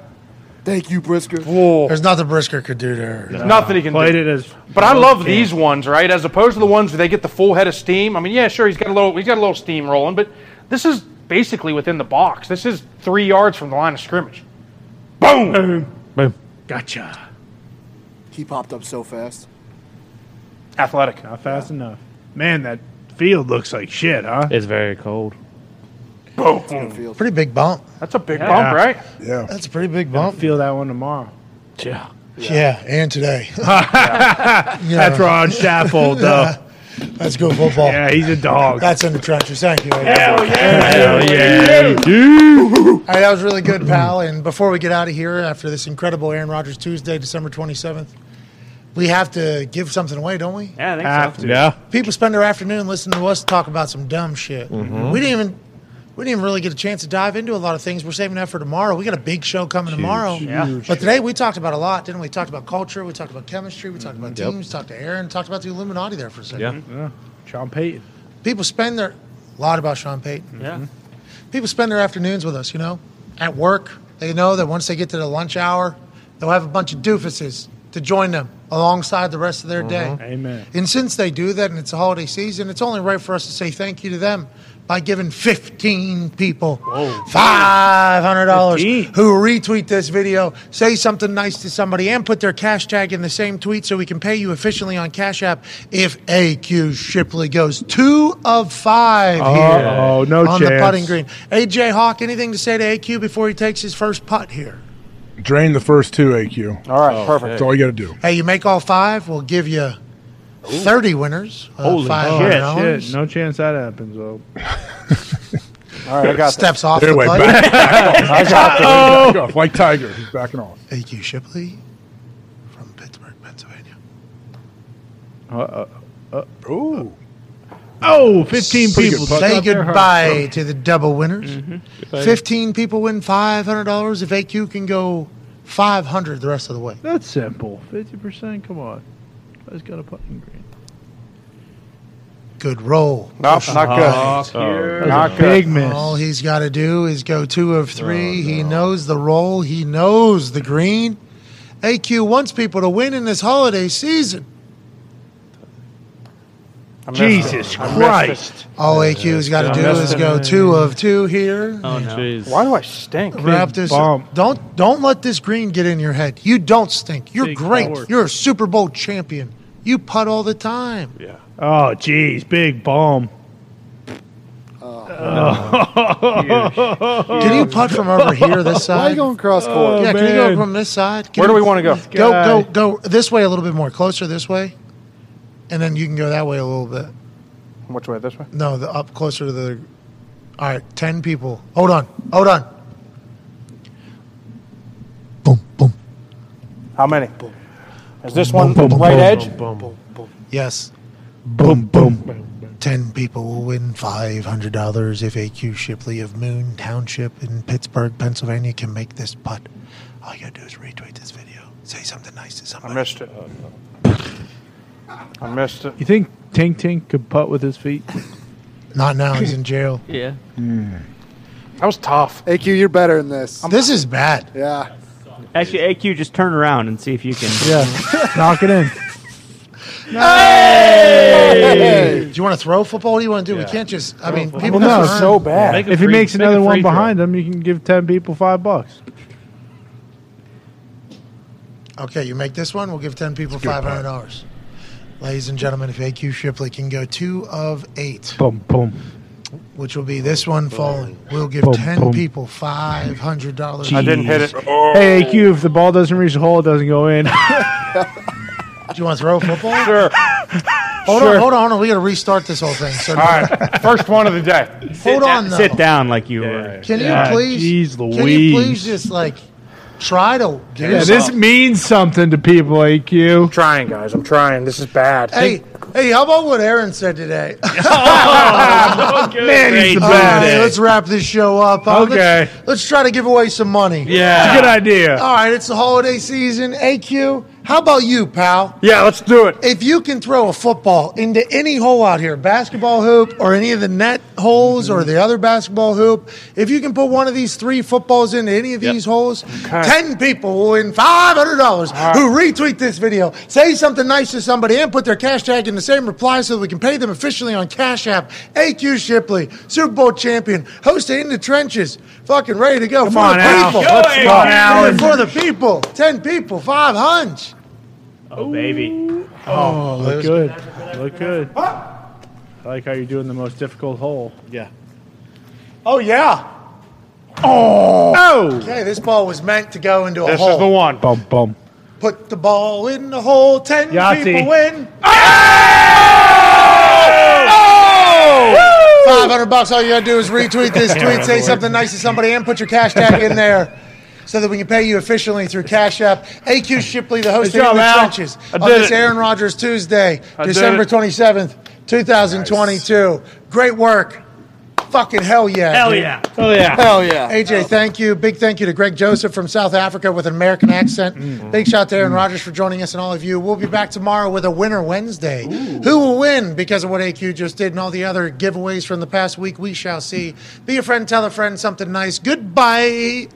[SPEAKER 3] Thank you, Brisker.
[SPEAKER 7] Whoa.
[SPEAKER 1] There's nothing Brisker could do there.
[SPEAKER 7] Nothing he can
[SPEAKER 2] Played
[SPEAKER 7] do.
[SPEAKER 2] it as.
[SPEAKER 7] But I love these ones, right? As opposed to the ones where they get the full head of steam. I mean, yeah, sure, he's got a little, he's got a little steam rolling, but this is basically within the box. This is three yards from the line of scrimmage. Boom!
[SPEAKER 4] Boom.
[SPEAKER 2] Gotcha.
[SPEAKER 3] He popped up so fast.
[SPEAKER 7] Athletic.
[SPEAKER 2] Not fast enough. Man, that field looks like shit, huh?
[SPEAKER 4] It's very cold.
[SPEAKER 7] Boom!
[SPEAKER 3] Field.
[SPEAKER 1] Pretty big bump.
[SPEAKER 7] That's a big
[SPEAKER 2] Yeah.
[SPEAKER 7] bump, right?
[SPEAKER 9] Yeah.
[SPEAKER 1] That's a pretty big bump.
[SPEAKER 2] feel that one tomorrow.
[SPEAKER 4] Yeah.
[SPEAKER 1] Yeah, and today.
[SPEAKER 2] That's Rod Saffold, though.
[SPEAKER 1] Let's go football.
[SPEAKER 2] Yeah, he's a dog.
[SPEAKER 1] That's in the trenches. Thank you. Aiden.
[SPEAKER 2] Hell yeah.
[SPEAKER 1] Hey, that was really good, pal. And before we get out of here, after this incredible Aaron Rodgers Tuesday, December 27th, we have to give something away, don't we?
[SPEAKER 6] Yeah, I think
[SPEAKER 2] Have
[SPEAKER 6] so.
[SPEAKER 2] to.
[SPEAKER 4] Yeah.
[SPEAKER 1] People spend their afternoon listening to us talk about some dumb shit.
[SPEAKER 2] Mm-hmm.
[SPEAKER 1] We didn't even we didn't even really get a chance to dive into a lot of things. We're saving that for tomorrow. We got a big show coming tomorrow.
[SPEAKER 6] Yeah.
[SPEAKER 1] But today we talked about a lot, didn't we? We talked about culture, we talked about chemistry, we talked about teams, talked to Aaron, talked about the Illuminati there for a second.
[SPEAKER 4] Yeah.
[SPEAKER 2] Yeah. Sean Payton.
[SPEAKER 1] People spend their a lot about Sean Payton.
[SPEAKER 6] Yeah. Mm-hmm.
[SPEAKER 1] People spend their afternoons with us, you know, at work. They know that once they get to the lunch hour, they'll have a bunch of doofuses to join them alongside the rest of their day. Mm-hmm.
[SPEAKER 2] Amen.
[SPEAKER 1] And since they do that and it's a holiday season, it's only right for us to say thank you to them by giving 15 people $500
[SPEAKER 2] 15.
[SPEAKER 1] who retweet this video, say something nice to somebody, and put their cash tag in the same tweet so we can pay you efficiently on Cash App if AQ Shipley goes two of five here
[SPEAKER 2] Uh-oh, no
[SPEAKER 1] on the putting green. AJ Hawk, anything to say to AQ before he takes his first putt here?
[SPEAKER 9] Drain the first two AQ.
[SPEAKER 7] All right, perfect.
[SPEAKER 9] That's all you got to do.
[SPEAKER 1] Hey, you make all five, we'll give you 30 winners. of
[SPEAKER 2] Holy
[SPEAKER 1] $500.
[SPEAKER 2] shit, shit. No chance that happens, though.
[SPEAKER 7] All right, I got
[SPEAKER 1] Steps off
[SPEAKER 9] Anyway,
[SPEAKER 1] the plate.
[SPEAKER 9] back, back off.
[SPEAKER 7] I got this.
[SPEAKER 9] Back off. Like Tiger. He's backing off.
[SPEAKER 1] AQ Shipley from Pittsburgh, Pennsylvania.
[SPEAKER 2] Uh, uh,
[SPEAKER 9] Ooh.
[SPEAKER 2] oh, 15
[SPEAKER 9] Pretty
[SPEAKER 2] people.
[SPEAKER 9] good.
[SPEAKER 1] Say goodbye to the double winners.
[SPEAKER 2] Mm-hmm.
[SPEAKER 1] 15 people win $500 if AQ can go 500 the rest of the way.
[SPEAKER 2] That's simple. 50%, come on. Guys got a putting green.
[SPEAKER 1] Good roll.
[SPEAKER 7] Nope, not good.
[SPEAKER 2] That
[SPEAKER 7] Not
[SPEAKER 2] was
[SPEAKER 7] good.
[SPEAKER 2] big miss.
[SPEAKER 1] All he's got to do is go two of three. He knows the roll. He knows the green. AQ wants people to win in this holiday season.
[SPEAKER 7] I missed
[SPEAKER 2] Jesus
[SPEAKER 7] it.
[SPEAKER 2] Christ.
[SPEAKER 1] All AQ's got to do is go two of two here.
[SPEAKER 6] Oh no.
[SPEAKER 7] Oh, it. Why do I stink?
[SPEAKER 1] Wrap this.
[SPEAKER 2] bump.
[SPEAKER 1] Don't don't let this green get in your head. You don't stink. You're
[SPEAKER 2] Big
[SPEAKER 1] great.
[SPEAKER 2] fork.
[SPEAKER 1] You're a Super Bowl champion. You putt all the time.
[SPEAKER 7] Yeah.
[SPEAKER 2] Oh, jeez. Big bomb. Oh.
[SPEAKER 1] oh can you putt from over here, this
[SPEAKER 3] Why are
[SPEAKER 1] side?
[SPEAKER 3] you going cross court?
[SPEAKER 1] yeah, can you go oh,
[SPEAKER 2] man.
[SPEAKER 1] from this side? Can
[SPEAKER 7] Where do
[SPEAKER 1] you-
[SPEAKER 7] we want to go?
[SPEAKER 1] Go
[SPEAKER 2] guy.
[SPEAKER 1] go go this way a little bit more, closer this way, and then you can go that way a little bit.
[SPEAKER 7] Which way? This way?
[SPEAKER 1] No, the up closer to the. All right, ten people. Hold on, hold on. Boom, boom.
[SPEAKER 7] How many? Is this one the right edge? Boom.
[SPEAKER 1] Yes,
[SPEAKER 2] Boom, boom.
[SPEAKER 1] ten people will win five hundred dollars if AQ Shipley of Moon Township in Pittsburgh, Pennsylvania, can make this putt. All you gotta do is retweet this video, say something nice to
[SPEAKER 7] I missed it. Oh, I missed it.
[SPEAKER 2] You think Tink Tink could putt with his feet?
[SPEAKER 1] Not now. He's in jail.
[SPEAKER 6] Yeah. Hmm.
[SPEAKER 7] That was tough.
[SPEAKER 3] AQ, you're better than this.
[SPEAKER 1] This is bad.
[SPEAKER 3] Yeah.
[SPEAKER 6] Actually, AQ, just turn around and see if you can.
[SPEAKER 2] Yeah. Knock it in.
[SPEAKER 1] Hey! Do you want to throw football? What do you want to do? We can't just. I mean, people
[SPEAKER 2] Well, no,
[SPEAKER 1] have to
[SPEAKER 7] So bad.
[SPEAKER 4] Make a
[SPEAKER 2] If he
[SPEAKER 4] free-
[SPEAKER 2] makes
[SPEAKER 4] make a
[SPEAKER 2] another
[SPEAKER 4] free
[SPEAKER 2] one
[SPEAKER 4] throw.
[SPEAKER 2] behind him, you can give 10 people five bucks.
[SPEAKER 1] Okay, you make this one. We'll give ten people five hundred dollars. Ladies and gentlemen, if AQ Shipley can go two of eight,
[SPEAKER 2] Boom, boom.
[SPEAKER 1] which will be this one falling, we'll give
[SPEAKER 2] Boom,
[SPEAKER 1] ten
[SPEAKER 2] boom.
[SPEAKER 1] people five hundred dollars.
[SPEAKER 7] I didn't hit it.
[SPEAKER 2] Hey, AQ, if the ball doesn't reach the hole, it doesn't go in.
[SPEAKER 1] Do you want to throw a football?
[SPEAKER 7] Sure.
[SPEAKER 1] Hold
[SPEAKER 7] Sure.
[SPEAKER 1] on, hold on, hold on. We got to restart this whole thing. So
[SPEAKER 7] All right, first one of the day.
[SPEAKER 1] hold on, though.
[SPEAKER 6] Sit down like you were.
[SPEAKER 1] Can you
[SPEAKER 2] Yeah,
[SPEAKER 1] please?
[SPEAKER 2] geez
[SPEAKER 1] Can you please just like try to do
[SPEAKER 2] Yeah, this means something to people, AQ.
[SPEAKER 7] I'm trying, guys. I'm trying. This is bad.
[SPEAKER 1] Hey, hey, how about what Aaron said today?
[SPEAKER 2] Man, he's the
[SPEAKER 1] All
[SPEAKER 2] best.
[SPEAKER 1] right, let's wrap this show up. Uh,
[SPEAKER 2] Okay.
[SPEAKER 1] Let's, let's try to give away some money.
[SPEAKER 2] Yeah. It's a good idea.
[SPEAKER 1] All right, it's the holiday season. AQ, how about you, pal?
[SPEAKER 7] Yeah, let's do it.
[SPEAKER 1] If you can throw a football into any hole out here, basketball hoop or any of the net holes or the other basketball hoop, if you can put one of these three footballs into any of these holes, 10 people will win $500 who retweet this video, say something nice to somebody, and put their cash tag in the same reply so we can pay them officially on Cash App. AQ Shipley, Super Bowl champion, hosted in the trenches, fucking ready to go
[SPEAKER 7] Come
[SPEAKER 1] for
[SPEAKER 7] on,
[SPEAKER 1] the
[SPEAKER 7] Al.
[SPEAKER 1] people.
[SPEAKER 7] Let's go.
[SPEAKER 1] For the people. 10 people, 500.
[SPEAKER 6] Oh, baby.
[SPEAKER 2] Oh, oh look good. Look good. I like how you're doing the most difficult hole.
[SPEAKER 4] Yeah.
[SPEAKER 1] Oh, yeah.
[SPEAKER 2] Oh! oh.
[SPEAKER 1] Okay, this ball was meant to go into a hole.
[SPEAKER 7] This
[SPEAKER 1] hole.
[SPEAKER 7] is the one.
[SPEAKER 2] Bum, bum.
[SPEAKER 1] Put the ball in the hole. Ten
[SPEAKER 2] Yahtzee.
[SPEAKER 1] people win. Oh! Five hundred bucks. All you gotta do is retweet this tweet, say something nice to somebody, and put your cash tag in there. So that we can pay you efficiently through Cash App. AQ Shipley, the host of the
[SPEAKER 7] Al.
[SPEAKER 1] Trenches, on this
[SPEAKER 7] it.
[SPEAKER 1] Aaron Rodgers Tuesday,
[SPEAKER 7] I
[SPEAKER 1] December twenty seventh, two thousand twenty two. Great work. Fucking hell yeah.
[SPEAKER 11] Hell
[SPEAKER 1] dude.
[SPEAKER 11] yeah.
[SPEAKER 7] Oh yeah.
[SPEAKER 3] Hell yeah.
[SPEAKER 1] AJ, thank you. Big thank you to Greg Joseph from South Africa with an American accent. Big shout to Aaron Rodgers for joining us and all of you. We'll be back tomorrow with a Winner Wednesday. Who will win because of what AQ just did and all the other giveaways from the past week? We shall see. Be a friend, tell a friend something nice. Goodbye.